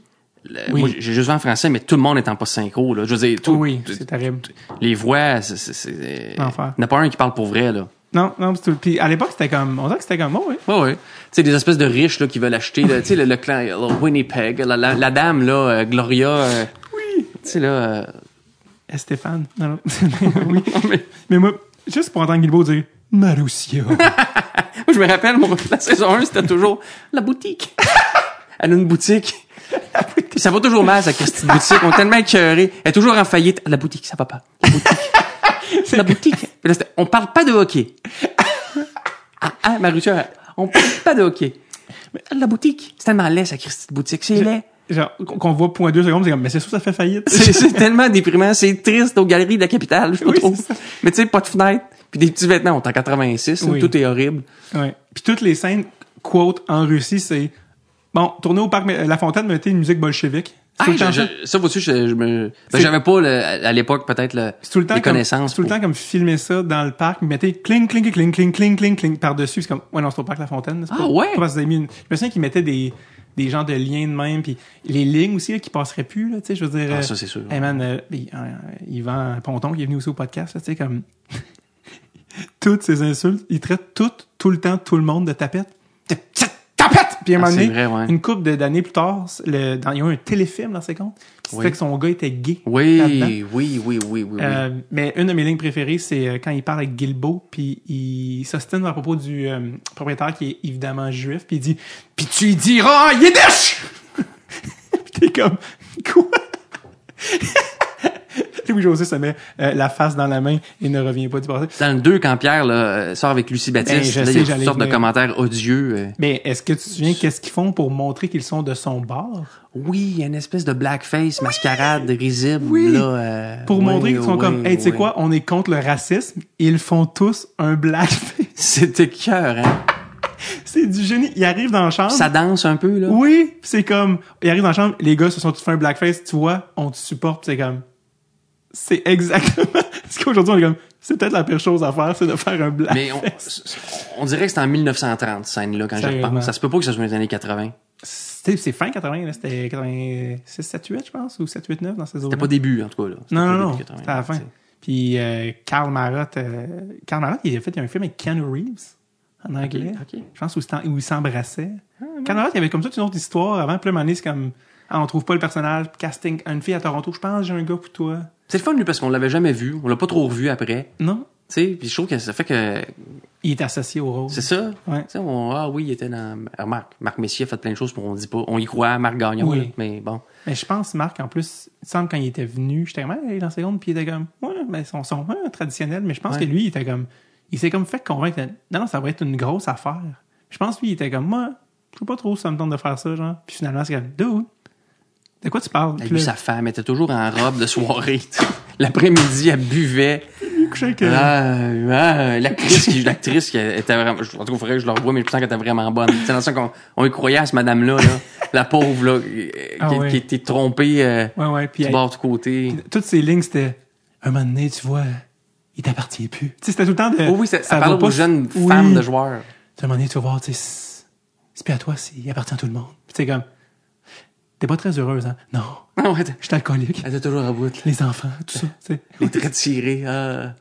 Oui. moi, j'ai juste vu en français, mais tout le monde est en pas synchro, là. Je veux dire, tout, oui, c'est terrible. les voix, c'est, L'enfer. il n'y en a pas un qui parle pour vrai, là. Non, non, c'est tout. Puis à l'époque, c'était comme, on dirait que c'était comme, oh oui. Ouais, ouais. Tu sais, des espèces de riches, là, qui veulent acheter, tu sais, le, le clan, Winnipeg, la, la, la dame, là, euh, Gloria, euh, Oui. tu sais, là, euh, Eh, Stéphane. Non, non. oui. non, mais- Mais moi, juste pour entendre Guilbeault dire Marussia. Moi, je me rappelle, mon, la saison 1, c'était toujours la boutique. Elle a une boutique. Ça va toujours mal, sa petite boutique. On est tellement écœurés. Elle est toujours en faillite. La boutique, ça va pas. La boutique. la boutique. Là, on parle pas de hockey. Ah, ah Marie-Pierre, on parle pas de hockey. Mais la boutique, c'est tellement laid, sa petite boutique. C'est laid. Genre, qu'on voit point deux secondes, c'est comme, mais c'est sûr, ça fait faillite. C'est, tellement déprimant. C'est triste aux galeries de la capitale, je sais pas Oui, trop. c'est ça. Mais tu sais, pas de fenêtre. Puis des petits vêtements. On est en 86. là, Oui. Tout est horrible. Ouais. Puis toutes les scènes, quote, en Russie, c'est, bon, tourner au parc La Fontaine, mettez une musique bolchevique. Ah, tout le temps je- ça. je- ça, vois-tu, je, je me, ben, j'avais pas, le- à l'époque, peut-être, le, tout le temps les comme, connaissances. c'est tout le pour- temps comme filmer ça dans le parc, mettez cling, cling, cling, cling, cling, cling, cling par-dessus. C'est comme, ouais, non, c'est au parc La Fontaine. Ah, pas- ouais? pas mis une- Je me souviens qu'ils mettaient des, des genres de liens de même, puis les lignes aussi, là, qui passeraient plus, là, tu sais, je veux dire. Ah, euh, ça, c'est sûr. Hey man, euh, il- euh, Yvan Ponton qui est venu aussi au podcast, là, tu sais, comme toutes ces insultes, il traite tout, tout le temps, tout le monde de tapette. Tapette! Puis à un Ah, moment c'est donné, vrai, ouais. une couple d'années plus tard, le, dans, il y a eu un téléfilm dans ses comptes. C'était Oui. que son gars était gay. Oui, oui, oui, oui, oui, oui. Euh, mais une de mes lignes préférées, c'est euh, quand il parle avec Gilbo, puis il s'ostine à propos du euh, propriétaire qui est évidemment juif, puis il dit « Puis tu diras yiddish! » Puis t'es comme « Quoi? » Louis-José se met euh, la face dans la main et ne revient pas du passé. Dans le 2, quand Pierre là, euh, sort avec Lucie Baptiste, Ben, là, sais, il y a toutes sortes de commentaires odieux. euh. Mais est-ce que tu te souviens qu'est-ce qu'ils font pour montrer qu'ils sont de son bord? Oui, il y a une espèce de blackface, mascarade risible. Oui. Là, euh, Pour oui, montrer qu'ils sont comme « Hey, tu sais quoi? On est contre le racisme. » Ils font tous un blackface. C'était cœur, hein? C'est du génie. Ils arrivent dans la chambre. Ça danse un peu, là. Oui, pis c'est comme, il arrive dans la chambre, les gars se sont tous fait un blackface, tu vois, on te supporte, c'est comme, c'est exactement ce qu'aujourd'hui on est comme, c'est peut-être la pire chose à faire, c'est de faire un blackface. Mais on, on dirait que c'est en 1930, cette scène-là, quand je repense. Ça se peut pas que ça soit dans les années 80. C'était- c'est fin 80, là, c'était 86, 7, 8, je pense, ou 7, 8, 9 dans ces eaux C'était pas début, en tout cas. Là. C'était Non, non, non, 80, c'était à la fin. Puis euh, Karl Marotte, euh, Karl Marotte, il a fait un film avec Keanu Reeves, en anglais. ok. Je pense où, c'était- où ils s'embrassaient. Karl Marotte, il y avait comme ça une autre histoire avant, puis là, c'est comme, ah, on trouve pas le personnage, casting, une fille à Toronto, je pense, j'ai un gars pour toi. C'est le fun, lui, parce qu'on l'avait jamais vu. On l'a pas trop revu après. Non? Tu sais, puis je trouve que ça fait que Il est associé au rôle. c'est ça. Ouais. Tu sais, on, ah oui, il était dans. Marc, Marc Messier a fait plein de choses, pour on dit pas. On y croit, Marc Gagnon, Oui. là, mais bon. Mais je pense, Marc, en plus, il semble quand il était venu, j'étais comme, hey, il est dans seconde, puis il était comme, ouais, mais son son ouais, traditionnel, mais je pense Ouais. que lui, il était comme, il s'est comme fait convaincre, non, non, ça va être une grosse affaire. Je pense que lui, il était comme, moi, je sais pas trop si ça me tente de faire ça, genre. Puis finalement, c'est comme, dude, de quoi tu parles? Elle a là, sa femme, elle était toujours en robe de soirée. L'après-midi, elle buvait. euh, Ah, ah, l'actrice qui l'actrice qui était vraiment en tout cas il faudrait que je la revoie mais je pense qu'elle était vraiment bonne c'est dans le sens qu'on on y croyait à ce madame là là la pauvre là qui, Ah ouais. qui était trompée euh, ouais, ouais, puis du bord du côté toutes ces lignes, c'était, un moment donné, tu vois, il t'appartient plus. Tu sais, c'était tout le temps de, oh oui ça, ça, parle aux jeunes Oui. femmes de joueurs un moment donné, tu vas voir, tu sais, c'est plus à toi, il appartient à tout le monde. Tu sais, comme, t'es pas très heureuse, hein? Non, Ah ouais, je suis alcoolique. elle était toujours à bout là. Les enfants, tout ça, tu sais. les traits tirés ah.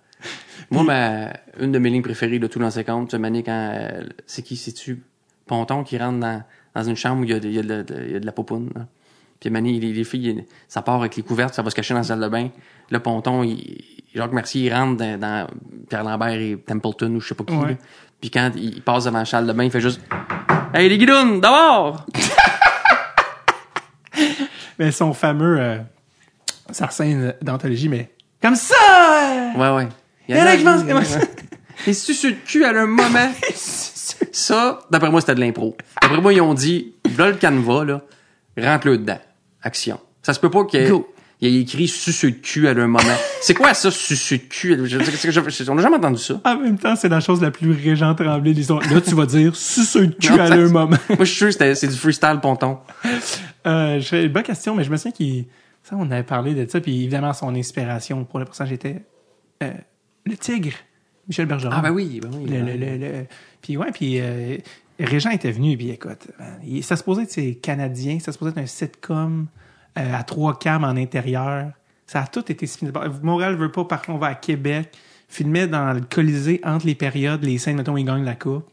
moi ma une de mes lignes préférées de tout ses comptes c'est Mané quand euh, c'est qui c'est tu Ponton qui rentre dans, dans une chambre où il y a de, il y a de, de- il y a de la popoune là? Puis Mané, les, les filles, il- ça part avec les couvertes, ça va se cacher dans la salle de bain. Le ponton, il, Jacques Mercier, il rentre dans, dans Pierre Lambert et Templeton ou je sais pas qui. Ouais. Puis quand il passe devant la salle de bain, il fait juste Hey les guidounes, d'abord! Mais son fameux euh, sa scène d'anthologie, mais comme ça! Ouais, ouais. Il y en a qui pensent que- Et si sur le cul à un moment, ça, d'après moi, c'était de l'impro. D'après moi, ils ont dit, là, le canevas, là, rentre-le dedans. Action. Ça se peut pas qu'il y ait, Go. Il ait écrit suce de cul à un moment. C'est quoi ça, suce de cul? Je- je- je- je- on n'a jamais entendu ça. En même temps, c'est la chose la plus Régent Tremblay de l'histoire. Là, tu vas dire suceux de cul Non, à un moment. Moi, je suis sûr que c'était- c'est du freestyle ponton. Euh, je bonne question, mais je me souviens qu'il. Ça, on avait parlé de ça, puis évidemment, son inspiration pour le personnage était euh, le tigre, Michel Bergeron. Ah, ben oui, ben oui. Le, le, le, le- Puis ouais, puis euh, Régent était venu, puis écoute, il- ça se posait être c'est canadien, ça se posait être un sitcom euh, à trois cams en intérieur. Ça a tout été filmé. Montréal veut pas, par contre, on va à Québec, filmé dans le Colisée entre les périodes, les scènes, mettons, où ils gagnent la coupe.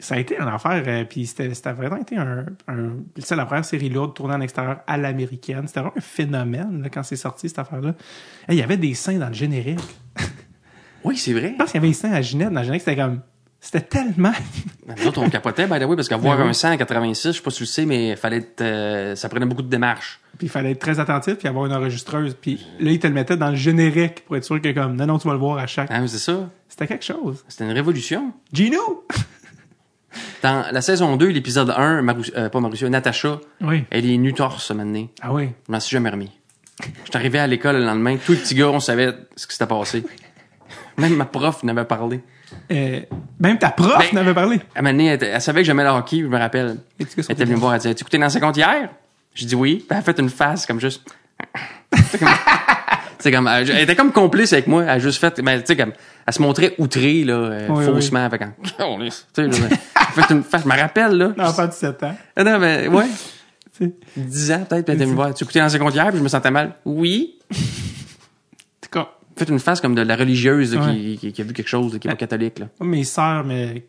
Ça a été un affaire, euh, puis c'était vraiment été un, un c'est la première série lourde tournée en extérieur à l'américaine. C'était vraiment un phénomène là, quand c'est sorti cette affaire-là. Il y avait des scènes dans le générique. Oui, c'est vrai. Je pense qu'il y avait des scènes à Ginette dans le générique, c'était comme c'était tellement Ben, Nous autres, on capotait, by the way, parce qu'avoir Ben oui. un 100 en 86, je sais pas si tu le sais, mais fallait être, euh, ça prenait beaucoup de démarches. Puis il fallait être très attentif puis avoir une enregistreuse. Puis là, il te le mettait dans le générique pour être sûr que comme, non, non, tu vas le voir à chaque. Hein, c'est ça. C'était quelque chose. C'était une révolution. Gino! Dans la saison 2, l'épisode 1, Marou- euh, pas Mauricio, Natacha, Oui. elle est nue torse maintenant. Ah oui. Je m'en suis jamais remis. J'étais arrivé à l'école le lendemain, tous les petits gars, on savait ce qui s'était passé. Même ma prof n'avait parlé. Euh, même ta prof Ben- n'avait parlé? À un moment donné, elle, savait que j'aimais le hockey, je me rappelle. Elle était venue me voir, elle dit, as-tu écouté dans 50 hier? J'ai dit oui. Puis elle a fait une face comme juste. C'est comme, elle, elle était comme complice avec moi. Elle a juste fait, ben, tu sais, comme, elle se montrait outrée, là, euh, Oui, faussement, avec un, tu sais, là, elle a fait une face, je me rappelle, là. Un enfant de 7 ans. Ah non, mais, ouais. Tu sais. 10 ans, peut-être, venue me voir. Tu écouté dans 50 hier, puis je me sentais mal. Oui. Cas, Fait une face comme de la religieuse, là, Ouais. qui, qui, qui a vu quelque chose, là, qui est pas catholique, là. mes sœurs, mais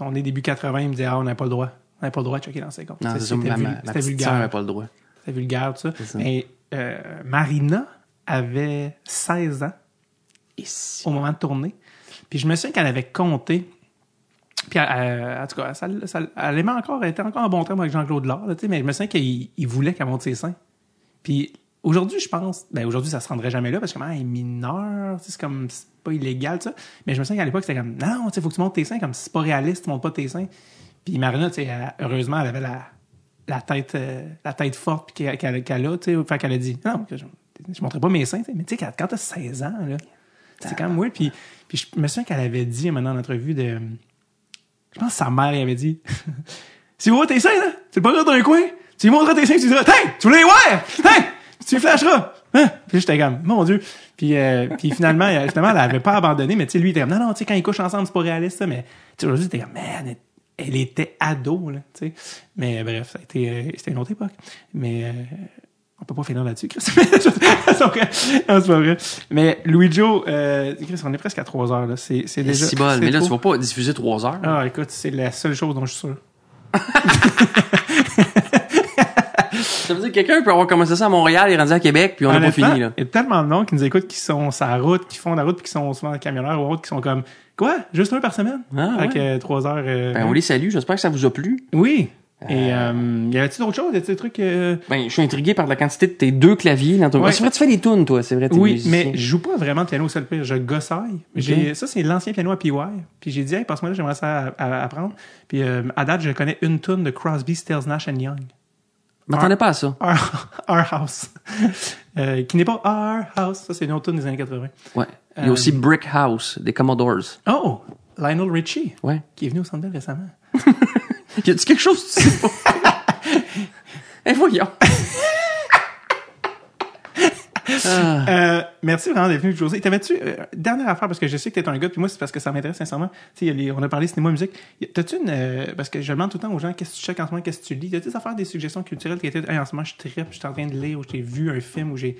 on est début 80, ils me disaient, ah, on n'a pas le droit. On n'a pas le droit de checker dans 50. Non, Tu sais, c'est ça, C'était sœur vulgaire. avait pas le droit. C'était vulgaire, tout ça. ça. Mais euh, Marina avait 16 ans au moment de tourner. Puis je me souviens qu'elle avait compté. Puis, en tout cas, ça, ça- elle aimait encore, elle était encore en bon terme avec Jean-Claude Lard, là, tu sais, mais je me souviens qu'il il voulait qu'elle monte ses seins. Puis aujourd'hui, je pense, ben aujourd'hui, ça se rendrait jamais là parce que comment elle est mineure, c'est comme, c'est pas illégal, ça. Mais je me souviens qu'à l'époque, c'était comme, non, tu sais, faut que tu montes tes seins, comme c'est pas réaliste, tu montes pas tes seins. Puis Marina, elle- heureusement, elle avait la, la tête, euh, la tête forte qu'elle, a, tu sais, qu'elle a dit, non, je, je montrerai pas mes seins, mais tu sais, quand, quand t'as 16 ans, là, c'est quand même weird. Puis, puis je me souviens qu'elle avait dit, maintenant, en entrevue de, je pense que sa mère, elle avait dit, si vous voyez tes seins, là, tu le prendras dans un coin, tu lui montreras tes seins, tu diras, hey, tu voulais les voir, hey, tu flasheras? Hein? Puis j'étais comme, mon Dieu. Puis, euh, puis finalement, euh, finalement, elle avait pas abandonné, mais tu sais, lui, il était comme, non, non, tu sais, quand ils couchent ensemble, c'est pas réaliste, ça, mais tu sais, aujourd'hui, t'es comme, man, elle, était ado, là, tu sais. Mais bref, ça a été, euh, c'était une autre époque. Mais, euh, on peut pas finir là-dessus, Chris. c'est pas vrai. Non, c'est pas vrai. Mais Luigi, euh, Chris, on est presque à 3 heures, là. C'est, c'est déjà. C'est bon, mais là, trop. tu vas pas diffuser 3 heures. Ah, écoute, c'est la seule chose dont je suis sûr. Ça veut dire que quelqu'un peut avoir commencé ça à Montréal et rendu à Québec, puis on n'a pas fini, là. Il y a tellement de monde qui nous écoutent, qui sont sur la route, qui font la route, puis qui sont souvent camionneurs ou autres, qui sont comme, quoi? Juste un par semaine? Ah, Avec ouais. euh, trois heures. euh, Ben, on les salue, j'espère que ça vous a plu. Oui. Et, euh, y avait-il d'autres choses? Y a-t-il des trucs, euh, Ben, je suis intrigué par la quantité de tes deux claviers dans ton... Ouais. Ah, c'est vrai, tu fais des tunes, toi, c'est vrai. Oui, musicien. mais je joue pas vraiment de piano, c'est le pire. Je gossaille. J'ai, ça, c'est l'ancien piano à PY. Puis j'ai dit, hey, passe-moi là, j'aimerais ça à- à- apprendre. Puis euh, à date, je connais une tune de Crosby, Stills, Nash and Young. M'attendais pas à ça. Our, Our House. Euh, qui n'est pas Our House. Ça, c'est une autre tune des années 80. Ouais. Il y a Euh, aussi Brick House, des Commodores. Oh! Lionel Richie. Ouais. Qui est venu au Centre Bell récemment. Y a-tu quelque chose que tu sais pas? Eh, voyons. Euh, merci vraiment d'être venu, José. T'avais-tu, euh, dernière affaire, parce que je sais que t'es un gars, puis moi, c'est parce que ça m'intéresse sincèrement. Tu sais, on a parlé cinéma, musique. T'as-tu une, euh, parce que je demande tout le temps aux gens, qu'est-ce que tu checkes en ce moment, qu'est-ce que tu lis? T'as-tu des affaires, des suggestions culturelles qui étaient, hey, en ce moment, je trippe, je suis en train de lire, ou j'ai vu un film, ou j'ai,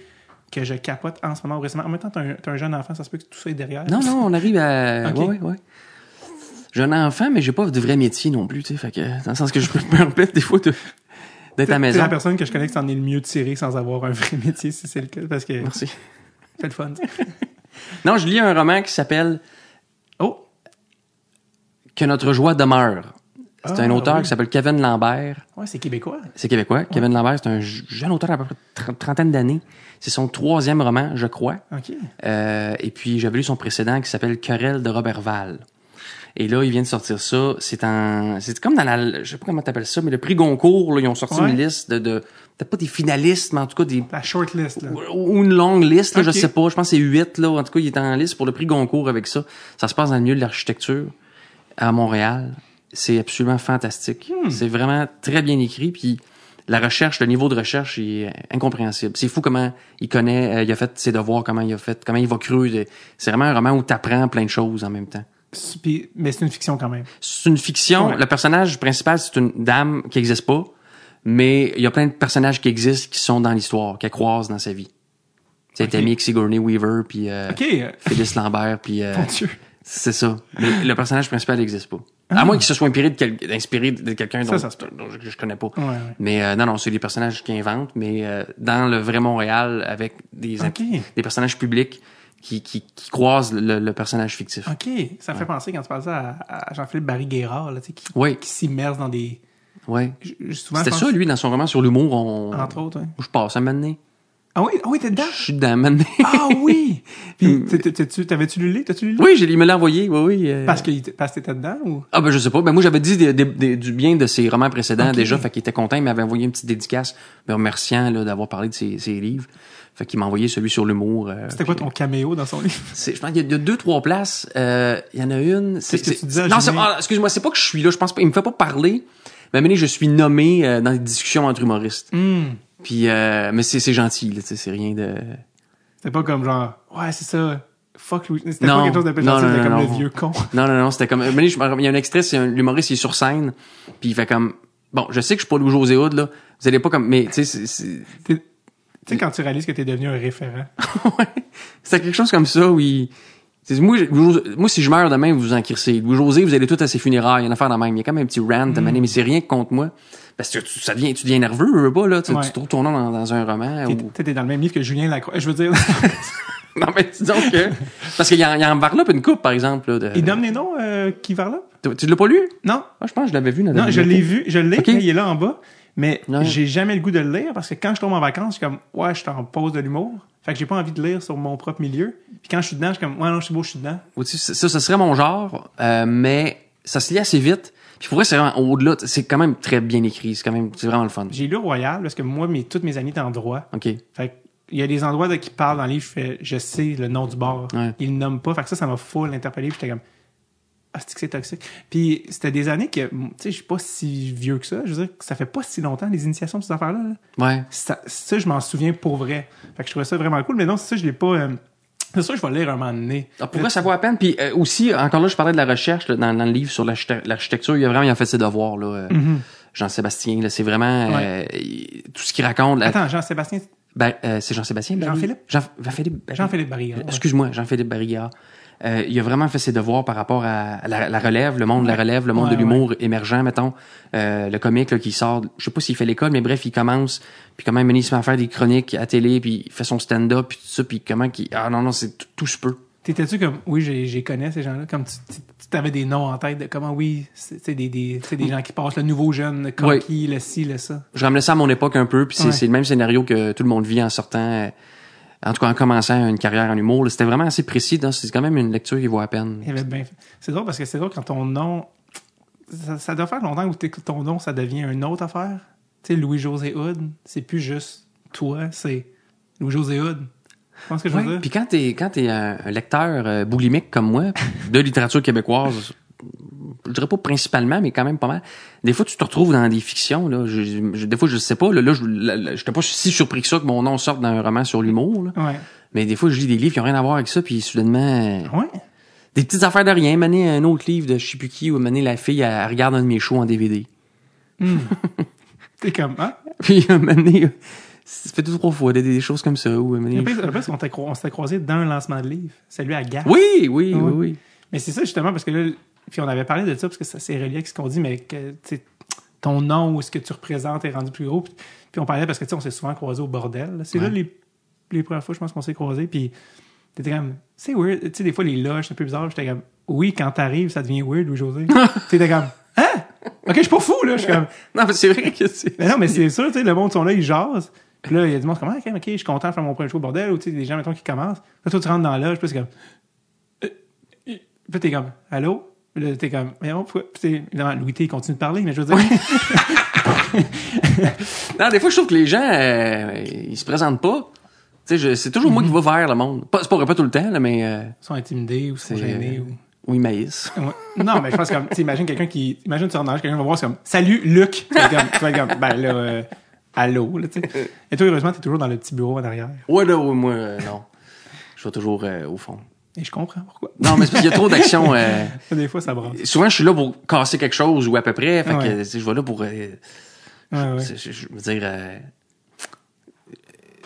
que je capote en ce moment récemment. En même temps, t'as un, t'as un jeune enfant, ça se peut que tout ça est derrière. Non, non, on arrive à... Ok. Ouais, ouais, un enfant, mais j'ai pas de vrai métier non plus, tu sais. Fait que, dans le sens que je me permets des fois de, d'être à maison. la personne que je connais qui s'en est le mieux tiré sans avoir un vrai métier, si c'est le cas, parce que Merci. c'est le fun. Non, je lis un roman qui s'appelle Oh! Que notre joie demeure. C'est Ah, un auteur oui. qui s'appelle Kevin Lambert. Ouais, c'est québécois. C'est québécois. Kevin Lambert, c'est un je- jeune auteur à peu près tr- trentaine d'années. C'est son troisième roman, je crois. OK. Euh, et puis j'avais lu son précédent qui s'appelle Querelle de Robert Val. Et là, il vient de sortir ça. C'est en, c'est comme dans la, je sais pas comment t'appelles ça, mais le prix Goncourt, là, ils ont sorti Ouais. une liste de, de peut-être pas des finalistes, mais en tout cas des, La shortlist, là. ou une longue liste, là, Ok. je sais pas. Je pense que c'est huit, là. En tout cas, il est en liste pour le prix Goncourt avec ça. Ça se passe dans le milieu de l'architecture à Montréal. C'est absolument fantastique. Hmm. C'est vraiment très bien écrit. Puis la recherche, le niveau de recherche est incompréhensible. C'est fou comment il connaît, euh, il a fait ses devoirs, comment il a fait, comment il va creuser. C'est vraiment un roman où t'apprends plein de choses en même temps. Puis- mais c'est une fiction quand même. C'est une fiction. Ouais. Le personnage principal, c'est une dame qui n'existe pas, mais il y a plein de personnages qui existent, qui sont dans l'histoire, qu'elle croise dans sa vie. Tu sais, Ok. t'as mis avec Sigourney Weaver, puis euh, Phyllis Lambert, puis euh, c'est ça. Mais le personnage principal n'existe pas. À moins qu'il se soit inspiré de, quel- inspiré de quelqu'un dont, dont je, je connais pas. Ouais, ouais. Mais euh, non, non, c'est des personnages qui inventent, mais euh, dans le vrai Montréal, avec des, des personnages publics qui, qui, qui croisent le, le personnage fictif. OK. Ça me fait penser quand tu parles ça à, à Jean-Philippe Barry-Guérard, là, tu sais, qui, qui s'immerse dans des... ouais. C'était ça, lui, dans son roman sur l'humour. On... Entre autres. Je passe à m'amener. Ah oui, ah oui, t'es dedans? Je suis dedans, m'amener. Ah oui! Puis, t'avais-tu lu le livre? T'as-tu lu le livre? oui, il me l'a envoyé, oui, oui. euh. Parce que, parce que t'étais dedans ou? Ah ben je sais pas. Ben moi j'avais dit des- des- des- du bien de ses romans précédents déjà, fait qu'il était content. Il m'avait envoyé une petite dédicace me remerciant là, d'avoir parlé de ses, ses livres. Fait qu'il m'a envoyé celui sur l'humour. euh, C'était quoi ton caméo dans son livre? je pense qu'il y a- il y a deux, trois places. Euh, il y en a une. C'est, ce que tu disais non, ah, excuse-moi, c'est pas que je suis là. Je pense pas. Il me fait pas parler. Mais je suis nommé dans des discussions entre humoristes. Hum. Puis, euh, mais c'est, c'est gentil. Là, c'est rien de. C'était pas comme genre, ouais, c'est ça. Fuck Louis. C'était Non. pas quelque chose de Non, non, c'était non, comme non. le vieux con. Non, non, non, c'était comme. donné, je Il y a un extrait, c'est un, l'humoriste, il est sur scène, puis il fait comme. Bon, je sais que je suis pas Louis-José Hood, là. Vous allez pas comme. Mais, tu sais, Tu sais, quand tu réalises que t'es devenu un référent. ouais. C'était quelque chose comme ça où il. Moi, Louis- moi, si je meurs demain, vous vous en crissez. Louis-José, vous allez tout à ses funérailles. Il y a une affaire dans même. Il y a quand même un petit rant, mm. mais c'est rien contre moi. Parce que tu, ça devient, tu deviens nerveux, veux pas, là. Tu, Ouais. tu trouves ton nom dans, dans un roman. T'es Ou... t'es dans le même livre que Julien Lacroix. Je veux dire, Non, mais disons que. Parce qu'il y, y en varlope une coupe, par exemple. Là, de... il donne les noms euh, qui va là? Tu, tu l'as pas lu? Non, Ah, je pense que je l'avais vu dans non, je l'ai vu, je l'ai, Ok. mais il est là en bas. Mais Ouais. j'ai jamais le goût de le lire parce que quand je tombe en vacances, je suis comme, ouais, je suis en pause de l'humour. Fait que j'ai pas envie de lire sur mon propre milieu. Puis quand je suis dedans, je suis comme, ouais, non, je suis beau, je suis dedans. Ça, ça serait mon genre, euh, mais ça se lit assez vite. Puis pour vrai, c'est vraiment au-delà. C'est quand même très bien écrit. C'est quand même, c'est vraiment le fun. J'ai lu Royal parce que moi, mes, toutes mes amies étaient en droit. OK. Fait que il y a des endroits de, qui parlent dans le livre, je fais, je sais le nom du bar. Ouais. Ils le nomment pas. Fait que ça, ça m'a full interpellé. Puis j'étais comme, ah, c'est que c'est toxique? Puis c'était des années que, tu sais, je suis pas si vieux que ça. Je veux dire, ça fait pas si longtemps, les initiations de ces affaires-là. là. Ouais. Ça, ça, je m'en souviens pour vrai. Fait que je trouvais ça vraiment cool. Mais non, ça, je l'ai pas. euh, c'est sûr que je vais le lire un moment donné. Ah, pour vrai, ça vaut la peine. Puis euh, aussi, encore là, je parlais de la recherche là, dans, dans le livre sur l'architect- l'architecture. Il a vraiment il a fait ses devoirs. Là, euh, Mhm. Jean-Sébastien, là, c'est vraiment euh, tout ce qu'il raconte. là, Attends, Jean-Sébastien. ben, euh, c'est Jean-Sébastien? Jean-Philippe? Jean, Jean-Philippe. Jean-Philippe Barrière. Excuse-moi, Jean-Philippe Barillard. Euh, il a vraiment fait ses devoirs par rapport à la, la relève, le monde de la relève, le monde Ouais, de l'humour émergent, mettons. Euh, le comique là, qui sort, je sais pas s'il fait l'école, mais bref, il commence, puis comment il se met à faire des chroniques à télé, puis il fait son stand-up, puis tout ça, puis comment qu'il... Ah non, non, c'est tout, tout se peut. T'étais-tu comme, oui, j'ai, connais ces gens-là, comme tu, tu, tu avais des noms en tête de comment, oui, c'est des, des, des gens qui passent, le nouveau jeune, le conquis, le ci, le ça. Je ramenais ça à mon époque un peu, puis c'est Ouais. c'est le même scénario que tout le monde vit en sortant, euh, en tout cas en commençant une carrière en humour. C'était vraiment assez précis, donc c'est quand même une lecture qui vaut à peine. C'est drôle parce que c'est drôle quand ton nom, ça, ça doit faire longtemps que ton nom, ça devient une autre affaire. Tu sais, Louis-José Hood, c'est plus juste toi, c'est Louis-José Hood. Que je Ouais? Puis quand t'es quand t'es un, un lecteur euh, boulimique comme moi de littérature québécoise, je dirais pas principalement, mais quand même pas mal. Des fois, tu te retrouves dans des fictions. Là. Je, je- des fois, je sais pas. Là, là, je j'étais pas si surpris que ça que mon nom sorte dans un roman sur l'humour. Ouais. Mais des fois, je lis des livres qui ont rien à voir avec ça, puis soudainement, Ouais. des petites affaires de rien. Maner un autre livre de je sais plus qui, ou maner la fille, elle, elle regarde un de mes shows en DVD. T'es comme, ah. Puis maner, ça fait deux trois fois des, des choses comme ça. Ou maner- Après, après, on s'était croisé dans un lancement de livre. Celui à Gap. Oui, oui, oui, Ouais. oui. Mais c'est ça, justement, parce que là, puis on avait parlé de ça, parce que ça c'est relié avec ce qu'on dit, mais que, tu sais, ton nom ou ce que tu représentes est rendu plus gros. Puis, puis on parlait parce que, tu sais, on s'est souvent croisés au bordel. C'est là les, les premières fois, je pense qu'on s'est croisés. Puis t'étais comme, c'est weird. Tu sais, des fois, les loges, c'est un peu bizarre. J'étais comme, oui, quand t'arrives, ça devient weird, Louis-José. t'étais comme, hein? Ok, je suis pas fou, là. Je suis comme, Non, mais c'est vrai que c'est. mais non, mais c'est sûr, tu sais, le monde sont là, ils jasent. Puis là, il y a du monde comme, ah, ok, ok, je suis content de faire mon premier show au bordel. Ou tu sais, des gens, mettons, qui commencent. Là, toi, tu rentres dans la loge, puis c'est comme, euh, euh, puis t'es comme, allô? Là, t'es comme, mais? Puis t'es- évidemment, Louis T, il continue de parler, mais je veux dire, Non, des fois, je trouve que les gens, euh, ils se présentent pas. Tu sais, c'est toujours moi qui Mhm. vais vers le monde. Pas, c'est pas, pas tout le temps, là, mais euh, ils sont intimidés ou sont c'est, gênés. euh, Ou... ou ils maïssent. Non, mais je pense comme, tu sais, imagine quelqu'un qui, imagine tu rentres quelqu'un va voir, c'est comme, salut, Luc! Tu vas être comme, tu vas être comme, ben là, euh, allô, là, tu sais. Et toi, heureusement, t'es toujours dans le petit bureau en arrière. Ouais, là, ouais, moi, euh, non. Je vais toujours euh, au fond. Et je comprends pourquoi. Non, mais c'est parce qu'il y a trop d'actions. euh, Des fois, ça brasse. souvent, je suis là pour casser quelque chose ou à peu près. Fait que, Ouais. je vais là pour. euh, Ouais, ouais. je, je veux dire. euh,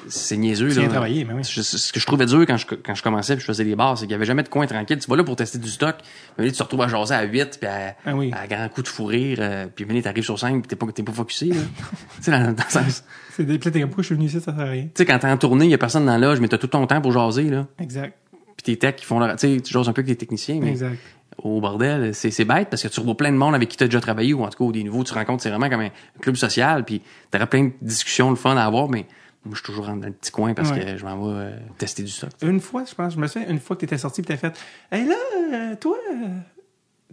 c'est niaiseux, là. viens travailler, mais oui. Je- ce que je trouvais dur quand je, quand je commençais puis je faisais des bars, c'est qu'il y avait jamais de coin tranquille. Tu vas là pour tester du stock. Mais là, tu te retrouves à jaser à 8 puis à, Ah oui. à grand coup de fou rire. euh, puis tu t'arrives sur scène puis t'es pas, t'es pas focusé, là. tu sais, dans, dans le sens- C'est des, pourquoi je suis venu ici, ça sert à rien. Tu sais, quand t'es en tournée, il y a personne dans la loge, mais t'as tout ton temps pour jaser, là. Exact. Puis tes techs, qui font leur, tu sais, tu jases un peu avec les techniciens, mais Exact. au bordel, c'est, c'est bête parce que tu revois plein de monde avec qui t'as déjà travaillé ou en tout cas des nouveaux, tu rencontres, c'est vraiment comme un club social puis t'auras plein de discussions, le fun à avoir, mais moi, je suis toujours dans le petit coin parce Ouais. que je m'en vais euh, tester du stock. Une fois, je pense, je me souviens, une fois que t'étais sorti pis t'as fait, hey là, euh, toi, euh,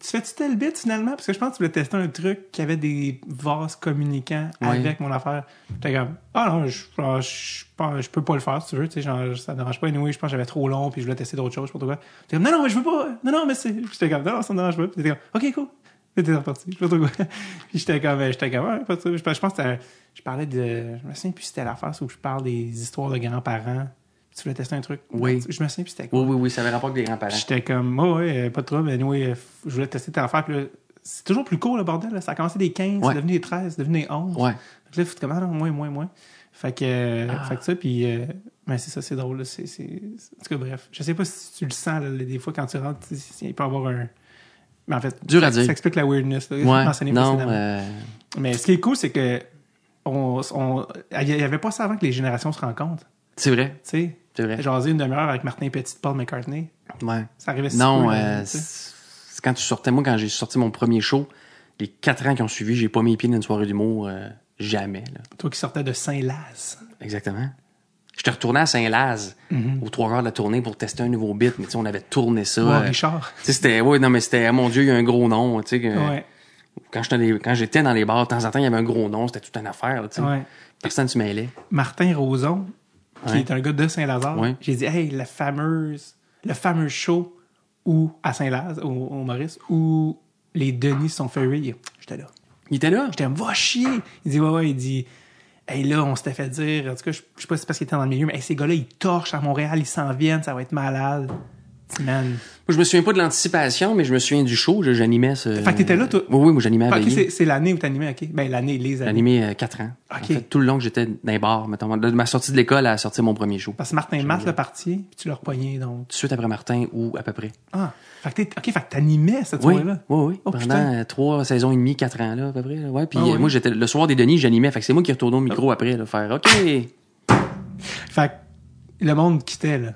tu fais-tu tel bit finalement? Parce que je pense que tu voulais tester un truc qui avait des vases communicants avec mon affaire. J'étais comme, ah non, je, je, je, je peux pas le faire si tu veux, tu sais, genre, ça me dérange pas. Anyway, je pense que j'avais trop long puis je voulais tester d'autres choses, trop quoi. T'es comme, non, non, mais je veux pas, non, non, mais c'est, j'étais comme, non, non, ça me dérange pas. Puis comme, ok, cool. T'es reparti, je sais pas trop quoi. puis j'étais comme, j'étais comme, ouais, pas de ça. Je, pense- que je parlais de, je me souviens plus si c'était l'affaire où je parle des histoires de grands-parents. Tu voulais tester un truc? Oui. Je me souviens plus c'était quoi. Oui, oui, oui, ça avait rapport avec les grands-parents. J'étais comme, oh, ouais, euh, pas de trouble. Anyway, euh, je voulais tester telle affaire. Puis là, c'est toujours plus court, le bordel. là. Ça a commencé des 15, Ouais. c'est devenu des 13, c'est devenu des 11. Ouais. Fait là, faut comme, ah non, moins, moins, moins. Fait que, euh, Ah. fait que ça, puis, euh, ben, c'est ça, c'est drôle. là. C'est, c'est, en tout cas, bref. Je sais pas si tu le sens, là, des fois, quand tu rentres, il peut y avoir un. Mais en fait, Dur à ça, dire. ça explique la weirdness. Là, Ouais, non, euh, Mais ce qui est cool, c'est que, on, on, il y avait pas ça avant que les générations se rencontrent. c'est vrai, Tu sais, c'est vrai. jaser une demi-heure avec Martin Petit de Paul McCartney. Ouais. Ça arrivait si Non, peu, euh, c'est quand tu sortais, moi, quand j'ai sorti mon premier show, les quatre ans qui ont suivi, j'ai pas mis les pieds dans une soirée d'humour, euh, jamais, là. Toi qui sortais de Saint-Laz. Exactement. J'étais retourné à Saint-Laz aux trois heures de la tournée pour tester un nouveau bit, mais tu sais, on avait tourné ça. Voir euh, Richard. tu sais, c'était, ouais, non, mais c'était, ah, mon Dieu, il y a un gros nom, tu sais. que- Ouais, Quand j'étais, dans les- bars, de temps en temps, il y avait un gros nom, c'était toute une affaire, tu sais. ouais. Personne se mêlait. Martin Roson, qui Ouais. est un gars de Saint-Lazare. Ouais. J'ai dit, hey, la fameuse, le fameux show où, à Saint-Laz, au, au Maurice, où les Denis sont fait rire. J'étais là. Il était là? J'étais, va chier. Il dit, ouais, ouais, il dit, hey, là, on s'était fait dire, en tout cas, je, je sais pas si c'est parce qu'il était dans le milieu, mais hey, ces gars-là, ils torchent à Montréal, ils s'en viennent, ça va être malade. Man. Moi, je me souviens pas de l'anticipation, mais je me souviens du show. J'animais ce. Fait que t'étais là, toi? Oui, oui, moi, j'animais à c'est, l'année où t'animais, ok? Ben, l'année, les années. animé euh, quatre ans. Ok. En fait, tout le long que j'étais dans les bars, mettons, de ma sortie de l'école à sortir mon premier show. Tout Parce que Martin Matt l'a parti, puis tu l'as repogné, donc. de suite après Martin ou à peu près. Ah. Fait que t'es, ok, fait que t'animais cette Oui, soirée-là. oui, oui. Oh, Pendant trois saisons et demie, quatre ans, là, à peu près. là. Ouais, puis Ah euh, oui. moi, j'étais le soir des Denis, j'animais. Fait que c'est moi qui retournais au micro après, là, faire OK. Fait que le monde quittait, là.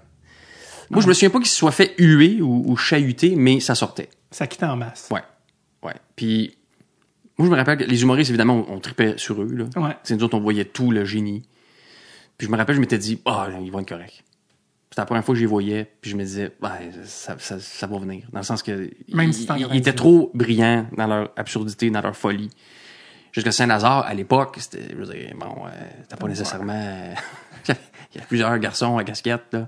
Moi, je me souviens pas qu'il se soit fait huer ou, ou chahuter, mais ça sortait. Ça quittait en masse. Ouais. Ouais. Puis, moi, je me rappelle que les humoristes, évidemment, on, on tripait sur eux, là. Ouais. Sais, nous autres, on voyait tout le génie. Puis je me rappelle, je m'étais dit, ah, ils vont être corrects. C'était la première fois que je les voyais, puis je me disais, ouais, ça, ça, ça va venir. Dans le sens que Même ils, si c'est ils- ils 98. étaient trop brillants dans leur absurdité, dans leur folie. Jusqu'à Saint-Lazare, à l'époque, c'était, je veux dire, bon, euh, t'as pas nécessairement... Il y a plusieurs garçons à casquette, là,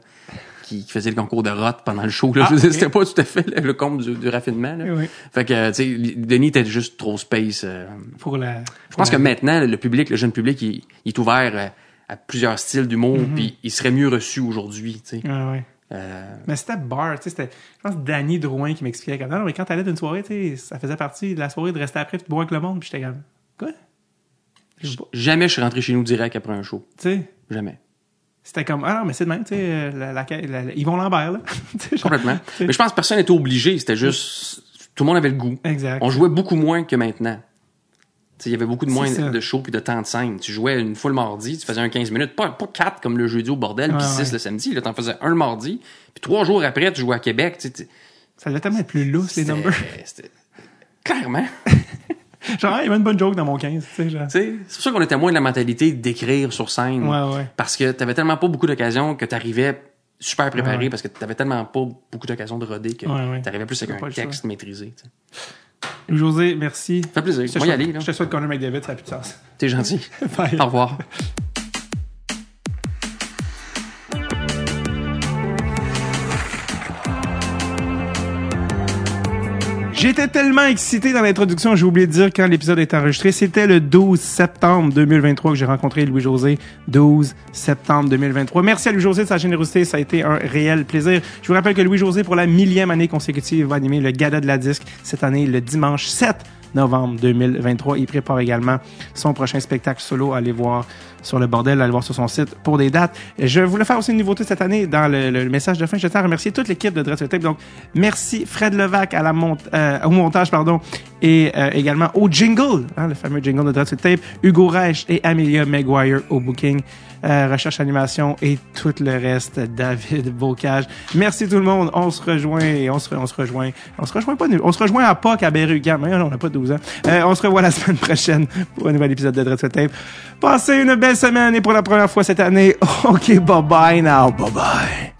qui, qui faisaient le concours de rot pendant le show, là. Ah. C'était pas tout à fait le, le comble du, du raffinement, là. Oui. Fait que, tu sais, Denis était juste trop space. euh, Pour la. je pense que maintenant, le public, le jeune public, il, il est ouvert euh, à plusieurs styles d'humour, puis il serait mieux reçu aujourd'hui, tu sais. Ouais. Euh, Mais c'était bar, tu sais, c'était, je pense, Danny Drouin qui m'expliquait comme, non, non, mais quand t'allais d'une soirée, tu sais, ça faisait partie de la soirée de rester après puis de boire avec le monde, puis j'étais comme, quoi? Jamais je suis rentré chez nous direct après un show. Tu sais, Jamais. C'était comme, ah non, mais c'est de même, tu sais, euh, la, la, la- la- Yvon Lambert, là. Genre- Complètement. Mais je pense que personne n'était obligé, c'était juste... Tout le monde avait le goût. Exact. On jouait beaucoup moins que maintenant. Tu sais, Il y avait beaucoup de moins ça. de shows puis de temps de scène. Tu jouais une fois le mardi, tu faisais un 15 minutes, pas, pas 4 comme le jeudi au bordel, puis Ouais, 6 ouais. le samedi. Là, t'en faisais un le mardi, puis trois jours après, tu jouais à Québec. Tu sais, tu- Ça devait tellement être plus lousse, les numbers. Clairement. Genre, il y avait une bonne joke dans mon 15, tu sais, c'est pour ça qu'on était moins de la mentalité d'écrire sur scène. Ouais, ouais. Parce que t'avais tellement pas beaucoup d'occasions que t'arrivais super préparé Ouais, parce que t'avais tellement pas beaucoup d'occasions de roder que t'arrivais plus avec un texte maîtrisé. tu sais. José, merci. Ça fait plaisir. Je te Moi y souhaite- aller, là. Je te souhaite Connor McDavid, ça a plus de sens. T'es gentil. Au revoir. J'étais tellement excité dans l'introduction, j'ai oublié de dire quand l'épisode est enregistré. C'était le 12 septembre 2023 que j'ai rencontré Louis-José. 12 septembre 2023. Merci à Louis-José de sa générosité. Ça a été un réel plaisir. Je vous rappelle que Louis-José, pour la millième année consécutive, va animer le Gala de la Disque cette année, le dimanche 7 novembre 2023. Il prépare également son prochain spectacle solo. Allez voir sur le bordel, allez voir sur son site pour des dates. Je voulais faire aussi une nouveauté cette année dans le, message de fin. Je tiens à remercier toute l'équipe de Dreadful Tape. Donc, merci Fred Levac à la mont euh, au montage, pardon, et euh, également au jingle, hein, le fameux jingle de Dreadful Tape, Hugo Reich et Amelia Maguire au booking, euh, recherche animation et tout le reste, David Bocage. Merci tout le monde. On se rejoint et on se, on se rejoint. On se rejoint pas, on se rejoint à Pâques à Berugam. Hein, on n'a pas 12 ans. Euh, on se revoit la semaine prochaine pour un nouvel épisode de Dreadful Tape. Passez une belle semaine et pour la première fois cette année, OK, bye bye now. Bye bye.